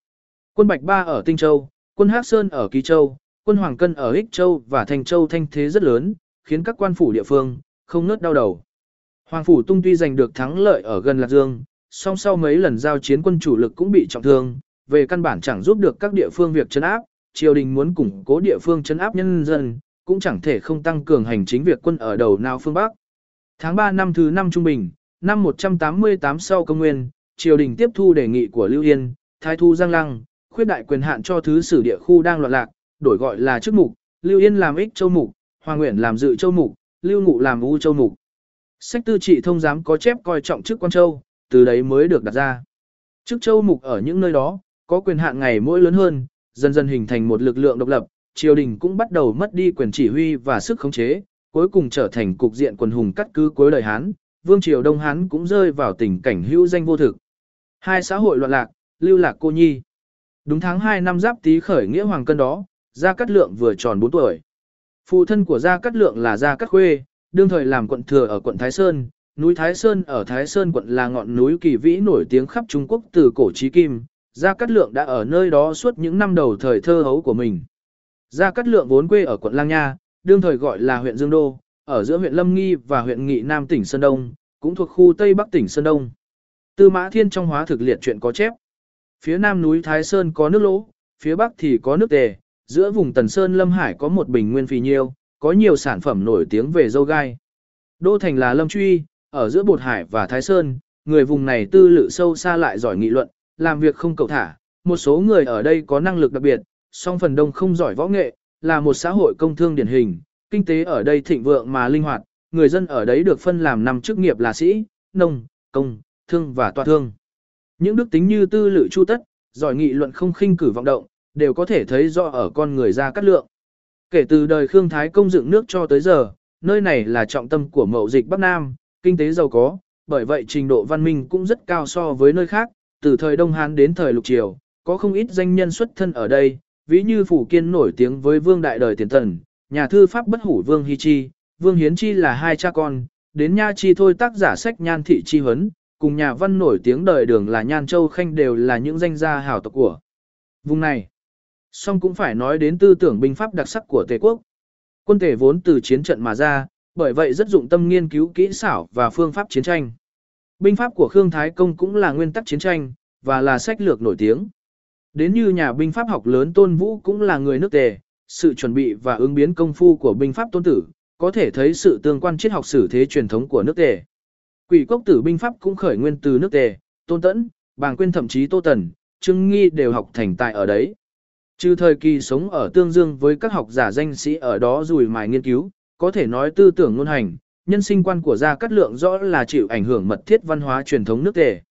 Quân Bạch Ba ở Tinh Châu, quân Hắc Sơn ở kỳ Châu, quân Hoàng Cân ở Ích Châu và Thành Châu thanh thế rất lớn, khiến các quan phủ địa phương không nớt đau đầu. Hoàng phủ Tung tuy giành được thắng lợi ở gần Lạc Dương, song sau mấy lần giao chiến quân chủ lực cũng bị trọng thương, về căn bản chẳng giúp được các địa phương việc chấn áp, triều đình muốn củng cố địa phương chấn áp nhân dân, cũng chẳng thể không tăng cường hành chính việc quân ở đầu nào phương Bắc. Tháng 3 năm thứ 5 trung bình, năm 188 sau công nguyên, triều đình tiếp thu đề nghị của Lưu Yên, Thái Thu Giang Lăng, khuyết đại quyền hạn cho thứ sử địa khu đang loạn lạc, đổi gọi là chức mục, Lưu Yên làm ích châu mục, Hoàng Nguyễn làm dự châu mục, Lưu Ngụ làm u châu mục. Sách tư trị thông giám có chép coi trọng chức quan châu, từ đấy mới được đặt ra. Chức châu mục ở những nơi đó, có quyền hạn ngày mỗi lớn hơn, dần dần hình thành một lực lượng độc lập, triều đình cũng bắt đầu mất đi quyền chỉ huy và sức khống chế, cuối cùng trở thành cục diện quần hùng cắt cứ cuối đời Hán, vương triều Đông Hán cũng rơi vào tình cảnh hữu danh vô thực. Hai xã hội loạn lạc, lưu lạc cô nhi. Đúng tháng 2 năm giáp tý khởi nghĩa hoàng cân đó, Gia Cát Lượng vừa tròn 4 tuổi. Phụ thân của Gia Cát Lượng là Gia Cát Khuê, đương thời làm quận thừa ở quận Thái Sơn. Núi Thái Sơn ở Thái Sơn quận là ngọn núi kỳ vĩ nổi tiếng khắp Trung Quốc từ cổ chí kim. Gia Cát Lượng đã ở nơi đó suốt những năm đầu thời thơ hấu của mình. Gia Cát Lượng vốn quê ở quận Lang Nha, đương thời gọi là huyện Dương Đô, ở giữa huyện Lâm Nghi và huyện Nghị Nam tỉnh Sơn Đông, cũng thuộc khu Tây Bắc tỉnh Sơn Đông. Tư Mã Thiên trong hóa thực liệt chuyện có chép. Phía nam núi Thái Sơn có nước lỗ, phía bắc thì có nước tề, giữa vùng Tần Sơn Lâm Hải có một bình nguyên phì nhiêu, có nhiều sản phẩm nổi tiếng về dâu gai. Đô thành là Lâm Truy, ở giữa Bột Hải và Thái Sơn, người vùng này tư lự sâu xa lại giỏi nghị luận, làm việc không cầu thả. Một số người ở đây có năng lực đặc biệt, song phần đông không giỏi võ nghệ, là một xã hội công thương điển hình, kinh tế ở đây thịnh vượng mà linh hoạt, người dân ở đấy được phân làm năm chức nghiệp là sĩ, nông, công, thương và tòa thương. Những đức tính như tư lự chu tất, giỏi nghị luận không khinh cử vọng động, đều có thể thấy rõ ở con người ra cắt lượng. Kể từ đời Khương Thái công dựng nước cho tới giờ, nơi này là trọng tâm của mậu dịch Bắc Nam, kinh tế giàu có, bởi vậy trình độ văn minh cũng rất cao so với nơi khác, từ thời Đông Hán đến thời Lục Triều, có không ít danh nhân xuất thân ở đây, ví như Phủ Kiên nổi tiếng với vương đại đời tiền tần, nhà thư pháp bất hủ vương Hy Chi, vương Hiến Chi là hai cha con, đến Nha Chi thôi tác giả sách nhan thị chi huấn, cùng nhà văn nổi tiếng đời đường là Nhan Châu Khanh đều là những danh gia hào tộc của vùng này. Song cũng phải nói đến tư tưởng binh pháp đặc sắc của Tề quốc. Quân Tề vốn từ chiến trận mà ra, bởi vậy rất dụng tâm nghiên cứu kỹ xảo và phương pháp chiến tranh binh pháp của Khương Thái Công cũng là nguyên tắc chiến tranh, và là sách lược nổi tiếng. Đến như nhà binh pháp học lớn Tôn Vũ cũng là người nước tề, sự chuẩn bị và ứng biến công phu của binh pháp tôn tử, có thể thấy sự tương quan triết học sử thế truyền thống của nước tề. Quỷ cốc tử binh pháp cũng khởi nguyên từ nước tề, tôn tẫn, bàng quyên thậm chí tô tần, trưng nghi đều học thành tài ở đấy. Trừ thời kỳ sống ở tương dương với các học giả danh sĩ ở đó rùi mài nghiên cứu, có thể nói tư tưởng ngôn hành, nhân sinh quan của Gia Cát Lượng rõ là chịu ảnh hưởng mật thiết văn hóa truyền thống nước tề.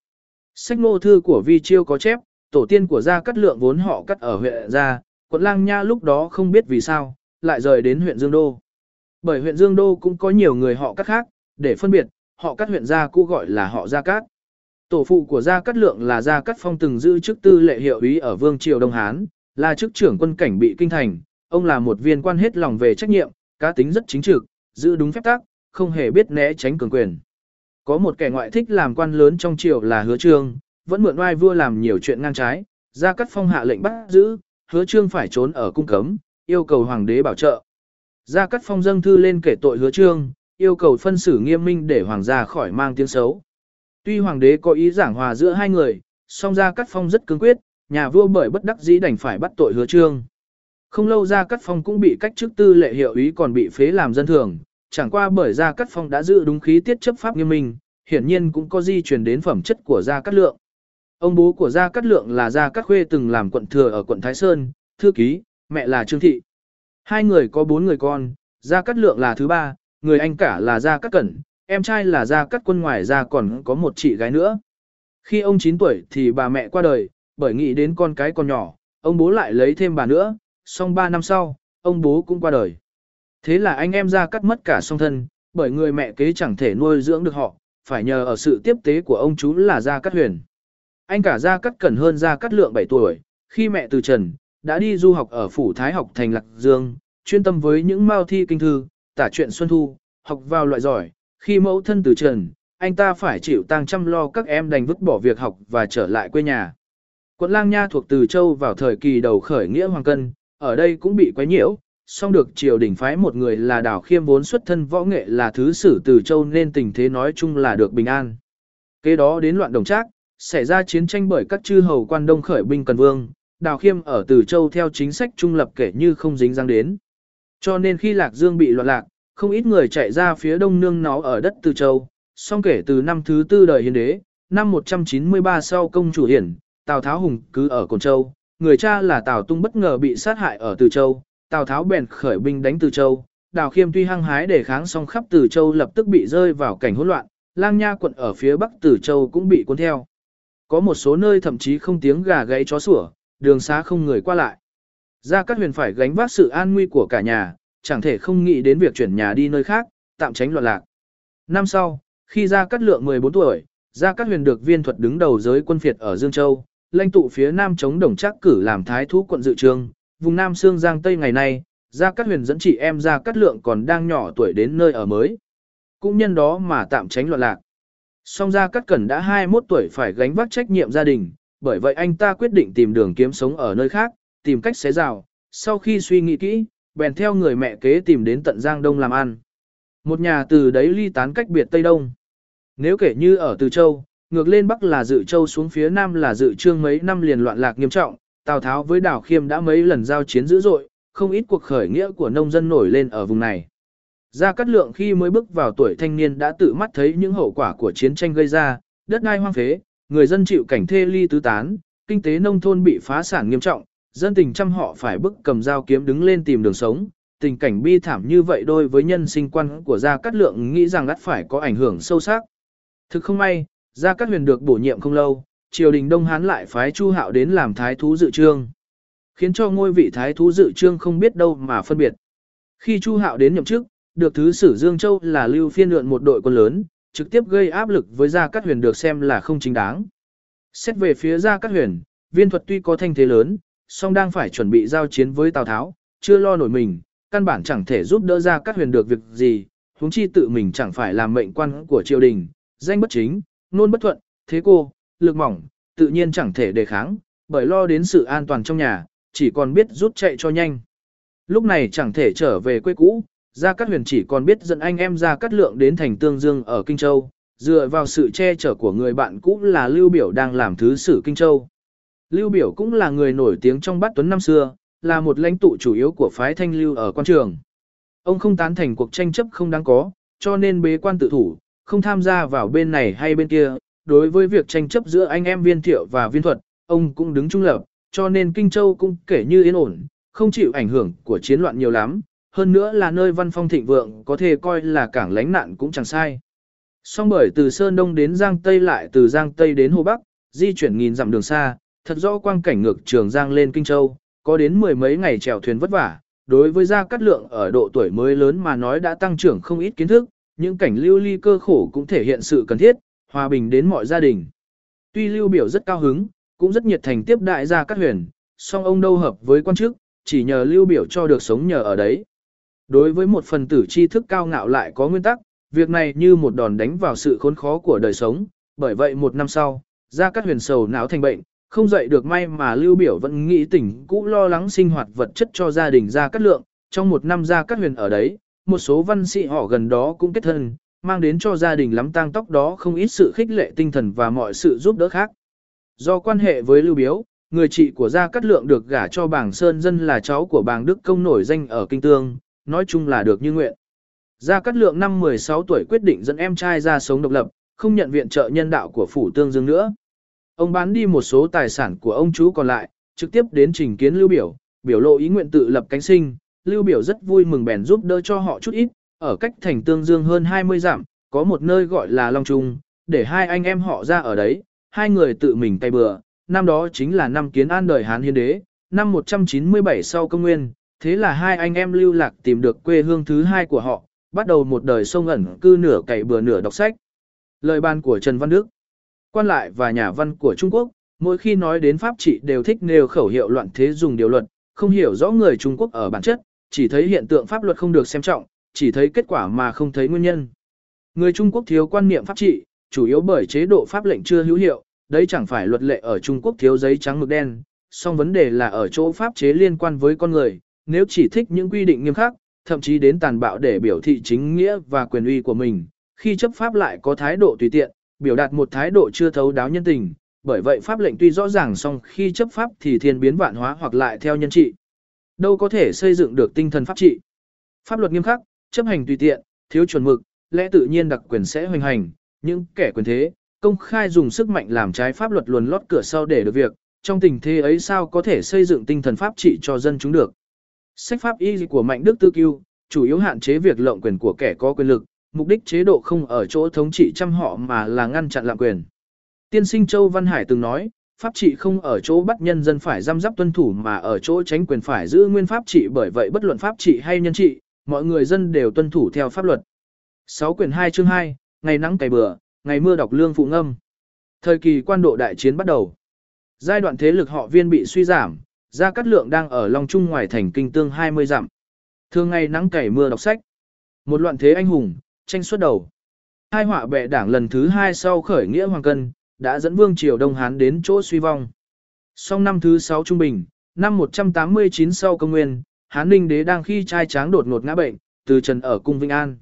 Sách ngô thư của Vi Chiêu có chép, tổ tiên của Gia Cát Lượng vốn họ cắt ở huyện Gia, quận Lang Nha lúc đó không biết vì sao, lại rời đến huyện Dương Đô. Bởi huyện Dương Đô cũng có nhiều người họ cắt khác, để phân biệt, họ cắt huyện Gia cũ gọi là họ Gia Cát. Tổ phụ của Gia Cát Lượng là Gia Cát Phong từng giữ chức tư lệ hiệu úy ở Vương Triều Đông Hán, là chức trưởng quân cảnh bị kinh thành, ông là một viên quan hết lòng về trách nhiệm, cá tính rất chính trực, giữ đúng phép tắc, không hề biết né tránh cường quyền. Có một kẻ ngoại thích làm quan lớn trong triều là Hứa Trương, vẫn mượn oai vua làm nhiều chuyện ngang trái, Gia Cát Phong hạ lệnh bắt giữ, Hứa Trương phải trốn ở cung cấm, yêu cầu hoàng đế bảo trợ. Gia Cát Phong dâng thư lên kể tội Hứa Trương, yêu cầu phân xử nghiêm minh để hoàng gia khỏi mang tiếng xấu. Tuy hoàng đế có ý giảng hòa giữa hai người, song Gia Cát Phong rất cứng quyết, nhà vua bởi bất đắc dĩ đành phải bắt tội Hứa Trương. Không lâu Gia Cát Phong cũng bị cách chức tư lệ hiệu ý còn bị phế làm dân thường, chẳng qua bởi Gia Cát Phong đã giữ đúng khí tiết chấp pháp nghiêm minh, hiển nhiên cũng có di truyền đến phẩm chất của Gia Cát Lượng. Ông bố của Gia Cát Lượng là Gia Cát Khuê từng làm quận thừa ở quận Thái Sơn, thư ký, mẹ là Trương Thị. Hai người có bốn người con, Gia Cát Lượng là thứ ba, người anh cả là Gia Cát Cẩn, em trai là Gia Cát Quân ngoài ra còn có một chị gái nữa. Khi ông 9 tuổi thì bà mẹ qua đời, bởi nghĩ đến con cái còn nhỏ, ông bố lại lấy thêm bà nữa, xong 3 năm sau, ông bố cũng qua đời. Thế là anh em Gia Cát mất cả song thân, bởi người mẹ kế chẳng thể nuôi dưỡng được họ, phải nhờ ở sự tiếp tế của ông chú là Gia Cát Huyền. Anh cả Gia Cát Cẩn hơn Gia Cát Lượng 7 tuổi, khi mẹ từ trần, đã đi du học ở Phủ Thái học thành Lạc Dương, chuyên tâm với những mao thi kinh thư, tả chuyện Xuân Thu, học vào loại giỏi. Khi mẫu thân từ trần, anh ta phải chịu tăng chăm lo các em đành vứt bỏ việc học và trở lại quê nhà. Quận Lang Nha thuộc Từ Châu vào thời kỳ đầu khởi nghĩa Hoàng Cân, ở đây cũng bị quấy nhiễu, song được triều đình phái một người là Đào Khiêm vốn xuất thân võ nghệ là thứ sử Từ Châu nên tình thế nói chung là được bình an. Kế đó đến loạn đồng trác, xảy ra chiến tranh bởi các chư hầu quan đông khởi binh cần vương, Đào Khiêm ở Từ Châu theo chính sách trung lập kể như không dính dáng đến. Cho nên khi Lạc Dương bị loạn lạc, không ít người chạy ra phía đông nương nó ở đất Từ Châu, song kể từ năm thứ tư đời hiến đế, năm 193 sau công chủ hiển, Tào Tháo Hùng cứ ở Cồn Châu, người cha là Tào Tung bất ngờ bị sát hại ở Từ Châu, Tào Tháo bèn khởi binh đánh Từ Châu, Đào Khiêm tuy hăng hái để kháng song khắp Từ Châu lập tức bị rơi vào cảnh hỗn loạn, Lang Nha quận ở phía bắc Từ Châu cũng bị cuốn theo. Có một số nơi thậm chí không tiếng gà gáy chó sủa, đường xá không người qua lại. Gia Cát Huyền phải gánh vác sự an nguy của cả nhà, chẳng thể không nghĩ đến việc chuyển nhà đi nơi khác, tạm tránh loạn lạc. Năm sau, khi Gia Cát Lượng 14 tuổi, Gia Cát Huyền được viên thuật đứng đầu giới quân phiệt ở Dương Châu, lãnh tụ phía Nam chống đồng trác cử làm thái thú quận dự Trương vùng Nam Sương Giang Tây ngày nay, Gia Cát Huyền dẫn chị em Gia Cát Lượng còn đang nhỏ tuổi đến nơi ở mới. Cũng nhân đó mà tạm tránh loạn lạc. Song Gia Cát Cẩn đã 21 tuổi phải gánh vác trách nhiệm gia đình, bởi vậy anh ta quyết định tìm đường kiếm sống ở nơi khác, tìm cách xé rào. Sau khi suy nghĩ kỹ, bèn theo người mẹ kế tìm đến tận Giang Đông làm ăn. Một nhà từ đấy ly tán cách biệt Tây Đông. Nếu kể như ở Từ Châu, ngược lên Bắc là Dự Châu xuống phía Nam là Dự Trương mấy năm liền loạn lạc nghiêm trọng, Tào Tháo với Đào Khiêm đã mấy lần giao chiến dữ dội, không ít cuộc khởi nghĩa của nông dân nổi lên ở vùng này. Gia Cát Lượng khi mới bước vào tuổi thanh niên đã tự mắt thấy những hậu quả của chiến tranh gây ra, đất đai hoang phế, người dân chịu cảnh thê ly tứ tán, kinh tế nông thôn bị phá sản nghiêm trọng, dân tình trăm họ phải bức cầm dao kiếm đứng lên tìm đường sống. Tình cảnh bi thảm như vậy đôi với nhân sinh quan của Gia Cát Lượng nghĩ rằng ắt phải có ảnh hưởng sâu sắc. Thực không may, Gia Cát Huyền được bổ nhiệm không lâu, triều đình Đông Hán lại phái Chu Hạo đến làm thái thú dự trương. Khiến cho ngôi vị thái thú dự trương không biết đâu mà phân biệt. Khi Chu Hạo đến nhậm chức, được thứ sử Dương Châu là lưu phiên lượn một đội quân lớn, trực tiếp gây áp lực với Gia Cát Huyền được xem là không chính đáng. Xét về phía Gia Cát Huyền, viên thuật tuy có thanh thế lớn, song đang phải chuẩn bị giao chiến với Tào Tháo, chưa lo nổi mình, căn bản chẳng thể giúp đỡ Gia Cát Huyền được việc gì, huống chi tự mình chẳng phải làm mệnh quan của triều đình, danh bất chính, nôn bất thuận, thế cô, lực mỏng, tự nhiên chẳng thể đề kháng, bởi lo đến sự an toàn trong nhà, chỉ còn biết rút chạy cho nhanh. Lúc này chẳng thể trở về quê cũ, Gia Cát Huyền chỉ còn biết dẫn anh em Gia Cát Lượng đến thành Tương Dương ở Kinh Châu, dựa vào sự che chở của người bạn cũ là Lưu Biểu đang làm thứ sử Kinh Châu. Lưu Biểu cũng là người nổi tiếng trong bát tuấn năm xưa, là một lãnh tụ chủ yếu của phái Thanh Lưu ở quan trường. Ông không tán thành cuộc tranh chấp không đáng có, cho nên bế quan tự thủ, không tham gia vào bên này hay bên kia. Đối với việc tranh chấp giữa anh em viên thiệu và viên thuật, ông cũng đứng trung lập, cho nên Kinh Châu cũng kể như yên ổn, không chịu ảnh hưởng của chiến loạn nhiều lắm. Hơn nữa là nơi văn phong thịnh vượng có thể coi là cảng lánh nạn cũng chẳng sai. Song bởi từ Sơn Đông đến Giang Tây lại từ Giang Tây đến Hồ Bắc, di chuyển nghìn dặm đường xa, thật rõ quang cảnh ngược trường Giang lên Kinh Châu, có đến mười mấy ngày chèo thuyền vất vả. Đối với Gia Cát Lượng ở độ tuổi mới lớn mà nói đã tăng trưởng không ít kiến thức, những cảnh lưu ly cơ khổ cũng thể hiện sự cần thiết, hòa bình đến mọi gia đình. Tuy lưu biểu rất cao hứng, cũng rất nhiệt thành tiếp đại Gia Cát Huyền, song ông đâu hợp với quan chức, chỉ nhờ lưu biểu cho được sống nhờ ở đấy. Đối với một phần tử tri thức cao ngạo lại có nguyên tắc, việc này như một đòn đánh vào sự khốn khó của đời sống, bởi vậy một năm sau, Gia Cát Huyền sầu não thành bệnh, không dậy được may mà Lưu Biểu vẫn nghĩ tỉnh cũ lo lắng sinh hoạt vật chất cho gia đình Gia Cát Lượng, trong một năm Gia Cát Huyền ở đấy, một số văn sĩ họ gần đó cũng kết thân, mang đến cho gia đình lắm tang tóc đó không ít sự khích lệ tinh thần và mọi sự giúp đỡ khác. Do quan hệ với Lưu Biếu, người chị của Gia Cát Lượng được gả cho bảng Sơn Dân là cháu của bảng Đức Công nổi danh ở Kinh Tương, nói chung là được như nguyện. Gia Cát Lượng năm 16 tuổi quyết định dẫn em trai ra sống độc lập, không nhận viện trợ nhân đạo của Phủ Tương Dương nữa. Ông bán đi một số tài sản của ông chú còn lại, trực tiếp đến trình kiến Lưu Biểu, biểu lộ ý nguyện tự lập cánh sinh. Lưu Biểu rất vui mừng bèn giúp đỡ cho họ chút ít, ở cách thành Tương Dương hơn 20 dặm, có một nơi gọi là Long Trung, để hai anh em họ ra ở đấy, hai người tự mình tay bừa. Năm đó chính là năm kiến an đời Hán Hiến Đế, năm 197 sau công nguyên, thế là hai anh em lưu lạc tìm được quê hương thứ hai của họ, bắt đầu một đời sông ẩn cư nửa cày bừa nửa đọc sách. Lời ban của Trần Văn Đức Quan lại và nhà văn của Trung Quốc, mỗi khi nói đến pháp trị đều thích nêu khẩu hiệu loạn thế dùng điều luật, không hiểu rõ người Trung Quốc ở bản chất, chỉ thấy hiện tượng pháp luật không được xem trọng, chỉ thấy kết quả mà không thấy nguyên nhân. Người Trung Quốc thiếu quan niệm pháp trị, chủ yếu bởi chế độ pháp lệnh chưa hữu hiệu, đấy chẳng phải luật lệ ở Trung Quốc thiếu giấy trắng mực đen, song vấn đề là ở chỗ pháp chế liên quan với con người, nếu chỉ thích những quy định nghiêm khắc, thậm chí đến tàn bạo để biểu thị chính nghĩa và quyền uy của mình, khi chấp pháp lại có thái độ tùy tiện, biểu đạt một thái độ chưa thấu đáo nhân tình, bởi vậy pháp lệnh tuy rõ ràng song khi chấp pháp thì thiên biến vạn hóa hoặc lại theo nhân trị. Đâu có thể xây dựng được tinh thần pháp trị. Pháp luật nghiêm khắc, chấp hành tùy tiện, thiếu chuẩn mực, lẽ tự nhiên đặc quyền sẽ hoành hành, những kẻ quyền thế, công khai dùng sức mạnh làm trái pháp luật luồn lót cửa sau để được việc, trong tình thế ấy sao có thể xây dựng tinh thần pháp trị cho dân chúng được. Sách pháp y của Mạnh Đức Tư Cưu, chủ yếu hạn chế việc lộng quyền của kẻ có quyền lực, mục đích chế độ không ở chỗ thống trị trăm họ mà là ngăn chặn lạm quyền. Tiên sinh Châu Văn Hải từng nói, pháp trị không ở chỗ bắt nhân dân phải giam giáp tuân thủ mà ở chỗ tránh quyền phải giữ nguyên pháp trị bởi vậy bất luận pháp trị hay nhân trị, mọi người dân đều tuân thủ theo pháp luật. 6 quyển 2 chương 2, ngày nắng cày bừa, ngày mưa đọc lương phụ ngâm. Thời kỳ quan độ đại chiến bắt đầu. Giai đoạn thế lực họ viên bị suy giảm, Gia Cát Lượng đang ở Long Trung ngoài thành kinh tương 20 dặm. Thường ngày nắng cày mưa đọc sách. Một loạn thế anh hùng, tranh xuất đầu. Hai họa bệ đảng lần thứ hai sau khởi nghĩa Hoàng Cân, đã dẫn Vương Triều Đông Hán đến chỗ suy vong. Song năm thứ 6 Trung Bình, năm 189 sau công nguyên, Hán Ninh Đế đang khi trai tráng đột ngột ngã bệnh, từ trần ở cung Vinh An.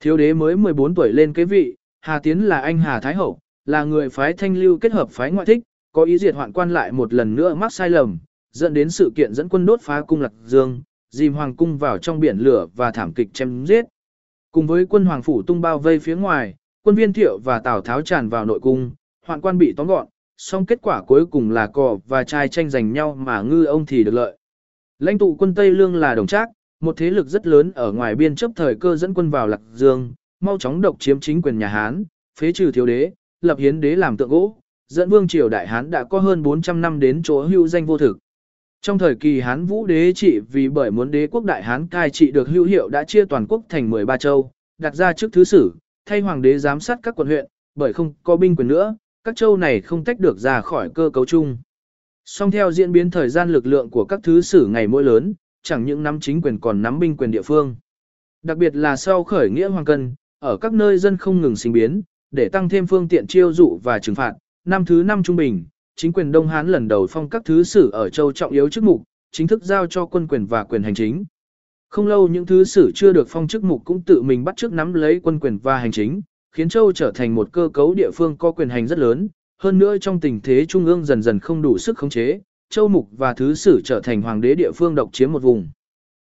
Thiếu đế mới 14 tuổi lên kế vị, Hà Tiến là anh Hà Thái Hậu, là người phái thanh lưu kết hợp phái ngoại thích, có ý diệt hoạn quan lại một lần nữa mắc sai lầm, dẫn đến sự kiện dẫn quân đốt phá cung Lạc Dương, dìm hoàng cung vào trong biển lửa và thảm kịch chém giết. Cùng với quân hoàng phủ tung bao vây phía ngoài, quân viên thiệu và Tào Tháo tràn vào nội cung, hoạn quan bị tóm gọn, song kết quả cuối cùng là cò và trai tranh giành nhau mà ngư ông thì được lợi. Lãnh tụ quân Tây Lương là đồng trác, một thế lực rất lớn ở ngoài biên chấp thời cơ dẫn quân vào Lạc Dương, mau chóng độc chiếm chính quyền nhà Hán, phế trừ thiếu đế, lập hiến đế làm tượng gỗ, dẫn vương triều đại Hán đã có hơn 400 năm đến chỗ hưu danh vô thực. Trong thời kỳ Hán Vũ đế trị vì bởi muốn đế quốc đại Hán cai trị được hữu hiệu đã chia toàn quốc thành 13 châu, đặt ra trước thứ sử, thay hoàng đế giám sát các quận huyện, bởi không có binh quyền nữa, các châu này không tách được ra khỏi cơ cấu chung. Song theo diễn biến thời gian lực lượng của các thứ sử ngày mỗi lớn, chẳng những nắm chính quyền còn nắm binh quyền địa phương. Đặc biệt là sau khởi nghĩa hoàng cân, ở các nơi dân không ngừng sinh biến, để tăng thêm phương tiện chiêu dụ và trừng phạt, năm thứ năm trung bình, chính quyền Đông Hán lần đầu phong các thứ sử ở châu trọng yếu chức mục, chính thức giao cho quân quyền và quyền hành chính. Không lâu những thứ sử chưa được phong chức mục cũng tự mình bắt trước nắm lấy quân quyền và hành chính, khiến châu trở thành một cơ cấu địa phương có quyền hành rất lớn, hơn nữa trong tình thế trung ương dần dần không đủ sức khống chế, châu mục và thứ sử trở thành hoàng đế địa phương độc chiếm một vùng.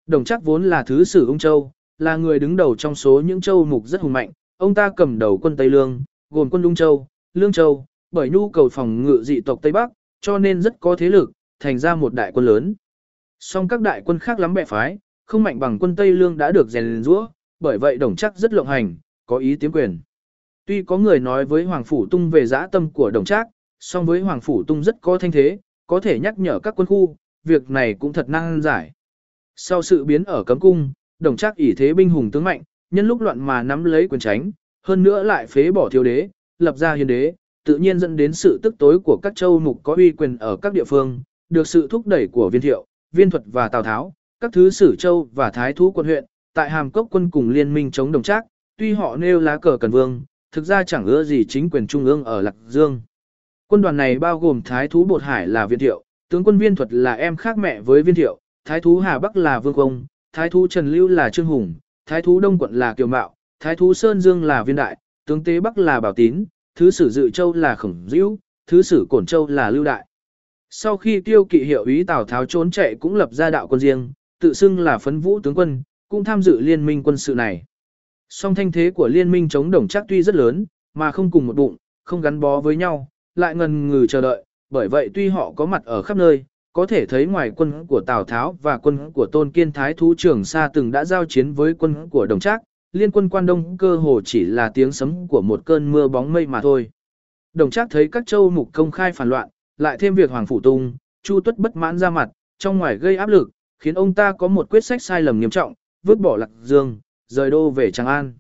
Đồng chắc vốn là thứ sử ông châu, là người đứng đầu trong số những châu mục rất hùng mạnh, ông ta cầm đầu quân Tây Lương, gồm quân Lung Châu, Lương Châu, bởi nhu cầu phòng ngự dị tộc Tây Bắc, cho nên rất có thế lực, thành ra một đại quân lớn. Song các đại quân khác lắm bè phái, không mạnh bằng quân Tây Lương đã được rèn rũa, bởi vậy đồng chắc rất lộng hành, có ý tiếm quyền. Tuy có người nói với Hoàng Phủ Tung về dã tâm của đồng trác, song với Hoàng Phủ Tung rất có thanh thế, có thể nhắc nhở các quân khu, việc này cũng thật năng giải. Sau sự biến ở cấm cung, đồng trác ỷ thế binh hùng tướng mạnh, nhân lúc loạn mà nắm lấy quyền tránh, hơn nữa lại phế bỏ thiếu đế, lập ra hiền đế, tự nhiên dẫn đến sự tức tối của các châu mục có uy quyền ở các địa phương, được sự thúc đẩy của viên thiệu, viên thuật và tào tháo, các thứ sử châu và thái thú quân huyện, tại hàm cốc quân cùng liên minh chống đồng trác, tuy họ nêu lá cờ cần vương, thực ra chẳng ưa gì chính quyền trung ương ở Lạc Dương. Quân đoàn này bao gồm thái thú Bột Hải là viên thiệu, tướng quân viên thuật là em khác mẹ với viên thiệu, thái thú Hà Bắc là vương công, thái thú Trần Lưu là trương hùng, thái thú Đông quận là kiều mạo, thái thú Sơn Dương là viên đại, tướng tế Bắc là bảo tín, thứ sử dự châu là khổng Dữu, thứ sử cổn châu là lưu đại. Sau khi tiêu kỵ hiệu ý Tào Tháo trốn chạy cũng lập ra đạo quân riêng, tự xưng là phấn vũ tướng quân, cũng tham dự liên minh quân sự này. Song thanh thế của liên minh chống đồng chắc tuy rất lớn, mà không cùng một bụng, không gắn bó với nhau, lại ngần ngừ chờ đợi, bởi vậy tuy họ có mặt ở khắp nơi, có thể thấy ngoài quân của Tào Tháo và quân của Tôn Kiên Thái Thú Trường Sa từng đã giao chiến với quân của Đồng Trác, liên quân quan đông cơ hồ chỉ là tiếng sấm của một cơn mưa bóng mây mà thôi. Đồng Trác thấy các châu mục công khai phản loạn, lại thêm việc Hoàng Phủ Tung, Chu Tuất bất mãn ra mặt, trong ngoài gây áp lực, khiến ông ta có một quyết sách sai lầm nghiêm trọng, vứt bỏ Lạc Dương, rời đô về Tràng An.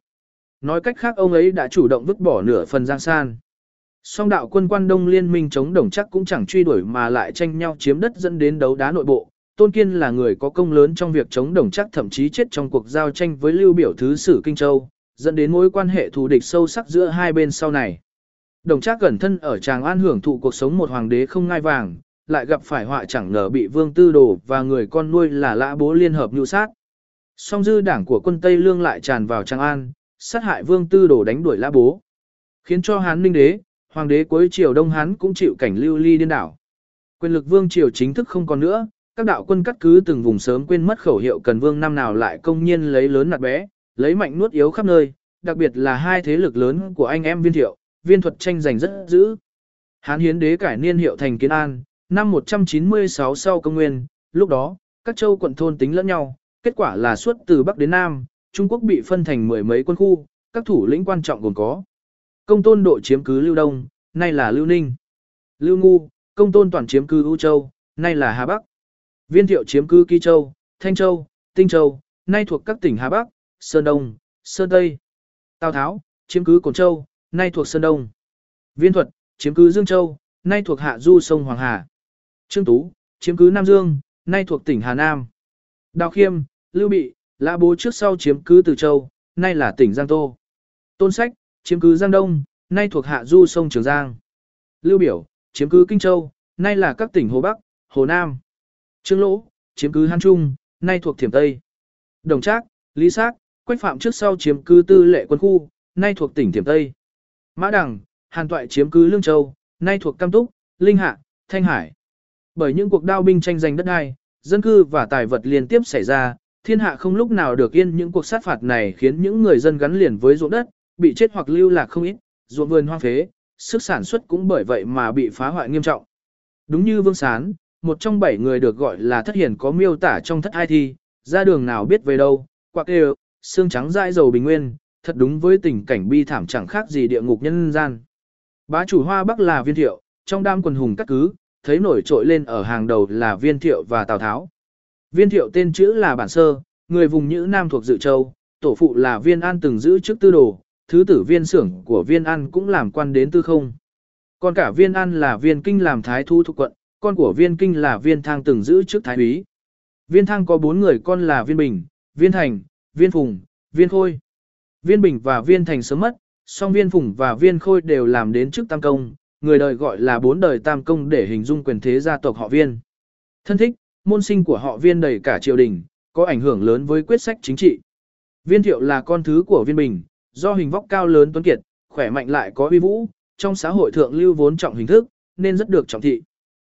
Nói cách khác ông ấy đã chủ động vứt bỏ nửa phần Giang San. Song đạo quân quan đông liên minh chống đồng chắc cũng chẳng truy đuổi mà lại tranh nhau chiếm đất dẫn đến đấu đá nội bộ. Tôn Kiên là người có công lớn trong việc chống đồng chắc thậm chí chết trong cuộc giao tranh với Lưu Biểu Thứ Sử Kinh Châu, dẫn đến mối quan hệ thù địch sâu sắc giữa hai bên sau này. Đồng chắc gần thân ở Tràng An hưởng thụ cuộc sống một hoàng đế không ngai vàng, lại gặp phải họa chẳng ngờ bị Vương Tư Đồ và người con nuôi là Lã Bố liên hợp nhu sát. Song dư đảng của quân Tây Lương lại tràn vào Trang An, sát hại Vương Tư đổ đánh đuổi Lã Bố, khiến cho Hán Ninh đế, hoàng đế cuối triều Đông Hán cũng chịu cảnh lưu ly điên đảo. Quyền lực vương triều chính thức không còn nữa, các đạo quân cắt cứ từng vùng sớm quên mất khẩu hiệu cần vương năm nào lại công nhiên lấy lớn nạt bé, lấy mạnh nuốt yếu khắp nơi, đặc biệt là hai thế lực lớn của anh em viên thiệu, viên thuật tranh giành rất dữ. Hán hiến đế cải niên hiệu thành kiến an, năm 196 sau công nguyên, lúc đó, các châu quận thôn tính lẫn nhau, kết quả là suốt từ Bắc đến Nam, Trung Quốc bị phân thành mười mấy quân khu, các thủ lĩnh quan trọng gồm có Công tôn độ chiếm cứ Lưu Đông, nay là Lưu Ninh. Lưu Ngu, công tôn toàn chiếm cứ U Châu, nay là Hà Bắc. Viên thiệu chiếm cứ Kỳ Châu, Thanh Châu, Tinh Châu, nay thuộc các tỉnh Hà Bắc, Sơn Đông, Sơn Tây. Tào Tháo, chiếm cứ Cổn Châu, nay thuộc Sơn Đông. Viên Thuật, chiếm cứ Dương Châu, nay thuộc Hạ Du sông Hoàng Hà. Trương Tú, chiếm cứ Nam Dương, nay thuộc tỉnh Hà Nam. Đào Khiêm, Lưu Bị, Lã Bố trước sau chiếm cứ Từ Châu, nay là tỉnh Giang Tô. Tôn Sách, chiếm cứ Giang Đông, nay thuộc hạ du sông Trường Giang. Lưu Biểu, chiếm cứ Kinh Châu, nay là các tỉnh Hồ Bắc, Hồ Nam. Trương Lỗ, chiếm cứ Hán Trung, nay thuộc Thiểm Tây. Đồng Trác, Lý Sát, Quách Phạm trước sau chiếm cứ Tư Lệ quân khu, nay thuộc tỉnh Thiểm Tây. Mã Đằng, Hàn Toại chiếm cứ Lương Châu, nay thuộc Cam Túc, Linh Hạ, Thanh Hải. Bởi những cuộc đao binh tranh giành đất đai, dân cư và tài vật liên tiếp xảy ra, thiên hạ không lúc nào được yên những cuộc sát phạt này khiến những người dân gắn liền với ruộng đất, bị chết hoặc lưu lạc không ít, ruộng vườn hoang phế, sức sản xuất cũng bởi vậy mà bị phá hoại nghiêm trọng. Đúng như Vương Sán, một trong bảy người được gọi là thất hiển có miêu tả trong thất hai thi, ra đường nào biết về đâu, quạc đều, xương trắng dãi dầu bình nguyên, thật đúng với tình cảnh bi thảm chẳng khác gì địa ngục nhân gian. Bá chủ hoa bắc là viên thiệu, trong đám quần hùng cắt cứ, thấy nổi trội lên ở hàng đầu là viên thiệu và tào tháo. Viên thiệu tên chữ là bản sơ, người vùng Nhữ Nam thuộc Dự Châu, tổ phụ là viên an từng giữ chức tư đồ, thứ tử viên xưởng của viên an cũng làm quan đến tư không. Còn cả viên an là viên kinh làm thái thu thuộc quận, con của viên kinh là viên thang từng giữ chức thái úy. Viên thang có bốn người con là viên bình, viên thành, viên phùng, viên khôi. Viên bình và viên thành sớm mất, song viên phùng và viên khôi đều làm đến chức tam công, người đời gọi là bốn đời tam công để hình dung quyền thế gia tộc họ viên. Thân thích, môn sinh của họ viên đầy cả triều đình, có ảnh hưởng lớn với quyết sách chính trị. Viên thiệu là con thứ của viên bình, do hình vóc cao lớn tuấn kiệt, khỏe mạnh lại có uy vũ, trong xã hội thượng lưu vốn trọng hình thức, nên rất được trọng thị.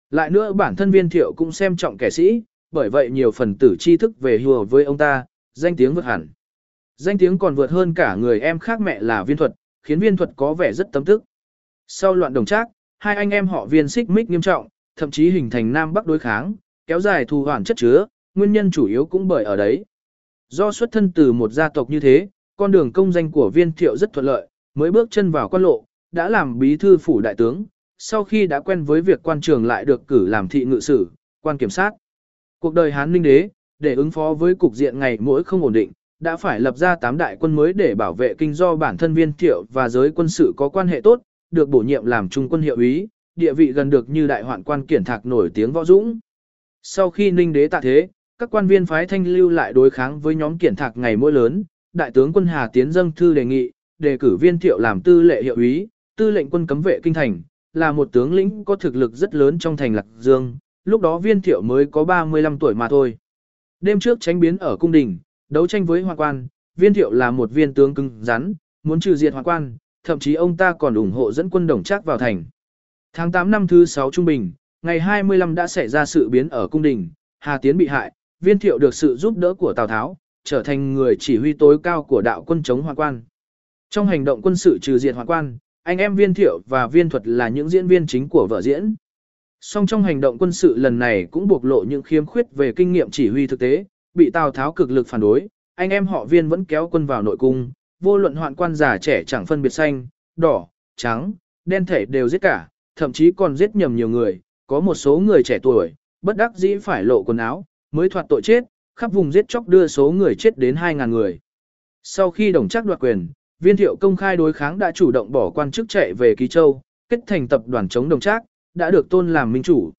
Lại nữa bản thân viên thiệu cũng xem trọng kẻ sĩ, bởi vậy nhiều phần tử tri thức về hùa với ông ta, danh tiếng vượt hẳn. Danh tiếng còn vượt hơn cả người em khác mẹ là viên thuật, khiến viên thuật có vẻ rất tâm tức. Sau loạn đồng trác, hai anh em họ viên xích mích nghiêm trọng, thậm chí hình thành Nam Bắc đối kháng, kéo dài thù hoàn chất chứa, nguyên nhân chủ yếu cũng bởi ở đấy. Do xuất thân từ một gia tộc như thế, con đường công danh của viên thiệu rất thuận lợi, mới bước chân vào quan lộ, đã làm bí thư phủ đại tướng, sau khi đã quen với việc quan trường lại được cử làm thị ngự sử, quan kiểm sát. Cuộc đời Hán Ninh Đế, để ứng phó với cục diện ngày mỗi không ổn định, đã phải lập ra tám đại quân mới để bảo vệ kinh do bản thân viên thiệu và giới quân sự có quan hệ tốt, được bổ nhiệm làm trung quân hiệu úy, địa vị gần được như đại hoạn quan kiển thạc nổi tiếng võ dũng. Sau khi Ninh Đế tạ thế, các quan viên phái thanh lưu lại đối kháng với nhóm kiển thạc ngày mỗi lớn, đại tướng quân Hà Tiến dâng thư đề nghị, đề cử viên thiệu làm tư lệ hiệu úy, tư lệnh quân cấm vệ kinh thành, là một tướng lĩnh có thực lực rất lớn trong thành Lạc Dương, lúc đó viên thiệu mới có 35 tuổi mà thôi. Đêm trước tránh biến ở cung đình, đấu tranh với hoàng quan, viên thiệu là một viên tướng cứng rắn, muốn trừ diệt hoàng quan, thậm chí ông ta còn ủng hộ dẫn quân đồng trác vào thành. Tháng 8 năm thứ 6 trung bình, ngày 25 đã xảy ra sự biến ở cung đình, Hà Tiến bị hại, viên thiệu được sự giúp đỡ của Tào Tháo, trở thành người chỉ huy tối cao của đạo quân chống hoàng quan. Trong hành động quân sự trừ diệt hoàng quan, anh em viên thiệu và viên thuật là những diễn viên chính của vở diễn. Song trong hành động quân sự lần này cũng bộc lộ những khiếm khuyết về kinh nghiệm chỉ huy thực tế, bị Tào Tháo cực lực phản đối, anh em họ viên vẫn kéo quân vào nội cung, vô luận hoạn quan già trẻ chẳng phân biệt xanh, đỏ, trắng, đen thể đều giết cả, thậm chí còn giết nhầm nhiều người, có một số người trẻ tuổi, bất đắc dĩ phải lộ quần áo, mới thoát tội chết, khắp vùng giết chóc đưa số người chết đến 2.000 người. Sau khi đồng chắc đoạt quyền, viên thiệu công khai đối kháng đã chủ động bỏ quan chức chạy về Ký Châu, kết thành tập đoàn chống đồng trác, đã được tôn làm minh chủ.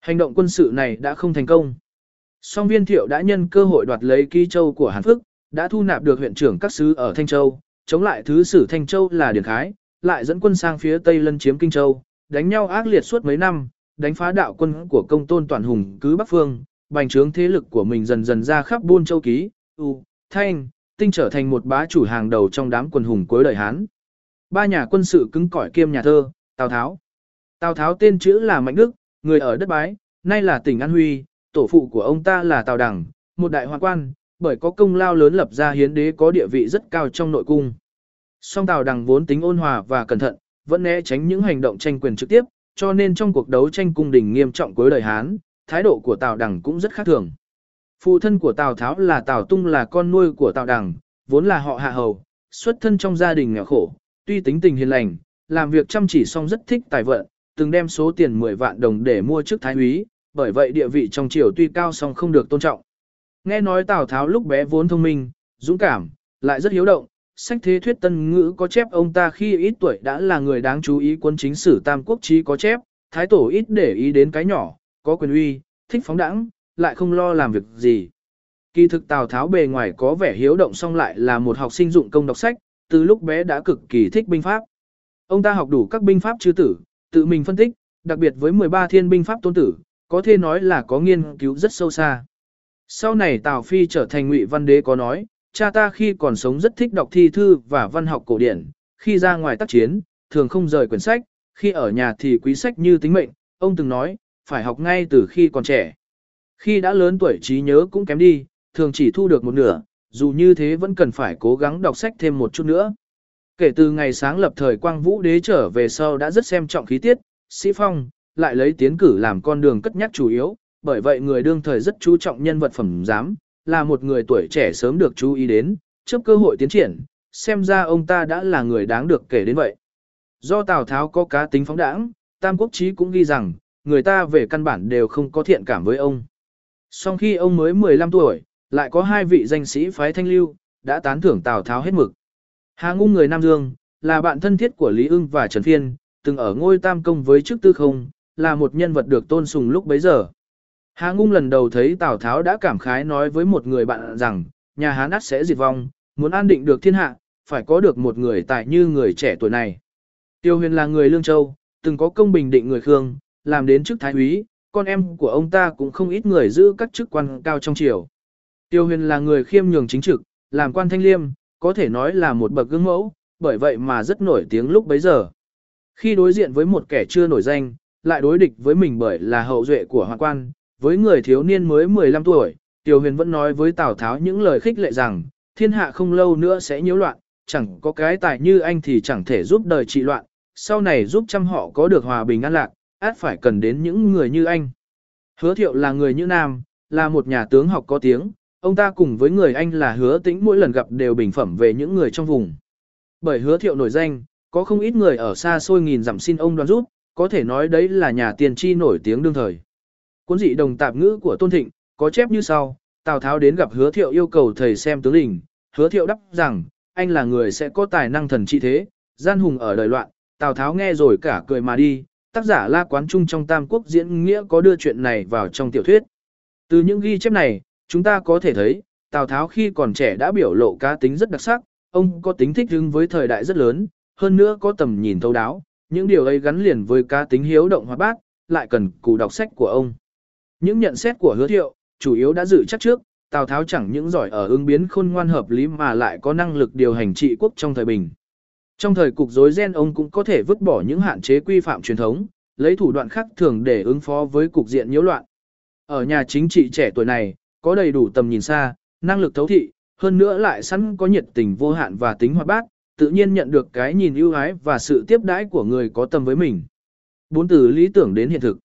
Hành động quân sự này đã không thành công. Song viên thiệu đã nhân cơ hội đoạt lấy Ký Châu của Hàn Phức, đã thu nạp được huyện trưởng các sứ ở Thanh Châu, chống lại thứ sử Thanh Châu là Điển Khái, lại dẫn quân sang phía Tây lân chiếm Kinh Châu, đánh nhau ác liệt suốt mấy năm, đánh phá đạo quân của công tôn toàn hùng cứ Bắc Phương, bành trướng thế lực của mình dần dần ra khắp buôn châu ký, u, thanh, tinh trở thành một bá chủ hàng đầu trong đám quân hùng cuối đời Hán. Ba nhà quân sự cứng cỏi kiêm nhà thơ, Tào Tháo. Tào Tháo tên chữ là Mạnh Đức, người ở đất bái, nay là tỉnh An Huy, tổ phụ của ông ta là Tào đẳng một đại hoàng quan, bởi có công lao lớn lập ra hiến đế có địa vị rất cao trong nội cung. Song Tào Đằng vốn tính ôn hòa và cẩn thận, vẫn né tránh những hành động tranh quyền trực tiếp, cho nên trong cuộc đấu tranh cung đình nghiêm trọng cuối đời Hán, thái độ của Tào Đằng cũng rất khác thường. Phụ thân của Tào Tháo là Tào Tung là con nuôi của Tào Đằng, vốn là họ hạ hầu, xuất thân trong gia đình nghèo khổ, tuy tính tình hiền lành, làm việc chăm chỉ song rất thích tài vận, từng đem số tiền 10 vạn đồng để mua chức thái úy, bởi vậy địa vị trong triều tuy cao song không được tôn trọng. Nghe nói Tào Tháo lúc bé vốn thông minh, dũng cảm, lại rất hiếu động, sách thế thuyết tân ngữ có chép ông ta khi ít tuổi đã là người đáng chú ý quân chính sử tam quốc trí có chép, thái tổ ít để ý đến cái nhỏ, có quyền uy, thích phóng đẳng, lại không lo làm việc gì. Kỳ thực Tào Tháo bề ngoài có vẻ hiếu động song lại là một học sinh dụng công đọc sách, từ lúc bé đã cực kỳ thích binh pháp. Ông ta học đủ các binh pháp chư tử, tự mình phân tích, đặc biệt với 13 thiên binh pháp tôn tử, có thể nói là có nghiên cứu rất sâu xa. Sau này Tào Phi trở thành ngụy văn đế có nói, cha ta khi còn sống rất thích đọc thi thư và văn học cổ điển, khi ra ngoài tác chiến, thường không rời quyển sách, khi ở nhà thì quý sách như tính mệnh, ông từng nói, phải học ngay từ khi còn trẻ. Khi đã lớn tuổi trí nhớ cũng kém đi, thường chỉ thu được một nửa, dù như thế vẫn cần phải cố gắng đọc sách thêm một chút nữa. Kể từ ngày sáng lập thời Quang Vũ Đế trở về sau đã rất xem trọng khí tiết, sĩ phong, lại lấy tiến cử làm con đường cất nhắc chủ yếu, bởi vậy người đương thời rất chú trọng nhân vật phẩm giám, là một người tuổi trẻ sớm được chú ý đến, trước cơ hội tiến triển, xem ra ông ta đã là người đáng được kể đến vậy. Do Tào Tháo có cá tính phóng đãng, Tam Quốc Chí cũng ghi rằng, người ta về căn bản đều không có thiện cảm với ông. Song khi ông mới 15 tuổi, lại có hai vị danh sĩ phái thanh lưu, đã tán thưởng Tào Tháo hết mực. Hà Ngung người Nam Dương, là bạn thân thiết của Lý ưng và Trần Phiên, từng ở ngôi tam công với chức tư không, là một nhân vật được tôn sùng lúc bấy giờ. Hà Ngung lần đầu thấy Tào Tháo đã cảm khái nói với một người bạn rằng, nhà Hán át sẽ diệt vong, muốn an định được thiên hạ, phải có được một người tài như người trẻ tuổi này. Tiêu huyền là người Lương Châu, từng có công bình định người Khương, làm đến chức thái úy, con em của ông ta cũng không ít người giữ các chức quan cao trong triều. Tiêu huyền là người khiêm nhường chính trực, làm quan thanh liêm, có thể nói là một bậc gương mẫu, bởi vậy mà rất nổi tiếng lúc bấy giờ. Khi đối diện với một kẻ chưa nổi danh, lại đối địch với mình bởi là hậu duệ của hoàng quan, với người thiếu niên mới 15 tuổi, Tiểu Huyền vẫn nói với Tào Tháo những lời khích lệ rằng, thiên hạ không lâu nữa sẽ nhiễu loạn, chẳng có cái tài như anh thì chẳng thể giúp đời trị loạn, sau này giúp trăm họ có được hòa bình an lạc, át phải cần đến những người như anh. Hứa thiệu là người như nam, là một nhà tướng học có tiếng, ông ta cùng với người anh là hứa tĩnh mỗi lần gặp đều bình phẩm về những người trong vùng. Bởi hứa thiệu nổi danh, có không ít người ở xa xôi nghìn dặm xin ông đoàn giúp, có thể nói đấy là nhà tiền tri nổi tiếng đương thời. Cuốn dị đồng tạp ngữ của Tôn Thịnh, có chép như sau, Tào Tháo đến gặp hứa thiệu yêu cầu thầy xem tướng lình, hứa thiệu đáp rằng, anh là người sẽ có tài năng thần trị thế, gian hùng ở đời loạn, Tào Tháo nghe rồi cả cười mà đi, tác giả La Quán Trung trong Tam Quốc diễn nghĩa có đưa chuyện này vào trong tiểu thuyết. Từ những ghi chép này, chúng ta có thể thấy, Tào Tháo khi còn trẻ đã biểu lộ cá tính rất đặc sắc, ông có tính thích ứng với thời đại rất lớn, hơn nữa có tầm nhìn thấu đáo, những điều ấy gắn liền với cá tính hiếu động hoạt bát, lại cần cù đọc sách của ông. Những nhận xét của hứa thiệu, chủ yếu đã dự chắc trước, Tào Tháo chẳng những giỏi ở ứng biến khôn ngoan hợp lý mà lại có năng lực điều hành trị quốc trong thời bình. Trong thời cục rối ren ông cũng có thể vứt bỏ những hạn chế quy phạm truyền thống, lấy thủ đoạn khác thường để ứng phó với cục diện nhiễu loạn. Ở nhà chính trị trẻ tuổi này, có đầy đủ tầm nhìn xa, năng lực thấu thị, hơn nữa lại sẵn có nhiệt tình vô hạn và tính hoạt bát, tự nhiên nhận được cái nhìn ưu ái và sự tiếp đãi của người có tâm với mình. Bốn từ lý tưởng đến hiện thực.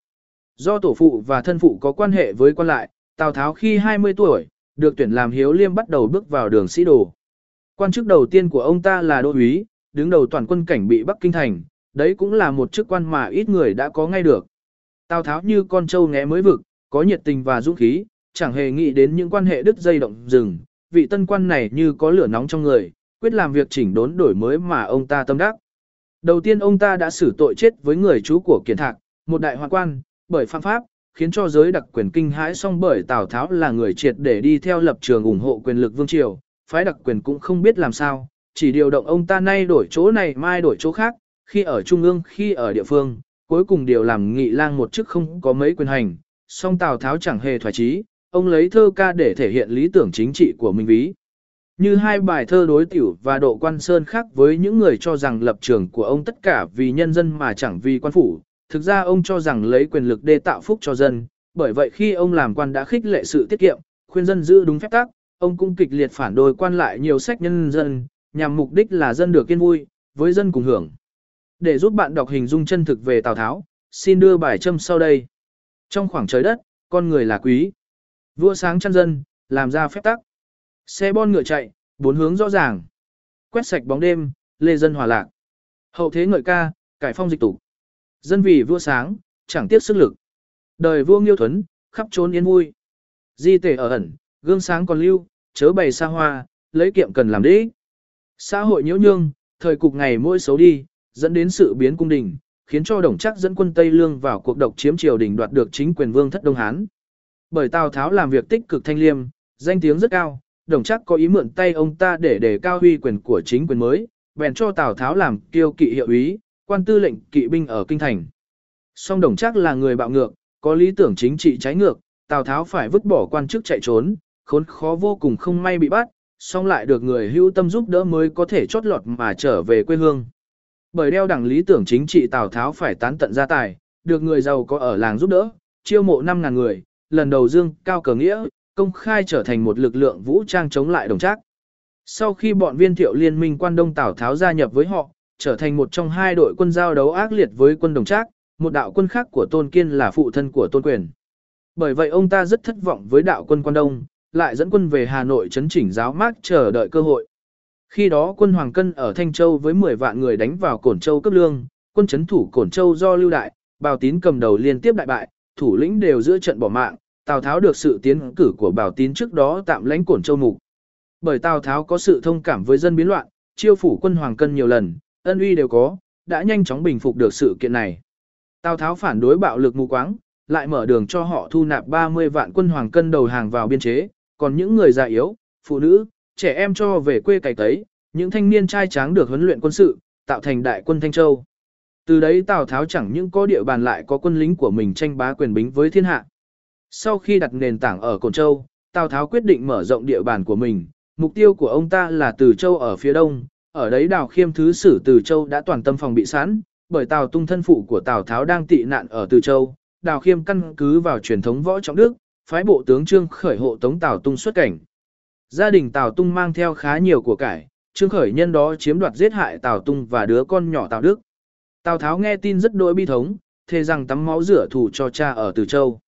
Do tổ phụ và thân phụ có quan hệ với quan lại, Tào Tháo khi 20 tuổi, được tuyển làm hiếu liêm bắt đầu bước vào đường sĩ đồ. Quan chức đầu tiên của ông ta là đô úy, đứng đầu toàn quân cảnh bị Bắc Kinh thành, đấy cũng là một chức quan mà ít người đã có ngay được. Tào Tháo như con trâu nghé mới vực, có nhiệt tình và dũng khí, chẳng hề nghĩ đến những quan hệ đứt dây động rừng, vị tân quan này như có lửa nóng trong người, quyết làm việc chỉnh đốn đổi mới mà ông ta tâm đắc. Đầu tiên ông ta đã xử tội chết với người chú của Kiền Thạc, một đại hoàng quan, bởi phạm pháp, khiến cho giới đặc quyền kinh hãi song bởi Tào Tháo là người triệt để đi theo lập trường ủng hộ quyền lực vương triều, phái đặc quyền cũng không biết làm sao, chỉ điều động ông ta nay đổi chỗ này mai đổi chỗ khác, khi ở trung ương khi ở địa phương, cuối cùng điều làm nghị lang một chức không có mấy quyền hành, song Tào Tháo chẳng hề thoái trí, ông lấy thơ ca để thể hiện lý tưởng chính trị của mình ví. Như hai bài thơ đối tiểu và độ quan sơn khác với những người cho rằng lập trường của ông tất cả vì nhân dân mà chẳng vì quan phủ, thực ra ông cho rằng lấy quyền lực để tạo phúc cho dân, bởi vậy khi ông làm quan đã khích lệ sự tiết kiệm, khuyên dân giữ đúng phép tắc, ông cũng kịch liệt phản đối quan lại nhiều sách nhân dân, nhằm mục đích là dân được yên vui, với dân cùng hưởng. Để giúp bạn đọc hình dung chân thực về Tào Tháo, xin đưa bài châm sau đây. Trong khoảng trời đất, con người là quý. Vua sáng chăn dân, làm ra phép tắc. Xe bon ngựa chạy, bốn hướng rõ ràng. Quét sạch bóng đêm, lê dân hòa lạc. Hậu thế ngợi ca, cải phong dịch tục. Dân vì vua sáng, chẳng tiếc sức lực. Đời vua nghiêu thuấn, khắp trốn yên vui. Di tể ở ẩn, gương sáng còn lưu, chớ bày xa hoa, lấy kiệm cần làm đế. Xã hội nhiễu nhương, thời cục ngày mỗi xấu đi, dẫn đến sự biến cung đình, khiến cho đồng chắc dẫn quân Tây Lương vào cuộc độc chiếm triều đình đoạt được chính quyền vương thất Đông Hán. Bởi Tào Tháo làm việc tích cực thanh liêm, danh tiếng rất cao, đồng chắc có ý mượn tay ông ta để đề cao huy quyền của chính quyền mới, bèn cho Tào Tháo làm kiêu kỵ hiệu ý, quan tư lệnh kỵ binh ở kinh thành. Song đồng chắc là người bạo ngược, có lý tưởng chính trị trái ngược, Tào Tháo phải vứt bỏ quan chức chạy trốn, khốn khó vô cùng không may bị bắt, song lại được người hưu tâm giúp đỡ mới có thể chót lọt mà trở về quê hương. Bởi đeo đẳng lý tưởng chính trị Tào Tháo phải tán tận gia tài, được người giàu có ở làng giúp đỡ, chiêu mộ 5.000 người, lần đầu dương cao cờ nghĩa, công khai trở thành một lực lượng vũ trang chống lại đồng trác. Sau khi bọn viên thiệu liên minh quan đông Tào Tháo gia nhập với họ, trở thành một trong hai đội quân giao đấu ác liệt với quân đồng trác, một đạo quân khác của Tôn Kiên là phụ thân của Tôn Quyền. Bởi vậy ông ta rất thất vọng với đạo quân quan đông, lại dẫn quân về Hà Nội chấn chỉnh giáo mát chờ đợi cơ hội. Khi đó quân Hoàng Cân ở Thanh Châu với 10 vạn người đánh vào Cổn Châu cấp lương, quân chấn thủ Cổn Châu do Lưu Đại, Bào Tín cầm đầu liên tiếp đại bại, thủ lĩnh đều giữa trận bỏ mạng, Tào Tháo được sự tiến cử của Bảo Tín trước đó tạm lãnh Cổn Châu mục. Bởi Tào Tháo có sự thông cảm với dân biến loạn, chiêu phủ quân Hoàng Cân nhiều lần, ân uy đều có, đã nhanh chóng bình phục được sự kiện này. Tào Tháo phản đối bạo lực mù quáng, lại mở đường cho họ thu nạp 30 vạn quân Hoàng Cân đầu hàng vào biên chế, còn những người già yếu, phụ nữ, trẻ em cho về quê cày tấy, những thanh niên trai tráng được huấn luyện quân sự, tạo thành đại quân Thanh Châu. Từ đấy Tào Tháo chẳng những có địa bàn lại có quân lính của mình tranh bá quyền bính với thiên hạ. Sau khi đặt nền tảng ở Cổn Châu, Tào Tháo quyết định mở rộng địa bàn của mình, mục tiêu của ông ta là từ Châu ở phía đông, ở đấy Đào Khiêm thứ sử Từ Châu đã toàn tâm phòng bị sẵn, bởi Tào Tung thân phụ của Tào Tháo đang tị nạn ở Từ Châu, Đào Khiêm căn cứ vào truyền thống võ trọng đức, phái bộ tướng Trương Khởi hộ tống Tào Tung xuất cảnh. Gia đình Tào Tung mang theo khá nhiều của cải, Trương Khởi nhân đó chiếm đoạt giết hại Tào Tung và đứa con nhỏ Tào Đức. Tào Tháo nghe tin rất đỗi bi thống, thề rằng tắm máu rửa thù cho cha ở Từ Châu.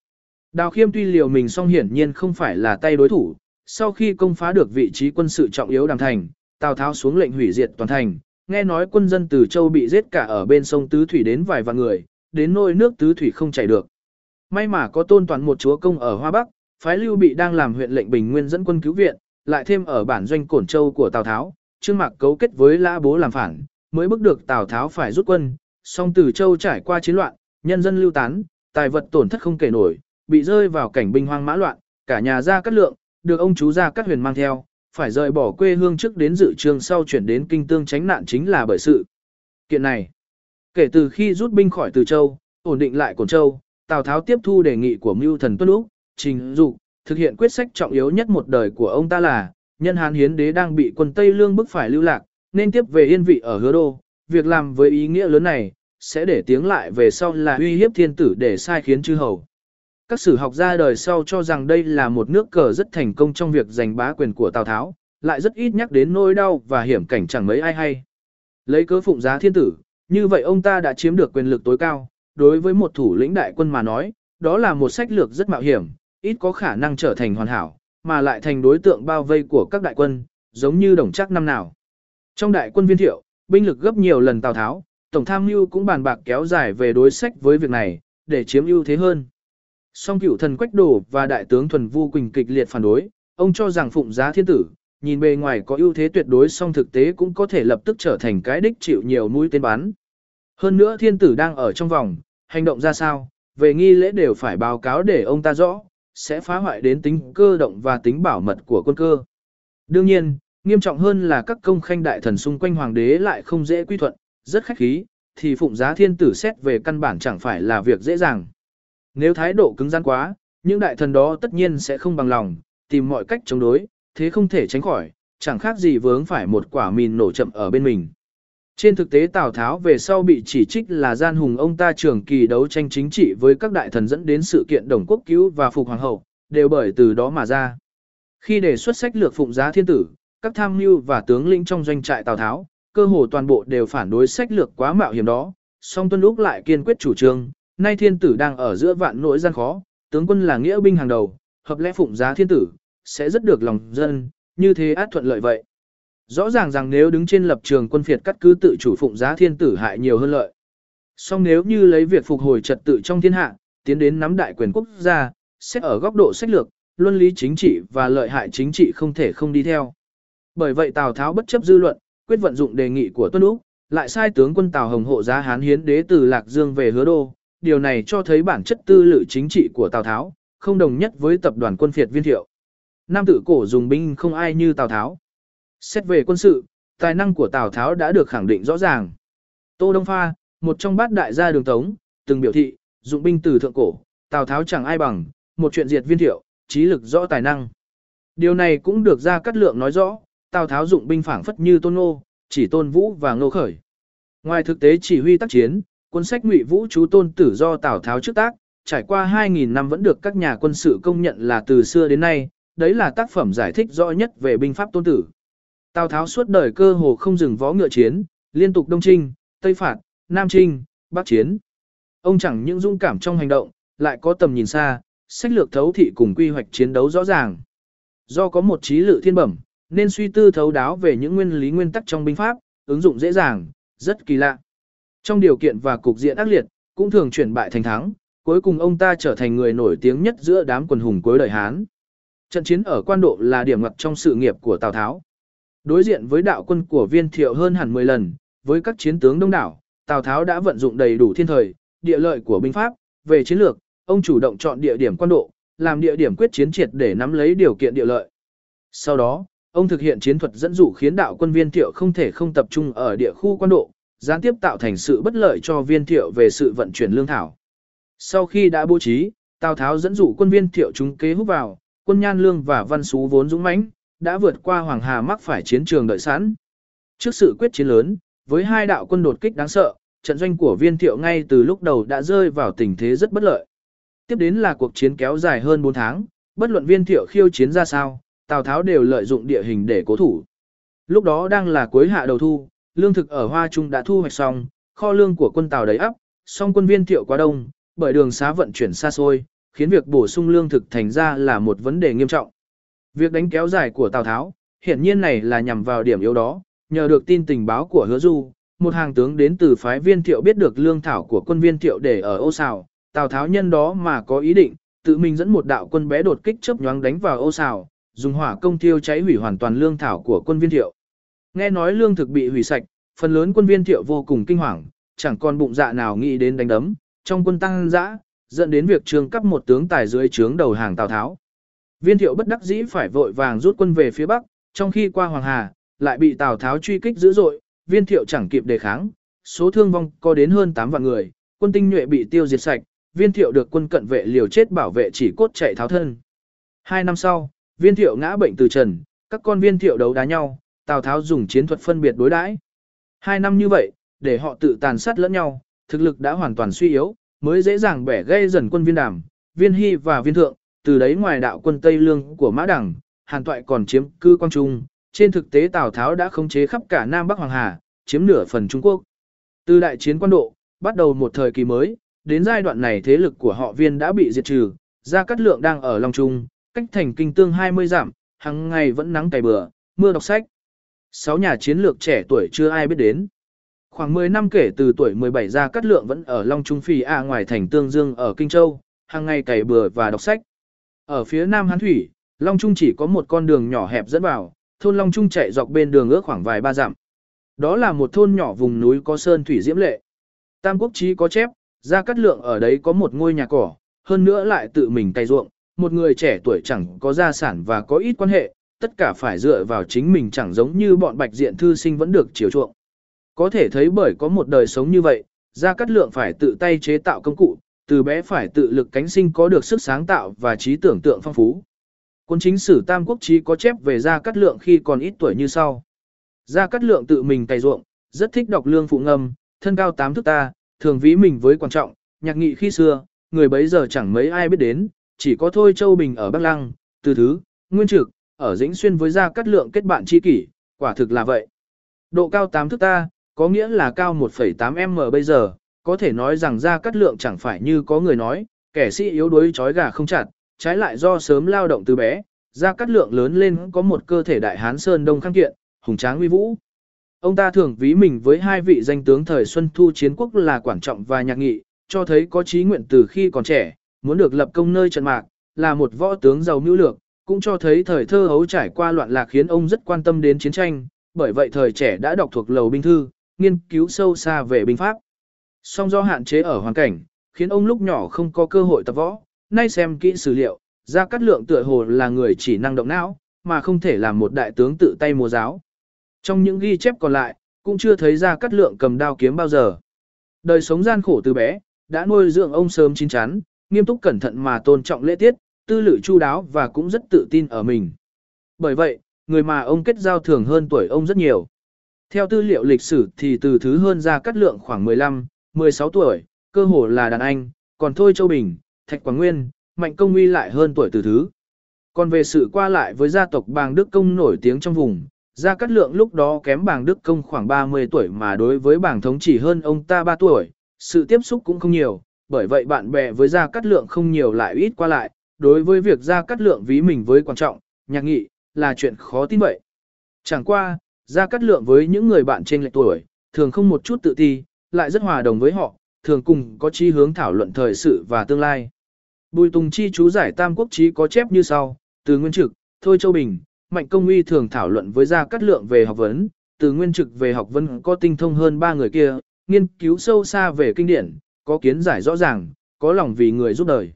Đào Khiêm tuy liều mình song hiển nhiên không phải là tay đối thủ, sau khi công phá được vị trí quân sự trọng yếu đàm thành, Tào Tháo xuống lệnh hủy diệt toàn thành, nghe nói quân dân Từ Châu bị giết cả ở bên sông Tứ Thủy đến vài vạn người, đến nôi nước Tứ Thủy không chảy được. May mà có tôn toàn một chúa công ở Hoa Bắc, phái Lưu Bị đang làm huyện lệnh Bình Nguyên dẫn quân cứu viện, lại thêm ở bản doanh Cổn Châu của Tào Tháo, Trương Mạc cấu kết với Lã Bố làm phản, mới bức được Tào Tháo phải rút quân, song Từ Châu trải qua chiến loạn, nhân dân lưu tán, tài vật tổn thất không kể nổi, bị rơi vào cảnh binh hoang mã loạn, cả nhà ra cắt lượng, được ông chú ra cắt huyền mang theo, phải rời bỏ quê hương trước đến dự trường sau chuyển đến kinh tương tránh nạn chính là bởi sự kiện này. Kể từ khi rút binh khỏi Từ Châu, ổn định lại Cổn Châu, Tào Tháo tiếp thu đề nghị của Mưu Thần Tuân Úc, Trình Dục, thực hiện quyết sách trọng yếu nhất một đời của ông ta là, nhân Hán Hiến Đế đang bị quân Tây Lương bức phải lưu lạc, nên tiếp về yên vị ở Hứa Đô, việc làm với ý nghĩa lớn này, sẽ để tiếng lại về sau là uy hiếp thiên tử để sai khiến chư hầu. Các sử học gia đời sau cho rằng đây là một nước cờ rất thành công trong việc giành bá quyền của Tào Tháo, lại rất ít nhắc đến nỗi đau và hiểm cảnh chẳng mấy ai hay. Lấy cớ phụng giá thiên tử, như vậy ông ta đã chiếm được quyền lực tối cao, đối với một thủ lĩnh đại quân mà nói, đó là một sách lược rất mạo hiểm, ít có khả năng trở thành hoàn hảo, mà lại thành đối tượng bao vây của các đại quân, giống như đồng chắc năm nào. Trong đại quân viên thiệu, binh lực gấp nhiều lần Tào Tháo, Tổng tham mưu cũng bàn bạc kéo dài về đối sách với việc này, để chiếm ưu thế hơn. Song cựu thần Quách Đồ và đại tướng Thuần Vu Quỳnh kịch liệt phản đối, ông cho rằng phụng giá thiên tử, nhìn bề ngoài có ưu thế tuyệt đối song thực tế cũng có thể lập tức trở thành cái đích chịu nhiều mũi tên bắn. Hơn nữa thiên tử đang ở trong vòng, hành động ra sao, về nghi lễ đều phải báo cáo để ông ta rõ, sẽ phá hoại đến tính cơ động và tính bảo mật của quân cơ. Đương nhiên, nghiêm trọng hơn là các công khanh đại thần xung quanh hoàng đế lại không dễ quy thuận, rất khách khí, thì phụng giá thiên tử xét về căn bản chẳng phải là việc dễ dàng. Nếu thái độ cứng rắn quá, những đại thần đó tất nhiên sẽ không bằng lòng, tìm mọi cách chống đối, thế không thể tránh khỏi, chẳng khác gì vướng phải một quả mìn nổ chậm ở bên mình. Trên thực tế Tào Tháo về sau bị chỉ trích là gian hùng ông ta trường kỳ đấu tranh chính trị với các đại thần dẫn đến sự kiện đồng quốc cứu và phục hoàng hậu, đều bởi từ đó mà ra. Khi đề xuất sách lược phụng giá thiên tử, các tham mưu và tướng lĩnh trong doanh trại Tào Tháo, cơ hồ toàn bộ đều phản đối sách lược quá mạo hiểm đó, song Tuân Lục lại kiên quyết chủ trương, nay thiên tử đang ở giữa vạn nỗi gian khó, tướng quân là nghĩa binh hàng đầu, hợp lẽ phụng giá thiên tử, sẽ rất được lòng dân, như thế át thuận lợi vậy. Rõ ràng rằng nếu đứng trên lập trường quân phiệt cắt cứ tự chủ phụng giá thiên tử hại nhiều hơn lợi. Song nếu như lấy việc phục hồi trật tự trong thiên hạ, tiến đến nắm đại quyền quốc gia, xét ở góc độ sách lược, luân lý chính trị và lợi hại chính trị không thể không đi theo. Bởi vậy Tào Tháo bất chấp dư luận, quyết vận dụng đề nghị của Tuân Úc, lại sai tướng quân Tào Hồng hộ giá Hán hiến đế từ Lạc Dương về Hứa Đô. Điều này cho thấy bản chất tư lự chính trị của Tào Tháo, không đồng nhất với tập đoàn quân phiệt viên thiệu. Nam tử cổ dùng binh không ai như Tào Tháo. Xét về quân sự, tài năng của Tào Tháo đã được khẳng định rõ ràng. Tô Đông Pha, một trong bát đại gia đường tống, từng biểu thị, dụng binh từ thượng cổ, Tào Tháo chẳng ai bằng, một chuyện diệt viên thiệu, trí lực rõ tài năng. Điều này cũng được ra cắt lượng nói rõ, Tào Tháo dụng binh phảng phất như tôn ngô, chỉ tôn vũ và ngô khởi. Ngoài thực tế chỉ huy tác chiến, cuốn sách ngụy vũ chú tôn tử do Tào Tháo trước tác, trải qua 2.000 năm vẫn được các nhà quân sự công nhận là từ xưa đến nay, đấy là tác phẩm giải thích rõ nhất về binh pháp tôn tử. Tào Tháo suốt đời cơ hồ không dừng võ ngựa chiến, liên tục đông trinh, tây phạt, nam trinh, bắc chiến. Ông chẳng những dũng cảm trong hành động, lại có tầm nhìn xa, sách lược thấu thị cùng quy hoạch chiến đấu rõ ràng. Do có một trí lự thiên bẩm, nên suy tư thấu đáo về những nguyên lý nguyên tắc trong binh pháp, ứng dụng dễ dàng, rất kỳ lạ. Trong điều kiện và cục diện ác liệt, cũng thường chuyển bại thành thắng, cuối cùng ông ta trở thành người nổi tiếng nhất giữa đám quần hùng cuối đời Hán. Trận chiến ở quan độ là điểm ngặt trong sự nghiệp của Tào Tháo. Đối diện với đạo quân của viên thiệu hơn hẳn 10 lần, với các chiến tướng đông đảo, Tào Tháo đã vận dụng đầy đủ thiên thời, địa lợi của binh pháp, về chiến lược, ông chủ động chọn địa điểm quan độ, làm địa điểm quyết chiến triệt để nắm lấy điều kiện địa lợi. Sau đó, ông thực hiện chiến thuật dẫn dụ khiến đạo quân viên thiệu không thể không tập trung ở địa khu quan độ, gián tiếp tạo thành sự bất lợi cho viên thiệu về sự vận chuyển lương thảo. Sau khi đã bố trí, Tào Tháo dẫn dụ quân viên thiệu chúng kế hút vào, quân nhan lương và văn xú vốn dũng mãnh đã vượt qua Hoàng Hà mắc phải chiến trường đợi sẵn. Trước sự quyết chiến lớn, với hai đạo quân đột kích đáng sợ, trận doanh của viên thiệu ngay từ lúc đầu đã rơi vào tình thế rất bất lợi. Tiếp đến là cuộc chiến kéo dài hơn 4 tháng, bất luận viên thiệu khiêu chiến ra sao, Tào Tháo đều lợi dụng địa hình để cố thủ. Lúc đó đang là cuối hạ đầu thu, lương thực ở Hoa Trung đã thu hoạch xong, kho lương của quân Tào đầy ắp, song quân viên thiệu quá đông, bởi đường xá vận chuyển xa xôi, khiến việc bổ sung lương thực thành ra là một vấn đề nghiêm trọng. Việc đánh kéo dài của Tào Tháo, hiển nhiên này là nhằm vào điểm yếu đó, nhờ được tin tình báo của Hứa Du, một hàng tướng đến từ phái viên thiệu biết được lương thảo của quân viên thiệu để ở ô xào, Tào Tháo nhân đó mà có ý định, tự mình dẫn một đạo quân bé đột kích chớp nhoáng đánh vào ô xào, dùng hỏa công thiêu cháy hủy hoàn toàn lương thảo của quân viên thiệu. Nghe nói lương thực bị hủy sạch, phần lớn quân viên thiệu vô cùng kinh hoàng, chẳng còn bụng dạ nào nghĩ đến đánh đấm, trong quân tăng dã, dẫn đến việc trường cấp một tướng tài dưới trướng đầu hàng Tào Tháo. Viên thiệu bất đắc dĩ phải vội vàng rút quân về phía bắc, trong khi qua Hoàng Hà, lại bị Tào Tháo truy kích dữ dội, viên thiệu chẳng kịp đề kháng, số thương vong có đến hơn 8 vạn người, quân tinh nhuệ bị tiêu diệt sạch, viên thiệu được quân cận vệ liều chết bảo vệ chỉ cốt chạy tháo thân. Hai năm sau, viên thiệu ngã bệnh từ trần, các con viên thiệu đấu đá nhau, Tào Tháo dùng chiến thuật phân biệt đối đãi. Hai năm như vậy, để họ tự tàn sát lẫn nhau, thực lực đã hoàn toàn suy yếu, mới dễ dàng bẻ gây dần quân viên đàm, viên hy và viên thượng, từ đấy ngoài đạo quân Tây Lương của Mã Đằng, Hàn Toại còn chiếm cư Quang Trung, trên thực tế Tào Tháo đã khống chế khắp cả Nam Bắc Hoàng Hà, chiếm nửa phần Trung Quốc. Từ đại chiến quan độ, bắt đầu một thời kỳ mới, đến giai đoạn này thế lực của họ viên đã bị diệt trừ, Gia Cát Lượng đang ở Long Trung, cách thành kinh tương 20 giảm, hàng ngày vẫn nắng cày bừa, mưa đọc sách. Sáu nhà chiến lược trẻ tuổi chưa ai biết đến. Khoảng 10 năm kể từ tuổi 17 ra Cát Lượng vẫn ở Long Trung Phi A ngoài thành Tương Dương ở Kinh Châu, hàng ngày cày bừa và đọc sách. Ở phía Nam Hán Thủy, Long Trung chỉ có một con đường nhỏ hẹp dẫn vào, thôn Long Trung chạy dọc bên đường ước khoảng vài ba dặm. Đó là một thôn nhỏ vùng núi có sơn thủy diễm lệ. Tam quốc chí có chép, Gia Cát Lượng ở đấy có một ngôi nhà cỏ, hơn nữa lại tự mình cày ruộng, một người trẻ tuổi chẳng có gia sản và có ít quan hệ, tất cả phải dựa vào chính mình chẳng giống như bọn bạch diện thư sinh vẫn được chiều chuộng. Có thể thấy bởi có một đời sống như vậy, Gia Cát Lượng phải tự tay chế tạo công cụ, từ bé phải tự lực cánh sinh có được sức sáng tạo và trí tưởng tượng phong phú. Quân chính sử Tam Quốc Chí có chép về Gia Cát Lượng khi còn ít tuổi như sau. Gia Cát Lượng tự mình cày ruộng, rất thích đọc lương phụ ngâm, thân cao tám thước ta, thường ví mình với quan trọng, nhạc nghị khi xưa, người bấy giờ chẳng mấy ai biết đến, chỉ có thôi Châu Bình ở Bắc Lăng, từ thứ, nguyên trực, ở Dĩnh Xuyên với Gia Cát Lượng kết bạn chi kỷ, quả thực là vậy. Độ cao tám thước ta, có nghĩa là cao 1,8m bây giờ, có thể nói rằng Gia Cát Lượng chẳng phải như có người nói, kẻ sĩ yếu đuối chói gà không chặt, trái lại do sớm lao động từ bé, Gia Cát Lượng lớn lên có một cơ thể đại hán sơn đông khang kiện, hùng tráng uy vũ. Ông ta thường ví mình với hai vị danh tướng thời Xuân Thu chiến quốc là Quản Trọng và Nhạc Nghị, cho thấy có chí nguyện từ khi còn trẻ, muốn được lập công nơi trận mạc, là một võ tướng giàu mưu lược, cũng cho thấy thời thơ hấu trải qua loạn lạc khiến ông rất quan tâm đến chiến tranh, bởi vậy thời trẻ đã đọc thuộc lầu binh thư, nghiên cứu sâu xa về binh pháp. Song do hạn chế ở hoàn cảnh, khiến ông lúc nhỏ không có cơ hội tập võ, nay xem kỹ sử liệu, Gia Cát Lượng tựa hồ là người chỉ năng động não, mà không thể làm một đại tướng tự tay múa giáo. Trong những ghi chép còn lại, cũng chưa thấy Gia Cát Lượng cầm đao kiếm bao giờ. Đời sống gian khổ từ bé, đã nuôi dưỡng ông sớm chín chắn, nghiêm túc cẩn thận mà tôn trọng lễ tiết, tư lự chu đáo và cũng rất tự tin ở mình. Bởi vậy, người mà ông kết giao thường hơn tuổi ông rất nhiều. Theo tư liệu lịch sử thì từ thứ hơn Gia Cát Lượng khoảng 15, 16 tuổi, cơ hồ là đàn anh, còn Thôi Châu Bình, Thạch Quảng Nguyên, Mạnh Công Uy lại hơn tuổi từ thứ. Còn về sự qua lại với gia tộc Bàng Đức Công nổi tiếng trong vùng, Gia Cát Lượng lúc đó kém Bàng Đức Công khoảng 30 tuổi mà đối với Bàng Thống chỉ hơn ông ta 3 tuổi, sự tiếp xúc cũng không nhiều, bởi vậy bạn bè với Gia Cát Lượng không nhiều lại ít qua lại, đối với việc Gia Cát Lượng ví mình với quan trọng, nhạc nghị, là chuyện khó tin vậy. Chẳng qua, Gia Cát Lượng với những người bạn trên lệch tuổi, thường không một chút tự ti, lại rất hòa đồng với họ, thường cùng có chí hướng thảo luận thời sự và tương lai. Bùi Tùng Chi chú giải Tam Quốc Chí có chép như sau, từ Nguyên Trực, Thôi Châu Bình, Mạnh Công Uy thường thảo luận với Gia Cát Lượng về học vấn, từ Nguyên Trực về học vấn có tinh thông hơn ba người kia, nghiên cứu sâu xa về kinh điển, có kiến giải rõ ràng, có lòng vì người giúp đời.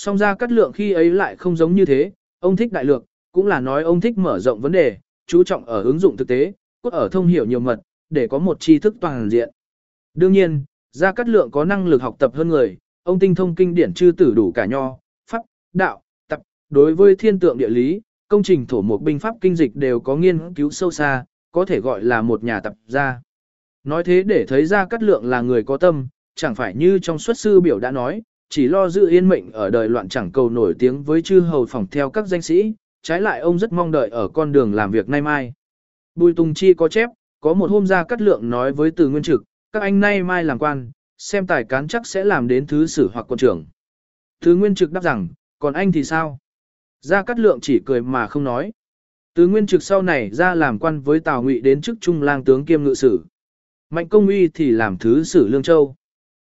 Song ra Cát Lượng khi ấy lại không giống như thế, ông thích đại lược, cũng là nói ông thích mở rộng vấn đề, chú trọng ở ứng dụng thực tế, cốt ở thông hiểu nhiều mật, để có một tri thức toàn diện. Đương nhiên, Gia Cát Lượng có năng lực học tập hơn người, ông tinh thông kinh điển chư tử đủ cả nho, pháp, đạo, tập, đối với thiên tượng địa lý, công trình thổ mục binh pháp kinh dịch đều có nghiên cứu sâu xa, có thể gọi là một nhà tập gia. Nói thế để thấy ra cắt lượng là người có tâm, chẳng phải như trong xuất sư biểu đã nói, chỉ lo giữ yên mệnh ở đời loạn chẳng cầu nổi tiếng với chư hầu phòng theo các danh sĩ, trái lại ông rất mong đợi ở con đường làm việc nay mai. Bùi Tùng Chi có chép, có một hôm ra cắt lượng nói với từ nguyên trực, các anh nay mai làm quan, xem tài cán chắc sẽ làm đến thứ sử hoặc quân trưởng. Thứ nguyên trực đáp rằng, còn anh thì sao? Gia Cát Lượng chỉ cười mà không nói. Từ nguyên trực sau này ra làm quan với Tào Ngụy đến chức trung lang tướng kiêm ngự sử. Mạnh công uy thì làm thứ sử Lương Châu.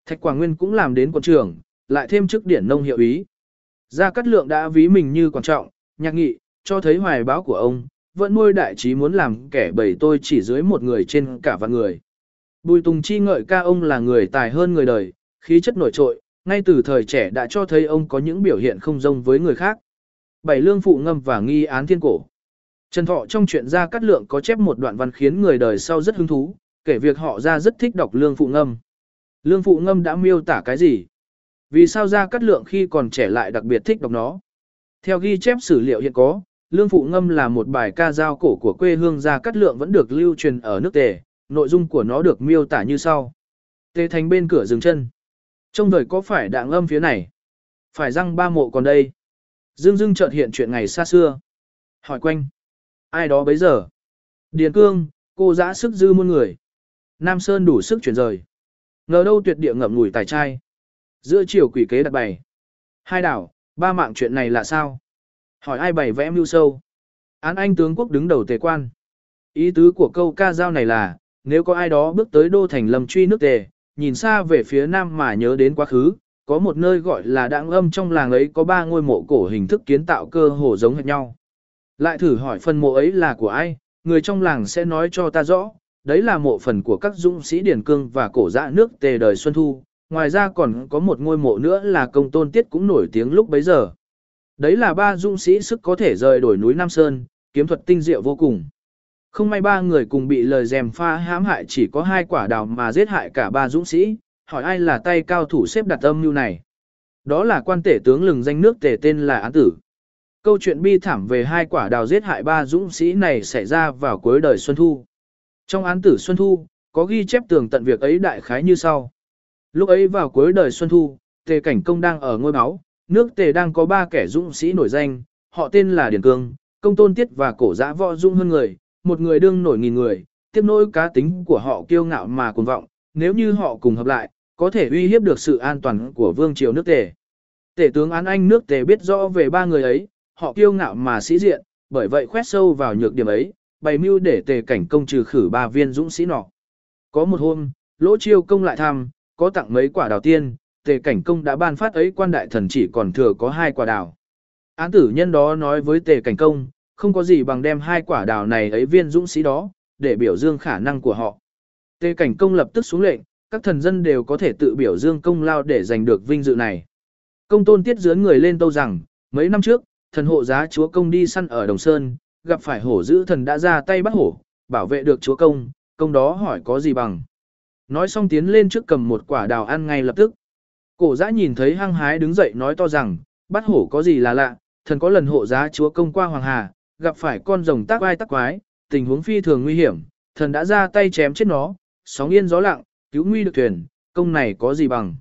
Thạch Quảng Nguyên cũng làm đến quận trưởng, lại thêm chức điển nông hiệu ý. Gia Cát Lượng đã ví mình như quan trọng, nhạc nghị, cho thấy hoài báo của ông, vẫn nuôi đại trí muốn làm kẻ bầy tôi chỉ dưới một người trên cả vạn người. Bùi Tùng chi ngợi ca ông là người tài hơn người đời, khí chất nổi trội, ngay từ thời trẻ đã cho thấy ông có những biểu hiện không giống với người khác. Bảy lương phụ ngâm và nghi án thiên cổ. Trần Thọ trong chuyện gia cát lượng có chép một đoạn văn khiến người đời sau rất hứng thú, kể việc họ ra rất thích đọc lương phụ ngâm. Lương phụ ngâm đã miêu tả cái gì? Vì sao ra cắt lượng khi còn trẻ lại đặc biệt thích đọc nó? Theo ghi chép sử liệu hiện có, lương phụ ngâm là một bài ca giao cổ của quê hương ra cắt lượng vẫn được lưu truyền ở nước tề, nội dung của nó được miêu tả như sau. Tề thành bên cửa dừng chân. Trong đời có phải đạng âm phía này? Phải răng ba mộ còn đây? Dương dương chợt hiện chuyện ngày xa xưa. Hỏi quanh. Ai đó bấy giờ? Điền cương, cô dã sức dư muôn người. Nam Sơn đủ sức chuyển rời. Ngờ đâu tuyệt địa ngậm ngùi tài trai. Giữa chiều quỷ kế đặt bày. Hai đảo, ba mạng chuyện này là sao? Hỏi ai bày vẽ mưu sâu? Án anh tướng quốc đứng đầu tề quan. Ý tứ của câu ca dao này là, nếu có ai đó bước tới đô thành lầm truy nước tề, nhìn xa về phía nam mà nhớ đến quá khứ, có một nơi gọi là đạng âm trong làng ấy có ba ngôi mộ cổ hình thức kiến tạo cơ hồ giống hệt nhau. Lại thử hỏi phần mộ ấy là của ai, người trong làng sẽ nói cho ta rõ, đấy là mộ phần của các dũng sĩ Điển Cương và cổ dạ nước tề đời Xuân Thu, ngoài ra còn có một ngôi mộ nữa là công tôn tiết cũng nổi tiếng lúc bấy giờ. Đấy là ba dũng sĩ sức có thể rời đổi núi Nam Sơn, kiếm thuật tinh diệu vô cùng. Không may ba người cùng bị lời dèm pha hãm hại chỉ có hai quả đào mà giết hại cả ba dũng sĩ, hỏi ai là tay cao thủ xếp đặt âm như này. Đó là quan tể tướng lừng danh nước tể tên là Án Tử. Câu chuyện bi thảm về hai quả đào giết hại ba dũng sĩ này xảy ra vào cuối đời Xuân Thu. Trong án tử Xuân Thu, có ghi chép tường tận việc ấy đại khái như sau. Lúc ấy vào cuối đời Xuân Thu, tề cảnh công đang ở ngôi máu, nước tề đang có ba kẻ dũng sĩ nổi danh, họ tên là Điền Cương, công tôn tiết và cổ giã võ dung hơn người, một người đương nổi nghìn người, tiếp nỗi cá tính của họ kiêu ngạo mà cuồng vọng, nếu như họ cùng hợp lại, có thể uy hiếp được sự an toàn của vương triều nước tề. Tể tướng án anh nước tề biết rõ về ba người ấy, họ kiêu ngạo mà sĩ diện, bởi vậy khoét sâu vào nhược điểm ấy, bày mưu để tề cảnh công trừ khử ba viên dũng sĩ nọ. Có một hôm, lỗ chiêu công lại thăm, có tặng mấy quả đào tiên, tề cảnh công đã ban phát ấy quan đại thần chỉ còn thừa có hai quả đào. Án tử nhân đó nói với tề cảnh công, không có gì bằng đem hai quả đào này ấy viên dũng sĩ đó, để biểu dương khả năng của họ. Tề cảnh công lập tức xuống lệnh, các thần dân đều có thể tự biểu dương công lao để giành được vinh dự này. Công tôn tiết dướn người lên tâu rằng, mấy năm trước, thần hộ giá chúa công đi săn ở Đồng Sơn, gặp phải hổ dữ thần đã ra tay bắt hổ, bảo vệ được chúa công, công đó hỏi có gì bằng. Nói xong tiến lên trước cầm một quả đào ăn ngay lập tức. Cổ giã nhìn thấy hăng hái đứng dậy nói to rằng, bắt hổ có gì là lạ, thần có lần hộ giá chúa công qua Hoàng Hà, gặp phải con rồng tác vai tác quái, tình huống phi thường nguy hiểm, thần đã ra tay chém chết nó, sóng yên gió lặng, cứu nguy được thuyền, công này có gì bằng.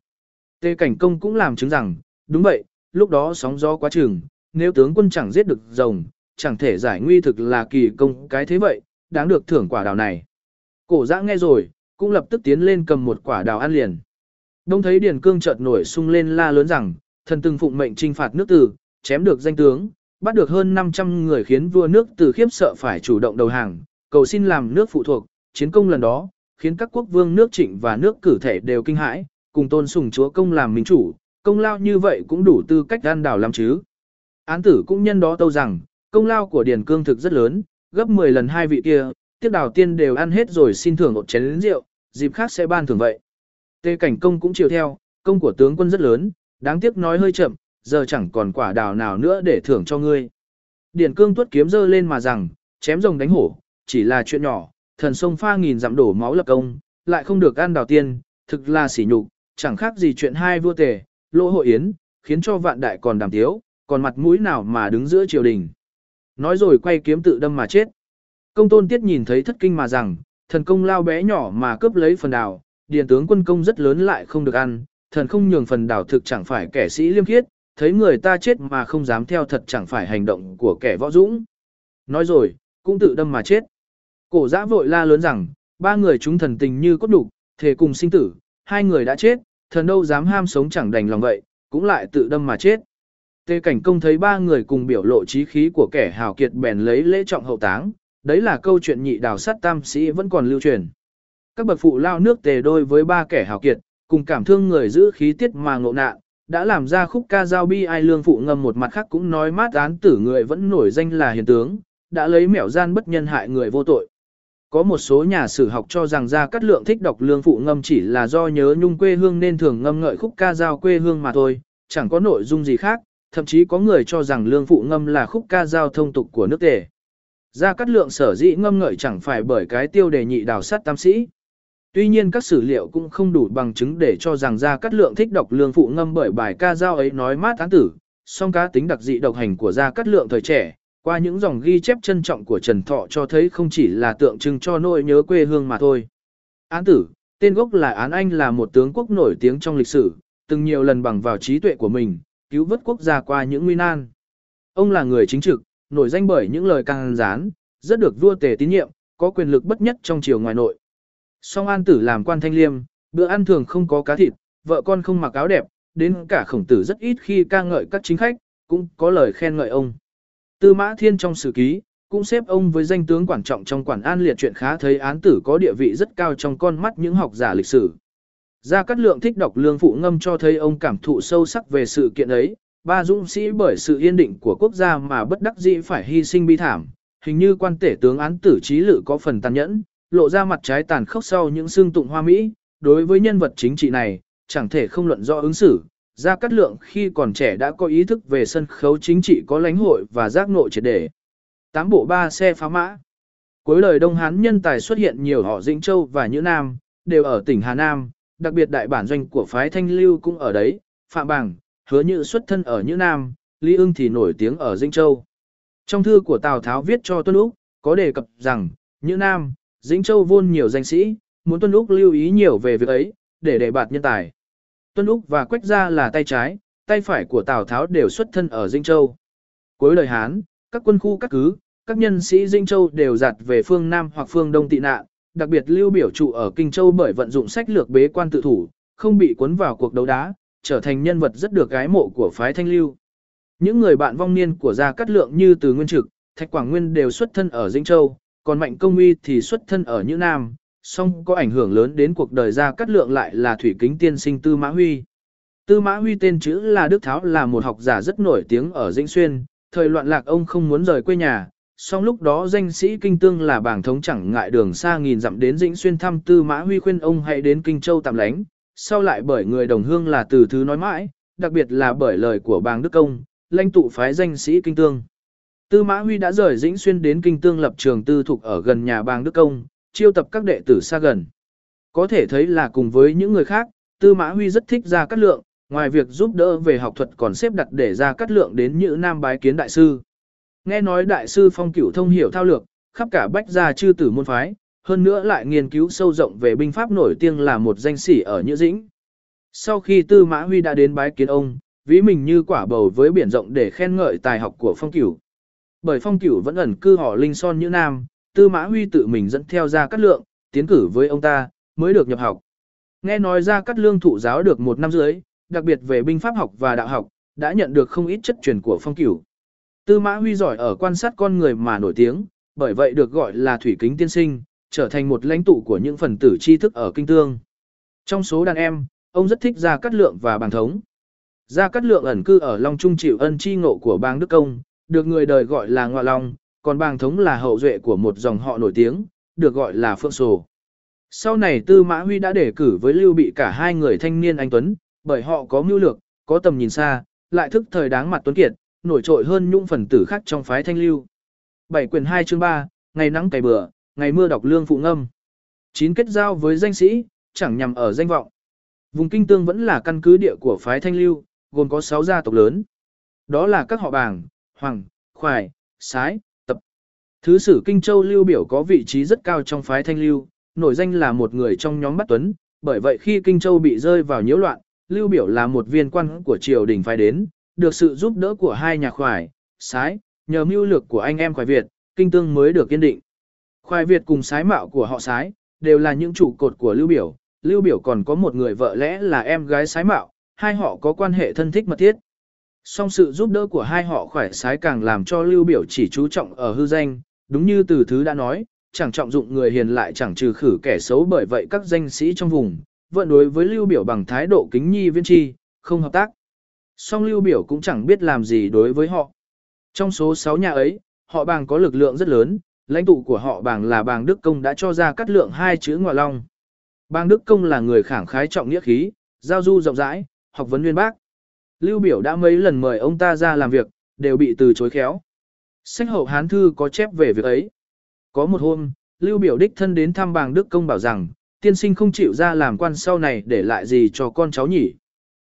Tê cảnh công cũng làm chứng rằng, đúng vậy, lúc đó sóng gió quá trường, nếu tướng quân chẳng giết được rồng, chẳng thể giải nguy thực là kỳ công cái thế vậy, đáng được thưởng quả đào này. Cổ giã nghe rồi, cũng lập tức tiến lên cầm một quả đào ăn liền. Đông thấy Điền Cương chợt nổi sung lên la lớn rằng, thần từng phụng mệnh trinh phạt nước tử, chém được danh tướng, bắt được hơn 500 người khiến vua nước từ khiếp sợ phải chủ động đầu hàng, cầu xin làm nước phụ thuộc, chiến công lần đó, khiến các quốc vương nước trịnh và nước cử thể đều kinh hãi, cùng tôn sùng chúa công làm minh chủ, công lao như vậy cũng đủ tư cách gan đảo làm chứ. Án tử cũng nhân đó tâu rằng, công lao của Điền Cương thực rất lớn, gấp 10 lần hai vị kia, tiếp đào tiên đều ăn hết rồi xin thưởng một chén rượu, dịp khác sẽ ban thưởng vậy. Tê cảnh công cũng chiều theo, công của tướng quân rất lớn, đáng tiếc nói hơi chậm, giờ chẳng còn quả đào nào nữa để thưởng cho ngươi. điển cương tuất kiếm dơ lên mà rằng, chém rồng đánh hổ, chỉ là chuyện nhỏ, thần sông pha nghìn dặm đổ máu lập công, lại không được ăn đào tiên, thực là sỉ nhục, chẳng khác gì chuyện hai vua tề, lỗ hội yến, khiến cho vạn đại còn đàm tiếu, còn mặt mũi nào mà đứng giữa triều đình. Nói rồi quay kiếm tự đâm mà chết. Công tôn tiết nhìn thấy thất kinh mà rằng, thần công lao bé nhỏ mà cướp lấy phần đảo, điền tướng quân công rất lớn lại không được ăn, thần không nhường phần đảo thực chẳng phải kẻ sĩ liêm khiết, thấy người ta chết mà không dám theo thật chẳng phải hành động của kẻ võ dũng. Nói rồi, cũng tự đâm mà chết. Cổ giã vội la lớn rằng, ba người chúng thần tình như cốt đục, thề cùng sinh tử, hai người đã chết, thần đâu dám ham sống chẳng đành lòng vậy, cũng lại tự đâm mà chết. Tề cảnh công thấy ba người cùng biểu lộ trí khí của kẻ hào kiệt bèn lấy lễ trọng hậu táng, đấy là câu chuyện nhị đào sát tam sĩ vẫn còn lưu truyền. Các bậc phụ lao nước tề đôi với ba kẻ hào kiệt, cùng cảm thương người giữ khí tiết mà ngộ nạn, đã làm ra khúc ca giao bi ai lương phụ ngâm một mặt khác cũng nói mát án tử người vẫn nổi danh là hiền tướng, đã lấy mẻo gian bất nhân hại người vô tội. Có một số nhà sử học cho rằng ra cắt lượng thích đọc lương phụ ngâm chỉ là do nhớ nhung quê hương nên thường ngâm ngợi khúc ca giao quê hương mà thôi, chẳng có nội dung gì khác, thậm chí có người cho rằng lương phụ ngâm là khúc ca giao thông tục của nước tề. Gia Cát Lượng sở dĩ ngâm ngợi chẳng phải bởi cái tiêu đề nhị đào sát tam sĩ. Tuy nhiên các sử liệu cũng không đủ bằng chứng để cho rằng Gia Cát Lượng thích đọc lương phụ ngâm bởi bài ca giao ấy nói mát án tử, song cá tính đặc dị độc hành của Gia Cát Lượng thời trẻ, qua những dòng ghi chép trân trọng của Trần Thọ cho thấy không chỉ là tượng trưng cho nỗi nhớ quê hương mà thôi. Án tử, tên gốc là Án Anh là một tướng quốc nổi tiếng trong lịch sử, từng nhiều lần bằng vào trí tuệ của mình, cứu vớt quốc gia qua những nguy nan. Ông là người chính trực, nổi danh bởi những lời càng rán, rất được vua tề tín nhiệm, có quyền lực bất nhất trong triều ngoài nội. Song An Tử làm quan thanh liêm, bữa ăn thường không có cá thịt, vợ con không mặc áo đẹp, đến cả khổng tử rất ít khi ca ngợi các chính khách, cũng có lời khen ngợi ông. Tư Mã Thiên trong sử ký, cũng xếp ông với danh tướng quan trọng trong quản an liệt chuyện khá thấy án tử có địa vị rất cao trong con mắt những học giả lịch sử. Gia Cát Lượng thích đọc lương phụ ngâm cho thấy ông cảm thụ sâu sắc về sự kiện ấy, ba dũng sĩ bởi sự yên định của quốc gia mà bất đắc dĩ phải hy sinh bi thảm, hình như quan tể tướng án tử trí lự có phần tàn nhẫn, lộ ra mặt trái tàn khốc sau những xương tụng hoa mỹ, đối với nhân vật chính trị này, chẳng thể không luận do ứng xử. Gia Cát Lượng khi còn trẻ đã có ý thức về sân khấu chính trị có lãnh hội và giác ngộ triệt để. Tám bộ ba xe phá mã. Cuối lời Đông Hán nhân tài xuất hiện nhiều họ Dĩnh Châu và Nhữ Nam, đều ở tỉnh Hà Nam, đặc biệt đại bản doanh của phái Thanh Lưu cũng ở đấy, Phạm Bằng hứa như xuất thân ở Nhữ Nam, Lý ưng thì nổi tiếng ở Dĩnh Châu. Trong thư của Tào Tháo viết cho Tuân Úc, có đề cập rằng, Nhữ Nam, Dĩnh Châu vôn nhiều danh sĩ, muốn Tuân Úc lưu ý nhiều về việc ấy, để đề bạt nhân tài. Tuân Úc và Quách Gia là tay trái, tay phải của Tào Tháo đều xuất thân ở Dĩnh Châu. Cuối đời Hán, các quân khu các cứ, các nhân sĩ Dĩnh Châu đều giặt về phương Nam hoặc phương Đông tị nạn, đặc biệt lưu biểu trụ ở Kinh Châu bởi vận dụng sách lược bế quan tự thủ, không bị cuốn vào cuộc đấu đá, trở thành nhân vật rất được gái mộ của phái Thanh Lưu. Những người bạn vong niên của Gia Cát Lượng như Từ Nguyên Trực, Thạch Quảng Nguyên đều xuất thân ở Dĩnh Châu, còn Mạnh Công Uy thì xuất thân ở Nhữ Nam, song có ảnh hưởng lớn đến cuộc đời Gia Cát Lượng lại là thủy kính tiên sinh Tư Mã Huy. Tư Mã Huy tên chữ là Đức Tháo là một học giả rất nổi tiếng ở Dĩnh Xuyên, thời loạn lạc ông không muốn rời quê nhà, song lúc đó danh sĩ Kinh Tương là bảng thống chẳng ngại đường xa nghìn dặm đến Dĩnh Xuyên thăm Tư Mã Huy khuyên ông hãy đến Kinh Châu tạm lánh, sau lại bởi người đồng hương là từ thứ nói mãi, đặc biệt là bởi lời của bàng Đức Công, lãnh tụ phái danh sĩ Kinh Tương. Tư Mã Huy đã rời Dĩnh Xuyên đến Kinh Tương lập trường tư thuộc ở gần nhà bàng Đức Công, chiêu tập các đệ tử xa gần. Có thể thấy là cùng với những người khác, Tư Mã Huy rất thích ra cắt lượng, ngoài việc giúp đỡ về học thuật còn xếp đặt để ra cắt lượng đến Nhữ Nam bái kiến đại sư. Nghe nói đại sư phong cửu thông hiểu thao lược, khắp cả bách gia chư tử môn phái, hơn nữa lại nghiên cứu sâu rộng về binh pháp nổi tiếng là một danh sĩ ở Nhữ Dĩnh. Sau khi Tư Mã Huy đã đến bái kiến ông, ví mình như quả bầu với biển rộng để khen ngợi tài học của phong cửu. Bởi phong cửu vẫn ẩn cư họ Linh Son như Nam, Tư Mã Huy tự mình dẫn theo ra cắt lượng, tiến cử với ông ta, mới được nhập học. Nghe nói ra cắt lương thụ giáo được một năm dưới, đặc biệt về binh pháp học và đạo học, đã nhận được không ít chất truyền của phong cửu. Tư Mã Huy giỏi ở quan sát con người mà nổi tiếng, bởi vậy được gọi là thủy kính tiên sinh, trở thành một lãnh tụ của những phần tử tri thức ở kinh tương. Trong số đàn em, ông rất thích Gia Cát Lượng và Bàng Thống. Gia Cát Lượng ẩn cư ở Long Trung chịu ân chi ngộ của bang Đức Công, được người đời gọi là Ngoại Long, còn Bàng Thống là hậu duệ của một dòng họ nổi tiếng, được gọi là Phượng sổ. Sau này Tư Mã Huy đã đề cử với Lưu Bị cả hai người thanh niên anh Tuấn, bởi họ có mưu lược, có tầm nhìn xa, lại thức thời đáng mặt tuấn kiệt, nổi trội hơn những phần tử khác trong phái thanh lưu. Bảy quyền 2 chương 3, ngày nắng cày bừa, ngày mưa đọc lương phụ ngâm. Chín kết giao với danh sĩ, chẳng nhằm ở danh vọng. Vùng Kinh Tương vẫn là căn cứ địa của phái Thanh Lưu, gồm có 6 gia tộc lớn. Đó là các họ bảng, hoàng, khoài, sái, tập. Thứ sử Kinh Châu Lưu Biểu có vị trí rất cao trong phái Thanh Lưu, nổi danh là một người trong nhóm bắt tuấn, bởi vậy khi Kinh Châu bị rơi vào nhiễu loạn, Lưu Biểu là một viên quan của triều đình phái đến, được sự giúp đỡ của hai nhà khoải, sái, nhờ mưu lược của anh em khoải Việt, kinh tương mới được kiên định. Khoai Việt cùng sái mạo của họ sái, đều là những trụ cột của Lưu Biểu, Lưu Biểu còn có một người vợ lẽ là em gái sái mạo, hai họ có quan hệ thân thích mật thiết. Song sự giúp đỡ của hai họ khỏe sái càng làm cho Lưu Biểu chỉ chú trọng ở hư danh, đúng như từ thứ đã nói, chẳng trọng dụng người hiền lại chẳng trừ khử kẻ xấu bởi vậy các danh sĩ trong vùng, vẫn đối với Lưu Biểu bằng thái độ kính nhi viên tri, không hợp tác. Song Lưu Biểu cũng chẳng biết làm gì đối với họ. Trong số 6 nhà ấy, họ bàng có lực lượng rất lớn, lãnh tụ của họ bàng là bàng Đức Công đã cho ra cắt lượng hai chữ ngọa long. Bàng Đức Công là người khẳng khái trọng nghĩa khí, giao du rộng rãi, học vấn nguyên bác. Lưu Biểu đã mấy lần mời ông ta ra làm việc, đều bị từ chối khéo. Sách hậu Hán Thư có chép về việc ấy. Có một hôm, Lưu Biểu đích thân đến thăm bàng Đức Công bảo rằng, tiên sinh không chịu ra làm quan sau này để lại gì cho con cháu nhỉ.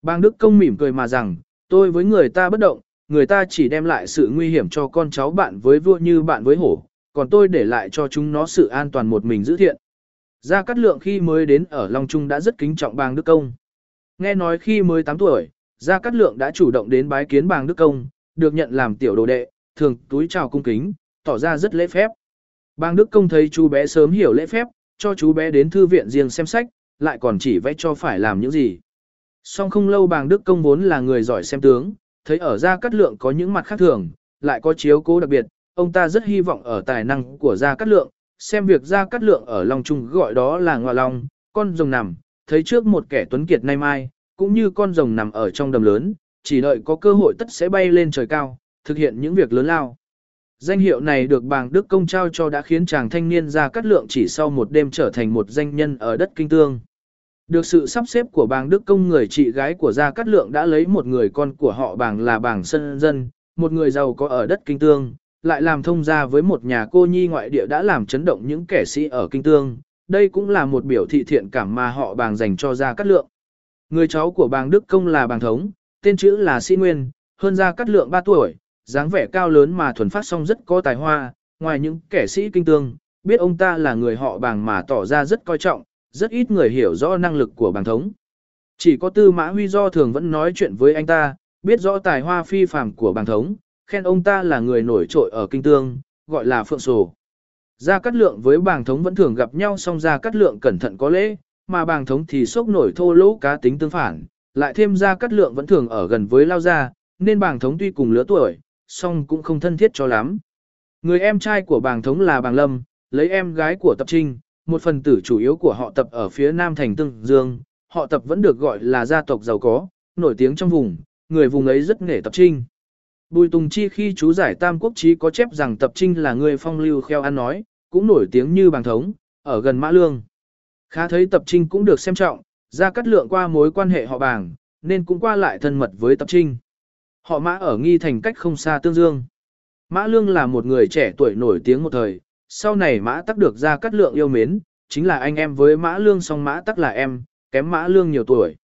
Bàng Đức Công mỉm cười mà rằng, tôi với người ta bất động, người ta chỉ đem lại sự nguy hiểm cho con cháu bạn với vua như bạn với hổ, còn tôi để lại cho chúng nó sự an toàn một mình giữ thiện. Gia Cát Lượng khi mới đến ở Long Trung đã rất kính trọng bàng Đức Công. Nghe nói khi mới 8 tuổi, Gia Cát Lượng đã chủ động đến bái kiến bàng Đức Công, được nhận làm tiểu đồ đệ, thường túi chào cung kính, tỏ ra rất lễ phép. Bàng Đức Công thấy chú bé sớm hiểu lễ phép, cho chú bé đến thư viện riêng xem sách, lại còn chỉ vẽ cho phải làm những gì. Song không lâu bàng Đức Công vốn là người giỏi xem tướng, thấy ở Gia Cát Lượng có những mặt khác thường, lại có chiếu cố đặc biệt, ông ta rất hy vọng ở tài năng của Gia Cát Lượng, xem việc Gia Cát Lượng ở Long Trung gọi đó là ngọa long, con rồng nằm, thấy trước một kẻ tuấn kiệt nay mai, cũng như con rồng nằm ở trong đầm lớn, chỉ đợi có cơ hội tất sẽ bay lên trời cao, thực hiện những việc lớn lao. Danh hiệu này được bàng Đức Công trao cho đã khiến chàng thanh niên Gia Cát Lượng chỉ sau một đêm trở thành một danh nhân ở đất Kinh Tương. Được sự sắp xếp của bàng Đức Công người chị gái của Gia Cát Lượng đã lấy một người con của họ bàng là bàng Sân Dân, một người giàu có ở đất Kinh Tương, lại làm thông gia với một nhà cô nhi ngoại địa đã làm chấn động những kẻ sĩ ở Kinh Tương. Đây cũng là một biểu thị thiện cảm mà họ bàng dành cho Gia Cát Lượng. Người cháu của bàng Đức Công là bàng Thống, tên chữ là Sĩ Nguyên, hơn Gia Cát Lượng 3 tuổi, dáng vẻ cao lớn mà thuần phát song rất có tài hoa, ngoài những kẻ sĩ Kinh Tương, biết ông ta là người họ bàng mà tỏ ra rất coi trọng, rất ít người hiểu rõ năng lực của bàng thống. Chỉ có tư mã huy do thường vẫn nói chuyện với anh ta, biết rõ tài hoa phi phàm của bàng thống, khen ông ta là người nổi trội ở kinh tương, gọi là phượng sổ. Gia Cát Lượng với bàng thống vẫn thường gặp nhau song Gia Cát Lượng cẩn thận có lễ, mà bàng thống thì sốc nổi thô lỗ cá tính tương phản, lại thêm Gia Cát Lượng vẫn thường ở gần với Lao Gia, nên bàng thống tuy cùng lứa tuổi, song cũng không thân thiết cho lắm. Người em trai của bàng thống là bàng lâm, lấy em gái của tập trinh, một phần tử chủ yếu của họ tập ở phía nam thành Tương Dương, họ tập vẫn được gọi là gia tộc giàu có, nổi tiếng trong vùng, người vùng ấy rất nghề tập trinh. Bùi Tùng Chi khi chú giải Tam Quốc Chí có chép rằng tập trinh là người phong lưu kheo ăn nói, cũng nổi tiếng như bàng thống, ở gần Mã Lương. Khá thấy tập trinh cũng được xem trọng, ra cắt lượng qua mối quan hệ họ bàng, nên cũng qua lại thân mật với tập trinh. Họ Mã ở nghi thành cách không xa Tương Dương. Mã Lương là một người trẻ tuổi nổi tiếng một thời, sau này mã tắc được ra cắt lượng yêu mến, chính là anh em với mã lương song mã tắc là em, kém mã lương nhiều tuổi.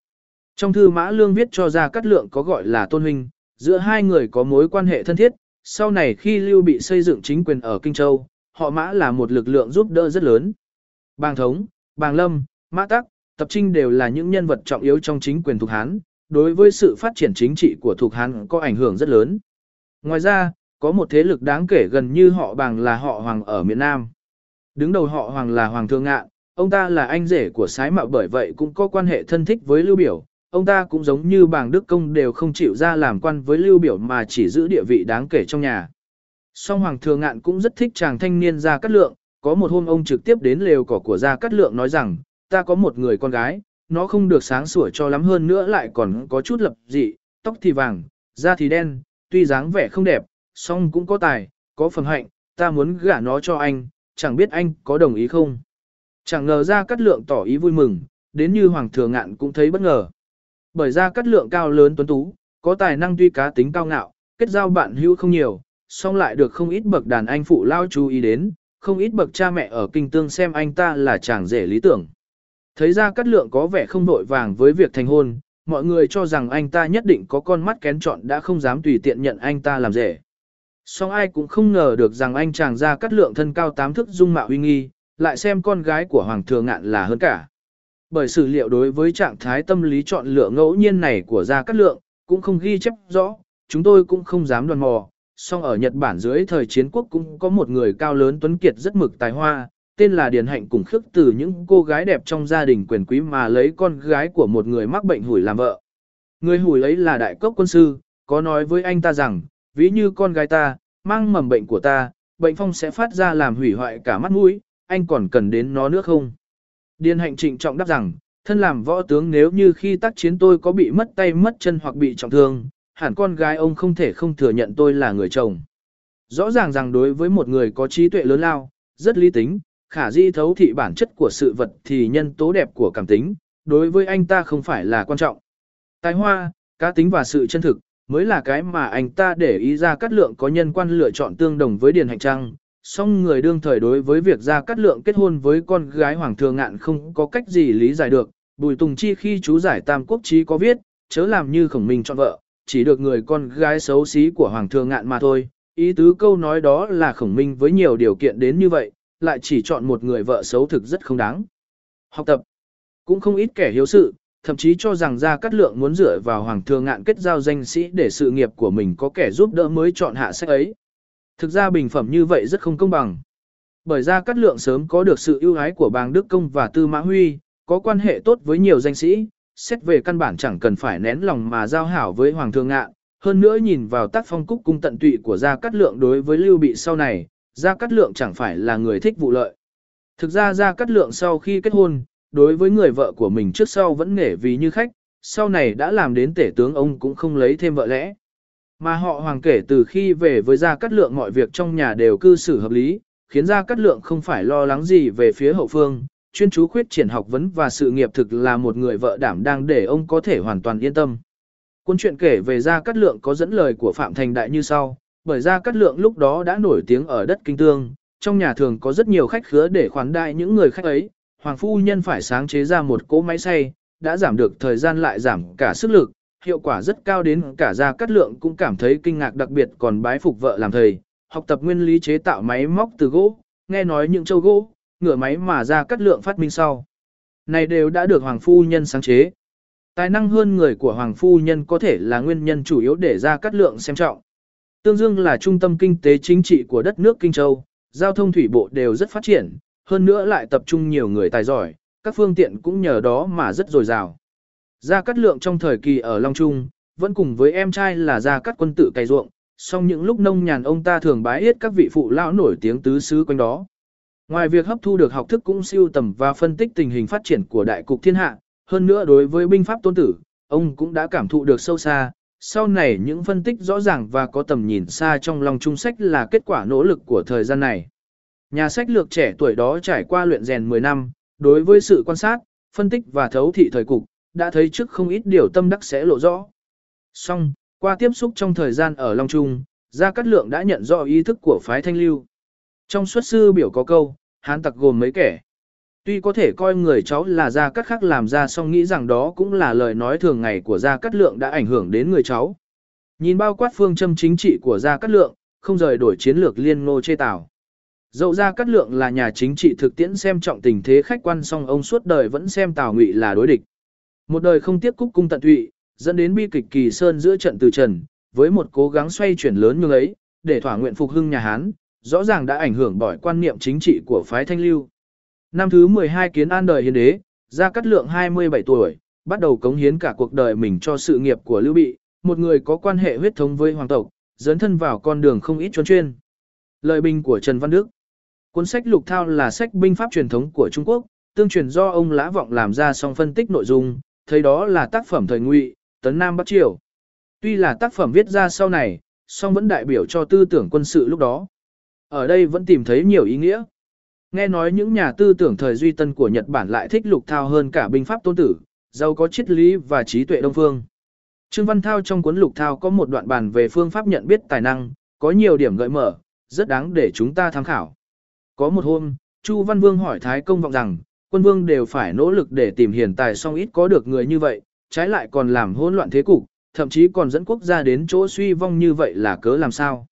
Trong thư mã lương viết cho ra cắt lượng có gọi là tôn huynh, giữa hai người có mối quan hệ thân thiết, sau này khi lưu bị xây dựng chính quyền ở Kinh Châu, họ mã là một lực lượng giúp đỡ rất lớn. Bàng thống, bàng lâm, mã tắc, tập trinh đều là những nhân vật trọng yếu trong chính quyền thuộc Hán, đối với sự phát triển chính trị của thuộc Hán có ảnh hưởng rất lớn. Ngoài ra, có một thế lực đáng kể gần như họ bằng là họ Hoàng ở miền Nam. Đứng đầu họ Hoàng là Hoàng Thương Ngạn, ông ta là anh rể của Sái Mạo bởi vậy cũng có quan hệ thân thích với Lưu Biểu. Ông ta cũng giống như bàng Đức Công đều không chịu ra làm quan với Lưu Biểu mà chỉ giữ địa vị đáng kể trong nhà. Song Hoàng Thừa Ngạn cũng rất thích chàng thanh niên Gia Cát Lượng, có một hôm ông trực tiếp đến lều cỏ của Gia Cát Lượng nói rằng, ta có một người con gái, nó không được sáng sủa cho lắm hơn nữa lại còn có chút lập dị, tóc thì vàng, da thì đen, tuy dáng vẻ không đẹp, song cũng có tài, có phần hạnh, ta muốn gả nó cho anh, chẳng biết anh có đồng ý không. Chẳng ngờ Gia Cát lượng tỏ ý vui mừng, đến như Hoàng thừa ngạn cũng thấy bất ngờ. Bởi ra cắt lượng cao lớn tuấn tú, có tài năng tuy cá tính cao ngạo, kết giao bạn hữu không nhiều, song lại được không ít bậc đàn anh phụ lao chú ý đến, không ít bậc cha mẹ ở kinh tương xem anh ta là chàng rể lý tưởng. Thấy ra cắt lượng có vẻ không đội vàng với việc thành hôn, mọi người cho rằng anh ta nhất định có con mắt kén chọn đã không dám tùy tiện nhận anh ta làm rể. Song ai cũng không ngờ được rằng anh chàng ra cắt lượng thân cao tám thước dung mạo uy nghi, lại xem con gái của Hoàng thượng ngạn là hơn cả. Bởi sử liệu đối với trạng thái tâm lý chọn lựa ngẫu nhiên này của Gia Cát Lượng, cũng không ghi chép rõ, chúng tôi cũng không dám đoán mò. Song ở Nhật Bản dưới thời chiến quốc cũng có một người cao lớn tuấn kiệt rất mực tài hoa, tên là Điền Hạnh cùng khước từ những cô gái đẹp trong gia đình quyền quý mà lấy con gái của một người mắc bệnh hủi làm vợ. Người hủi ấy là đại cốc quân sư, có nói với anh ta rằng, ví như con gái ta, mang mầm bệnh của ta, bệnh phong sẽ phát ra làm hủy hoại cả mắt mũi, anh còn cần đến nó nữa không? Điền hạnh trịnh trọng đáp rằng, thân làm võ tướng nếu như khi tác chiến tôi có bị mất tay mất chân hoặc bị trọng thương, hẳn con gái ông không thể không thừa nhận tôi là người chồng. Rõ ràng rằng đối với một người có trí tuệ lớn lao, rất lý tính, khả di thấu thị bản chất của sự vật thì nhân tố đẹp của cảm tính, đối với anh ta không phải là quan trọng. Tài hoa, cá tính và sự chân thực, mới là cái mà anh ta để ý ra cắt lượng có nhân quan lựa chọn tương đồng với Điền Hạnh Trăng. Song người đương thời đối với việc ra cắt lượng kết hôn với con gái Hoàng Thường Ngạn không có cách gì lý giải được. Bùi Tùng Chi khi chú giải Tam Quốc Chí có viết, chớ làm như khổng minh chọn vợ, chỉ được người con gái xấu xí của Hoàng Thường Ngạn mà thôi. Ý tứ câu nói đó là khổng minh với nhiều điều kiện đến như vậy, lại chỉ chọn một người vợ xấu thực rất không đáng. Học tập, cũng không ít kẻ hiếu sự, thậm chí cho rằng Gia Cát Lượng muốn dựa vào Hoàng Thừa Ngạn kết giao danh sĩ để sự nghiệp của mình có kẻ giúp đỡ mới chọn hạ sách ấy. Thực ra bình phẩm như vậy rất không công bằng. Bởi Ra Cát Lượng sớm có được sự ưu ái của bàng Đức Công và Tư Mã Huy, có quan hệ tốt với nhiều danh sĩ, xét về căn bản chẳng cần phải nén lòng mà giao hảo với Hoàng Thượng Ngạn. Hơn nữa nhìn vào tác phong cúc cung tận tụy của Gia Cát Lượng đối với Lưu Bị sau này, Gia Cát Lượng chẳng phải là người thích vụ lợi. Thực ra Gia Cát Lượng sau khi kết hôn, đối với người vợ của mình trước sau vẫn nể vì như khách, sau này đã làm đến tể tướng ông cũng không lấy thêm vợ lẽ. Mà họ hoàng kể từ khi về với Gia Cát Lượng mọi việc trong nhà đều cư xử hợp lý, khiến Gia Cát Lượng không phải lo lắng gì về phía hậu phương, chuyên chú khuyết triển học vấn và sự nghiệp thực là một người vợ đảm đang để ông có thể hoàn toàn yên tâm. Cuốn truyện kể về Gia Cát Lượng có dẫn lời của Phạm Thành Đại như sau, bởi Gia Cát Lượng lúc đó đã nổi tiếng ở đất Kinh Tương, trong nhà thường có rất nhiều khách khứa để khoản đại những người khách ấy, Hoàng phu nhân phải sáng chế ra một cỗ máy xay, đã giảm được thời gian lại giảm cả sức lực, hiệu quả rất cao đến cả gia cát lượng cũng cảm thấy kinh ngạc đặc biệt còn bái phục vợ làm thầy, học tập nguyên lý chế tạo máy móc từ gỗ, nghe nói những châu gỗ, ngựa máy mà gia cát lượng phát minh sau. Này đều đã được Hoàng phu nhân sáng chế. Tài năng hơn người của Hoàng phu nhân có thể là nguyên nhân chủ yếu để gia cát lượng xem trọng. Tương Dương là trung tâm kinh tế chính trị của đất nước Kinh Châu, giao thông thủy bộ đều rất phát triển, hơn nữa lại tập trung nhiều người tài giỏi, các phương tiện cũng nhờ đó mà rất dồi dào. Gia Cát Lượng trong thời kỳ ở Long Trung, vẫn cùng với em trai là Gia Cát quân tự cày ruộng, song những lúc nông nhàn ông ta thường bái yết các vị phụ lão nổi tiếng tứ xứ quanh đó. Ngoài việc hấp thu được học thức cũng siêu tầm và phân tích tình hình phát triển của đại cục thiên hạ, hơn nữa đối với binh pháp tôn tử, ông cũng đã cảm thụ được sâu xa. Sau này những phân tích rõ ràng và có tầm nhìn xa trong lòng trung sách là kết quả nỗ lực của thời gian này. Nhà sách lược trẻ tuổi đó trải qua luyện rèn 10 năm, đối với sự quan sát, phân tích và thấu thị thời cục, đã thấy trước không ít điều tâm đắc sẽ lộ rõ. Song, qua tiếp xúc trong thời gian ở Long Trung, Gia Cát Lượng đã nhận rõ ý thức của phái thanh lưu. Trong xuất sư biểu có câu, hán tặc gồm mấy kẻ. Tuy có thể coi người cháu là Gia Cát khác làm ra song nghĩ rằng đó cũng là lời nói thường ngày của Gia Cát Lượng đã ảnh hưởng đến người cháu. Nhìn bao quát phương châm chính trị của Gia Cát Lượng, không rời đổi chiến lược liên ngô chê tảo. Dẫu gia Cát Lượng là nhà chính trị thực tiễn xem trọng tình thế khách quan song ông suốt đời vẫn xem Tào Ngụy là đối địch. Một đời không tiếp cúc cung tận tụy, dẫn đến bi kịch kỳ sơn giữa trận từ trần, với một cố gắng xoay chuyển lớn như ấy, để thỏa nguyện phục hưng nhà Hán, rõ ràng đã ảnh hưởng bởi quan niệm chính trị của phái Thanh Lưu. Năm thứ 12 kiến an đời hiến đế, ra Cát Lượng 27 tuổi, bắt đầu cống hiến cả cuộc đời mình cho sự nghiệp của Lưu Bị, một người có quan hệ huyết thống với hoàng tộc, dấn thân vào con đường không ít chuyên chuyên. Lời bình của Trần Văn Đức Cuốn sách Lục Thao là sách binh pháp truyền thống của Trung Quốc, tương truyền do ông Lã Vọng làm ra song phân tích nội dung, thấy đó là tác phẩm thời ngụy, tấn Nam Bắc Triều. Tuy là tác phẩm viết ra sau này, song vẫn đại biểu cho tư tưởng quân sự lúc đó. Ở đây vẫn tìm thấy nhiều ý nghĩa. Nghe nói những nhà tư tưởng thời duy tân của Nhật Bản lại thích Lục Thao hơn cả binh pháp tôn tử, giàu có triết lý và trí tuệ đông phương. Trương Văn Thao trong cuốn Lục Thao có một đoạn bàn về phương pháp nhận biết tài năng, có nhiều điểm gợi mở, rất đáng để chúng ta tham khảo. Có một hôm, Chu Văn Vương hỏi Thái Công vọng rằng, quân vương đều phải nỗ lực để tìm hiền tài song ít có được người như vậy, trái lại còn làm hỗn loạn thế cục, thậm chí còn dẫn quốc gia đến chỗ suy vong như vậy là cớ làm sao.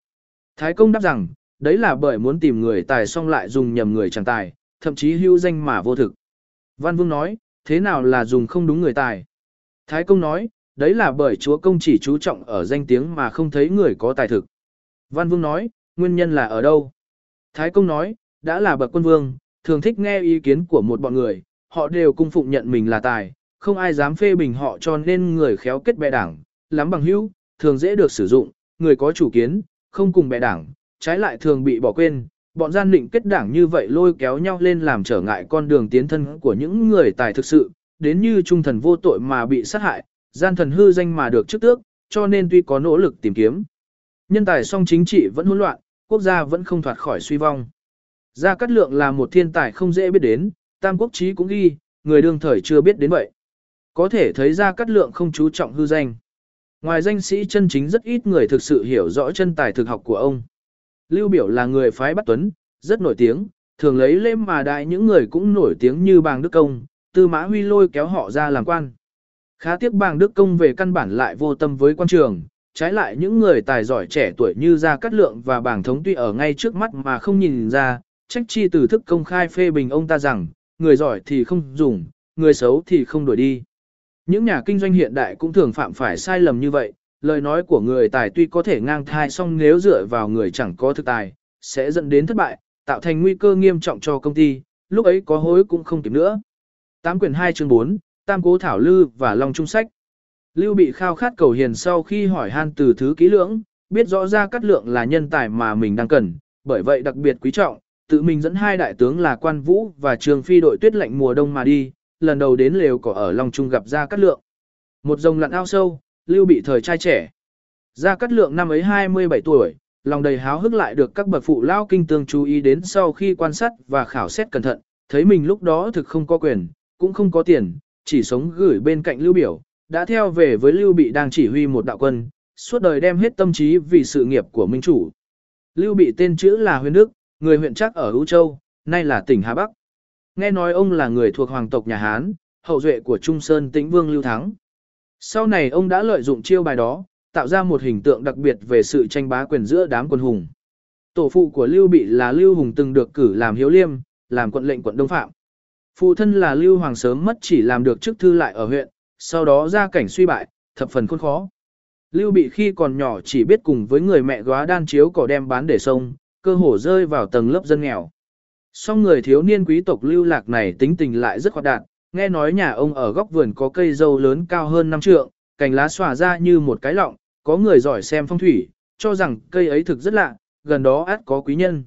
Thái công đáp rằng, đấy là bởi muốn tìm người tài song lại dùng nhầm người chẳng tài, thậm chí hưu danh mà vô thực. Văn Vương nói, thế nào là dùng không đúng người tài? Thái công nói, đấy là bởi chúa công chỉ chú trọng ở danh tiếng mà không thấy người có tài thực. Văn Vương nói, nguyên nhân là ở đâu? Thái công nói, đã là bậc quân vương, thường thích nghe ý kiến của một bọn người, họ đều cung phụng nhận mình là tài, không ai dám phê bình họ cho nên người khéo kết bè đảng, lắm bằng hữu, thường dễ được sử dụng, người có chủ kiến, không cùng bè đảng, trái lại thường bị bỏ quên. Bọn gian định kết đảng như vậy lôi kéo nhau lên làm trở ngại con đường tiến thân của những người tài thực sự, đến như trung thần vô tội mà bị sát hại, gian thần hư danh mà được chức tước, cho nên tuy có nỗ lực tìm kiếm. Nhân tài song chính trị vẫn hỗn loạn, quốc gia vẫn không thoát khỏi suy vong. Gia Cát Lượng là một thiên tài không dễ biết đến, Tam Quốc Chí cũng ghi, người đương thời chưa biết đến vậy. Có thể thấy Gia Cát Lượng không chú trọng hư danh. Ngoài danh sĩ chân chính rất ít người thực sự hiểu rõ chân tài thực học của ông. Lưu Biểu là người phái bắt tuấn, rất nổi tiếng, thường lấy lễ mà đại những người cũng nổi tiếng như Bàng Đức Công, Tư Mã Huy lôi kéo họ ra làm quan. Khá tiếc Bàng Đức Công về căn bản lại vô tâm với quan trường, trái lại những người tài giỏi trẻ tuổi như Gia Cát Lượng và Bàng Thống tuy ở ngay trước mắt mà không nhìn ra, trách chi từ thức công khai phê bình ông ta rằng, người giỏi thì không dùng, người xấu thì không đổi đi. Những nhà kinh doanh hiện đại cũng thường phạm phải sai lầm như vậy, lời nói của người tài tuy có thể ngang thai song nếu dựa vào người chẳng có thực tài, sẽ dẫn đến thất bại, tạo thành nguy cơ nghiêm trọng cho công ty, lúc ấy có hối cũng không kịp nữa. Tám quyển 2 chương 4, Tam Cố Thảo Lư và Long Trung Sách Lưu bị khao khát cầu hiền sau khi hỏi han từ thứ kỹ lưỡng, biết rõ ra cắt lượng là nhân tài mà mình đang cần, bởi vậy đặc biệt quý trọng, tự mình dẫn hai đại tướng là Quan Vũ và Trường Phi đội tuyết lạnh mùa đông mà đi, lần đầu đến lều cỏ ở Long Trung gặp Gia Cát Lượng. Một dòng lặn ao sâu, Lưu bị thời trai trẻ. Gia Cát Lượng năm ấy 27 tuổi, lòng đầy háo hức lại được các bậc phụ lao kinh tương chú ý đến sau khi quan sát và khảo xét cẩn thận, thấy mình lúc đó thực không có quyền, cũng không có tiền, chỉ sống gửi bên cạnh Lưu Biểu, đã theo về với Lưu Bị đang chỉ huy một đạo quân, suốt đời đem hết tâm trí vì sự nghiệp của minh chủ. Lưu Bị tên chữ là Huyền Đức, người huyện chắc ở U Châu, nay là tỉnh Hà Bắc. Nghe nói ông là người thuộc hoàng tộc nhà Hán, hậu duệ của Trung Sơn Tĩnh Vương Lưu Thắng. Sau này ông đã lợi dụng chiêu bài đó, tạo ra một hình tượng đặc biệt về sự tranh bá quyền giữa đám quân hùng. Tổ phụ của Lưu Bị là Lưu Hùng từng được cử làm hiếu liêm, làm quận lệnh quận Đông Phạm. Phụ thân là Lưu Hoàng sớm mất chỉ làm được chức thư lại ở huyện, sau đó ra cảnh suy bại, thập phần khốn khó. Lưu Bị khi còn nhỏ chỉ biết cùng với người mẹ góa đan chiếu cỏ đem bán để sông, cơ hồ rơi vào tầng lớp dân nghèo. Song người thiếu niên quý tộc lưu lạc này tính tình lại rất hoạt đạt, nghe nói nhà ông ở góc vườn có cây dâu lớn cao hơn 5 trượng, cành lá xòa ra như một cái lọng, có người giỏi xem phong thủy, cho rằng cây ấy thực rất lạ, gần đó ắt có quý nhân.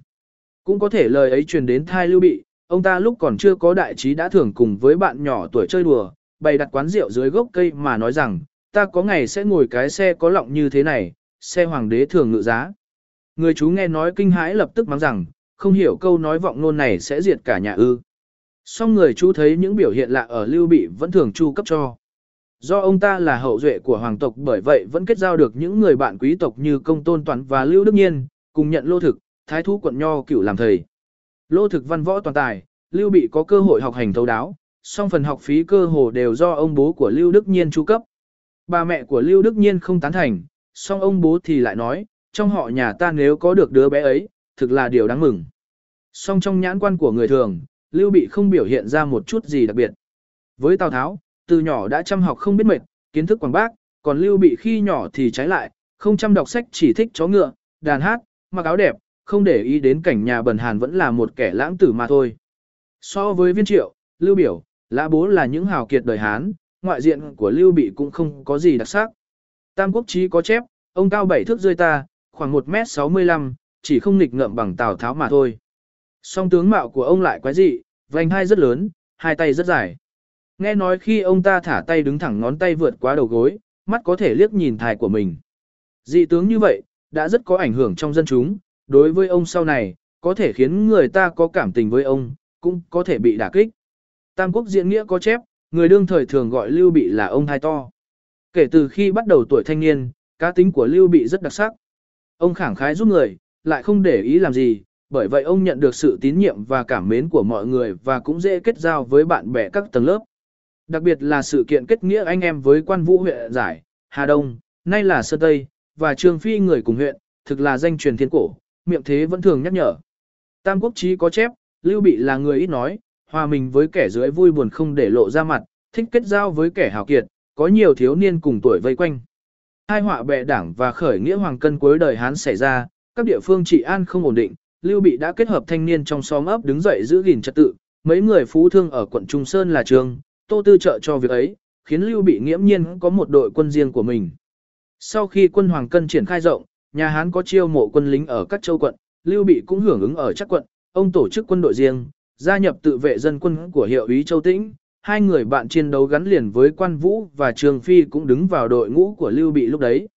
Cũng có thể lời ấy truyền đến thai lưu bị, ông ta lúc còn chưa có đại trí đã thường cùng với bạn nhỏ tuổi chơi đùa, bày đặt quán rượu dưới gốc cây mà nói rằng, ta có ngày sẽ ngồi cái xe có lọng như thế này, xe hoàng đế thường ngự giá. Người chú nghe nói kinh hãi lập tức mắng rằng, không hiểu câu nói vọng nôn này sẽ diệt cả nhà ư. Song người chú thấy những biểu hiện lạ ở Lưu Bị vẫn thường chu cấp cho. Do ông ta là hậu duệ của hoàng tộc bởi vậy vẫn kết giao được những người bạn quý tộc như Công Tôn Toàn và Lưu Đức Nhiên, cùng nhận lô thực, thái thú quận Nho cửu làm thầy. Lô thực văn võ toàn tài, Lưu Bị có cơ hội học hành thấu đáo, song phần học phí cơ hồ đều do ông bố của Lưu Đức Nhiên chu cấp. Bà mẹ của Lưu Đức Nhiên không tán thành, song ông bố thì lại nói, trong họ nhà ta nếu có được đứa bé ấy, thực là điều đáng mừng. Song trong nhãn quan của người thường, Lưu Bị không biểu hiện ra một chút gì đặc biệt. Với Tào Tháo, từ nhỏ đã chăm học không biết mệt, kiến thức quảng bác, còn Lưu Bị khi nhỏ thì trái lại, không chăm đọc sách chỉ thích chó ngựa, đàn hát, mặc áo đẹp, không để ý đến cảnh nhà bần hàn vẫn là một kẻ lãng tử mà thôi. So với viên triệu, Lưu Biểu, Lã Bố là những hào kiệt đời Hán, ngoại diện của Lưu Bị cũng không có gì đặc sắc. Tam Quốc Chí có chép, ông cao bảy thước rơi ta, khoảng 1m65, chỉ không nghịch ngợm bằng Tào Tháo mà thôi. Song tướng mạo của ông lại quái dị, vành hai rất lớn, hai tay rất dài. Nghe nói khi ông ta thả tay đứng thẳng ngón tay vượt qua đầu gối, mắt có thể liếc nhìn thai của mình. Dị tướng như vậy, đã rất có ảnh hưởng trong dân chúng, đối với ông sau này, có thể khiến người ta có cảm tình với ông, cũng có thể bị đả kích. Tam quốc diễn nghĩa có chép, người đương thời thường gọi Lưu Bị là ông thai to. Kể từ khi bắt đầu tuổi thanh niên, cá tính của Lưu Bị rất đặc sắc. Ông khẳng khái giúp người, lại không để ý làm gì, bởi vậy ông nhận được sự tín nhiệm và cảm mến của mọi người và cũng dễ kết giao với bạn bè các tầng lớp. Đặc biệt là sự kiện kết nghĩa anh em với quan vũ huyện giải, Hà Đông, nay là Sơn Tây, và Trương Phi người cùng huyện, thực là danh truyền thiên cổ, miệng thế vẫn thường nhắc nhở. Tam quốc chí có chép, Lưu Bị là người ít nói, hòa mình với kẻ dưới vui buồn không để lộ ra mặt, thích kết giao với kẻ hào kiệt, có nhiều thiếu niên cùng tuổi vây quanh. Hai họa bệ đảng và khởi nghĩa hoàng cân cuối đời Hán xảy ra, các địa phương trị an không ổn định, Lưu Bị đã kết hợp thanh niên trong xóm ấp đứng dậy giữ gìn trật tự, mấy người phú thương ở quận Trung Sơn là trường, Tô Tư trợ cho việc ấy, khiến Lưu Bị nghiễm nhiên có một đội quân riêng của mình. Sau khi quân Hoàng Cân triển khai rộng, nhà Hán có chiêu mộ quân lính ở các châu quận, Lưu Bị cũng hưởng ứng ở chắc quận, ông tổ chức quân đội riêng, gia nhập tự vệ dân quân của hiệu úy Châu Tĩnh, hai người bạn chiến đấu gắn liền với Quan Vũ và Trường Phi cũng đứng vào đội ngũ của Lưu Bị lúc đấy.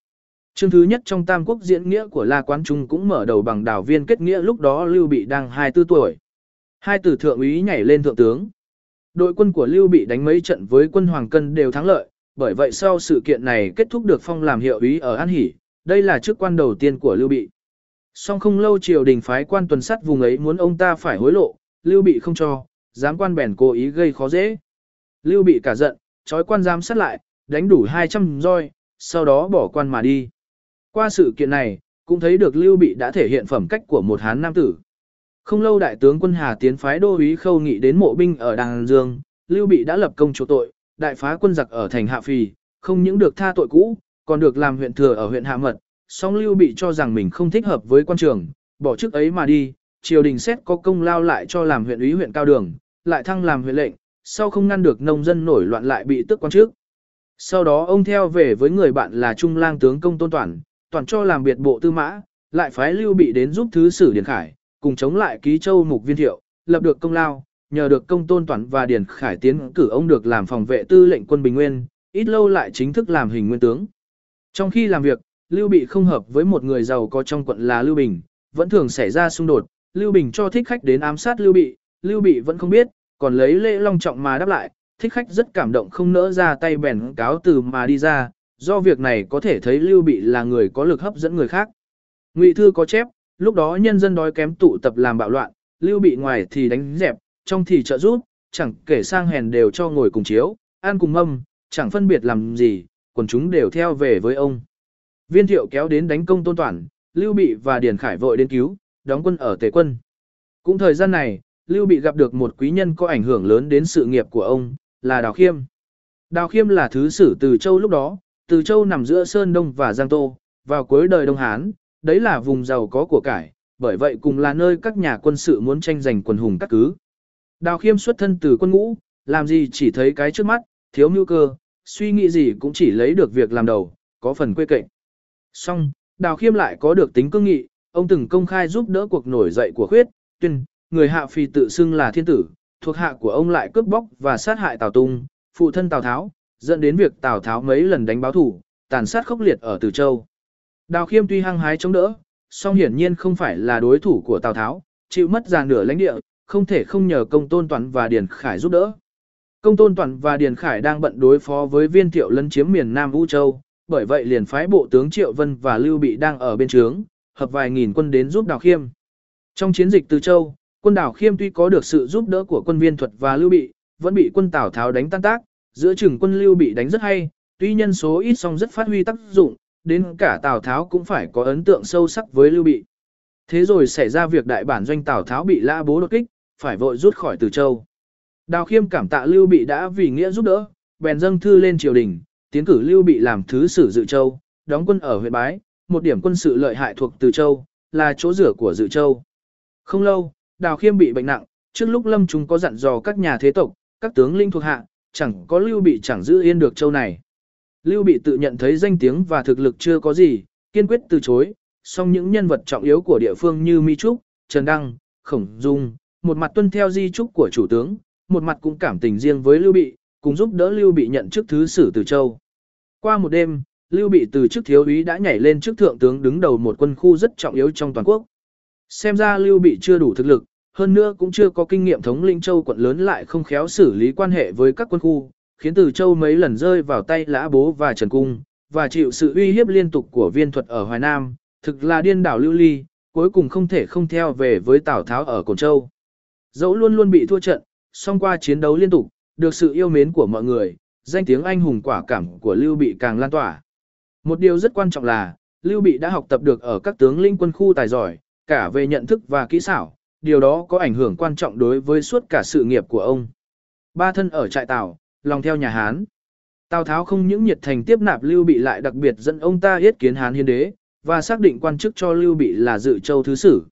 Chương thứ nhất trong Tam Quốc diễn nghĩa của La Quán Trung cũng mở đầu bằng đảo viên kết nghĩa lúc đó Lưu Bị đang 24 tuổi. Hai từ thượng úy nhảy lên thượng tướng. Đội quân của Lưu Bị đánh mấy trận với quân Hoàng Cân đều thắng lợi, bởi vậy sau sự kiện này kết thúc được phong làm hiệu úy ở An Hỷ, đây là chức quan đầu tiên của Lưu Bị. Song không lâu triều đình phái quan tuần sát vùng ấy muốn ông ta phải hối lộ, Lưu Bị không cho, giám quan bèn cố ý gây khó dễ. Lưu Bị cả giận, trói quan giám sát lại, đánh đủ 200 roi, sau đó bỏ quan mà đi. Qua sự kiện này, cũng thấy được Lưu Bị đã thể hiện phẩm cách của một hán nam tử. Không lâu đại tướng quân Hà tiến phái đô úy khâu nghị đến mộ binh ở Đàng Dương, Lưu Bị đã lập công chỗ tội, đại phá quân giặc ở thành Hạ Phì, không những được tha tội cũ, còn được làm huyện thừa ở huyện Hạ Mật. Song Lưu Bị cho rằng mình không thích hợp với quan trường, bỏ chức ấy mà đi, triều đình xét có công lao lại cho làm huyện úy huyện Cao Đường, lại thăng làm huyện lệnh, sau không ngăn được nông dân nổi loạn lại bị tước quan trước. Sau đó ông theo về với người bạn là Trung lang tướng công Tôn toàn, toàn cho làm biệt bộ tư mã, lại phái Lưu Bị đến giúp thứ sử Điền Khải, cùng chống lại ký châu mục viên thiệu, lập được công lao, nhờ được công tôn toàn và điền khải tiến cử ông được làm phòng vệ tư lệnh quân bình nguyên, ít lâu lại chính thức làm hình nguyên tướng. Trong khi làm việc, Lưu Bị không hợp với một người giàu có trong quận là Lưu Bình, vẫn thường xảy ra xung đột, Lưu Bình cho thích khách đến ám sát Lưu Bị, Lưu Bị vẫn không biết, còn lấy lễ long trọng mà đáp lại, thích khách rất cảm động không nỡ ra tay bèn cáo từ mà đi ra, do việc này có thể thấy Lưu Bị là người có lực hấp dẫn người khác. Ngụy Thư có chép, Lúc đó nhân dân đói kém tụ tập làm bạo loạn, lưu bị ngoài thì đánh dẹp, trong thì trợ giúp, chẳng kể sang hèn đều cho ngồi cùng chiếu, ăn cùng mâm, chẳng phân biệt làm gì, quần chúng đều theo về với ông. Viên thiệu kéo đến đánh công tôn toàn, Lưu Bị và Điền Khải vội đến cứu, đóng quân ở Tề quân. Cũng thời gian này, Lưu Bị gặp được một quý nhân có ảnh hưởng lớn đến sự nghiệp của ông, là Đào Khiêm. Đào Khiêm là thứ sử Từ Châu lúc đó, Từ Châu nằm giữa Sơn Đông và Giang Tô, vào cuối đời Đông Hán, đấy là vùng giàu có của cải, bởi vậy cùng là nơi các nhà quân sự muốn tranh giành quần hùng các cứ. Đào khiêm xuất thân từ quân ngũ, làm gì chỉ thấy cái trước mắt, thiếu nhu cơ, suy nghĩ gì cũng chỉ lấy được việc làm đầu, có phần quê cạnh. Song, đào khiêm lại có được tính cương nghị, ông từng công khai giúp đỡ cuộc nổi dậy của khuyết, tuyên, người hạ phi tự xưng là thiên tử, thuộc hạ của ông lại cướp bóc và sát hại Tào Tung, phụ thân Tào Tháo, dẫn đến việc Tào Tháo mấy lần đánh báo thủ, tàn sát khốc liệt ở Từ Châu. Đào khiêm tuy hăng hái chống đỡ, song hiển nhiên không phải là đối thủ của Tào Tháo, chịu mất già nửa lãnh địa, không thể không nhờ công tôn toàn và Điền Khải giúp đỡ. Công tôn toàn và Điền Khải đang bận đối phó với viên thiệu lấn chiếm miền Nam Vũ Châu, bởi vậy liền phái bộ tướng Triệu Vân và Lưu Bị đang ở bên trướng, hợp vài nghìn quân đến giúp Đào Khiêm. Trong chiến dịch từ Châu, quân Đào Khiêm tuy có được sự giúp đỡ của quân viên thuật và Lưu Bị, vẫn bị quân Tào Tháo đánh tan tác, giữa chừng quân Lưu Bị đánh rất hay, tuy nhân số ít song rất phát huy tác dụng, đến cả Tào Tháo cũng phải có ấn tượng sâu sắc với Lưu Bị. Thế rồi xảy ra việc đại bản doanh Tào Tháo bị lã bố đột kích, phải vội rút khỏi Từ Châu. Đào Khiêm cảm tạ Lưu Bị đã vì nghĩa giúp đỡ, bèn dâng thư lên triều đình, tiến cử Lưu Bị làm thứ sử Dự Châu, đóng quân ở huyện Bái, một điểm quân sự lợi hại thuộc Từ Châu, là chỗ rửa của Dự Châu. Không lâu, Đào Khiêm bị bệnh nặng, trước lúc Lâm chúng có dặn dò các nhà thế tộc, các tướng linh thuộc hạ, chẳng có Lưu Bị chẳng giữ yên được châu này. Lưu Bị tự nhận thấy danh tiếng và thực lực chưa có gì, kiên quyết từ chối, song những nhân vật trọng yếu của địa phương như Mi Trúc, Trần Đăng, Khổng Dung, một mặt tuân theo di trúc của chủ tướng, một mặt cũng cảm tình riêng với Lưu Bị, cùng giúp đỡ Lưu Bị nhận chức thứ sử từ châu. Qua một đêm, Lưu Bị từ chức thiếu úy đã nhảy lên chức thượng tướng đứng đầu một quân khu rất trọng yếu trong toàn quốc. Xem ra Lưu Bị chưa đủ thực lực, hơn nữa cũng chưa có kinh nghiệm thống lĩnh châu quận lớn lại không khéo xử lý quan hệ với các quân khu, khiến Từ Châu mấy lần rơi vào tay Lã Bố và Trần Cung, và chịu sự uy hiếp liên tục của viên thuật ở Hoài Nam, thực là điên đảo lưu ly, cuối cùng không thể không theo về với Tào Tháo ở Cổn Châu. Dẫu luôn luôn bị thua trận, song qua chiến đấu liên tục, được sự yêu mến của mọi người, danh tiếng anh hùng quả cảm của Lưu Bị càng lan tỏa. Một điều rất quan trọng là, Lưu Bị đã học tập được ở các tướng linh quân khu tài giỏi, cả về nhận thức và kỹ xảo, điều đó có ảnh hưởng quan trọng đối với suốt cả sự nghiệp của ông. Ba thân ở trại Tào, lòng theo nhà Hán. Tào Tháo không những nhiệt thành tiếp nạp Lưu Bị lại đặc biệt dẫn ông ta yết kiến Hán Hiến Đế, và xác định quan chức cho Lưu Bị là dự châu thứ sử.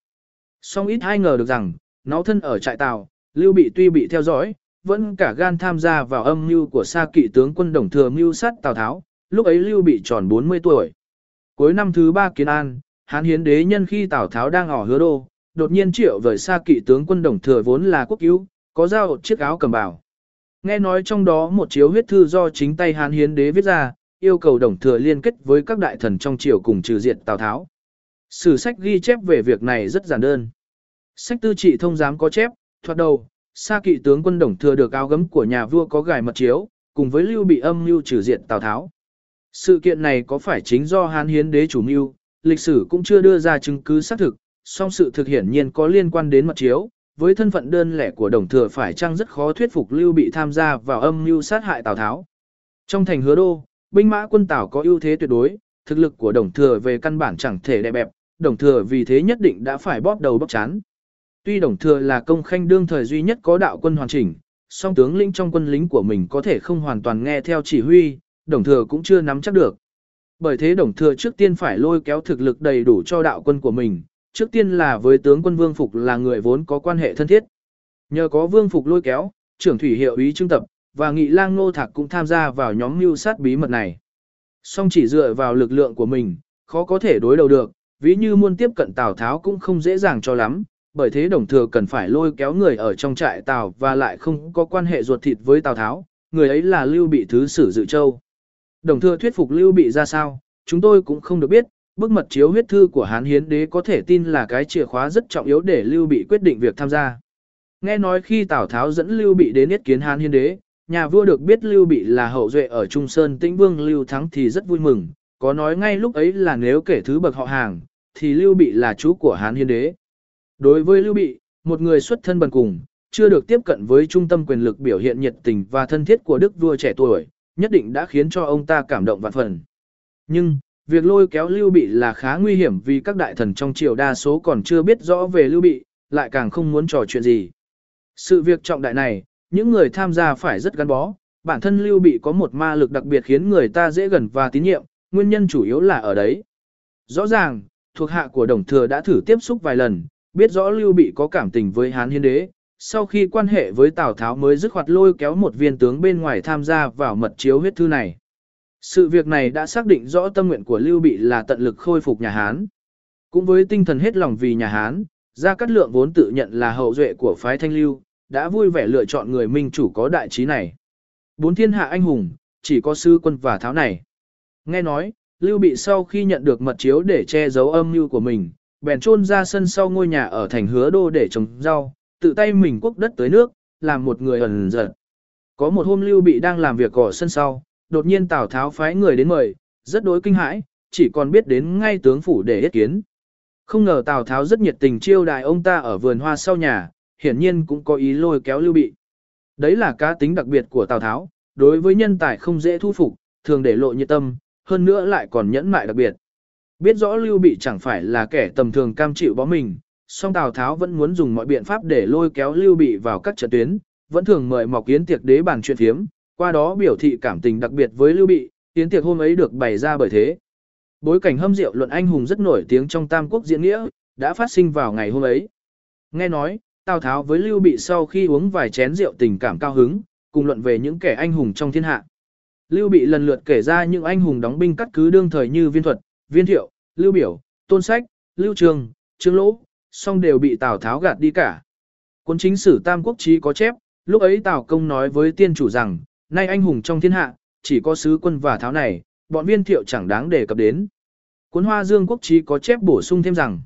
Song ít ai ngờ được rằng, nó thân ở trại Tào, Lưu Bị tuy bị theo dõi, vẫn cả gan tham gia vào âm mưu của Sa kỵ tướng quân Đồng Thừa mưu sát Tào Tháo, lúc ấy Lưu Bị tròn 40 tuổi. Cuối năm thứ ba kiến an, Hán Hiến Đế nhân khi Tào Tháo đang ở hứa đô, đột nhiên triệu vời Sa kỵ tướng quân Đồng Thừa vốn là quốc cứu, có giao chiếc áo cầm bảo. Nghe nói trong đó một chiếu huyết thư do chính tay Hán Hiến Đế viết ra, yêu cầu Đồng Thừa liên kết với các đại thần trong triều cùng trừ diệt Tào Tháo. Sử sách ghi chép về việc này rất giản đơn. Sách tư trị thông giám có chép, thoạt đầu, Sa kỵ tướng quân Đồng Thừa được áo gấm của nhà vua có gài mật chiếu, cùng với lưu bị âm mưu trừ diệt Tào Tháo. Sự kiện này có phải chính do Hán Hiến Đế chủ mưu, lịch sử cũng chưa đưa ra chứng cứ xác thực, song sự thực hiển nhiên có liên quan đến mật chiếu, với thân phận đơn lẻ của đồng thừa phải chăng rất khó thuyết phục Lưu Bị tham gia vào âm mưu sát hại Tào Tháo. Trong thành hứa đô, binh mã quân Tào có ưu thế tuyệt đối, thực lực của đồng thừa về căn bản chẳng thể đè bẹp, đồng thừa vì thế nhất định đã phải bóp đầu bóp chán. Tuy đồng thừa là công khanh đương thời duy nhất có đạo quân hoàn chỉnh, song tướng lĩnh trong quân lính của mình có thể không hoàn toàn nghe theo chỉ huy, đồng thừa cũng chưa nắm chắc được. Bởi thế đồng thừa trước tiên phải lôi kéo thực lực đầy đủ cho đạo quân của mình, trước tiên là với tướng quân Vương Phục là người vốn có quan hệ thân thiết. Nhờ có Vương Phục lôi kéo, trưởng thủy hiệu ý trưng tập, và nghị lang nô thạc cũng tham gia vào nhóm mưu sát bí mật này. Song chỉ dựa vào lực lượng của mình, khó có thể đối đầu được, ví như muôn tiếp cận Tào Tháo cũng không dễ dàng cho lắm, bởi thế đồng thừa cần phải lôi kéo người ở trong trại Tào và lại không có quan hệ ruột thịt với Tào Tháo, người ấy là Lưu Bị Thứ Sử Dự Châu. Đồng thừa thuyết phục Lưu Bị ra sao, chúng tôi cũng không được biết, bức mật chiếu huyết thư của Hán Hiến Đế có thể tin là cái chìa khóa rất trọng yếu để Lưu Bị quyết định việc tham gia. Nghe nói khi Tào Tháo dẫn Lưu Bị đến yết kiến Hán Hiến Đế, nhà vua được biết Lưu Bị là hậu duệ ở Trung Sơn Tĩnh Vương Lưu Thắng thì rất vui mừng, có nói ngay lúc ấy là nếu kể thứ bậc họ hàng, thì Lưu Bị là chú của Hán Hiến Đế. Đối với Lưu Bị, một người xuất thân bần cùng, chưa được tiếp cận với trung tâm quyền lực biểu hiện nhiệt tình và thân thiết của đức vua trẻ tuổi, nhất định đã khiến cho ông ta cảm động vạn phần. Nhưng, việc lôi kéo Lưu Bị là khá nguy hiểm vì các đại thần trong triều đa số còn chưa biết rõ về Lưu Bị, lại càng không muốn trò chuyện gì. Sự việc trọng đại này, những người tham gia phải rất gắn bó, bản thân Lưu Bị có một ma lực đặc biệt khiến người ta dễ gần và tín nhiệm, nguyên nhân chủ yếu là ở đấy. Rõ ràng, thuộc hạ của Đồng Thừa đã thử tiếp xúc vài lần, biết rõ Lưu Bị có cảm tình với Hán Hiến Đế, sau khi quan hệ với Tào Tháo mới dứt khoát lôi kéo một viên tướng bên ngoài tham gia vào mật chiếu huyết thư này. Sự việc này đã xác định rõ tâm nguyện của Lưu Bị là tận lực khôi phục nhà Hán. Cũng với tinh thần hết lòng vì nhà Hán, Gia Cát Lượng vốn tự nhận là hậu duệ của phái Thanh Lưu, đã vui vẻ lựa chọn người minh chủ có đại trí này. Bốn thiên hạ anh hùng, chỉ có sư quân và tháo này. Nghe nói, Lưu Bị sau khi nhận được mật chiếu để che giấu âm mưu của mình, bèn chôn ra sân sau ngôi nhà ở thành hứa đô để trồng rau, tự tay mình quốc đất tới nước, làm một người ẩn giật. Có một hôm Lưu Bị đang làm việc ở sân sau, đột nhiên Tào Tháo phái người đến mời, rất đối kinh hãi, chỉ còn biết đến ngay tướng phủ để yết kiến. Không ngờ Tào Tháo rất nhiệt tình chiêu đại ông ta ở vườn hoa sau nhà, hiển nhiên cũng có ý lôi kéo Lưu Bị. Đấy là cá tính đặc biệt của Tào Tháo, đối với nhân tài không dễ thu phục, thường để lộ nhiệt tâm, hơn nữa lại còn nhẫn mại đặc biệt. Biết rõ Lưu Bị chẳng phải là kẻ tầm thường cam chịu bó mình, song Tào Tháo vẫn muốn dùng mọi biện pháp để lôi kéo Lưu Bị vào các trận tuyến, vẫn thường mời Mọc Yến tiệc đế bàn chuyện phiếm, qua đó biểu thị cảm tình đặc biệt với Lưu Bị, yến tiệc hôm ấy được bày ra bởi thế. Bối cảnh hâm rượu luận anh hùng rất nổi tiếng trong Tam Quốc diễn nghĩa, đã phát sinh vào ngày hôm ấy. Nghe nói, Tào Tháo với Lưu Bị sau khi uống vài chén rượu tình cảm cao hứng, cùng luận về những kẻ anh hùng trong thiên hạ. Lưu Bị lần lượt kể ra những anh hùng đóng binh cắt cứ đương thời như Viên Thuật, Viên Thiệu, Lưu Biểu, Tôn Sách, Lưu Trường, Trương Lỗ, song đều bị Tào Tháo gạt đi cả. Cuốn chính sử Tam Quốc chí có chép, lúc ấy Tào Công nói với tiên chủ rằng, nay anh hùng trong thiên hạ, chỉ có sứ quân và Tháo này, bọn viên thiệu chẳng đáng đề cập đến. Cuốn hoa dương quốc chí có chép bổ sung thêm rằng,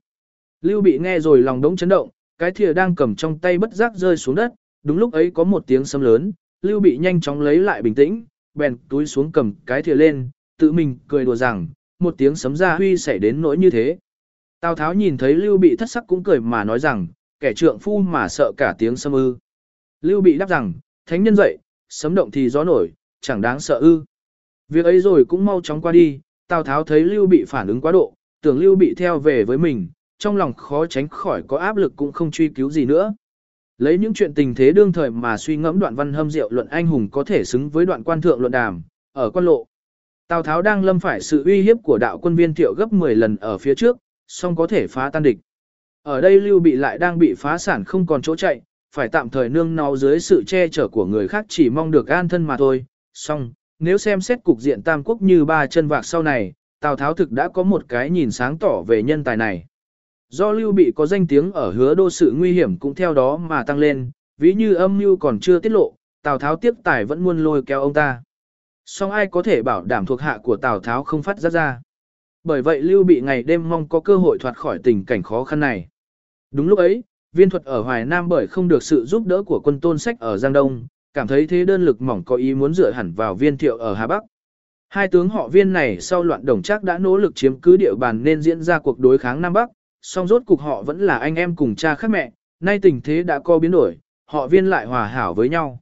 Lưu bị nghe rồi lòng đống chấn động, cái thìa đang cầm trong tay bất giác rơi xuống đất, đúng lúc ấy có một tiếng sấm lớn, Lưu bị nhanh chóng lấy lại bình tĩnh, bèn túi xuống cầm cái thìa lên, tự mình cười đùa rằng, một tiếng sấm ra huy xảy đến nỗi như thế. Tào Tháo nhìn thấy Lưu Bị thất sắc cũng cười mà nói rằng, kẻ trượng phu mà sợ cả tiếng sấm ư. Lưu Bị đáp rằng, thánh nhân dậy, sấm động thì gió nổi, chẳng đáng sợ ư. Việc ấy rồi cũng mau chóng qua đi, Tào Tháo thấy Lưu Bị phản ứng quá độ, tưởng Lưu Bị theo về với mình, trong lòng khó tránh khỏi có áp lực cũng không truy cứu gì nữa. Lấy những chuyện tình thế đương thời mà suy ngẫm đoạn văn hâm diệu luận anh hùng có thể xứng với đoạn quan thượng luận đàm, ở quan lộ. Tào Tháo đang lâm phải sự uy hiếp của đạo quân viên thiệu gấp 10 lần ở phía trước, song có thể phá tan địch. Ở đây Lưu Bị lại đang bị phá sản không còn chỗ chạy, phải tạm thời nương náu dưới sự che chở của người khác chỉ mong được an thân mà thôi. Song, nếu xem xét cục diện tam quốc như ba chân vạc sau này, Tào Tháo thực đã có một cái nhìn sáng tỏ về nhân tài này. Do Lưu Bị có danh tiếng ở hứa đô sự nguy hiểm cũng theo đó mà tăng lên, ví như âm mưu còn chưa tiết lộ, Tào Tháo tiếp tài vẫn muốn lôi kéo ông ta. Song ai có thể bảo đảm thuộc hạ của Tào Tháo không phát ra ra. Bởi vậy Lưu Bị ngày đêm mong có cơ hội thoát khỏi tình cảnh khó khăn này. Đúng lúc ấy, viên thuật ở Hoài Nam bởi không được sự giúp đỡ của quân tôn sách ở Giang Đông, cảm thấy thế đơn lực mỏng có ý muốn dựa hẳn vào viên thiệu ở Hà Bắc. Hai tướng họ viên này sau loạn đồng chắc đã nỗ lực chiếm cứ địa bàn nên diễn ra cuộc đối kháng Nam Bắc, song rốt cục họ vẫn là anh em cùng cha khác mẹ, nay tình thế đã có biến đổi, họ viên lại hòa hảo với nhau.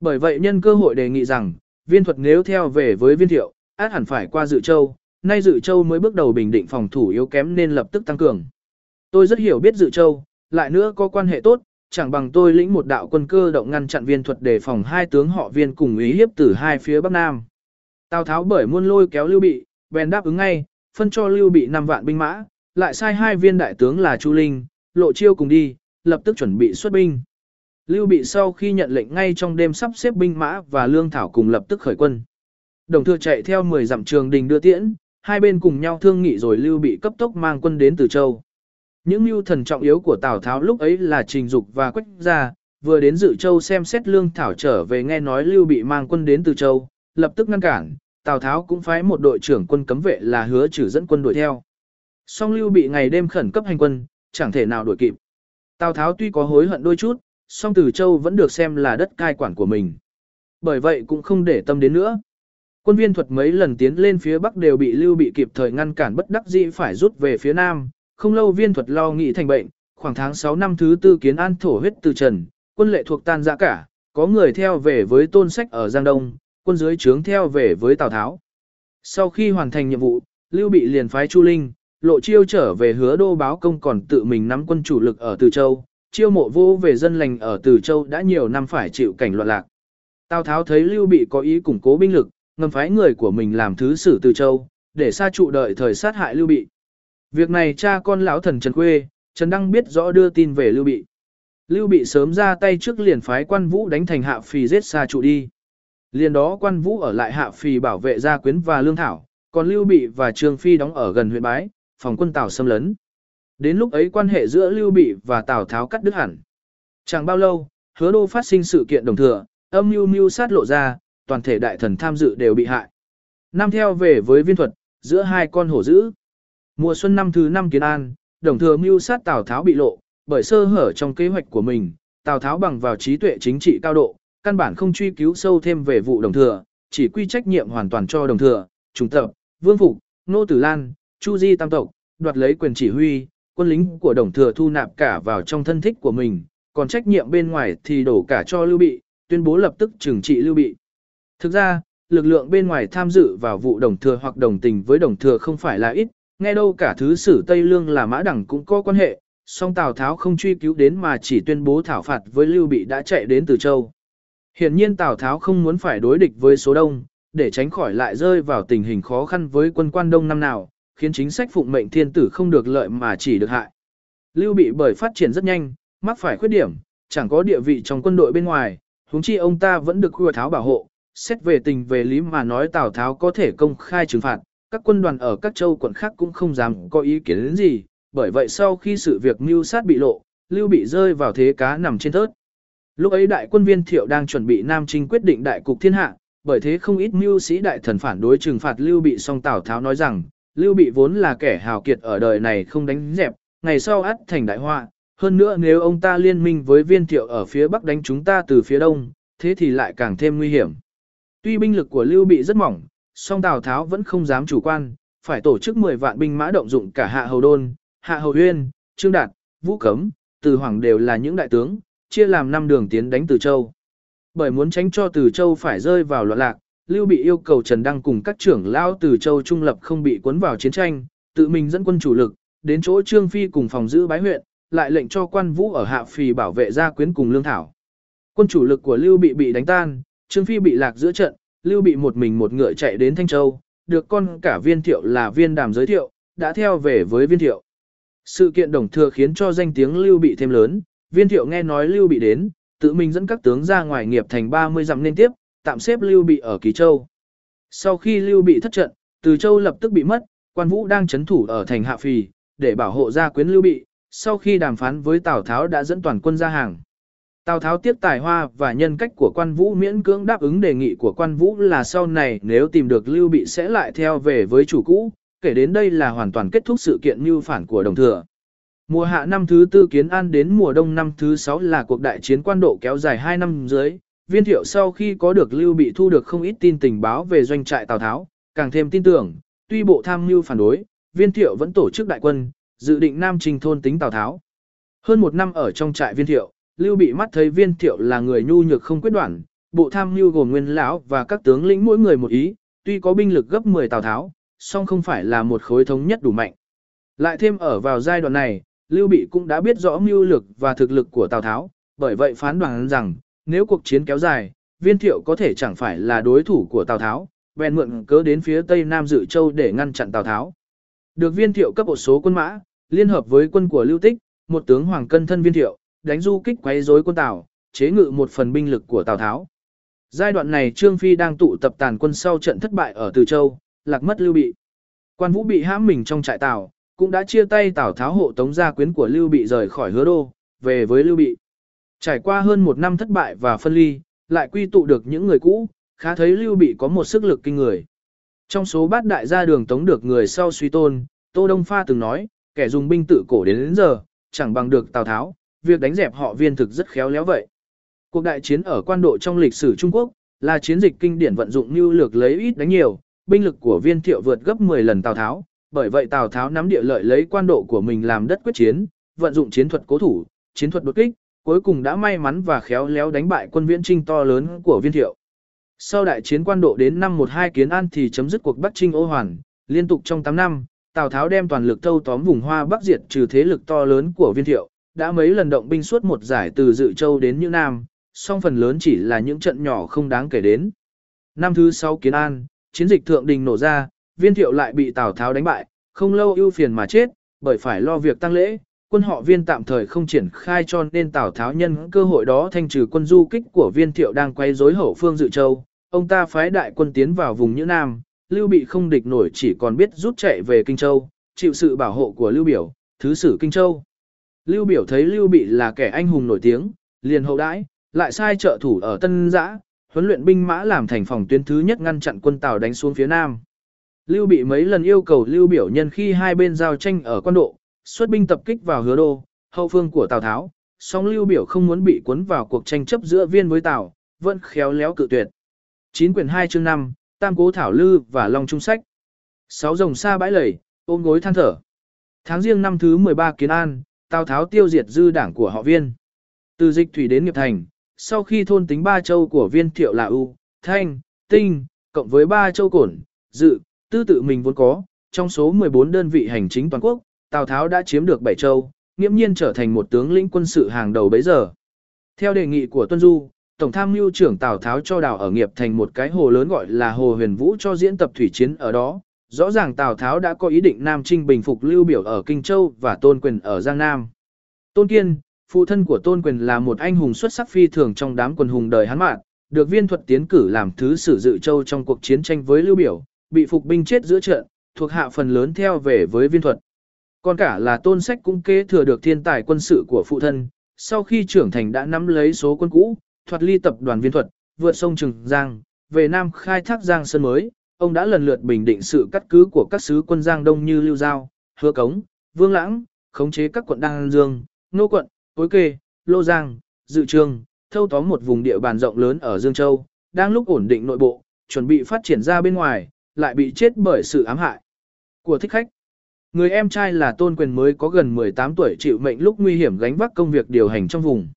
Bởi vậy nhân cơ hội đề nghị rằng, viên thuật nếu theo về với viên thiệu, át hẳn phải qua dự châu, nay dự châu mới bước đầu bình định phòng thủ yếu kém nên lập tức tăng cường. Tôi rất hiểu biết dự châu, lại nữa có quan hệ tốt, chẳng bằng tôi lĩnh một đạo quân cơ động ngăn chặn viên thuật đề phòng hai tướng họ viên cùng ý hiếp từ hai phía bắc nam. Tào Tháo bởi muôn lôi kéo Lưu Bị, bèn đáp ứng ngay, phân cho Lưu Bị 5 vạn binh mã, lại sai hai viên đại tướng là Chu Linh, Lộ Chiêu cùng đi, lập tức chuẩn bị xuất binh. Lưu Bị sau khi nhận lệnh ngay trong đêm sắp xếp binh mã và lương thảo cùng lập tức khởi quân. Đồng thừa chạy theo 10 dặm trường đình đưa tiễn, hai bên cùng nhau thương nghị rồi Lưu Bị cấp tốc mang quân đến Từ Châu. Những mưu thần trọng yếu của Tào Tháo lúc ấy là Trình Dục và Quách Gia, vừa đến Dự Châu xem xét lương thảo trở về nghe nói Lưu Bị mang quân đến Từ Châu, lập tức ngăn cản, Tào Tháo cũng phái một đội trưởng quân cấm vệ là hứa trừ dẫn quân đuổi theo. Song Lưu Bị ngày đêm khẩn cấp hành quân, chẳng thể nào đuổi kịp. Tào Tháo tuy có hối hận đôi chút, song Từ Châu vẫn được xem là đất cai quản của mình. Bởi vậy cũng không để tâm đến nữa. Quân viên thuật mấy lần tiến lên phía Bắc đều bị Lưu Bị kịp thời ngăn cản bất đắc dĩ phải rút về phía Nam. Không lâu viên thuật lo nghĩ thành bệnh, khoảng tháng 6 năm thứ tư kiến an thổ huyết từ trần, quân lệ thuộc tan ra cả, có người theo về với tôn sách ở Giang Đông, quân dưới trướng theo về với Tào Tháo. Sau khi hoàn thành nhiệm vụ, Lưu Bị liền phái Chu Linh, Lộ Chiêu trở về hứa đô báo công còn tự mình nắm quân chủ lực ở Từ Châu, chiêu mộ vô về dân lành ở Từ Châu đã nhiều năm phải chịu cảnh loạn lạc. Tào Tháo thấy Lưu Bị có ý củng cố binh lực, ngầm phái người của mình làm thứ sử Từ Châu, để xa trụ đợi thời sát hại Lưu Bị. Việc này cha con lão thần Trần Khuê, Trần Đăng biết rõ đưa tin về Lưu Bị. Lưu Bị sớm ra tay trước liền phái quan vũ đánh thành hạ phì giết xa trụ đi. Liền đó quan vũ ở lại hạ phì bảo vệ gia quyến và lương thảo, còn Lưu Bị và Trương Phi đóng ở gần huyện Bái, phòng quân Tào xâm lấn. Đến lúc ấy quan hệ giữa Lưu Bị và Tào Tháo cắt đứt hẳn. Chẳng bao lâu, hứa đô phát sinh sự kiện đồng thừa, âm mưu mưu sát lộ ra, toàn thể đại thần tham dự đều bị hại. Năm theo về với viên thuật, giữa hai con hổ dữ. Mùa xuân năm thứ năm kiến an, đồng thừa mưu sát Tào Tháo bị lộ, bởi sơ hở trong kế hoạch của mình, Tào Tháo bằng vào trí tuệ chính trị cao độ, căn bản không truy cứu sâu thêm về vụ đồng thừa, chỉ quy trách nhiệm hoàn toàn cho đồng thừa, trung tập, vương phục, nô tử lan, chu di tam tộc, đoạt lấy quyền chỉ huy, quân lính của đồng thừa thu nạp cả vào trong thân thích của mình, còn trách nhiệm bên ngoài thì đổ cả cho Lưu Bị, tuyên bố lập tức trừng trị Lưu Bị. Thực ra, lực lượng bên ngoài tham dự vào vụ đồng thừa hoặc đồng tình với đồng thừa không phải là ít, nghe đâu cả thứ sử Tây Lương là mã đẳng cũng có quan hệ, song Tào Tháo không truy cứu đến mà chỉ tuyên bố thảo phạt với Lưu Bị đã chạy đến từ châu. Hiển nhiên Tào Tháo không muốn phải đối địch với số đông, để tránh khỏi lại rơi vào tình hình khó khăn với quân quan đông năm nào, khiến chính sách phụng mệnh thiên tử không được lợi mà chỉ được hại. Lưu Bị bởi phát triển rất nhanh, mắc phải khuyết điểm, chẳng có địa vị trong quân đội bên ngoài, huống chi ông ta vẫn được Hùa Tháo bảo hộ, xét về tình về lý mà nói Tào Tháo có thể công khai trừng phạt, các quân đoàn ở các châu quận khác cũng không dám có ý kiến đến gì, bởi vậy sau khi sự việc mưu sát bị lộ, Lưu Bị rơi vào thế cá nằm trên thớt. Lúc ấy đại quân viên thiệu đang chuẩn bị Nam Trinh quyết định đại cục thiên hạ, bởi thế không ít mưu sĩ đại thần phản đối trừng phạt Lưu Bị song Tào Tháo nói rằng, Lưu Bị vốn là kẻ hào kiệt ở đời này không đánh dẹp, ngày sau ắt thành đại họa. Hơn nữa nếu ông ta liên minh với viên thiệu ở phía bắc đánh chúng ta từ phía đông, thế thì lại càng thêm nguy hiểm. Tuy binh lực của Lưu Bị rất mỏng, song Tào Tháo vẫn không dám chủ quan, phải tổ chức 10 vạn binh mã động dụng cả Hạ Hầu Đôn, Hạ Hầu Huyên, Trương Đạt, Vũ Cấm, Từ Hoàng đều là những đại tướng, chia làm 5 đường tiến đánh Từ Châu. Bởi muốn tránh cho Từ Châu phải rơi vào loạn lạc, Lưu Bị yêu cầu Trần Đăng cùng các trưởng lão từ châu trung lập không bị cuốn vào chiến tranh, tự mình dẫn quân chủ lực, đến chỗ Trương Phi cùng phòng giữ bái huyện, lại lệnh cho quan vũ ở hạ phì bảo vệ gia quyến cùng lương thảo. Quân chủ lực của Lưu Bị bị đánh tan, Trương Phi bị lạc giữa trận, Lưu Bị một mình một ngựa chạy đến Thanh Châu, được con cả viên thiệu là viên đàm giới thiệu, đã theo về với viên thiệu. Sự kiện đồng thừa khiến cho danh tiếng Lưu Bị thêm lớn, viên thiệu nghe nói Lưu Bị đến, tự mình dẫn các tướng ra ngoài nghiệp thành 30 dặm liên tiếp, tạm xếp Lưu Bị ở Kỳ Châu. Sau khi Lưu Bị thất trận, Từ Châu lập tức bị mất, quan vũ đang chấn thủ ở thành Hạ Phì, để bảo hộ gia quyến Lưu Bị, sau khi đàm phán với Tào Tháo đã dẫn toàn quân ra hàng. Tào Tháo tiếc tài hoa và nhân cách của quan vũ miễn cưỡng đáp ứng đề nghị của quan vũ là sau này nếu tìm được Lưu Bị sẽ lại theo về với chủ cũ, kể đến đây là hoàn toàn kết thúc sự kiện mưu phản của đồng thừa. Mùa hạ năm thứ tư kiến an đến mùa đông năm thứ sáu là cuộc đại chiến quan độ kéo dài 2 năm dưới. Viên thiệu sau khi có được Lưu Bị thu được không ít tin tình báo về doanh trại Tào Tháo, càng thêm tin tưởng, tuy bộ tham mưu phản đối, viên thiệu vẫn tổ chức đại quân, dự định nam trình thôn tính Tào Tháo. Hơn một năm ở trong trại viên thiệu, Lưu Bị mắt thấy viên thiệu là người nhu nhược không quyết đoán, bộ tham mưu gồm nguyên lão và các tướng lĩnh mỗi người một ý, tuy có binh lực gấp 10 Tào Tháo, song không phải là một khối thống nhất đủ mạnh. Lại thêm ở vào giai đoạn này, Lưu Bị cũng đã biết rõ mưu lực và thực lực của Tào Tháo, bởi vậy phán đoán rằng, nếu cuộc chiến kéo dài, viên thiệu có thể chẳng phải là đối thủ của Tào Tháo, bèn mượn cớ đến phía tây Nam Dự Châu để ngăn chặn Tào Tháo. Được viên thiệu cấp một số quân mã, liên hợp với quân của Lưu Tích, một tướng Hoàng Cân thân viên thiệu, đánh du kích quấy rối quân Tào, chế ngự một phần binh lực của Tào Tháo. Giai đoạn này Trương Phi đang tụ tập tàn quân sau trận thất bại ở Từ Châu, lạc mất Lưu Bị. Quan Vũ bị hãm mình trong trại Tào, cũng đã chia tay Tào Tháo hộ tống gia quyến của Lưu Bị rời khỏi hứa đô, về với Lưu Bị. Trải qua hơn một năm thất bại và phân ly, lại quy tụ được những người cũ, khá thấy Lưu Bị có một sức lực kinh người. Trong số bát đại gia đường tống được người sau suy tôn, Tô Đông Pha từng nói, kẻ dùng binh tự cổ đến, đến giờ, chẳng bằng được Tào Tháo, việc đánh dẹp họ viên thực rất khéo léo vậy. Cuộc đại chiến ở quan độ trong lịch sử Trung Quốc, là chiến dịch kinh điển vận dụng như lược lấy ít đánh nhiều, binh lực của viên thiệu vượt gấp 10 lần Tào Tháo, bởi vậy Tào Tháo nắm địa lợi lấy quan độ của mình làm đất quyết chiến, vận dụng chiến thuật cố thủ, chiến thuật đột kích, cuối cùng đã may mắn và khéo léo đánh bại quân viễn trinh to lớn của viên thiệu. Sau đại chiến quan độ đến năm 12 kiến an thì chấm dứt cuộc Bắc Trinh ô hoàn, liên tục trong 8 năm, Tào Tháo đem toàn lực thâu tóm vùng Hoa Bắc diệt trừ thế lực to lớn của viên thiệu, đã mấy lần động binh suốt một giải từ Dự Châu đến Như Nam, song phần lớn chỉ là những trận nhỏ không đáng kể đến. Năm thứ 6 kiến an, chiến dịch thượng đình nổ ra, viên thiệu lại bị Tào Tháo đánh bại, không lâu ưu phiền mà chết, bởi phải lo việc tăng lễ, quân họ viên tạm thời không triển khai cho nên Tào Tháo nhân cơ hội đó thanh trừ quân du kích của viên thiệu đang quay rối hậu phương dự châu, ông ta phái đại quân tiến vào vùng Nhữ Nam, Lưu Bị không địch nổi chỉ còn biết rút chạy về Kinh Châu, chịu sự bảo hộ của Lưu Biểu, thứ sử Kinh Châu. Lưu Biểu thấy Lưu Bị là kẻ anh hùng nổi tiếng, liền hậu đãi, lại sai trợ thủ ở Tân Giã, huấn luyện binh mã làm thành phòng tuyến thứ nhất ngăn chặn quân Tào đánh xuống phía Nam. Lưu Bị mấy lần yêu cầu Lưu Biểu nhân khi hai bên giao tranh ở quan độ, xuất binh tập kích vào hứa đô, hậu phương của Tào Tháo, song Lưu Biểu không muốn bị cuốn vào cuộc tranh chấp giữa viên với Tào, vẫn khéo léo cự tuyệt. 9 quyển 2 chương 5, Tam Cố Thảo Lư và Long Trung Sách. Sáu rồng xa bãi lầy, ôm gối than thở. Tháng riêng năm thứ 13 kiến an, Tào Tháo tiêu diệt dư đảng của họ viên. Từ dịch thủy đến nghiệp thành, sau khi thôn tính ba châu của viên thiệu là U, Thanh, Tinh, cộng với ba châu cổn, dự, tư tự mình vốn có, trong số 14 đơn vị hành chính toàn quốc, Tào Tháo đã chiếm được 7 châu, nghiễm nhiên trở thành một tướng lĩnh quân sự hàng đầu bấy giờ. Theo đề nghị của Tuân Du, Tổng tham mưu trưởng Tào Tháo cho đào ở nghiệp thành một cái hồ lớn gọi là Hồ Huyền Vũ cho diễn tập thủy chiến ở đó. Rõ ràng Tào Tháo đã có ý định Nam Trinh bình phục Lưu Biểu ở Kinh Châu và Tôn Quyền ở Giang Nam. Tôn Kiên, phụ thân của Tôn Quyền là một anh hùng xuất sắc phi thường trong đám quần hùng đời Hán Mạn, được viên thuật tiến cử làm thứ sử dự châu trong cuộc chiến tranh với Lưu Biểu, bị phục binh chết giữa trận, thuộc hạ phần lớn theo về với viên thuật. Còn cả là tôn sách cũng kế thừa được thiên tài quân sự của phụ thân, sau khi trưởng thành đã nắm lấy số quân cũ, thoát ly tập đoàn viên thuật, vượt sông Trừng Giang, về Nam khai thác Giang Sơn mới, ông đã lần lượt bình định sự cắt cứ của các sứ quân Giang Đông như Lưu Giao, Hứa Cống, Vương Lãng, khống chế các quận Đăng Dương, Nô Quận, Cối Kê, Lô Giang, Dự Trường, thâu tóm một vùng địa bàn rộng lớn ở Dương Châu, đang lúc ổn định nội bộ, chuẩn bị phát triển ra bên ngoài, lại bị chết bởi sự ám hại của thích khách. Người em trai là Tôn Quyền mới có gần 18 tuổi chịu mệnh lúc nguy hiểm gánh vác công việc điều hành trong vùng.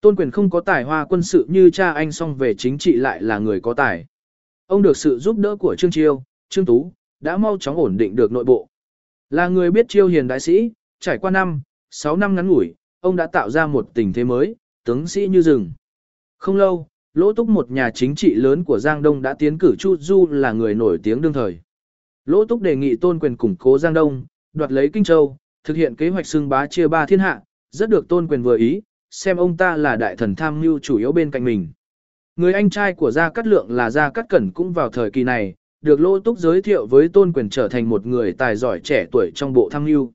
Tôn Quyền không có tài hoa quân sự như cha anh song về chính trị lại là người có tài ông được sự giúp đỡ của Trương Chiêu, Trương Tú, đã mau chóng ổn định được nội bộ. Là người biết chiêu hiền đại sĩ, trải qua năm, 6 năm ngắn ngủi, ông đã tạo ra một tình thế mới, tướng sĩ như rừng. Không lâu, Lỗ Túc một nhà chính trị lớn của Giang Đông đã tiến cử Chu Du là người nổi tiếng đương thời. Lỗ Túc đề nghị tôn quyền củng cố Giang Đông, đoạt lấy Kinh Châu, thực hiện kế hoạch xưng bá chia ba thiên hạ, rất được tôn quyền vừa ý, xem ông ta là đại thần tham mưu chủ yếu bên cạnh mình. Người anh trai của Gia Cát Lượng là Gia Cát Cẩn cũng vào thời kỳ này, được lô Túc giới thiệu với tôn quyền trở thành một người tài giỏi trẻ tuổi trong bộ tham lưu.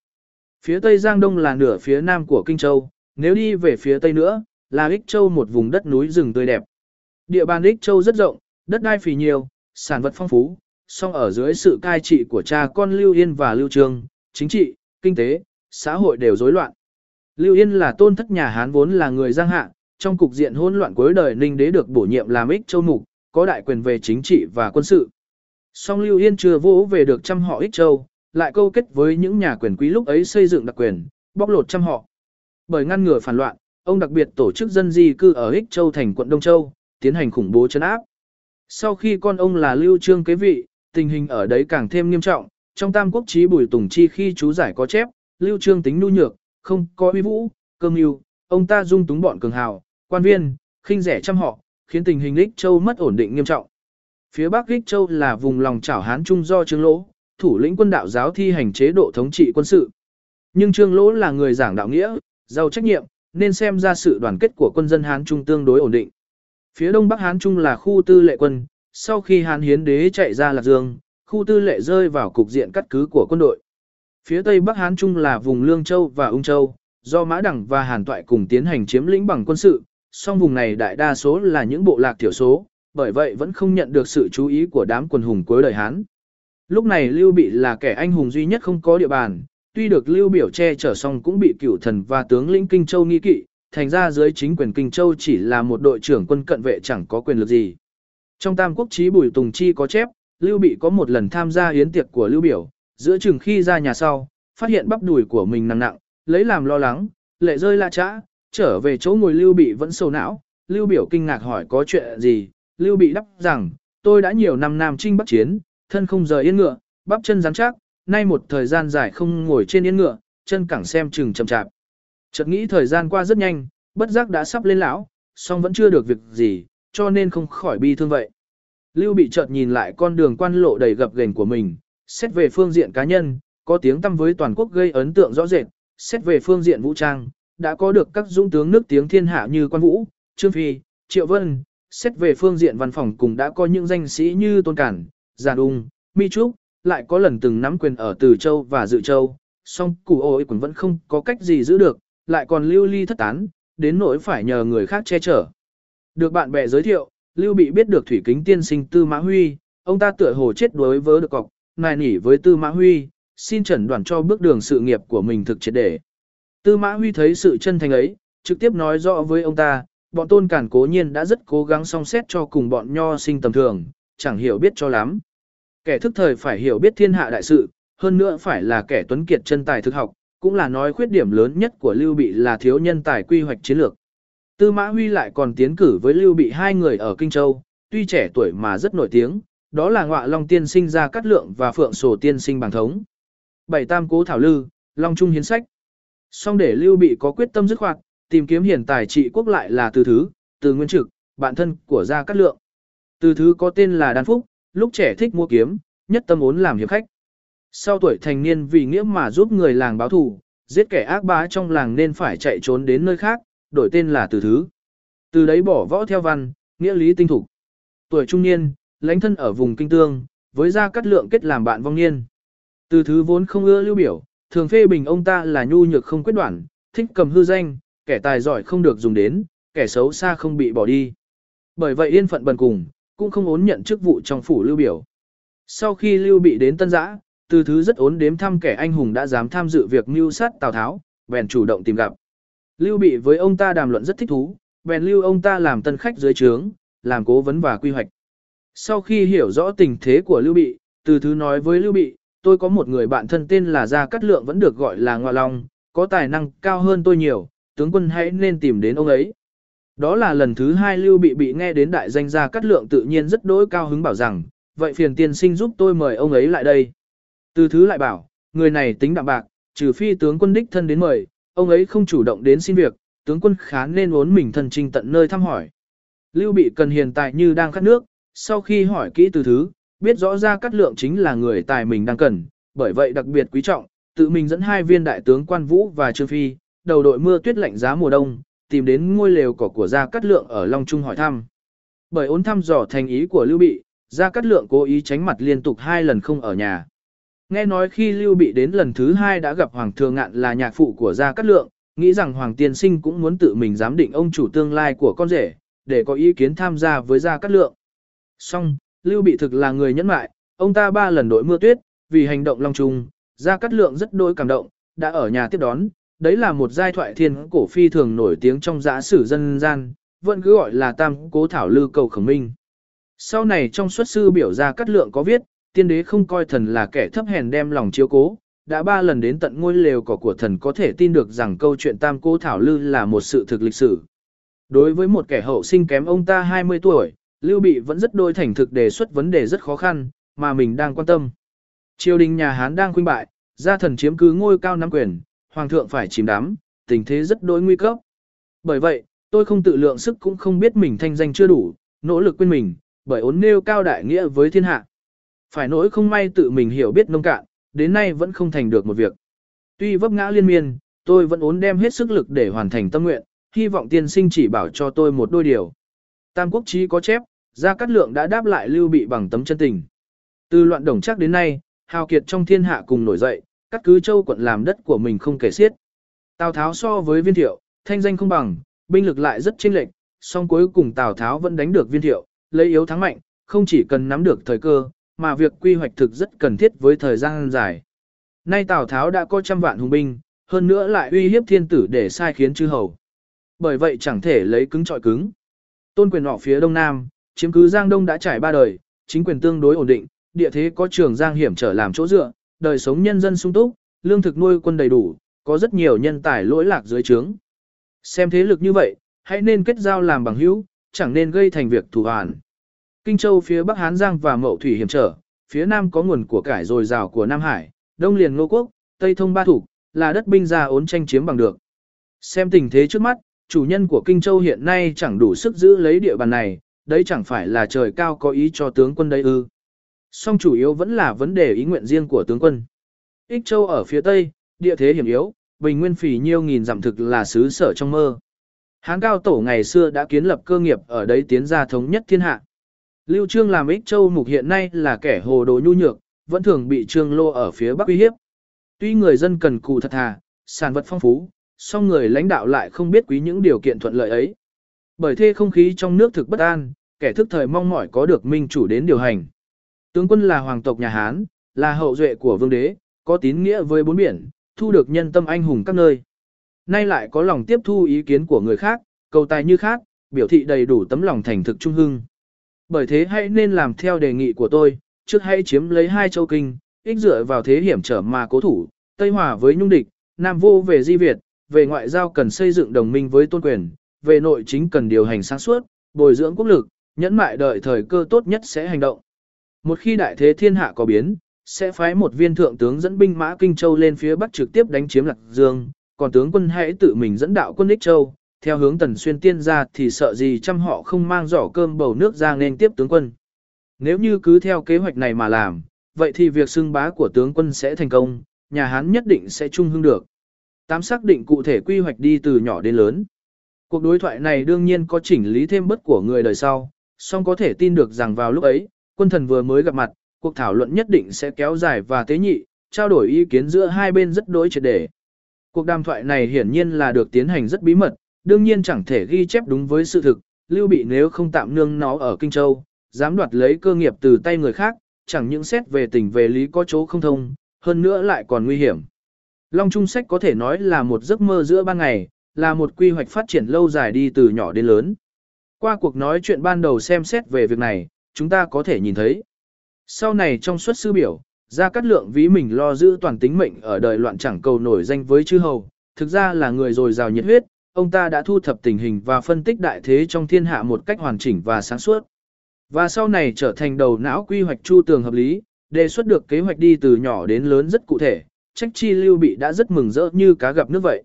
Phía Tây Giang Đông là nửa phía nam của Kinh Châu, nếu đi về phía Tây nữa, là Ích Châu một vùng đất núi rừng tươi đẹp. Địa bàn Ích Châu rất rộng, đất đai phì nhiều, sản vật phong phú, song ở dưới sự cai trị của cha con Lưu Yên và Lưu Trương, chính trị, kinh tế, xã hội đều rối loạn. Lưu Yên là tôn thất nhà Hán vốn là người giang hạ, trong cục diện hỗn loạn cuối đời Ninh Đế được bổ nhiệm làm Ích Châu mục, có đại quyền về chính trị và quân sự. Song Lưu Yên chưa vỗ về được trăm họ Ích Châu, lại câu kết với những nhà quyền quý lúc ấy xây dựng đặc quyền, bóc lột trăm họ. Bởi ngăn ngừa phản loạn, ông đặc biệt tổ chức dân di cư ở Ích Châu thành quận Đông Châu, tiến hành khủng bố chấn áp. Sau khi con ông là Lưu Trương kế vị, tình hình ở đấy càng thêm nghiêm trọng, trong Tam Quốc chí Bùi Tùng Chi khi chú giải có chép, Lưu Trương tính nhu nhược, không có uy vũ, cơm mưu, ông ta dung túng bọn cường hào, quan viên, khinh rẻ trăm họ, khiến tình hình Lích Châu mất ổn định nghiêm trọng. Phía Bắc Lích Châu là vùng lòng chảo Hán Trung do Trương Lỗ, thủ lĩnh quân đạo giáo thi hành chế độ thống trị quân sự. Nhưng Trương Lỗ là người giảng đạo nghĩa, giàu trách nhiệm, nên xem ra sự đoàn kết của quân dân Hán Trung tương đối ổn định. Phía đông bắc Hán Trung là khu tư lệ quân, sau khi Hán Hiến Đế chạy ra Lạc Dương, khu tư lệ rơi vào cục diện cắt cứ của quân đội. Phía tây bắc Hán Trung là vùng Lương Châu và Ung Châu, do Mã Đẳng và Hàn Toại cùng tiến hành chiếm lĩnh bằng quân sự, song vùng này đại đa số là những bộ lạc thiểu số, bởi vậy vẫn không nhận được sự chú ý của đám quần hùng cuối đời Hán. Lúc này Lưu Bị là kẻ anh hùng duy nhất không có địa bàn, tuy được Lưu Biểu che chở xong cũng bị cửu thần và tướng lĩnh Kinh Châu nghi kỵ, thành ra dưới chính quyền Kinh Châu chỉ là một đội trưởng quân cận vệ chẳng có quyền lực gì. Trong Tam Quốc chí Bùi Tùng Chi có chép, Lưu Bị có một lần tham gia yến tiệc của Lưu Biểu, giữa chừng khi ra nhà sau, phát hiện bắp đùi của mình nặng nặng, lấy làm lo lắng, lệ rơi la trã, trở về chỗ ngồi Lưu Bị vẫn sầu não, Lưu Biểu kinh ngạc hỏi có chuyện gì, Lưu Bị đáp rằng, tôi đã nhiều năm Nam Trinh Bắc Chiến, thân không rời yên ngựa, bắp chân rắn chắc, nay một thời gian dài không ngồi trên yên ngựa, chân cẳng xem chừng chậm chạp. Chợt nghĩ thời gian qua rất nhanh, bất giác đã sắp lên lão, song vẫn chưa được việc gì, cho nên không khỏi bi thương vậy. Lưu bị chợt nhìn lại con đường quan lộ đầy gập ghềnh của mình, xét về phương diện cá nhân, có tiếng tăm với toàn quốc gây ấn tượng rõ rệt, xét về phương diện vũ trang, đã có được các dũng tướng nước tiếng thiên hạ như Quan Vũ, Trương Phi, Triệu Vân, xét về phương diện văn phòng cùng đã có những danh sĩ như Tôn Cản, Giàn Ung, Mi Trúc, lại có lần từng nắm quyền ở Từ Châu và Dự Châu, song củ ôi cũng vẫn không có cách gì giữ được, lại còn lưu ly thất tán, đến nỗi phải nhờ người khác che chở. Được bạn bè giới thiệu, Lưu Bị biết được thủy kính tiên sinh Tư Mã Huy, ông ta tựa hồ chết đối với được cọc, nài nỉ với Tư Mã Huy, xin chẩn đoán cho bước đường sự nghiệp của mình thực triệt để. Tư Mã Huy thấy sự chân thành ấy, trực tiếp nói rõ với ông ta, bọn tôn cản cố nhiên đã rất cố gắng song xét cho cùng bọn nho sinh tầm thường, chẳng hiểu biết cho lắm. Kẻ thức thời phải hiểu biết thiên hạ đại sự, hơn nữa phải là kẻ tuấn kiệt chân tài thực học, cũng là nói khuyết điểm lớn nhất của Lưu Bị là thiếu nhân tài quy hoạch chiến lược. Tư Mã Huy lại còn tiến cử với Lưu Bị hai người ở Kinh Châu, tuy trẻ tuổi mà rất nổi tiếng, đó là Ngọa Long tiên sinh ra Cát lượng và Phượng Sổ tiên sinh bằng thống. Bảy tam cố thảo lư, Long Trung hiến sách. Song để Lưu Bị có quyết tâm dứt khoát, tìm kiếm hiển tài trị quốc lại là từ thứ, từ nguyên trực, bạn thân của Gia Cát Lượng. Từ thứ có tên là Đan Phúc, lúc trẻ thích mua kiếm, nhất tâm muốn làm hiệp khách. Sau tuổi thành niên vì nghĩa mà giúp người làng báo thù, giết kẻ ác bá trong làng nên phải chạy trốn đến nơi khác, đổi tên là Từ Thứ. Từ đấy bỏ võ theo văn, nghĩa lý tinh thục. Tuổi trung niên, lãnh thân ở vùng kinh tương, với gia Cát lượng kết làm bạn vong niên. Từ Thứ vốn không ưa lưu biểu, thường phê bình ông ta là nhu nhược không quyết đoán, thích cầm hư danh, kẻ tài giỏi không được dùng đến, kẻ xấu xa không bị bỏ đi. Bởi vậy yên phận bần cùng, cũng không ốn nhận chức vụ trong phủ lưu biểu. Sau khi lưu bị đến tân giã, từ thứ rất ốn đếm thăm kẻ anh hùng đã dám tham dự việc mưu sát Tào Tháo, bèn chủ động tìm gặp. Lưu Bị với ông ta đàm luận rất thích thú, bèn lưu ông ta làm tân khách dưới trướng, làm cố vấn và quy hoạch. Sau khi hiểu rõ tình thế của Lưu Bị, từ thứ nói với Lưu Bị, tôi có một người bạn thân tên là Gia Cát Lượng vẫn được gọi là Ngoa Long, có tài năng cao hơn tôi nhiều, tướng quân hãy nên tìm đến ông ấy. Đó là lần thứ hai Lưu Bị bị nghe đến đại danh gia Cát lượng tự nhiên rất đối cao hứng bảo rằng, vậy phiền tiên sinh giúp tôi mời ông ấy lại đây. Từ thứ lại bảo, người này tính đạm bạc, trừ phi tướng quân đích thân đến mời, ông ấy không chủ động đến xin việc, tướng quân khá nên uốn mình thân trinh tận nơi thăm hỏi. Lưu Bị cần hiền tài như đang khát nước, sau khi hỏi kỹ từ thứ, biết rõ ra cắt lượng chính là người tài mình đang cần, bởi vậy đặc biệt quý trọng, tự mình dẫn hai viên đại tướng quan vũ và trương phi, đầu đội mưa tuyết lạnh giá mùa đông, tìm đến ngôi lều cỏ của Gia Cát Lượng ở Long Trung hỏi thăm. Bởi ốn thăm dò thành ý của Lưu Bị, Gia Cát Lượng cố ý tránh mặt liên tục hai lần không ở nhà. Nghe nói khi Lưu Bị đến lần thứ hai đã gặp Hoàng Thượng Ngạn là nhạc phụ của Gia Cát Lượng, nghĩ rằng Hoàng Tiên Sinh cũng muốn tự mình giám định ông chủ tương lai của con rể, để có ý kiến tham gia với Gia Cát Lượng. Song, Lưu Bị thực là người nhẫn mại, ông ta ba lần đội mưa tuyết, vì hành động Long Trung, Gia Cát Lượng rất đôi cảm động, đã ở nhà tiếp đón, đấy là một giai thoại thiên cổ phi thường nổi tiếng trong giã sử dân gian, vẫn cứ gọi là tam cố thảo lư cầu khổng minh. Sau này trong xuất sư biểu ra cắt lượng có viết, tiên đế không coi thần là kẻ thấp hèn đem lòng chiếu cố, đã ba lần đến tận ngôi lều cỏ của thần có thể tin được rằng câu chuyện tam cố thảo lư là một sự thực lịch sử. Đối với một kẻ hậu sinh kém ông ta 20 tuổi, Lưu Bị vẫn rất đôi thành thực đề xuất vấn đề rất khó khăn, mà mình đang quan tâm. Triều đình nhà Hán đang khuynh bại, gia thần chiếm cứ ngôi cao nắm quyền, hoàng thượng phải chìm đắm, tình thế rất đối nguy cấp. Bởi vậy, tôi không tự lượng sức cũng không biết mình thanh danh chưa đủ, nỗ lực quên mình, bởi ốn nêu cao đại nghĩa với thiên hạ. Phải nỗi không may tự mình hiểu biết nông cạn, đến nay vẫn không thành được một việc. Tuy vấp ngã liên miên, tôi vẫn ốn đem hết sức lực để hoàn thành tâm nguyện, hy vọng tiên sinh chỉ bảo cho tôi một đôi điều. Tam quốc chí có chép, Gia Cát Lượng đã đáp lại Lưu Bị bằng tấm chân tình. Từ loạn đồng chắc đến nay, hào kiệt trong thiên hạ cùng nổi dậy, cắt cứ châu quận làm đất của mình không kể xiết. Tào Tháo so với viên thiệu, thanh danh không bằng, binh lực lại rất chênh lệch, song cuối cùng Tào Tháo vẫn đánh được viên thiệu, lấy yếu thắng mạnh, không chỉ cần nắm được thời cơ, mà việc quy hoạch thực rất cần thiết với thời gian dài. Nay Tào Tháo đã có trăm vạn hùng binh, hơn nữa lại uy hiếp thiên tử để sai khiến chư hầu. Bởi vậy chẳng thể lấy cứng trọi cứng. Tôn quyền họ phía đông nam, chiếm cứ Giang Đông đã trải ba đời, chính quyền tương đối ổn định, địa thế có trường Giang hiểm trở làm chỗ dựa, đời sống nhân dân sung túc, lương thực nuôi quân đầy đủ, có rất nhiều nhân tài lỗi lạc dưới trướng. Xem thế lực như vậy, hãy nên kết giao làm bằng hữu, chẳng nên gây thành việc thù hàn. Kinh Châu phía Bắc Hán Giang và Mậu Thủy hiểm trở, phía Nam có nguồn của cải dồi dào của Nam Hải, Đông liền Ngô Quốc, Tây thông ba thủ, là đất binh ra ốn tranh chiếm bằng được. Xem tình thế trước mắt, chủ nhân của Kinh Châu hiện nay chẳng đủ sức giữ lấy địa bàn này, đấy chẳng phải là trời cao có ý cho tướng quân đây ư. Song chủ yếu vẫn là vấn đề ý nguyện riêng của tướng quân. Ích Châu ở phía Tây, địa thế hiểm yếu, bình nguyên phì nhiêu nghìn dặm thực là xứ sở trong mơ. Hán cao tổ ngày xưa đã kiến lập cơ nghiệp ở đấy tiến ra thống nhất thiên hạ. Lưu Trương làm Ích Châu mục hiện nay là kẻ hồ đồ nhu nhược, vẫn thường bị Trương Lô ở phía Bắc uy hiếp. Tuy người dân cần cù thật thà, sản vật phong phú, song người lãnh đạo lại không biết quý những điều kiện thuận lợi ấy. Bởi thế không khí trong nước thực bất an, kẻ thức thời mong mỏi có được minh chủ đến điều hành. Tướng quân là hoàng tộc nhà Hán, là hậu duệ của vương đế, có tín nghĩa với bốn biển, thu được nhân tâm anh hùng các nơi. Nay lại có lòng tiếp thu ý kiến của người khác, cầu tài như khác, biểu thị đầy đủ tấm lòng thành thực trung hưng. Bởi thế hãy nên làm theo đề nghị của tôi, trước hãy chiếm lấy hai châu kinh, ích dựa vào thế hiểm trở mà cố thủ, Tây Hòa với nhung địch, Nam vô về di Việt, về ngoại giao cần xây dựng đồng minh với tôn quyền, về nội chính cần điều hành sáng suốt, bồi dưỡng quốc lực, nhẫn mại đợi thời cơ tốt nhất sẽ hành động. Một khi đại thế thiên hạ có biến, sẽ phái một viên thượng tướng dẫn binh mã Kinh Châu lên phía bắc trực tiếp đánh chiếm Lạc Dương, còn tướng quân hãy tự mình dẫn đạo quân Ích Châu, theo hướng tần xuyên tiên ra thì sợ gì trăm họ không mang giỏ cơm bầu nước ra nên tiếp tướng quân. Nếu như cứ theo kế hoạch này mà làm, vậy thì việc xưng bá của tướng quân sẽ thành công, nhà Hán nhất định sẽ trung hưng được. Tám xác định cụ thể quy hoạch đi từ nhỏ đến lớn. Cuộc đối thoại này đương nhiên có chỉnh lý thêm bất của người đời sau, song có thể tin được rằng vào lúc ấy, quân thần vừa mới gặp mặt, cuộc thảo luận nhất định sẽ kéo dài và tế nhị, trao đổi ý kiến giữa hai bên rất đối triệt để. Cuộc đàm thoại này hiển nhiên là được tiến hành rất bí mật, đương nhiên chẳng thể ghi chép đúng với sự thực, Lưu Bị nếu không tạm nương nó ở Kinh Châu, dám đoạt lấy cơ nghiệp từ tay người khác, chẳng những xét về tình về lý có chỗ không thông, hơn nữa lại còn nguy hiểm. Long Trung Sách có thể nói là một giấc mơ giữa ban ngày, là một quy hoạch phát triển lâu dài đi từ nhỏ đến lớn. Qua cuộc nói chuyện ban đầu xem xét về việc này, chúng ta có thể nhìn thấy. Sau này trong suất sư biểu, Gia Cát Lượng ví mình lo giữ toàn tính mệnh ở đời loạn chẳng cầu nổi danh với chư hầu, thực ra là người dồi dào nhiệt huyết, ông ta đã thu thập tình hình và phân tích đại thế trong thiên hạ một cách hoàn chỉnh và sáng suốt. Và sau này trở thành đầu não quy hoạch chu tường hợp lý, đề xuất được kế hoạch đi từ nhỏ đến lớn rất cụ thể, trách chi lưu bị đã rất mừng rỡ như cá gặp nước vậy.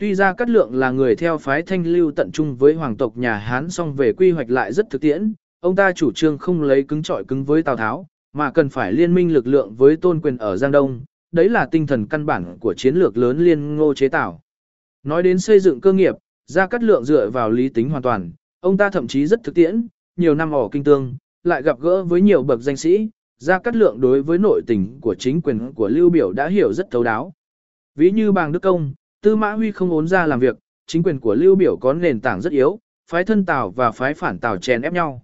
Tuy ra Cát Lượng là người theo phái thanh lưu tận trung với hoàng tộc nhà Hán song về quy hoạch lại rất thực tiễn, ông ta chủ trương không lấy cứng trọi cứng với Tào Tháo, mà cần phải liên minh lực lượng với tôn quyền ở Giang Đông, đấy là tinh thần căn bản của chiến lược lớn liên ngô chế tạo. Nói đến xây dựng cơ nghiệp, Gia Cát Lượng dựa vào lý tính hoàn toàn, ông ta thậm chí rất thực tiễn, nhiều năm ở kinh tương, lại gặp gỡ với nhiều bậc danh sĩ, Gia Cát Lượng đối với nội tình của chính quyền của Lưu Biểu đã hiểu rất thấu đáo. Ví như Bàng Đức Công, Tư Mã Huy không ốn ra làm việc, chính quyền của Lưu Biểu có nền tảng rất yếu, phái thân Tào và phái phản Tào chèn ép nhau.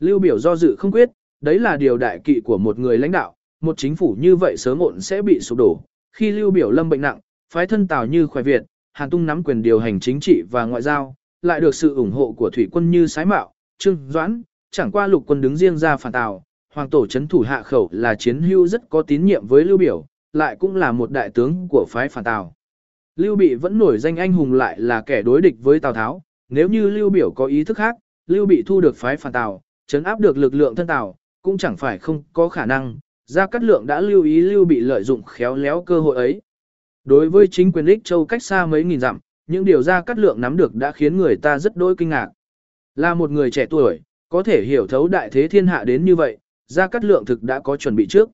Lưu Biểu do dự không quyết, đấy là điều đại kỵ của một người lãnh đạo, một chính phủ như vậy sớm muộn sẽ bị sụp đổ. Khi Lưu Biểu lâm bệnh nặng, phái thân Tào như khỏe Việt, Hàn Tung nắm quyền điều hành chính trị và ngoại giao, lại được sự ủng hộ của thủy quân như Sái Mạo, Trương Doãn, chẳng qua lục quân đứng riêng ra phản Tào, hoàng tổ chấn thủ hạ khẩu là chiến hưu rất có tín nhiệm với Lưu Biểu, lại cũng là một đại tướng của phái phản Tào. Lưu Bị vẫn nổi danh anh hùng lại là kẻ đối địch với Tào Tháo, nếu như Lưu Biểu có ý thức khác, Lưu Bị thu được phái phản Tào, chấn áp được lực lượng thân Tào, cũng chẳng phải không có khả năng, Gia Cát Lượng đã lưu ý Lưu Bị lợi dụng khéo léo cơ hội ấy. Đối với chính quyền Lích Châu cách xa mấy nghìn dặm, những điều Gia Cát Lượng nắm được đã khiến người ta rất đôi kinh ngạc. Là một người trẻ tuổi, có thể hiểu thấu đại thế thiên hạ đến như vậy, Gia Cát Lượng thực đã có chuẩn bị trước.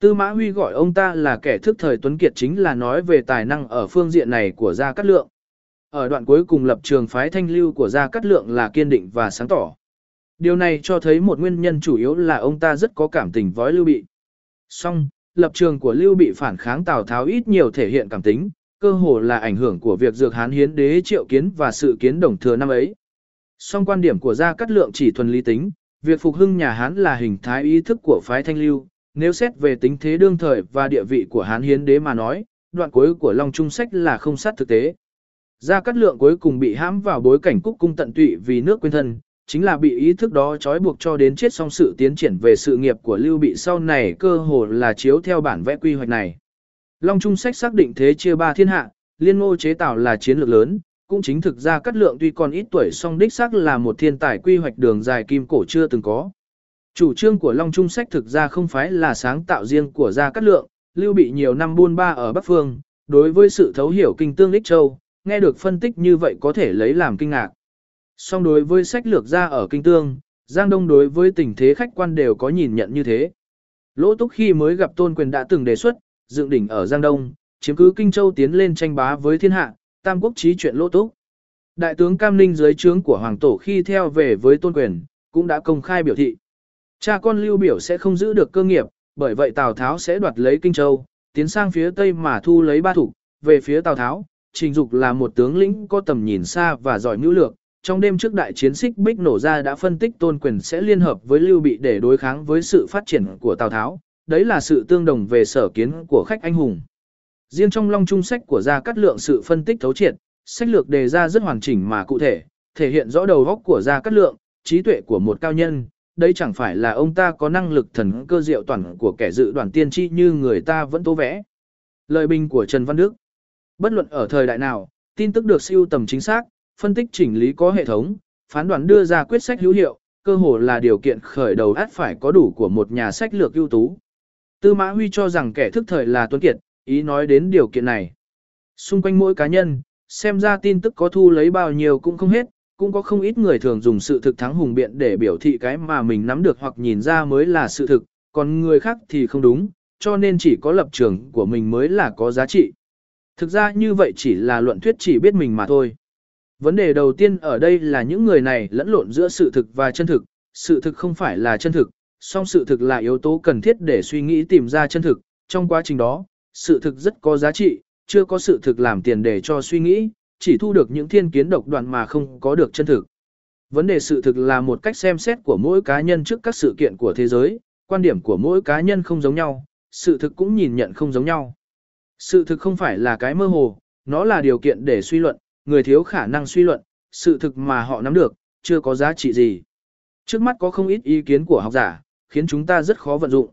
Tư Mã Huy gọi ông ta là kẻ thức thời tuấn kiệt chính là nói về tài năng ở phương diện này của Gia Cát Lượng. Ở đoạn cuối cùng lập trường phái thanh lưu của Gia Cát Lượng là kiên định và sáng tỏ. Điều này cho thấy một nguyên nhân chủ yếu là ông ta rất có cảm tình với Lưu Bị. Song, lập trường của Lưu Bị phản kháng Tào Tháo ít nhiều thể hiện cảm tính, cơ hồ là ảnh hưởng của việc dược hán hiến đế triệu kiến và sự kiến đồng thừa năm ấy. Song quan điểm của Gia Cát Lượng chỉ thuần lý tính, việc phục hưng nhà Hán là hình thái ý thức của phái thanh lưu, nếu xét về tính thế đương thời và địa vị của Hán hiến đế mà nói, đoạn cuối của Long Trung Sách là không sát thực tế. Gia Cát Lượng cuối cùng bị hãm vào bối cảnh cúc cung tận tụy vì nước quên thân, chính là bị ý thức đó trói buộc cho đến chết xong sự tiến triển về sự nghiệp của Lưu Bị sau này cơ hồ là chiếu theo bản vẽ quy hoạch này. Long Trung Sách xác định thế chia ba thiên hạ, liên ngô chế tạo là chiến lược lớn, cũng chính thực ra Cát Lượng tuy còn ít tuổi song đích xác là một thiên tài quy hoạch đường dài kim cổ chưa từng có. Chủ trương của Long Trung Sách thực ra không phải là sáng tạo riêng của Gia Cát Lượng, Lưu Bị nhiều năm buôn ba ở Bắc Phương, đối với sự thấu hiểu kinh tương Lích Châu, nghe được phân tích như vậy có thể lấy làm kinh ngạc. Song đối với sách lược ra ở kinh tương, Giang Đông đối với tình thế khách quan đều có nhìn nhận như thế. Lỗ Túc khi mới gặp Tôn Quyền đã từng đề xuất, dựng đỉnh ở Giang Đông, chiếm cứ Kinh Châu tiến lên tranh bá với thiên hạ, tam quốc chí chuyện Lỗ Túc. Đại tướng Cam Ninh dưới trướng của Hoàng Tổ khi theo về với Tôn Quyền, cũng đã công khai biểu thị. Cha con Lưu Biểu sẽ không giữ được cơ nghiệp, bởi vậy Tào Tháo sẽ đoạt lấy Kinh Châu, tiến sang phía Tây mà thu lấy ba thủ, về phía Tào Tháo. Trình Dục là một tướng lĩnh có tầm nhìn xa và giỏi mưu lược, trong đêm trước đại chiến xích bích nổ ra đã phân tích tôn quyền sẽ liên hợp với Lưu Bị để đối kháng với sự phát triển của Tào Tháo, đấy là sự tương đồng về sở kiến của khách anh hùng. Riêng trong long trung sách của Gia Cát Lượng sự phân tích thấu triệt, sách lược đề ra rất hoàn chỉnh mà cụ thể, thể hiện rõ đầu óc của Gia Cát Lượng, trí tuệ của một cao nhân, đây chẳng phải là ông ta có năng lực thần cơ diệu toàn của kẻ dự đoàn tiên tri như người ta vẫn tố vẽ. Lời bình của Trần Văn Đức Bất luận ở thời đại nào, tin tức được siêu tầm chính xác, phân tích chỉnh lý có hệ thống, phán đoán đưa ra quyết sách hữu hiệu, cơ hồ là điều kiện khởi đầu át phải có đủ của một nhà sách lược ưu tú. Tư Mã Huy cho rằng kẻ thức thời là Tuấn Kiệt, ý nói đến điều kiện này. Xung quanh mỗi cá nhân, xem ra tin tức có thu lấy bao nhiêu cũng không hết, cũng có không ít người thường dùng sự thực thắng hùng biện để biểu thị cái mà mình nắm được hoặc nhìn ra mới là sự thực, còn người khác thì không đúng, cho nên chỉ có lập trường của mình mới là có giá trị. Thực ra như vậy chỉ là luận thuyết chỉ biết mình mà thôi. Vấn đề đầu tiên ở đây là những người này lẫn lộn giữa sự thực và chân thực, sự thực không phải là chân thực, song sự thực là yếu tố cần thiết để suy nghĩ tìm ra chân thực, trong quá trình đó, sự thực rất có giá trị, chưa có sự thực làm tiền để cho suy nghĩ, chỉ thu được những thiên kiến độc đoạn mà không có được chân thực. Vấn đề sự thực là một cách xem xét của mỗi cá nhân trước các sự kiện của thế giới, quan điểm của mỗi cá nhân không giống nhau, sự thực cũng nhìn nhận không giống nhau. Sự thực không phải là cái mơ hồ, nó là điều kiện để suy luận, người thiếu khả năng suy luận, sự thực mà họ nắm được, chưa có giá trị gì. Trước mắt có không ít ý kiến của học giả, khiến chúng ta rất khó vận dụng.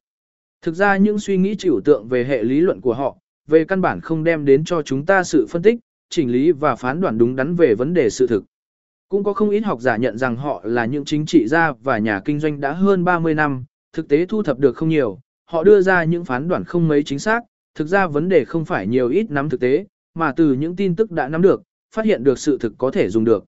Thực ra những suy nghĩ trừu tượng về hệ lý luận của họ, về căn bản không đem đến cho chúng ta sự phân tích, chỉnh lý và phán đoán đúng đắn về vấn đề sự thực. Cũng có không ít học giả nhận rằng họ là những chính trị gia và nhà kinh doanh đã hơn 30 năm, thực tế thu thập được không nhiều, họ đưa ra những phán đoán không mấy chính xác, thực ra vấn đề không phải nhiều ít nắm thực tế, mà từ những tin tức đã nắm được, phát hiện được sự thực có thể dùng được.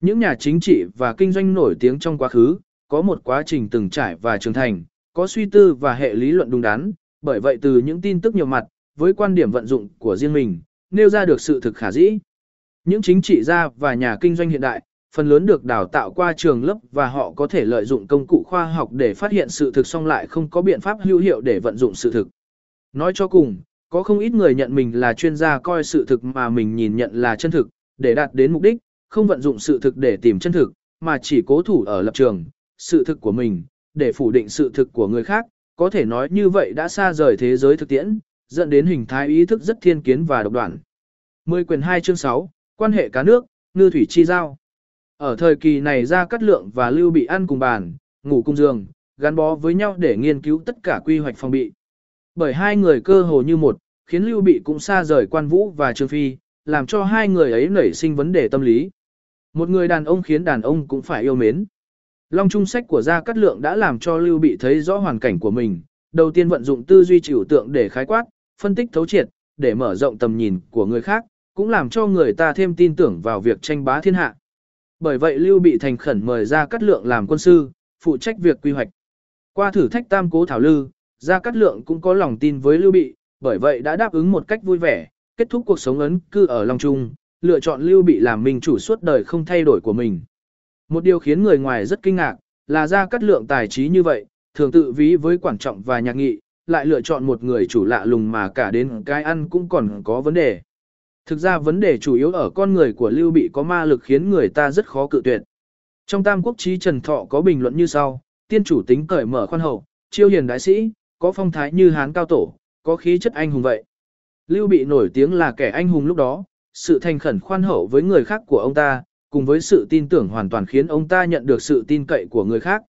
Những nhà chính trị và kinh doanh nổi tiếng trong quá khứ, có một quá trình từng trải và trưởng thành, có suy tư và hệ lý luận đúng đắn, bởi vậy từ những tin tức nhiều mặt, với quan điểm vận dụng của riêng mình, nêu ra được sự thực khả dĩ. Những chính trị gia và nhà kinh doanh hiện đại, phần lớn được đào tạo qua trường lớp và họ có thể lợi dụng công cụ khoa học để phát hiện sự thực song lại không có biện pháp hữu hiệu để vận dụng sự thực. Nói cho cùng, có không ít người nhận mình là chuyên gia coi sự thực mà mình nhìn nhận là chân thực, để đạt đến mục đích, không vận dụng sự thực để tìm chân thực, mà chỉ cố thủ ở lập trường, sự thực của mình, để phủ định sự thực của người khác, có thể nói như vậy đã xa rời thế giới thực tiễn, dẫn đến hình thái ý thức rất thiên kiến và độc đoạn. 10 quyền 2 chương 6, quan hệ cá nước, ngư thủy chi giao. Ở thời kỳ này ra cắt lượng và lưu bị ăn cùng bàn, ngủ cùng giường, gắn bó với nhau để nghiên cứu tất cả quy hoạch phòng bị. Bởi hai người cơ hồ như một, khiến lưu bị cũng xa rời quan vũ và trương phi, làm cho hai người ấy nảy sinh vấn đề tâm lý. Một người đàn ông khiến đàn ông cũng phải yêu mến. Long trung sách của Gia Cát Lượng đã làm cho Lưu Bị thấy rõ hoàn cảnh của mình, đầu tiên vận dụng tư duy trừu tượng để khái quát, phân tích thấu triệt, để mở rộng tầm nhìn của người khác, cũng làm cho người ta thêm tin tưởng vào việc tranh bá thiên hạ. Bởi vậy Lưu Bị thành khẩn mời Ra Cát Lượng làm quân sư, phụ trách việc quy hoạch. Qua thử thách tam cố thảo lư, Gia Cát Lượng cũng có lòng tin với Lưu Bị, bởi vậy đã đáp ứng một cách vui vẻ, kết thúc cuộc sống ấn cư ở Long Trung, lựa chọn Lưu Bị làm mình chủ suốt đời không thay đổi của mình. Một điều khiến người ngoài rất kinh ngạc, là Gia Cát Lượng tài trí như vậy, thường tự ví với quan trọng và nhạc nghị, lại lựa chọn một người chủ lạ lùng mà cả đến cái ăn cũng còn có vấn đề. Thực ra vấn đề chủ yếu ở con người của Lưu Bị có ma lực khiến người ta rất khó cự tuyệt. Trong Tam Quốc Chí Trần Thọ có bình luận như sau, tiên chủ tính cởi mở khoan hậu, chiêu hiền đại sĩ, có phong thái như hán cao tổ, có khí chất anh hùng vậy. Lưu Bị nổi tiếng là kẻ anh hùng lúc đó, sự thành khẩn khoan hậu với người khác của ông ta, cùng với sự tin tưởng hoàn toàn khiến ông ta nhận được sự tin cậy của người khác.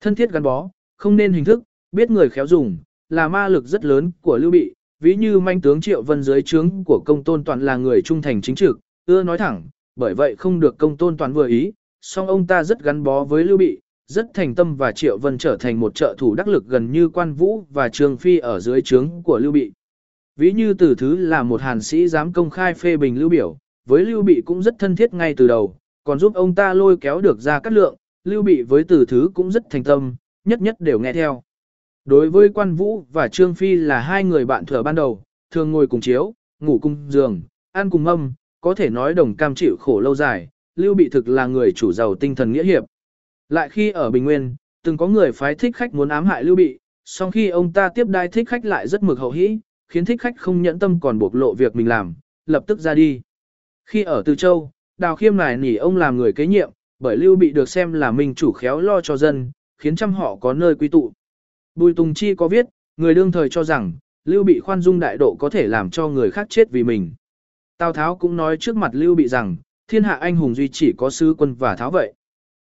Thân thiết gắn bó, không nên hình thức, biết người khéo dùng, là ma lực rất lớn của Lưu Bị, ví như manh tướng Triệu Vân dưới trướng của công tôn toàn là người trung thành chính trực, ưa nói thẳng, bởi vậy không được công tôn toàn vừa ý, song ông ta rất gắn bó với Lưu Bị, rất thành tâm và Triệu Vân trở thành một trợ thủ đắc lực gần như quan vũ và trường phi ở dưới trướng của Lưu Bị. Ví như từ thứ là một hàn sĩ dám công khai phê bình Lưu Biểu, với Lưu Bị cũng rất thân thiết ngay từ đầu, còn giúp ông ta lôi kéo được ra cát lượng, Lưu Bị với từ thứ cũng rất thành tâm, nhất nhất đều nghe theo. Đối với quan vũ và Trương Phi là hai người bạn thừa ban đầu, thường ngồi cùng chiếu, ngủ cùng giường, ăn cùng mâm, có thể nói đồng cam chịu khổ lâu dài, Lưu Bị thực là người chủ giàu tinh thần nghĩa hiệp. Lại khi ở Bình Nguyên, từng có người phái thích khách muốn ám hại Lưu Bị, song khi ông ta tiếp đai thích khách lại rất mực hậu hĩ, khiến thích khách không nhẫn tâm còn bộc lộ việc mình làm, lập tức ra đi. Khi ở Từ Châu, Đào Khiêm này nỉ ông làm người kế nhiệm, bởi Lưu Bị được xem là minh chủ khéo lo cho dân, khiến trăm họ có nơi quy tụ. Bùi Tùng Chi có viết, người đương thời cho rằng, Lưu Bị khoan dung đại độ có thể làm cho người khác chết vì mình. Tào Tháo cũng nói trước mặt Lưu Bị rằng, thiên hạ anh hùng duy chỉ có sứ quân và Tháo vậy.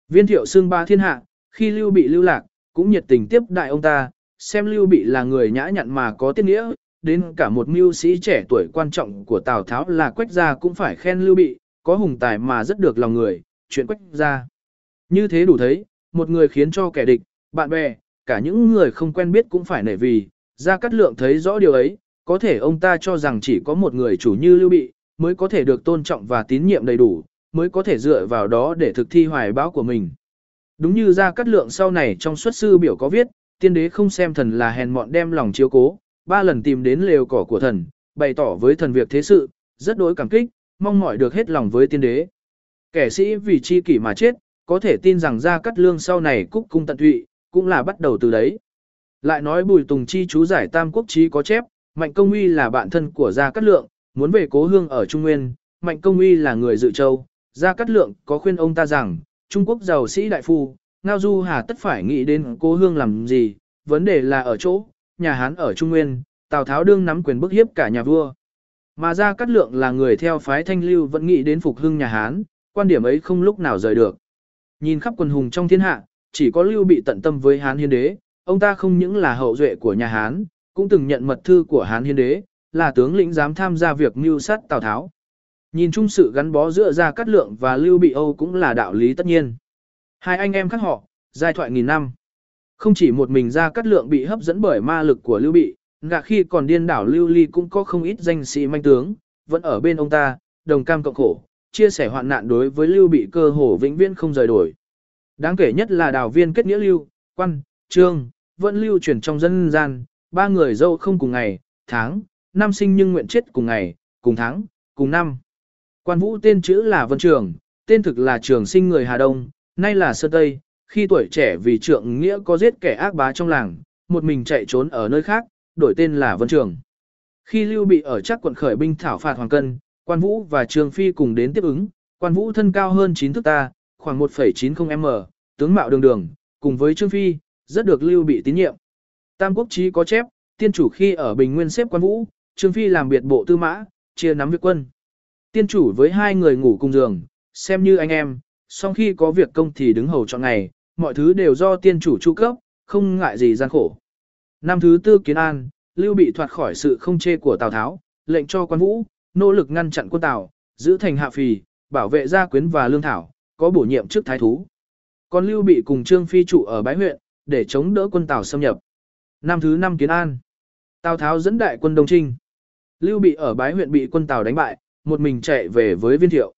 Viên thiệu xương ba thiên hạ, khi Lưu Bị lưu lạc, cũng nhiệt tình tiếp đại ông ta, xem Lưu Bị là người nhã nhặn mà có tiết nghĩa, đến cả một mưu sĩ trẻ tuổi quan trọng của Tào Tháo là Quách Gia cũng phải khen Lưu Bị, có hùng tài mà rất được lòng người, chuyện Quách Gia. Như thế đủ thấy, một người khiến cho kẻ địch, bạn bè, cả những người không quen biết cũng phải nể vì, Gia Cát Lượng thấy rõ điều ấy, có thể ông ta cho rằng chỉ có một người chủ như Lưu Bị, mới có thể được tôn trọng và tín nhiệm đầy đủ, mới có thể dựa vào đó để thực thi hoài bão của mình. Đúng như Gia Cát Lượng sau này trong xuất sư biểu có viết, tiên đế không xem thần là hèn mọn đem lòng chiếu cố, ba lần tìm đến lều cỏ của thần, bày tỏ với thần việc thế sự, rất đối cảm kích, mong mỏi được hết lòng với tiên đế. Kẻ sĩ vì chi kỷ mà chết, có thể tin rằng Gia Cát Lương sau này cúc cung tận tụy, cũng là bắt đầu từ đấy. Lại nói Bùi Tùng Chi chú giải Tam Quốc Chí có chép, Mạnh Công Uy là bạn thân của Gia Cát Lượng, muốn về cố hương ở Trung Nguyên, Mạnh Công Uy là người dự châu. Gia Cát Lượng có khuyên ông ta rằng, Trung Quốc giàu sĩ đại phu, Ngao Du Hà tất phải nghĩ đến cố hương làm gì, vấn đề là ở chỗ, nhà Hán ở Trung Nguyên, Tào Tháo đương nắm quyền bức hiếp cả nhà vua. Mà Gia Cát Lượng là người theo phái thanh lưu vẫn nghĩ đến phục hưng nhà Hán, quan điểm ấy không lúc nào rời được. Nhìn khắp quần hùng trong thiên hạ, chỉ có lưu bị tận tâm với Hán hiến đế, ông ta không những là hậu duệ của nhà Hán, cũng từng nhận mật thư của Hán hiến đế, là tướng lĩnh dám tham gia việc mưu sát Tào Tháo. Nhìn chung sự gắn bó giữa Gia Cát Lượng và Lưu Bị Âu cũng là đạo lý tất nhiên. Hai anh em khác họ, giai thoại nghìn năm. Không chỉ một mình Gia Cát Lượng bị hấp dẫn bởi ma lực của Lưu Bị, ngạ khi còn điên đảo Lưu Ly cũng có không ít danh sĩ manh tướng, vẫn ở bên ông ta, đồng cam cộng khổ, chia sẻ hoạn nạn đối với Lưu Bị cơ hồ vĩnh viễn không rời đổi. Đáng kể nhất là đào viên kết nghĩa Lưu, Quan, Trương, vẫn lưu truyền trong dân gian, ba người dâu không cùng ngày, tháng, năm sinh nhưng nguyện chết cùng ngày, cùng tháng, cùng năm. Quan Vũ tên chữ là Vân Trường, tên thực là Trường sinh người Hà Đông, nay là Sơn Tây, khi tuổi trẻ vì trượng nghĩa có giết kẻ ác bá trong làng, một mình chạy trốn ở nơi khác, đổi tên là Vân Trường. Khi Lưu Bị ở chắc quận khởi binh thảo phạt Hoàng Cân, Quan Vũ và Trường Phi cùng đến tiếp ứng, Quan Vũ thân cao hơn 9 thước ta, khoảng 1,90m, tướng mạo đường đường, cùng với Trương Phi, rất được Lưu Bị tín nhiệm. Tam Quốc Chí có chép, tiên chủ khi ở Bình Nguyên xếp Quan Vũ, Trương Phi làm biệt bộ tư mã, chia nắm việc quân. Tiên chủ với hai người ngủ cùng giường, xem như anh em, sau khi có việc công thì đứng hầu chọn ngày, mọi thứ đều do tiên chủ chu cấp, không ngại gì gian khổ. Năm thứ tư kiến an, Lưu bị thoát khỏi sự không chê của Tào Tháo, lệnh cho quan vũ, nỗ lực ngăn chặn quân Tào, giữ thành hạ phì, bảo vệ gia quyến và lương thảo, có bổ nhiệm chức thái thú. Còn Lưu bị cùng Trương Phi trụ ở bái huyện, để chống đỡ quân Tào xâm nhập. Năm thứ năm kiến an, Tào Tháo dẫn đại quân Đông Trinh. Lưu bị ở bái huyện bị quân Tào đánh bại, một mình chạy về với viên thiệu.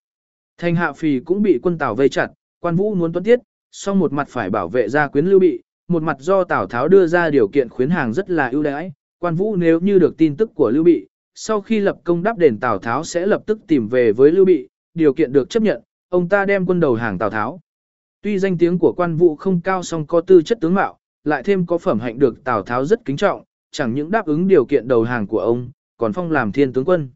Thành hạ phì cũng bị quân Tào vây chặt, quan vũ muốn tuân tiết, song một mặt phải bảo vệ gia quyến lưu bị, một mặt do Tào Tháo đưa ra điều kiện khuyến hàng rất là ưu đãi, quan vũ nếu như được tin tức của lưu bị, sau khi lập công đáp đền Tào Tháo sẽ lập tức tìm về với lưu bị, điều kiện được chấp nhận, ông ta đem quân đầu hàng Tào Tháo. Tuy danh tiếng của quan vũ không cao song có tư chất tướng mạo, lại thêm có phẩm hạnh được Tào Tháo rất kính trọng, chẳng những đáp ứng điều kiện đầu hàng của ông, còn phong làm thiên tướng quân.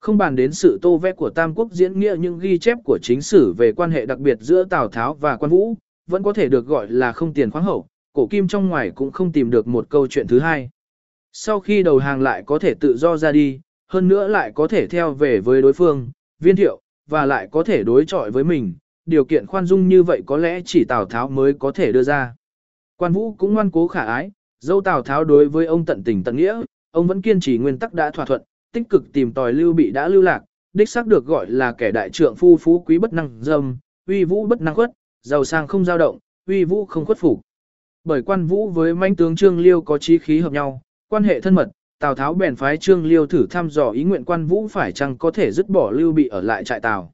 Không bàn đến sự tô vẽ của Tam Quốc diễn nghĩa những ghi chép của chính sử về quan hệ đặc biệt giữa Tào Tháo và quan vũ, vẫn có thể được gọi là không tiền khoáng hậu, cổ kim trong ngoài cũng không tìm được một câu chuyện thứ hai. Sau khi đầu hàng lại có thể tự do ra đi, hơn nữa lại có thể theo về với đối phương, viên thiệu, và lại có thể đối chọi với mình, điều kiện khoan dung như vậy có lẽ chỉ Tào Tháo mới có thể đưa ra. Quan Vũ cũng ngoan cố khả ái, dâu Tào Tháo đối với ông tận tình tận nghĩa, ông vẫn kiên trì nguyên tắc đã thỏa thuận, tích cực tìm tòi lưu bị đã lưu lạc, đích xác được gọi là kẻ đại trượng phu phú quý bất năng dâm, uy vũ bất năng khuất, giàu sang không dao động, uy vũ không khuất phục. Bởi quan vũ với manh tướng Trương Liêu có chí khí hợp nhau, quan hệ thân mật, Tào Tháo bèn phái Trương Liêu thử thăm dò ý nguyện quan vũ phải chăng có thể dứt bỏ lưu bị ở lại trại Tào.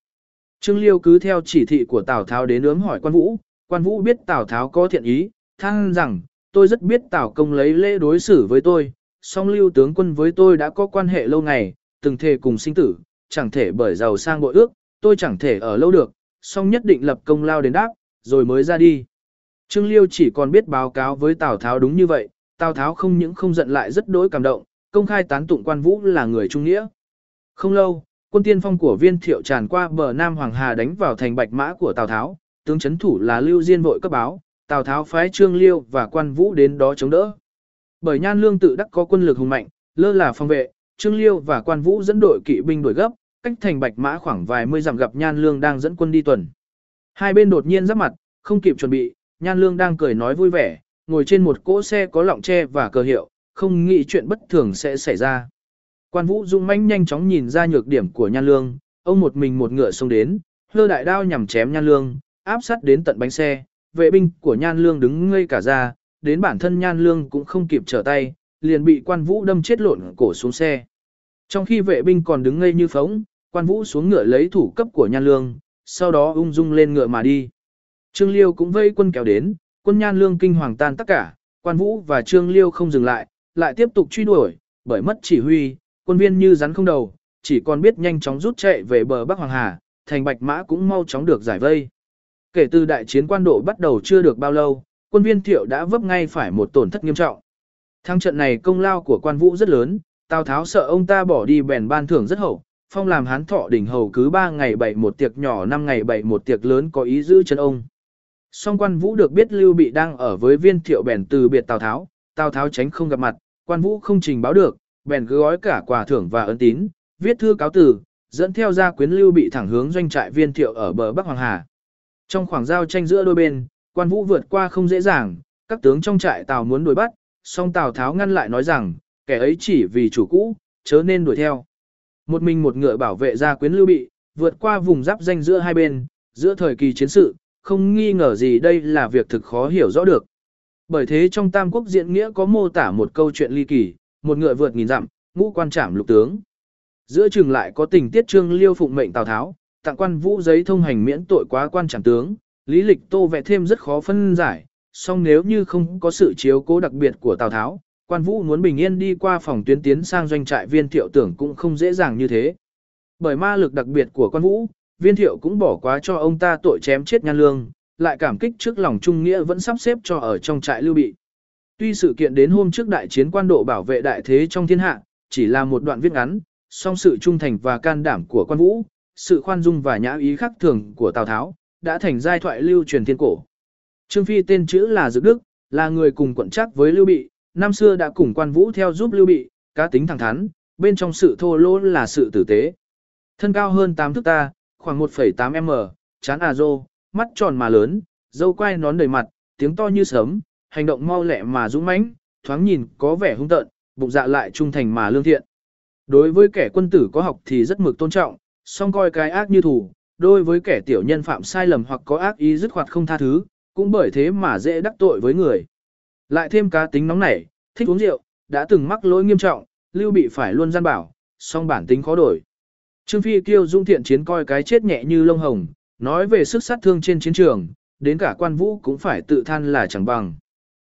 Trương Liêu cứ theo chỉ thị của Tào Tháo đến ướm hỏi quan vũ, quan vũ biết Tào Tháo có thiện ý, than rằng, tôi rất biết Tào công lấy lễ đối xử với tôi, song lưu tướng quân với tôi đã có quan hệ lâu ngày, từng thề cùng sinh tử, chẳng thể bởi giàu sang bội ước, tôi chẳng thể ở lâu được, song nhất định lập công lao đến đáp, rồi mới ra đi. Trương Liêu chỉ còn biết báo cáo với Tào Tháo đúng như vậy, Tào Tháo không những không giận lại rất đối cảm động, công khai tán tụng quan vũ là người trung nghĩa. Không lâu, quân tiên phong của viên thiệu tràn qua bờ Nam Hoàng Hà đánh vào thành bạch mã của Tào Tháo, tướng chấn thủ là Lưu Diên vội cấp báo, Tào Tháo phái Trương Liêu và quan vũ đến đó chống đỡ. Bởi Nhan Lương tự đắc có quân lực hùng mạnh, lơ là phòng vệ, Trương Liêu và quan vũ dẫn đội kỵ binh đuổi gấp, cách thành bạch mã khoảng vài mươi dặm gặp Nhan Lương đang dẫn quân đi tuần. Hai bên đột nhiên giáp mặt, không kịp chuẩn bị, Nhan Lương đang cười nói vui vẻ, ngồi trên một cỗ xe có lọng tre và cờ hiệu, không nghĩ chuyện bất thường sẽ xảy ra. Quan Vũ Dung manh nhanh chóng nhìn ra nhược điểm của Nhan Lương, ông một mình một ngựa xông đến, hơ đại đao nhằm chém Nhan Lương, áp sát đến tận bánh xe, vệ binh của Nhan Lương đứng ngây cả ra, đến bản thân Nhan Lương cũng không kịp trở tay, liền bị Quan Vũ đâm chết lộn cổ xuống xe. Trong khi vệ binh còn đứng ngây như phóng, Quan Vũ xuống ngựa lấy thủ cấp của Nhan Lương, sau đó ung dung lên ngựa mà đi. Trương Liêu cũng vây quân kéo đến, quân nhan lương kinh hoàng tan tất cả, quan vũ và Trương Liêu không dừng lại, lại tiếp tục truy đuổi, bởi mất chỉ huy, quân viên như rắn không đầu, chỉ còn biết nhanh chóng rút chạy về bờ Bắc Hoàng Hà, thành bạch mã cũng mau chóng được giải vây. Kể từ đại chiến quan độ bắt đầu chưa được bao lâu, quân viên thiệu đã vấp ngay phải một tổn thất nghiêm trọng. Thăng trận này công lao của quan vũ rất lớn, Tào Tháo sợ ông ta bỏ đi bèn ban thưởng rất hậu, phong làm hán thọ đỉnh hầu cứ 3 ngày bảy một tiệc nhỏ 5 ngày bảy một tiệc lớn có ý giữ chân ông. Song quan vũ được biết Lưu Bị đang ở với viên thiệu bèn từ biệt Tào Tháo, Tào Tháo tránh không gặp mặt, quan vũ không trình báo được, bèn cứ gói cả quà thưởng và ấn tín, viết thư cáo từ, dẫn theo gia quyến Lưu Bị thẳng hướng doanh trại viên thiệu ở bờ Bắc Hoàng Hà. Trong khoảng giao tranh giữa đôi bên, quan vũ vượt qua không dễ dàng, các tướng trong trại Tào muốn đuổi bắt, song Tào Tháo ngăn lại nói rằng, kẻ ấy chỉ vì chủ cũ, chớ nên đuổi theo. Một mình một ngựa bảo vệ gia quyến Lưu Bị, vượt qua vùng giáp danh giữa hai bên, giữa thời kỳ chiến sự, không nghi ngờ gì đây là việc thực khó hiểu rõ được. Bởi thế trong Tam Quốc diễn nghĩa có mô tả một câu chuyện ly kỳ, một ngựa vượt nghìn dặm, ngũ quan trảm lục tướng. Giữa chừng lại có tình tiết trương liêu phụng mệnh Tào Tháo, tặng quan vũ giấy thông hành miễn tội quá quan trảm tướng, lý lịch tô vẽ thêm rất khó phân giải, song nếu như không có sự chiếu cố đặc biệt của Tào Tháo, quan vũ muốn bình yên đi qua phòng tuyến tiến sang doanh trại viên thiệu tưởng cũng không dễ dàng như thế. Bởi ma lực đặc biệt của quan vũ, viên thiệu cũng bỏ quá cho ông ta tội chém chết nhan lương, lại cảm kích trước lòng trung nghĩa vẫn sắp xếp cho ở trong trại lưu bị. Tuy sự kiện đến hôm trước đại chiến quan độ bảo vệ đại thế trong thiên hạ, chỉ là một đoạn viết ngắn, song sự trung thành và can đảm của quan vũ, sự khoan dung và nhã ý khắc thường của Tào Tháo, đã thành giai thoại lưu truyền thiên cổ. Trương Phi tên chữ là Dực Đức, là người cùng quận chắc với Lưu Bị, năm xưa đã cùng quan vũ theo giúp Lưu Bị, cá tính thẳng thắn, bên trong sự thô lỗ là sự tử tế. Thân cao hơn 8 thước ta, khoảng 1,8m, chán à rô, mắt tròn mà lớn, dâu quai nón đầy mặt, tiếng to như sớm, hành động mau lẹ mà dũng mãnh, thoáng nhìn có vẻ hung tợn, bụng dạ lại trung thành mà lương thiện. Đối với kẻ quân tử có học thì rất mực tôn trọng, song coi cái ác như thủ, đối với kẻ tiểu nhân phạm sai lầm hoặc có ác ý dứt khoát không tha thứ, cũng bởi thế mà dễ đắc tội với người. Lại thêm cá tính nóng nảy, thích uống rượu, đã từng mắc lỗi nghiêm trọng, Lưu Bị phải luôn gian bảo, song bản tính khó đổi. Trương Phi kiêu dung thiện chiến coi cái chết nhẹ như lông hồng, nói về sức sát thương trên chiến trường, đến cả quan vũ cũng phải tự than là chẳng bằng.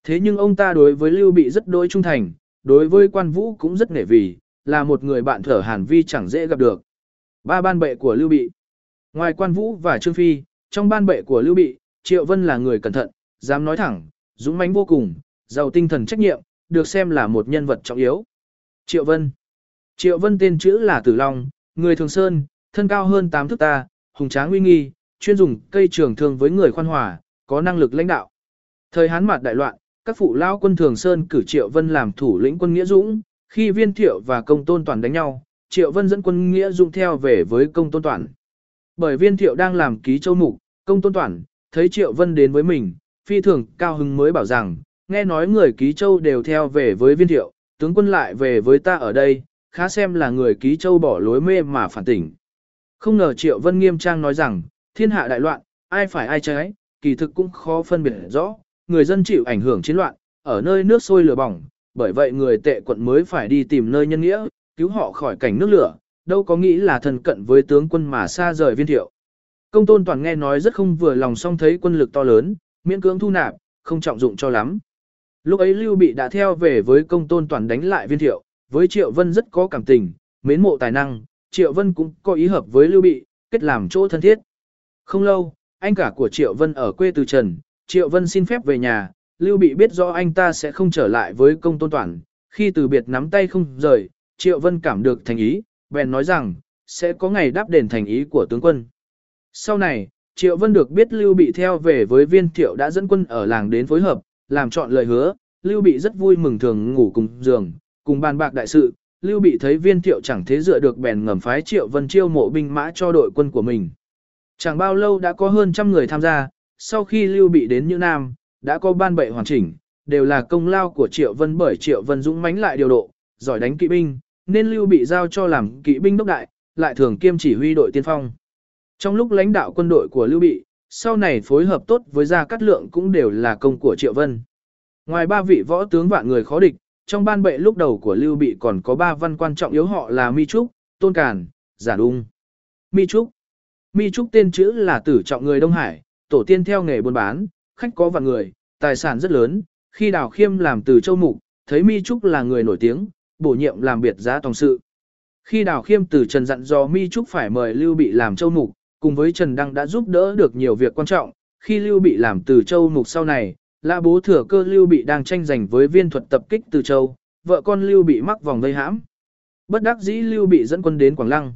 Thế nhưng ông ta đối với Lưu Bị rất đối trung thành, đối với quan vũ cũng rất nể vì, là một người bạn thở hàn vi chẳng dễ gặp được. Ba ban bệ của Lưu Bị Ngoài quan vũ và Trương Phi, trong ban bệ của Lưu Bị, Triệu Vân là người cẩn thận, dám nói thẳng, dũng mãnh vô cùng, giàu tinh thần trách nhiệm, được xem là một nhân vật trọng yếu. Triệu Vân Triệu Vân tên chữ là Tử Long, người thường sơn, thân cao hơn 8 thước ta, hùng tráng uy nghi, chuyên dùng cây trường thương với người khoan hòa, có năng lực lãnh đạo. Thời Hán mạt đại loạn, các phụ lao quân thường sơn cử Triệu Vân làm thủ lĩnh quân Nghĩa Dũng, khi Viên Thiệu và Công Tôn Toàn đánh nhau, Triệu Vân dẫn quân Nghĩa Dũng theo về với Công Tôn Toàn. Bởi Viên Thiệu đang làm ký châu mục, Công Tôn Toàn, thấy Triệu Vân đến với mình, phi thường cao hứng mới bảo rằng, nghe nói người ký châu đều theo về với Viên Thiệu, tướng quân lại về với ta ở đây, khá xem là người ký châu bỏ lối mê mà phản tỉnh. Không ngờ Triệu Vân nghiêm trang nói rằng, thiên hạ đại loạn, ai phải ai trái, kỳ thực cũng khó phân biệt rõ, người dân chịu ảnh hưởng chiến loạn, ở nơi nước sôi lửa bỏng, bởi vậy người tệ quận mới phải đi tìm nơi nhân nghĩa, cứu họ khỏi cảnh nước lửa, đâu có nghĩ là thần cận với tướng quân mà xa rời viên thiệu. Công tôn toàn nghe nói rất không vừa lòng song thấy quân lực to lớn, miễn cưỡng thu nạp, không trọng dụng cho lắm. Lúc ấy Lưu Bị đã theo về với công tôn toàn đánh lại viên thiệu, với Triệu Vân rất có cảm tình, mến mộ tài năng, Triệu Vân cũng có ý hợp với Lưu Bị, kết làm chỗ thân thiết. Không lâu, anh cả của Triệu Vân ở quê từ Trần, Triệu Vân xin phép về nhà, Lưu Bị biết rõ anh ta sẽ không trở lại với công tôn toàn, khi từ biệt nắm tay không rời, Triệu Vân cảm được thành ý, bèn nói rằng, sẽ có ngày đáp đền thành ý của tướng quân. Sau này, Triệu Vân được biết Lưu Bị theo về với viên thiệu đã dẫn quân ở làng đến phối hợp, làm chọn lời hứa, Lưu Bị rất vui mừng thường ngủ cùng giường, cùng bàn bạc đại sự, Lưu Bị thấy viên thiệu chẳng thế dựa được bèn ngầm phái Triệu Vân chiêu mộ binh mã cho đội quân của mình. Chẳng bao lâu đã có hơn trăm người tham gia, sau khi Lưu Bị đến Như Nam, đã có ban bệ hoàn chỉnh, đều là công lao của Triệu Vân bởi Triệu Vân dũng mãnh lại điều độ, giỏi đánh kỵ binh, nên Lưu Bị giao cho làm kỵ binh đốc đại, lại thường kiêm chỉ huy đội tiên phong. Trong lúc lãnh đạo quân đội của Lưu Bị, sau này phối hợp tốt với Gia Cát Lượng cũng đều là công của Triệu Vân. Ngoài ba vị võ tướng vạn người khó địch, trong ban bệ lúc đầu của Lưu Bị còn có ba văn quan trọng yếu họ là Mi Trúc, Tôn Càn, Giả Đung. Mi Trúc Mi Trúc tên chữ là tử trọng người Đông Hải, tổ tiên theo nghề buôn bán, khách có vạn người, tài sản rất lớn. Khi Đào Khiêm làm từ châu mục, thấy Mi Trúc là người nổi tiếng, bổ nhiệm làm biệt giá tòng sự. Khi Đào Khiêm từ Trần dặn dò Mi Trúc phải mời Lưu Bị làm châu mục, cùng với Trần Đăng đã giúp đỡ được nhiều việc quan trọng. Khi Lưu Bị làm từ châu mục sau này, Lã bố thừa cơ Lưu Bị đang tranh giành với viên thuật tập kích từ châu, vợ con Lưu Bị mắc vòng vây hãm. Bất đắc dĩ Lưu Bị dẫn quân đến Quảng Lăng.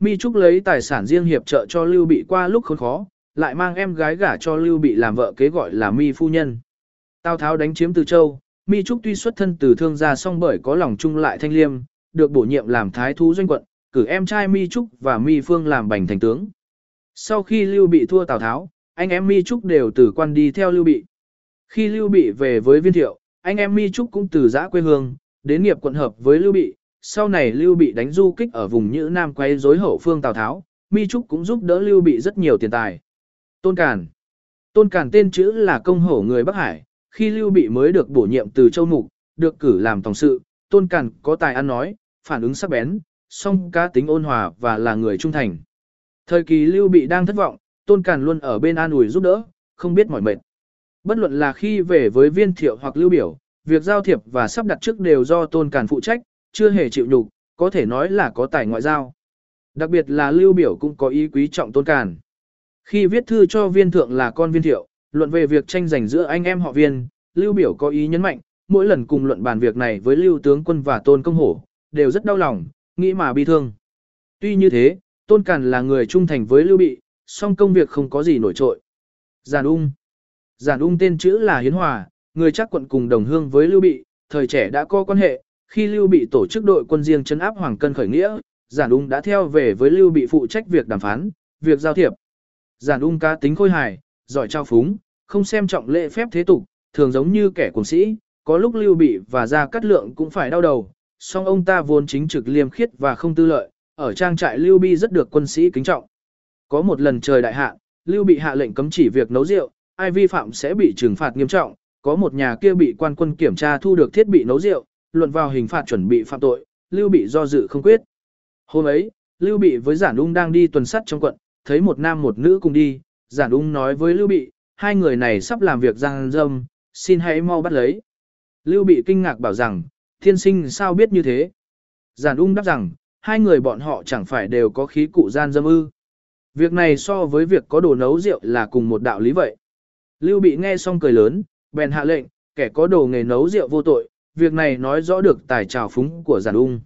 Mi Trúc lấy tài sản riêng hiệp trợ cho Lưu Bị qua lúc khốn khó, lại mang em gái gả cho Lưu Bị làm vợ kế gọi là Mi Phu Nhân. Tào Tháo đánh chiếm Từ Châu, Mi Trúc tuy xuất thân từ thương gia song bởi có lòng chung lại thanh liêm, được bổ nhiệm làm thái thú doanh quận, cử em trai Mi Trúc và Mi Phương làm bành thành tướng. Sau khi Lưu Bị thua Tào Tháo, anh em Mi Trúc đều từ quan đi theo Lưu Bị. Khi Lưu Bị về với Viên Thiệu, anh em Mi Trúc cũng từ giã quê hương, đến nghiệp quận hợp với Lưu Bị. Sau này Lưu Bị đánh du kích ở vùng Nhữ Nam quay rối hậu phương Tào Tháo, Mi Trúc cũng giúp đỡ Lưu Bị rất nhiều tiền tài. Tôn Càn Tôn Càn tên chữ là công hổ người Bắc Hải, khi Lưu Bị mới được bổ nhiệm từ Châu Mục, được cử làm tổng sự, Tôn Càn có tài ăn nói, phản ứng sắc bén, song cá tính ôn hòa và là người trung thành. Thời kỳ Lưu Bị đang thất vọng, Tôn Càn luôn ở bên an ủi giúp đỡ, không biết mỏi mệt. Bất luận là khi về với viên thiệu hoặc lưu biểu, việc giao thiệp và sắp đặt trước đều do Tôn Càn phụ trách, chưa hề chịu nhục, có thể nói là có tài ngoại giao. Đặc biệt là lưu biểu cũng có ý quý trọng Tôn Càn. Khi viết thư cho viên thượng là con viên thiệu, luận về việc tranh giành giữa anh em họ viên, lưu biểu có ý nhấn mạnh, mỗi lần cùng luận bàn việc này với lưu tướng quân và tôn công hổ, đều rất đau lòng, nghĩ mà bi thương. Tuy như thế, tôn càn là người trung thành với lưu bị, song công việc không có gì nổi trội. Giàn ung Giản ung tên chữ là Hiến Hòa, người chắc quận cùng đồng hương với lưu bị, thời trẻ đã có quan hệ, khi lưu bị tổ chức đội quân riêng chấn áp Hoàng Cân khởi nghĩa, Giản ung đã theo về với lưu bị phụ trách việc đàm phán, việc giao thiệp. Giản ung cá tính khôi hài, giỏi trao phúng, không xem trọng lễ phép thế tục, thường giống như kẻ cuồng sĩ, có lúc lưu bị và ra cắt lượng cũng phải đau đầu, song ông ta vốn chính trực liêm khiết và không tư lợi, ở trang trại lưu bi rất được quân sĩ kính trọng. Có một lần trời đại hạ, lưu bị hạ lệnh cấm chỉ việc nấu rượu, ai vi phạm sẽ bị trừng phạt nghiêm trọng, có một nhà kia bị quan quân kiểm tra thu được thiết bị nấu rượu, luận vào hình phạt chuẩn bị phạm tội, lưu bị do dự không quyết. Hôm ấy, lưu bị với giản ung đang đi tuần sắt trong quận, thấy một nam một nữ cùng đi, giản ung nói với lưu bị, hai người này sắp làm việc giang dâm, xin hãy mau bắt lấy. Lưu bị kinh ngạc bảo rằng, thiên sinh sao biết như thế? Giản ung đáp rằng, hai người bọn họ chẳng phải đều có khí cụ gian dâm ư. Việc này so với việc có đồ nấu rượu là cùng một đạo lý vậy. Lưu bị nghe xong cười lớn, bèn hạ lệnh, kẻ có đồ nghề nấu rượu vô tội, việc này nói rõ được tài trào phúng của giản ung.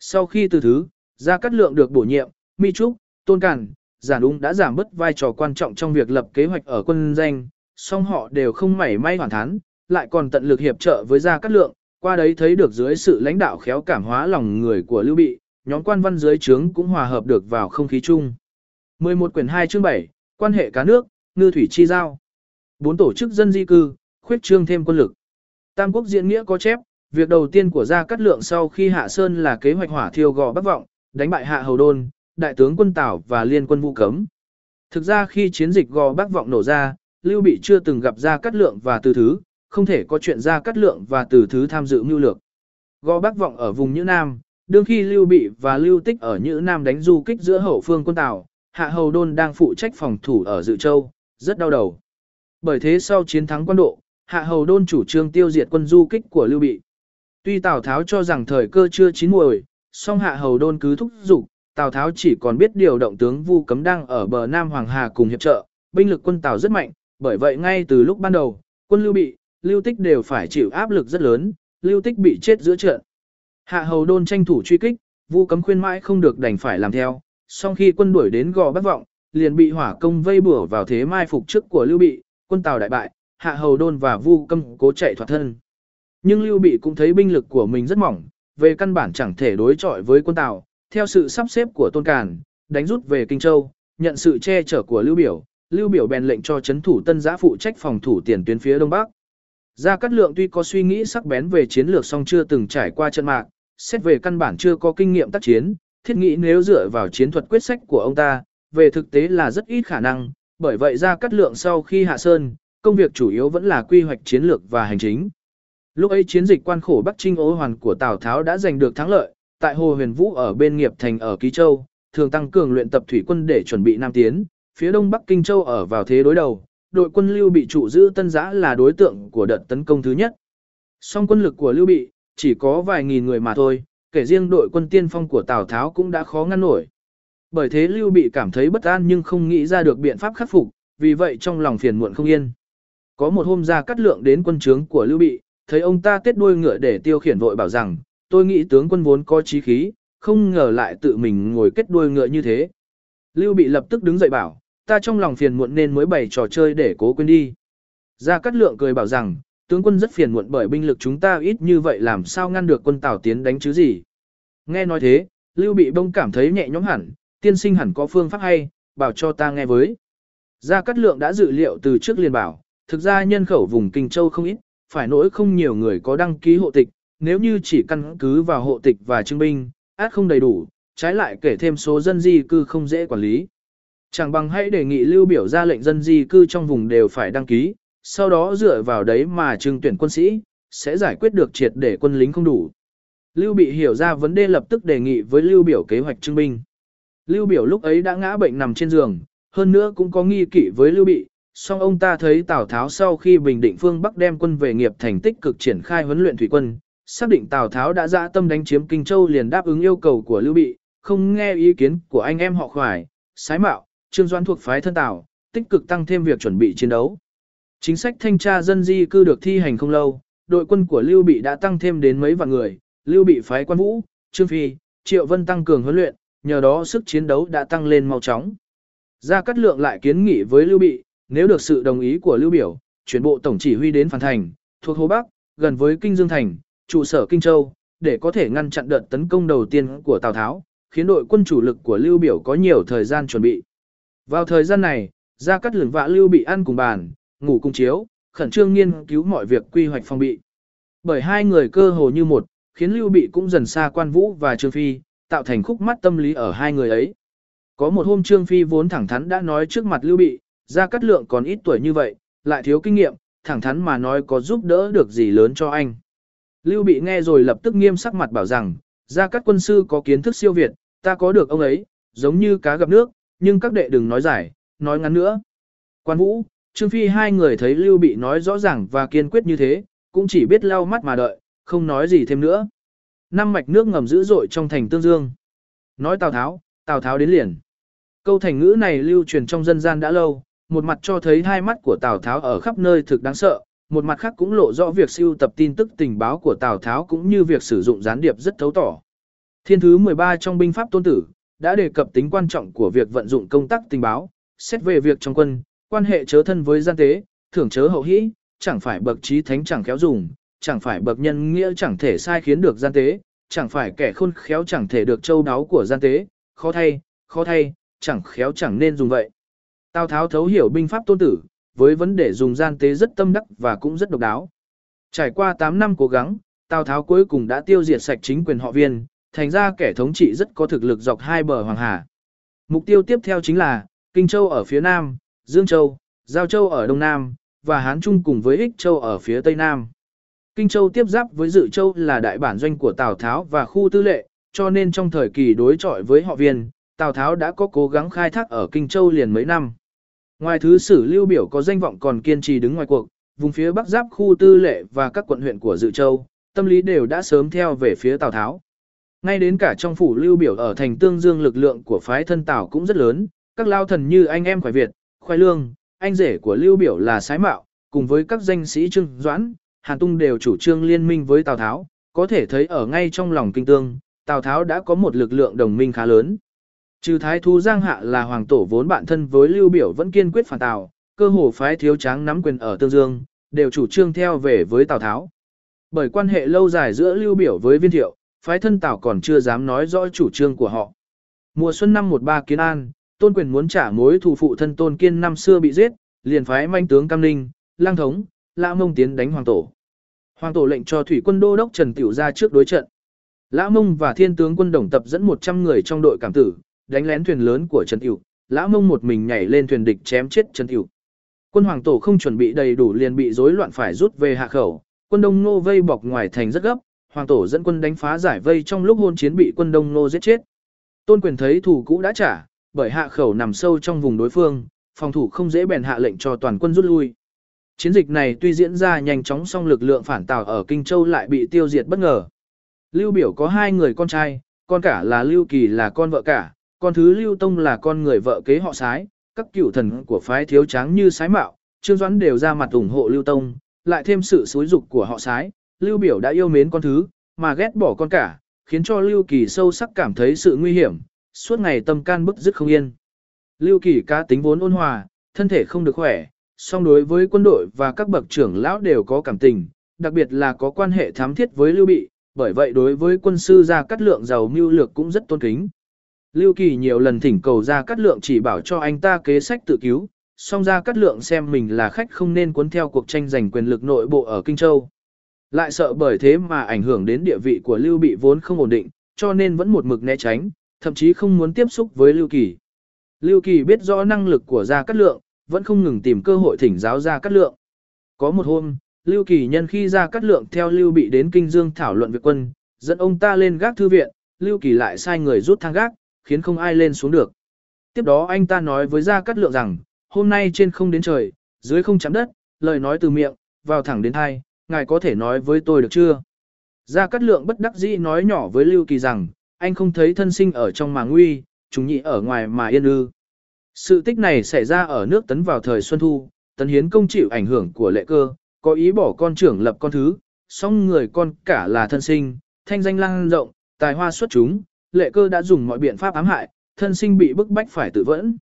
Sau khi từ thứ, ra cắt lượng được bổ nhiệm, mi trúc, tôn cản, giản ung đã giảm bớt vai trò quan trọng trong việc lập kế hoạch ở quân danh, song họ đều không mảy may hoàn thán, lại còn tận lực hiệp trợ với gia cát lượng, qua đấy thấy được dưới sự lãnh đạo khéo cảm hóa lòng người của Lưu Bị, nhóm quan văn dưới trướng cũng hòa hợp được vào không khí chung. 11 quyển 2 chương 7, quan hệ cá nước, ngư thủy chi giao. Bốn tổ chức dân di cư, khuyết trương thêm quân lực. Tam quốc diễn nghĩa có chép, việc đầu tiên của Gia Cát Lượng sau khi hạ sơn là kế hoạch hỏa thiêu gò Bắc Vọng, đánh bại Hạ Hầu Đôn, đại tướng quân Tào và liên quân Vũ Cấm. Thực ra khi chiến dịch gò Bắc Vọng nổ ra, Lưu Bị chưa từng gặp Gia Cát Lượng và Từ Thứ, không thể có chuyện Gia Cát Lượng và Từ Thứ tham dự mưu lược. Gò Bắc Vọng ở vùng Nhữ Nam, đương khi Lưu Bị và Lưu Tích ở Nhữ Nam đánh du kích giữa hậu phương quân Tào, Hạ Hầu Đôn đang phụ trách phòng thủ ở Dự Châu, rất đau đầu. Bởi thế sau chiến thắng quân độ, Hạ Hầu Đôn chủ trương tiêu diệt quân du kích của Lưu Bị. Tuy Tào Tháo cho rằng thời cơ chưa chín muồi, song Hạ Hầu Đôn cứ thúc giục, Tào Tháo chỉ còn biết điều động tướng Vu Cấm đang ở bờ Nam Hoàng Hà cùng hiệp trợ, binh lực quân Tào rất mạnh, bởi vậy ngay từ lúc ban đầu, quân Lưu Bị, Lưu Tích đều phải chịu áp lực rất lớn, Lưu Tích bị chết giữa trận. Hạ Hầu Đôn tranh thủ truy kích, Vu Cấm khuyên mãi không được đành phải làm theo, song khi quân đuổi đến gò Bắc Vọng, liền bị hỏa công vây bủa vào thế mai phục trước của Lưu Bị, quân Tào đại bại, Hạ Hầu Đôn và Vu câm cố chạy thoát thân. Nhưng Lưu Bị cũng thấy binh lực của mình rất mỏng, về căn bản chẳng thể đối chọi với quân Tào, theo sự sắp xếp của Tôn Càn, đánh rút về Kinh Châu, nhận sự che chở của Lưu Biểu, Lưu Biểu bèn lệnh cho chấn thủ Tân Giã phụ trách phòng thủ tiền tuyến phía đông bắc. Gia Cát Lượng tuy có suy nghĩ sắc bén về chiến lược song chưa từng trải qua trận mạc, xét về căn bản chưa có kinh nghiệm tác chiến, thiết nghĩ nếu dựa vào chiến thuật quyết sách của ông ta, về thực tế là rất ít khả năng, bởi vậy ra cắt Lượng sau khi hạ sơn, công việc chủ yếu vẫn là quy hoạch chiến lược và hành chính. Lúc ấy chiến dịch quan khổ Bắc Trinh ố Hoàn của Tào Tháo đã giành được thắng lợi, tại Hồ Huyền Vũ ở bên nghiệp thành ở Ký Châu, thường tăng cường luyện tập thủy quân để chuẩn bị nam tiến, phía đông Bắc Kinh Châu ở vào thế đối đầu, đội quân Lưu Bị trụ giữ Tân Giã là đối tượng của đợt tấn công thứ nhất. Song quân lực của Lưu Bị chỉ có vài nghìn người mà thôi, kể riêng đội quân tiên phong của Tào Tháo cũng đã khó ngăn nổi. Bởi thế Lưu Bị cảm thấy bất an nhưng không nghĩ ra được biện pháp khắc phục, vì vậy trong lòng phiền muộn không yên. Có một hôm ra cắt lượng đến quân trướng của Lưu Bị, thấy ông ta tết đuôi ngựa để tiêu khiển vội bảo rằng, tôi nghĩ tướng quân vốn có trí khí, không ngờ lại tự mình ngồi kết đuôi ngựa như thế. Lưu Bị lập tức đứng dậy bảo, ta trong lòng phiền muộn nên mới bày trò chơi để cố quên đi. Gia Cát Lượng cười bảo rằng, tướng quân rất phiền muộn bởi binh lực chúng ta ít như vậy làm sao ngăn được quân Tào tiến đánh chứ gì. Nghe nói thế, Lưu Bị bông cảm thấy nhẹ nhõm hẳn, tiên sinh hẳn có phương pháp hay, bảo cho ta nghe với. Gia Cát Lượng đã dự liệu từ trước liền bảo, thực ra nhân khẩu vùng Kinh Châu không ít, phải nỗi không nhiều người có đăng ký hộ tịch, nếu như chỉ căn cứ vào hộ tịch và chứng binh, át không đầy đủ, trái lại kể thêm số dân di cư không dễ quản lý. Chẳng bằng hãy đề nghị lưu biểu ra lệnh dân di cư trong vùng đều phải đăng ký, sau đó dựa vào đấy mà trưng tuyển quân sĩ, sẽ giải quyết được triệt để quân lính không đủ. Lưu Bị hiểu ra vấn đề lập tức đề nghị với Lưu Biểu kế hoạch trưng binh. Lưu Biểu lúc ấy đã ngã bệnh nằm trên giường, hơn nữa cũng có nghi kỵ với Lưu Bị, song ông ta thấy Tào Tháo sau khi bình định phương Bắc đem quân về nghiệp thành tích cực triển khai huấn luyện thủy quân, xác định Tào Tháo đã dã tâm đánh chiếm Kinh Châu liền đáp ứng yêu cầu của Lưu Bị, không nghe ý kiến của anh em họ khoải, sái mạo, trương doãn thuộc phái thân Tào, tích cực tăng thêm việc chuẩn bị chiến đấu. Chính sách thanh tra dân di cư được thi hành không lâu, đội quân của Lưu Bị đã tăng thêm đến mấy vạn người, Lưu Bị phái quan vũ, Trương Phi, Triệu Vân tăng cường huấn luyện, nhờ đó sức chiến đấu đã tăng lên mau chóng. Gia Cát Lượng lại kiến nghị với Lưu Bị, nếu được sự đồng ý của Lưu Biểu, chuyển bộ tổng chỉ huy đến Phan Thành, thuộc Hồ Bắc, gần với Kinh Dương Thành, trụ sở Kinh Châu, để có thể ngăn chặn đợt tấn công đầu tiên của Tào Tháo, khiến đội quân chủ lực của Lưu Biểu có nhiều thời gian chuẩn bị. Vào thời gian này, Gia Cát Lượng và Lưu Bị ăn cùng bàn, ngủ cùng chiếu, khẩn trương nghiên cứu mọi việc quy hoạch phòng bị. Bởi hai người cơ hồ như một, khiến Lưu Bị cũng dần xa quan vũ và Trương Phi, tạo thành khúc mắt tâm lý ở hai người ấy. Có một hôm Trương Phi vốn thẳng thắn đã nói trước mặt Lưu Bị, gia cát lượng còn ít tuổi như vậy, lại thiếu kinh nghiệm, thẳng thắn mà nói có giúp đỡ được gì lớn cho anh. Lưu Bị nghe rồi lập tức nghiêm sắc mặt bảo rằng, gia cát quân sư có kiến thức siêu việt, ta có được ông ấy, giống như cá gặp nước, nhưng các đệ đừng nói giải, nói ngắn nữa. Quan Vũ, Trương Phi hai người thấy Lưu Bị nói rõ ràng và kiên quyết như thế, cũng chỉ biết lau mắt mà đợi, không nói gì thêm nữa. Năm mạch nước ngầm dữ dội trong thành Tương Dương. Nói Tào Tháo, Tào Tháo đến liền. Câu thành ngữ này lưu truyền trong dân gian đã lâu, một mặt cho thấy hai mắt của Tào Tháo ở khắp nơi thực đáng sợ, một mặt khác cũng lộ rõ việc siêu tập tin tức tình báo của Tào Tháo cũng như việc sử dụng gián điệp rất thấu tỏ. Thiên thứ 13 trong binh pháp tôn tử, đã đề cập tính quan trọng của việc vận dụng công tác tình báo, xét về việc trong quân, quan hệ chớ thân với gian tế, thưởng chớ hậu hĩ, chẳng phải bậc trí thánh chẳng khéo dùng, chẳng phải bậc nhân nghĩa chẳng thể sai khiến được gian tế, chẳng phải kẻ khôn khéo chẳng thể được châu đáo của gian tế, khó thay, khó thay, chẳng khéo chẳng nên dùng vậy. Tào Tháo thấu hiểu binh pháp tôn tử, với vấn đề dùng gian tế rất tâm đắc và cũng rất độc đáo. Trải qua 8 năm cố gắng, Tào Tháo cuối cùng đã tiêu diệt sạch chính quyền họ viên, thành ra kẻ thống trị rất có thực lực dọc hai bờ Hoàng Hà. Mục tiêu tiếp theo chính là Kinh Châu ở phía Nam, Dương Châu, Giao Châu ở Đông Nam, và Hán Trung cùng với Ích Châu ở phía Tây Nam. Kinh Châu tiếp giáp với Dự Châu là đại bản doanh của Tào Tháo và khu tư lệ, cho nên trong thời kỳ đối chọi với họ viên, Tào Tháo đã có cố gắng khai thác ở Kinh Châu liền mấy năm. Ngoài thứ sử lưu biểu có danh vọng còn kiên trì đứng ngoài cuộc, vùng phía bắc giáp khu tư lệ và các quận huyện của Dự Châu, tâm lý đều đã sớm theo về phía Tào Tháo. Ngay đến cả trong phủ lưu biểu ở thành Tương Dương lực lượng của phái thân Tào cũng rất lớn, các lao thần như anh em khoái Việt, khoai lương, anh rể của lưu biểu là Sái Mạo, cùng với các danh sĩ Trưng Doãn, Hàn Tung đều chủ trương liên minh với Tào Tháo, có thể thấy ở ngay trong lòng kinh tương, Tào Tháo đã có một lực lượng đồng minh khá lớn. Trừ thái thú Giang Hạ là hoàng tổ vốn bạn thân với Lưu Biểu vẫn kiên quyết phản Tào, cơ hồ phái thiếu tráng nắm quyền ở Tương Dương, đều chủ trương theo về với Tào Tháo. Bởi quan hệ lâu dài giữa Lưu Biểu với Viên Thiệu, phái thân Tào còn chưa dám nói rõ chủ trương của họ. Mùa xuân năm 13 Kiến An, Tôn Quyền muốn trả mối thù phụ thân Tôn Kiên năm xưa bị giết, liền phái manh tướng Cam Ninh, Lang Thống, Lã Mông tiến đánh hoàng tổ. Hoàng tổ lệnh cho thủy quân đô đốc Trần Tiểu ra trước đối trận. Lã Mông và Thiên tướng quân Đồng tập dẫn 100 người trong đội cảm tử, đánh lén thuyền lớn của Trần Tiểu, Lã Mông một mình nhảy lên thuyền địch chém chết Trần Tiểu. Quân Hoàng tổ không chuẩn bị đầy đủ liền bị rối loạn phải rút về hạ khẩu, quân Đông Nô vây bọc ngoài thành rất gấp, Hoàng tổ dẫn quân đánh phá giải vây trong lúc hôn chiến bị quân Đông Nô giết chết. Tôn quyền thấy thủ cũ đã trả, bởi hạ khẩu nằm sâu trong vùng đối phương, phòng thủ không dễ bèn hạ lệnh cho toàn quân rút lui. Chiến dịch này tuy diễn ra nhanh chóng song lực lượng phản tào ở Kinh Châu lại bị tiêu diệt bất ngờ. Lưu biểu có hai người con trai, con cả là Lưu Kỳ là con vợ cả, con thứ Lưu Tông là con người vợ kế họ sái, các cựu thần của phái thiếu tráng như sái mạo, Trương Doãn đều ra mặt ủng hộ Lưu Tông, lại thêm sự xúi dục của họ sái, Lưu biểu đã yêu mến con thứ, mà ghét bỏ con cả, khiến cho Lưu Kỳ sâu sắc cảm thấy sự nguy hiểm, suốt ngày tâm can bức dứt không yên. Lưu Kỳ cá tính vốn ôn hòa, thân thể không được khỏe, song đối với quân đội và các bậc trưởng lão đều có cảm tình, đặc biệt là có quan hệ thám thiết với Lưu Bị, bởi vậy đối với quân sư Gia Cát Lượng giàu mưu lược cũng rất tôn kính. Lưu Kỳ nhiều lần thỉnh cầu Gia Cát Lượng chỉ bảo cho anh ta kế sách tự cứu, song Gia Cát Lượng xem mình là khách không nên cuốn theo cuộc tranh giành quyền lực nội bộ ở Kinh Châu. Lại sợ bởi thế mà ảnh hưởng đến địa vị của Lưu Bị vốn không ổn định, cho nên vẫn một mực né tránh, thậm chí không muốn tiếp xúc với Lưu Kỳ. Lưu Kỳ biết rõ năng lực của Gia Cát Lượng, vẫn không ngừng tìm cơ hội thỉnh giáo Gia Cát Lượng. Có một hôm, Lưu Kỳ nhân khi Gia Cát Lượng theo Lưu Bị đến Kinh Dương thảo luận việc quân, dẫn ông ta lên gác thư viện, Lưu Kỳ lại sai người rút thang gác, khiến không ai lên xuống được. Tiếp đó anh ta nói với Gia Cát Lượng rằng, hôm nay trên không đến trời, dưới không chạm đất, lời nói từ miệng, vào thẳng đến thai, ngài có thể nói với tôi được chưa? Gia Cát Lượng bất đắc dĩ nói nhỏ với Lưu Kỳ rằng, anh không thấy thân sinh ở trong mà nguy, chúng nhị ở ngoài mà yên ư. Sự tích này xảy ra ở nước tấn vào thời Xuân Thu, tấn hiến công chịu ảnh hưởng của lệ cơ, có ý bỏ con trưởng lập con thứ, song người con cả là thân sinh, thanh danh lang rộng, tài hoa xuất chúng, lệ cơ đã dùng mọi biện pháp ám hại, thân sinh bị bức bách phải tự vẫn.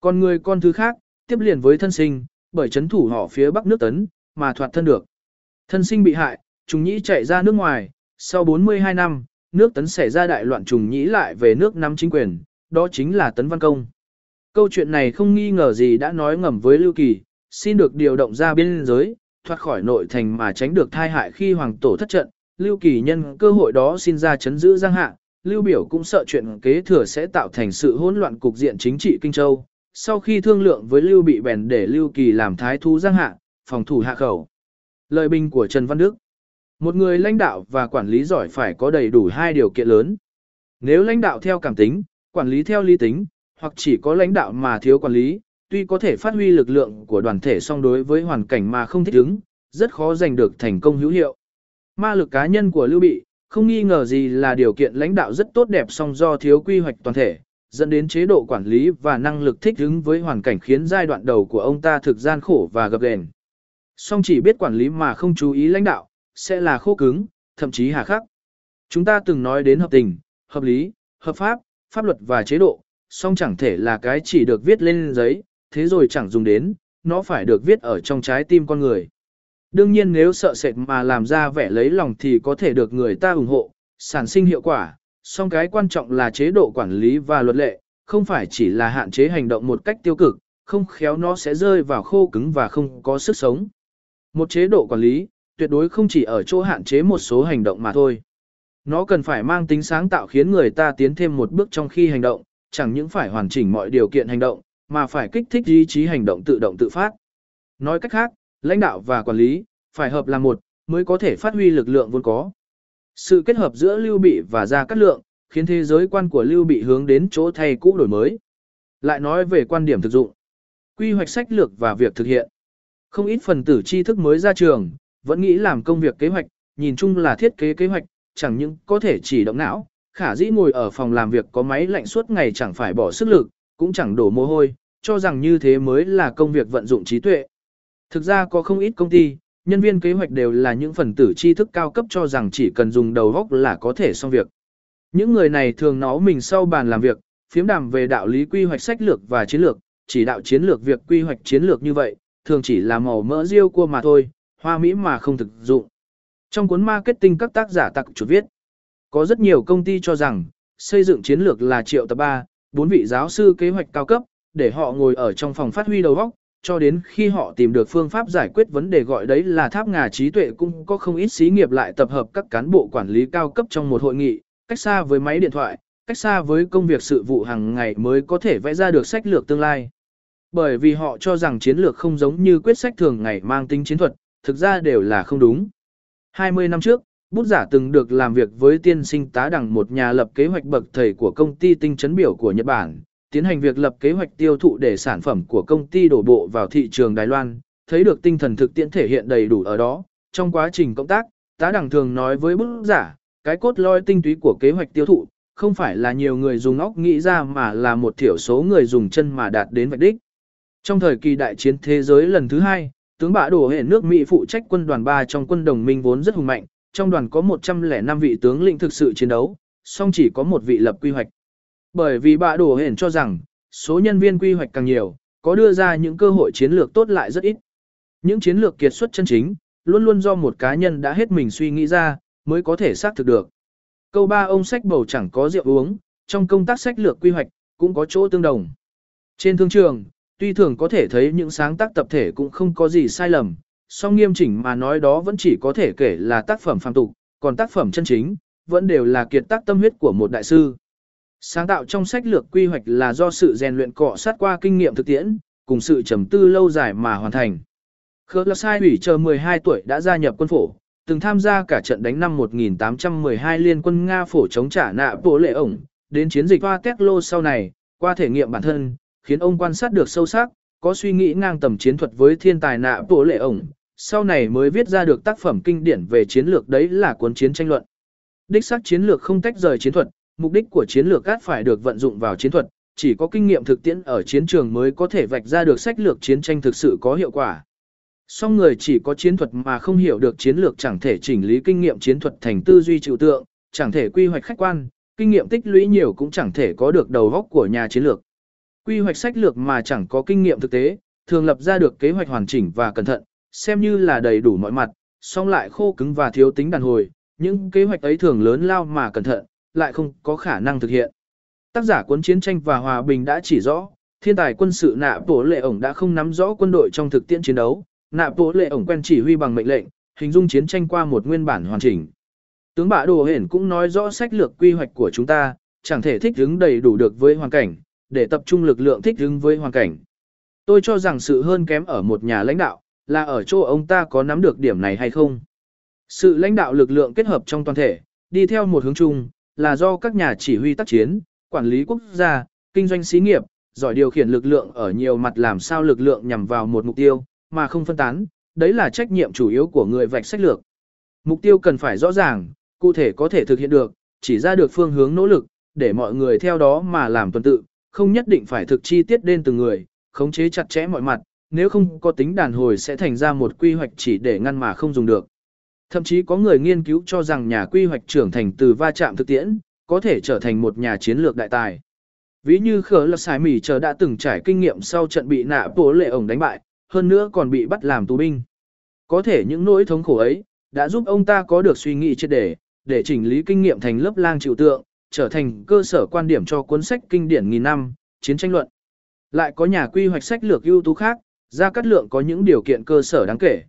Còn người con thứ khác, tiếp liền với thân sinh, bởi chấn thủ họ phía bắc nước tấn, mà thoạt thân được. Thân sinh bị hại, trùng nhĩ chạy ra nước ngoài, sau 42 năm, nước tấn xảy ra đại loạn trùng nhĩ lại về nước nắm chính quyền, đó chính là tấn văn công. Câu chuyện này không nghi ngờ gì đã nói ngầm với Lưu Kỳ, xin được điều động ra biên giới, thoát khỏi nội thành mà tránh được thai hại khi hoàng tổ thất trận. Lưu Kỳ nhân cơ hội đó xin ra chấn giữ giang hạ, Lưu Biểu cũng sợ chuyện kế thừa sẽ tạo thành sự hỗn loạn cục diện chính trị Kinh Châu. Sau khi thương lượng với Lưu Bị bèn để Lưu Kỳ làm thái thú giang hạ, phòng thủ hạ khẩu. Lời bình của Trần Văn Đức Một người lãnh đạo và quản lý giỏi phải có đầy đủ hai điều kiện lớn. Nếu lãnh đạo theo cảm tính, quản lý theo lý tính, hoặc chỉ có lãnh đạo mà thiếu quản lý, tuy có thể phát huy lực lượng của đoàn thể song đối với hoàn cảnh mà không thích ứng, rất khó giành được thành công hữu hiệu. Ma lực cá nhân của Lưu Bị, không nghi ngờ gì là điều kiện lãnh đạo rất tốt đẹp song do thiếu quy hoạch toàn thể, dẫn đến chế độ quản lý và năng lực thích ứng với hoàn cảnh khiến giai đoạn đầu của ông ta thực gian khổ và gập ghềnh. Song chỉ biết quản lý mà không chú ý lãnh đạo, sẽ là khô cứng, thậm chí hà khắc. Chúng ta từng nói đến hợp tình, hợp lý, hợp pháp, pháp luật và chế độ, song chẳng thể là cái chỉ được viết lên giấy, thế rồi chẳng dùng đến, nó phải được viết ở trong trái tim con người. Đương nhiên nếu sợ sệt mà làm ra vẻ lấy lòng thì có thể được người ta ủng hộ, sản sinh hiệu quả, song cái quan trọng là chế độ quản lý và luật lệ, không phải chỉ là hạn chế hành động một cách tiêu cực, không khéo nó sẽ rơi vào khô cứng và không có sức sống. Một chế độ quản lý, tuyệt đối không chỉ ở chỗ hạn chế một số hành động mà thôi. Nó cần phải mang tính sáng tạo khiến người ta tiến thêm một bước trong khi hành động, chẳng những phải hoàn chỉnh mọi điều kiện hành động, mà phải kích thích ý chí hành động tự động tự phát. Nói cách khác, lãnh đạo và quản lý, phải hợp làm một, mới có thể phát huy lực lượng vốn có. Sự kết hợp giữa Lưu Bị và Gia Cát Lượng, khiến thế giới quan của Lưu Bị hướng đến chỗ thay cũ đổi mới. Lại nói về quan điểm thực dụng, quy hoạch sách lược và việc thực hiện. Không ít phần tử tri thức mới ra trường, vẫn nghĩ làm công việc kế hoạch, nhìn chung là thiết kế kế hoạch, chẳng những có thể chỉ động não, khả dĩ ngồi ở phòng làm việc có máy lạnh suốt ngày chẳng phải bỏ sức lực, cũng chẳng đổ mồ hôi, cho rằng như thế mới là công việc vận dụng trí tuệ. Thực ra có không ít công ty, nhân viên kế hoạch đều là những phần tử tri thức cao cấp cho rằng chỉ cần dùng đầu góc là có thể xong việc. Những người này thường nói mình sau bàn làm việc, phiếm đàm về đạo lý quy hoạch sách lược và chiến lược, chỉ đạo chiến lược việc quy hoạch chiến lược như vậy, thường chỉ là màu mỡ riêu cua mà thôi, hoa mỹ mà không thực dụng. Trong cuốn marketing các tác giả tặc chuột viết, có rất nhiều công ty cho rằng, xây dựng chiến lược là triệu tập 3, 4 vị giáo sư kế hoạch cao cấp, để họ ngồi ở trong phòng phát huy đầu óc, cho đến khi họ tìm được phương pháp giải quyết vấn đề gọi đấy là tháp ngà trí tuệ cũng có không ít xí nghiệp lại tập hợp các cán bộ quản lý cao cấp trong một hội nghị, cách xa với máy điện thoại, cách xa với công việc sự vụ hàng ngày mới có thể vẽ ra được sách lược tương lai. Bởi vì họ cho rằng chiến lược không giống như quyết sách thường ngày mang tính chiến thuật, thực ra đều là không đúng. 20 năm trước, bút giả từng được làm việc với tiên sinh tá đẳng một nhà lập kế hoạch bậc thầy của công ty tinh chấn biểu của Nhật Bản, tiến hành việc lập kế hoạch tiêu thụ để sản phẩm của công ty đổ bộ vào thị trường Đài Loan, thấy được tinh thần thực tiễn thể hiện đầy đủ ở đó. Trong quá trình công tác, tá đẳng thường nói với bút giả, cái cốt lõi tinh túy của kế hoạch tiêu thụ, không phải là nhiều người dùng óc nghĩ ra mà là một thiểu số người dùng chân mà đạt đến vạch đích. Trong thời kỳ đại chiến thế giới lần thứ hai, tướng bạ đổ hệ nước Mỹ phụ trách quân đoàn 3 trong quân đồng minh vốn rất hùng mạnh, trong đoàn có 105 vị tướng lĩnh thực sự chiến đấu, song chỉ có một vị lập quy hoạch. Bởi vì bạ đổ hển cho rằng, số nhân viên quy hoạch càng nhiều, có đưa ra những cơ hội chiến lược tốt lại rất ít. Những chiến lược kiệt xuất chân chính, luôn luôn do một cá nhân đã hết mình suy nghĩ ra, mới có thể xác thực được. Câu ba ông sách bầu chẳng có rượu uống, trong công tác sách lược quy hoạch, cũng có chỗ tương đồng. Trên thương trường, tuy thường có thể thấy những sáng tác tập thể cũng không có gì sai lầm, song nghiêm chỉnh mà nói đó vẫn chỉ có thể kể là tác phẩm phàm tục, còn tác phẩm chân chính, vẫn đều là kiệt tác tâm huyết của một đại sư. Sáng tạo trong sách lược quy hoạch là do sự rèn luyện cọ sát qua kinh nghiệm thực tiễn, cùng sự trầm tư lâu dài mà hoàn thành. Khờ là sai ủy chờ 12 tuổi đã gia nhập quân phổ, từng tham gia cả trận đánh năm 1812 liên quân Nga phổ chống trả nạ bộ lệ ổng, đến chiến dịch Hoa Tét Lô sau này, qua thể nghiệm bản thân, khiến ông quan sát được sâu sắc, có suy nghĩ ngang tầm chiến thuật với thiên tài nạ bộ lệ ổng, sau này mới viết ra được tác phẩm kinh điển về chiến lược đấy là cuốn chiến tranh luận. Đích xác chiến lược không tách rời chiến thuật, mục đích của chiến lược át phải được vận dụng vào chiến thuật, chỉ có kinh nghiệm thực tiễn ở chiến trường mới có thể vạch ra được sách lược chiến tranh thực sự có hiệu quả. Song người chỉ có chiến thuật mà không hiểu được chiến lược chẳng thể chỉnh lý kinh nghiệm chiến thuật thành tư duy trừu tượng, chẳng thể quy hoạch khách quan, kinh nghiệm tích lũy nhiều cũng chẳng thể có được đầu góc của nhà chiến lược. Quy hoạch sách lược mà chẳng có kinh nghiệm thực tế, thường lập ra được kế hoạch hoàn chỉnh và cẩn thận, xem như là đầy đủ mọi mặt, song lại khô cứng và thiếu tính đàn hồi, những kế hoạch ấy thường lớn lao mà cẩn thận, lại không có khả năng thực hiện. Tác giả cuốn chiến tranh và hòa bình đã chỉ rõ, thiên tài quân sự nạ bổ lệ ổng đã không nắm rõ quân đội trong thực tiễn chiến đấu, nạ bổ lệ ổng quen chỉ huy bằng mệnh lệnh, hình dung chiến tranh qua một nguyên bản hoàn chỉnh. Tướng bạ đồ hển cũng nói rõ sách lược quy hoạch của chúng ta, chẳng thể thích ứng đầy đủ được với hoàn cảnh, để tập trung lực lượng thích ứng với hoàn cảnh. Tôi cho rằng sự hơn kém ở một nhà lãnh đạo, là ở chỗ ông ta có nắm được điểm này hay không. Sự lãnh đạo lực lượng kết hợp trong toàn thể, đi theo một hướng chung, là do các nhà chỉ huy tác chiến, quản lý quốc gia, kinh doanh xí nghiệp, giỏi điều khiển lực lượng ở nhiều mặt làm sao lực lượng nhằm vào một mục tiêu, mà không phân tán, đấy là trách nhiệm chủ yếu của người vạch sách lược. Mục tiêu cần phải rõ ràng, cụ thể có thể thực hiện được, chỉ ra được phương hướng nỗ lực, để mọi người theo đó mà làm tuần tự, không nhất định phải thực chi tiết đến từng người, khống chế chặt chẽ mọi mặt, nếu không có tính đàn hồi sẽ thành ra một quy hoạch chỉ để ngăn mà không dùng được. Thậm chí có người nghiên cứu cho rằng nhà quy hoạch trưởng thành từ va chạm thực tiễn, có thể trở thành một nhà chiến lược đại tài. Ví như khở lập xài mỉ chờ đã từng trải kinh nghiệm sau trận bị nạ bố lệ ổng đánh bại, hơn nữa còn bị bắt làm tù binh. Có thể những nỗi thống khổ ấy, đã giúp ông ta có được suy nghĩ triệt để, để chỉnh lý kinh nghiệm thành lớp lang chịu tượng, trở thành cơ sở quan điểm cho cuốn sách kinh điển nghìn năm, chiến tranh luận. Lại có nhà quy hoạch sách lược ưu tú khác, Gia Cát lượng có những điều kiện cơ sở đáng kể.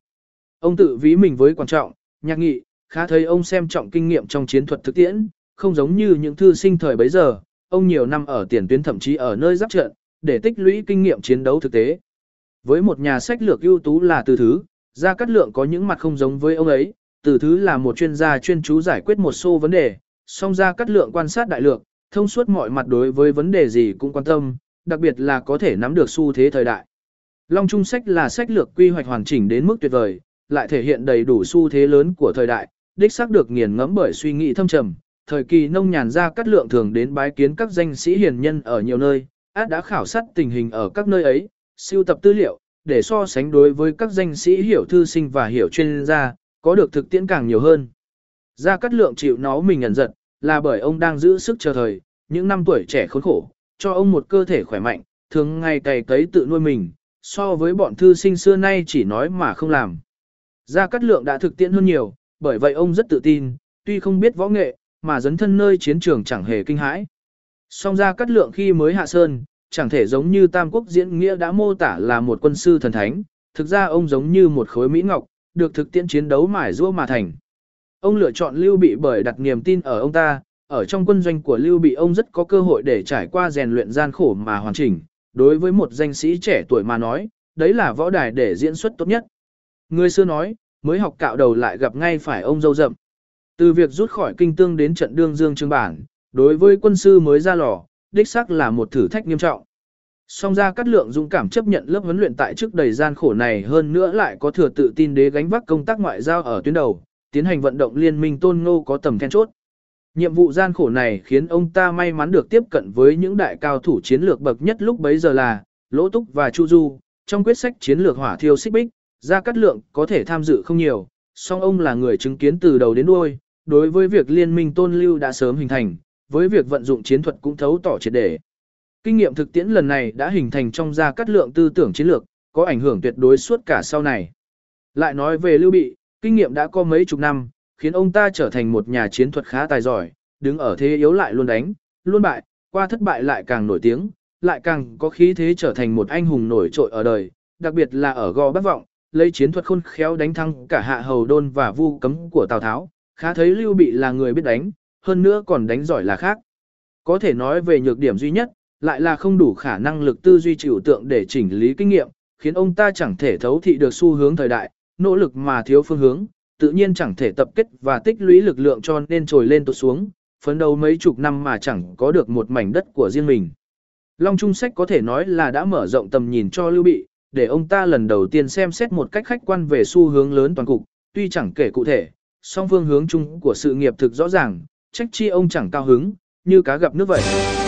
Ông tự ví mình với quan trọng, nhạc nghị, khá thấy ông xem trọng kinh nghiệm trong chiến thuật thực tiễn, không giống như những thư sinh thời bấy giờ, ông nhiều năm ở tiền tuyến thậm chí ở nơi giáp trận, để tích lũy kinh nghiệm chiến đấu thực tế. Với một nhà sách lược ưu tú là từ thứ, Gia Cát Lượng có những mặt không giống với ông ấy, từ thứ là một chuyên gia chuyên chú giải quyết một số vấn đề, song Gia Cát Lượng quan sát đại lược, thông suốt mọi mặt đối với vấn đề gì cũng quan tâm, đặc biệt là có thể nắm được xu thế thời đại. Long Trung Sách là sách lược quy hoạch hoàn chỉnh đến mức tuyệt vời, lại thể hiện đầy đủ xu thế lớn của thời đại, đích xác được nghiền ngẫm bởi suy nghĩ thâm trầm. Thời kỳ nông nhàn ra cắt lượng thường đến bái kiến các danh sĩ hiền nhân ở nhiều nơi, át đã khảo sát tình hình ở các nơi ấy, siêu tập tư liệu, để so sánh đối với các danh sĩ hiểu thư sinh và hiểu chuyên gia, có được thực tiễn càng nhiều hơn. Gia Cát Lượng chịu nó mình ẩn giận, là bởi ông đang giữ sức chờ thời, những năm tuổi trẻ khốn khổ, cho ông một cơ thể khỏe mạnh, thường ngày cày cấy tự nuôi mình, so với bọn thư sinh xưa nay chỉ nói mà không làm. Gia Cát Lượng đã thực tiễn hơn nhiều, bởi vậy ông rất tự tin, tuy không biết võ nghệ, mà dấn thân nơi chiến trường chẳng hề kinh hãi. Song Gia Cát Lượng khi mới hạ sơn, chẳng thể giống như Tam Quốc diễn nghĩa đã mô tả là một quân sư thần thánh, thực ra ông giống như một khối mỹ ngọc, được thực tiễn chiến đấu mải rua mà thành. Ông lựa chọn Lưu Bị bởi đặt niềm tin ở ông ta, ở trong quân doanh của Lưu Bị ông rất có cơ hội để trải qua rèn luyện gian khổ mà hoàn chỉnh, đối với một danh sĩ trẻ tuổi mà nói, đấy là võ đài để diễn xuất tốt nhất. Người xưa nói, mới học cạo đầu lại gặp ngay phải ông dâu rậm. Từ việc rút khỏi kinh tương đến trận đương dương trương bản, đối với quân sư mới ra lò, đích xác là một thử thách nghiêm trọng. Song ra cát lượng dũng cảm chấp nhận lớp huấn luyện tại trước đầy gian khổ này hơn nữa lại có thừa tự tin đế gánh vác công tác ngoại giao ở tuyến đầu, tiến hành vận động liên minh tôn ngô có tầm then chốt. Nhiệm vụ gian khổ này khiến ông ta may mắn được tiếp cận với những đại cao thủ chiến lược bậc nhất lúc bấy giờ là Lỗ Túc và Chu Du, trong quyết sách chiến lược hỏa thiêu xích bích, Gia Cát Lượng có thể tham dự không nhiều, song ông là người chứng kiến từ đầu đến đuôi, đối với việc liên minh tôn lưu đã sớm hình thành, với việc vận dụng chiến thuật cũng thấu tỏ triệt để. Kinh nghiệm thực tiễn lần này đã hình thành trong Gia Cát Lượng tư tưởng chiến lược, có ảnh hưởng tuyệt đối suốt cả sau này. Lại nói về Lưu Bị, kinh nghiệm đã có mấy chục năm, khiến ông ta trở thành một nhà chiến thuật khá tài giỏi, đứng ở thế yếu lại luôn đánh, luôn bại, qua thất bại lại càng nổi tiếng, lại càng có khí thế trở thành một anh hùng nổi trội ở đời, đặc biệt là ở gò bắc vọng, lấy chiến thuật khôn khéo đánh thắng cả hạ hầu đôn và vu cấm của Tào Tháo, khá thấy Lưu Bị là người biết đánh, hơn nữa còn đánh giỏi là khác. Có thể nói về nhược điểm duy nhất, lại là không đủ khả năng lực tư duy chịu tượng để chỉnh lý kinh nghiệm, khiến ông ta chẳng thể thấu thị được xu hướng thời đại, nỗ lực mà thiếu phương hướng, tự nhiên chẳng thể tập kết và tích lũy lực lượng cho nên trồi lên tụt xuống, phấn đấu mấy chục năm mà chẳng có được một mảnh đất của riêng mình. Long Trung Sách có thể nói là đã mở rộng tầm nhìn cho Lưu Bị, để ông ta lần đầu tiên xem xét một cách khách quan về xu hướng lớn toàn cục, tuy chẳng kể cụ thể, song phương hướng chung của sự nghiệp thực rõ ràng, trách chi ông chẳng cao hứng, như cá gặp nước vậy.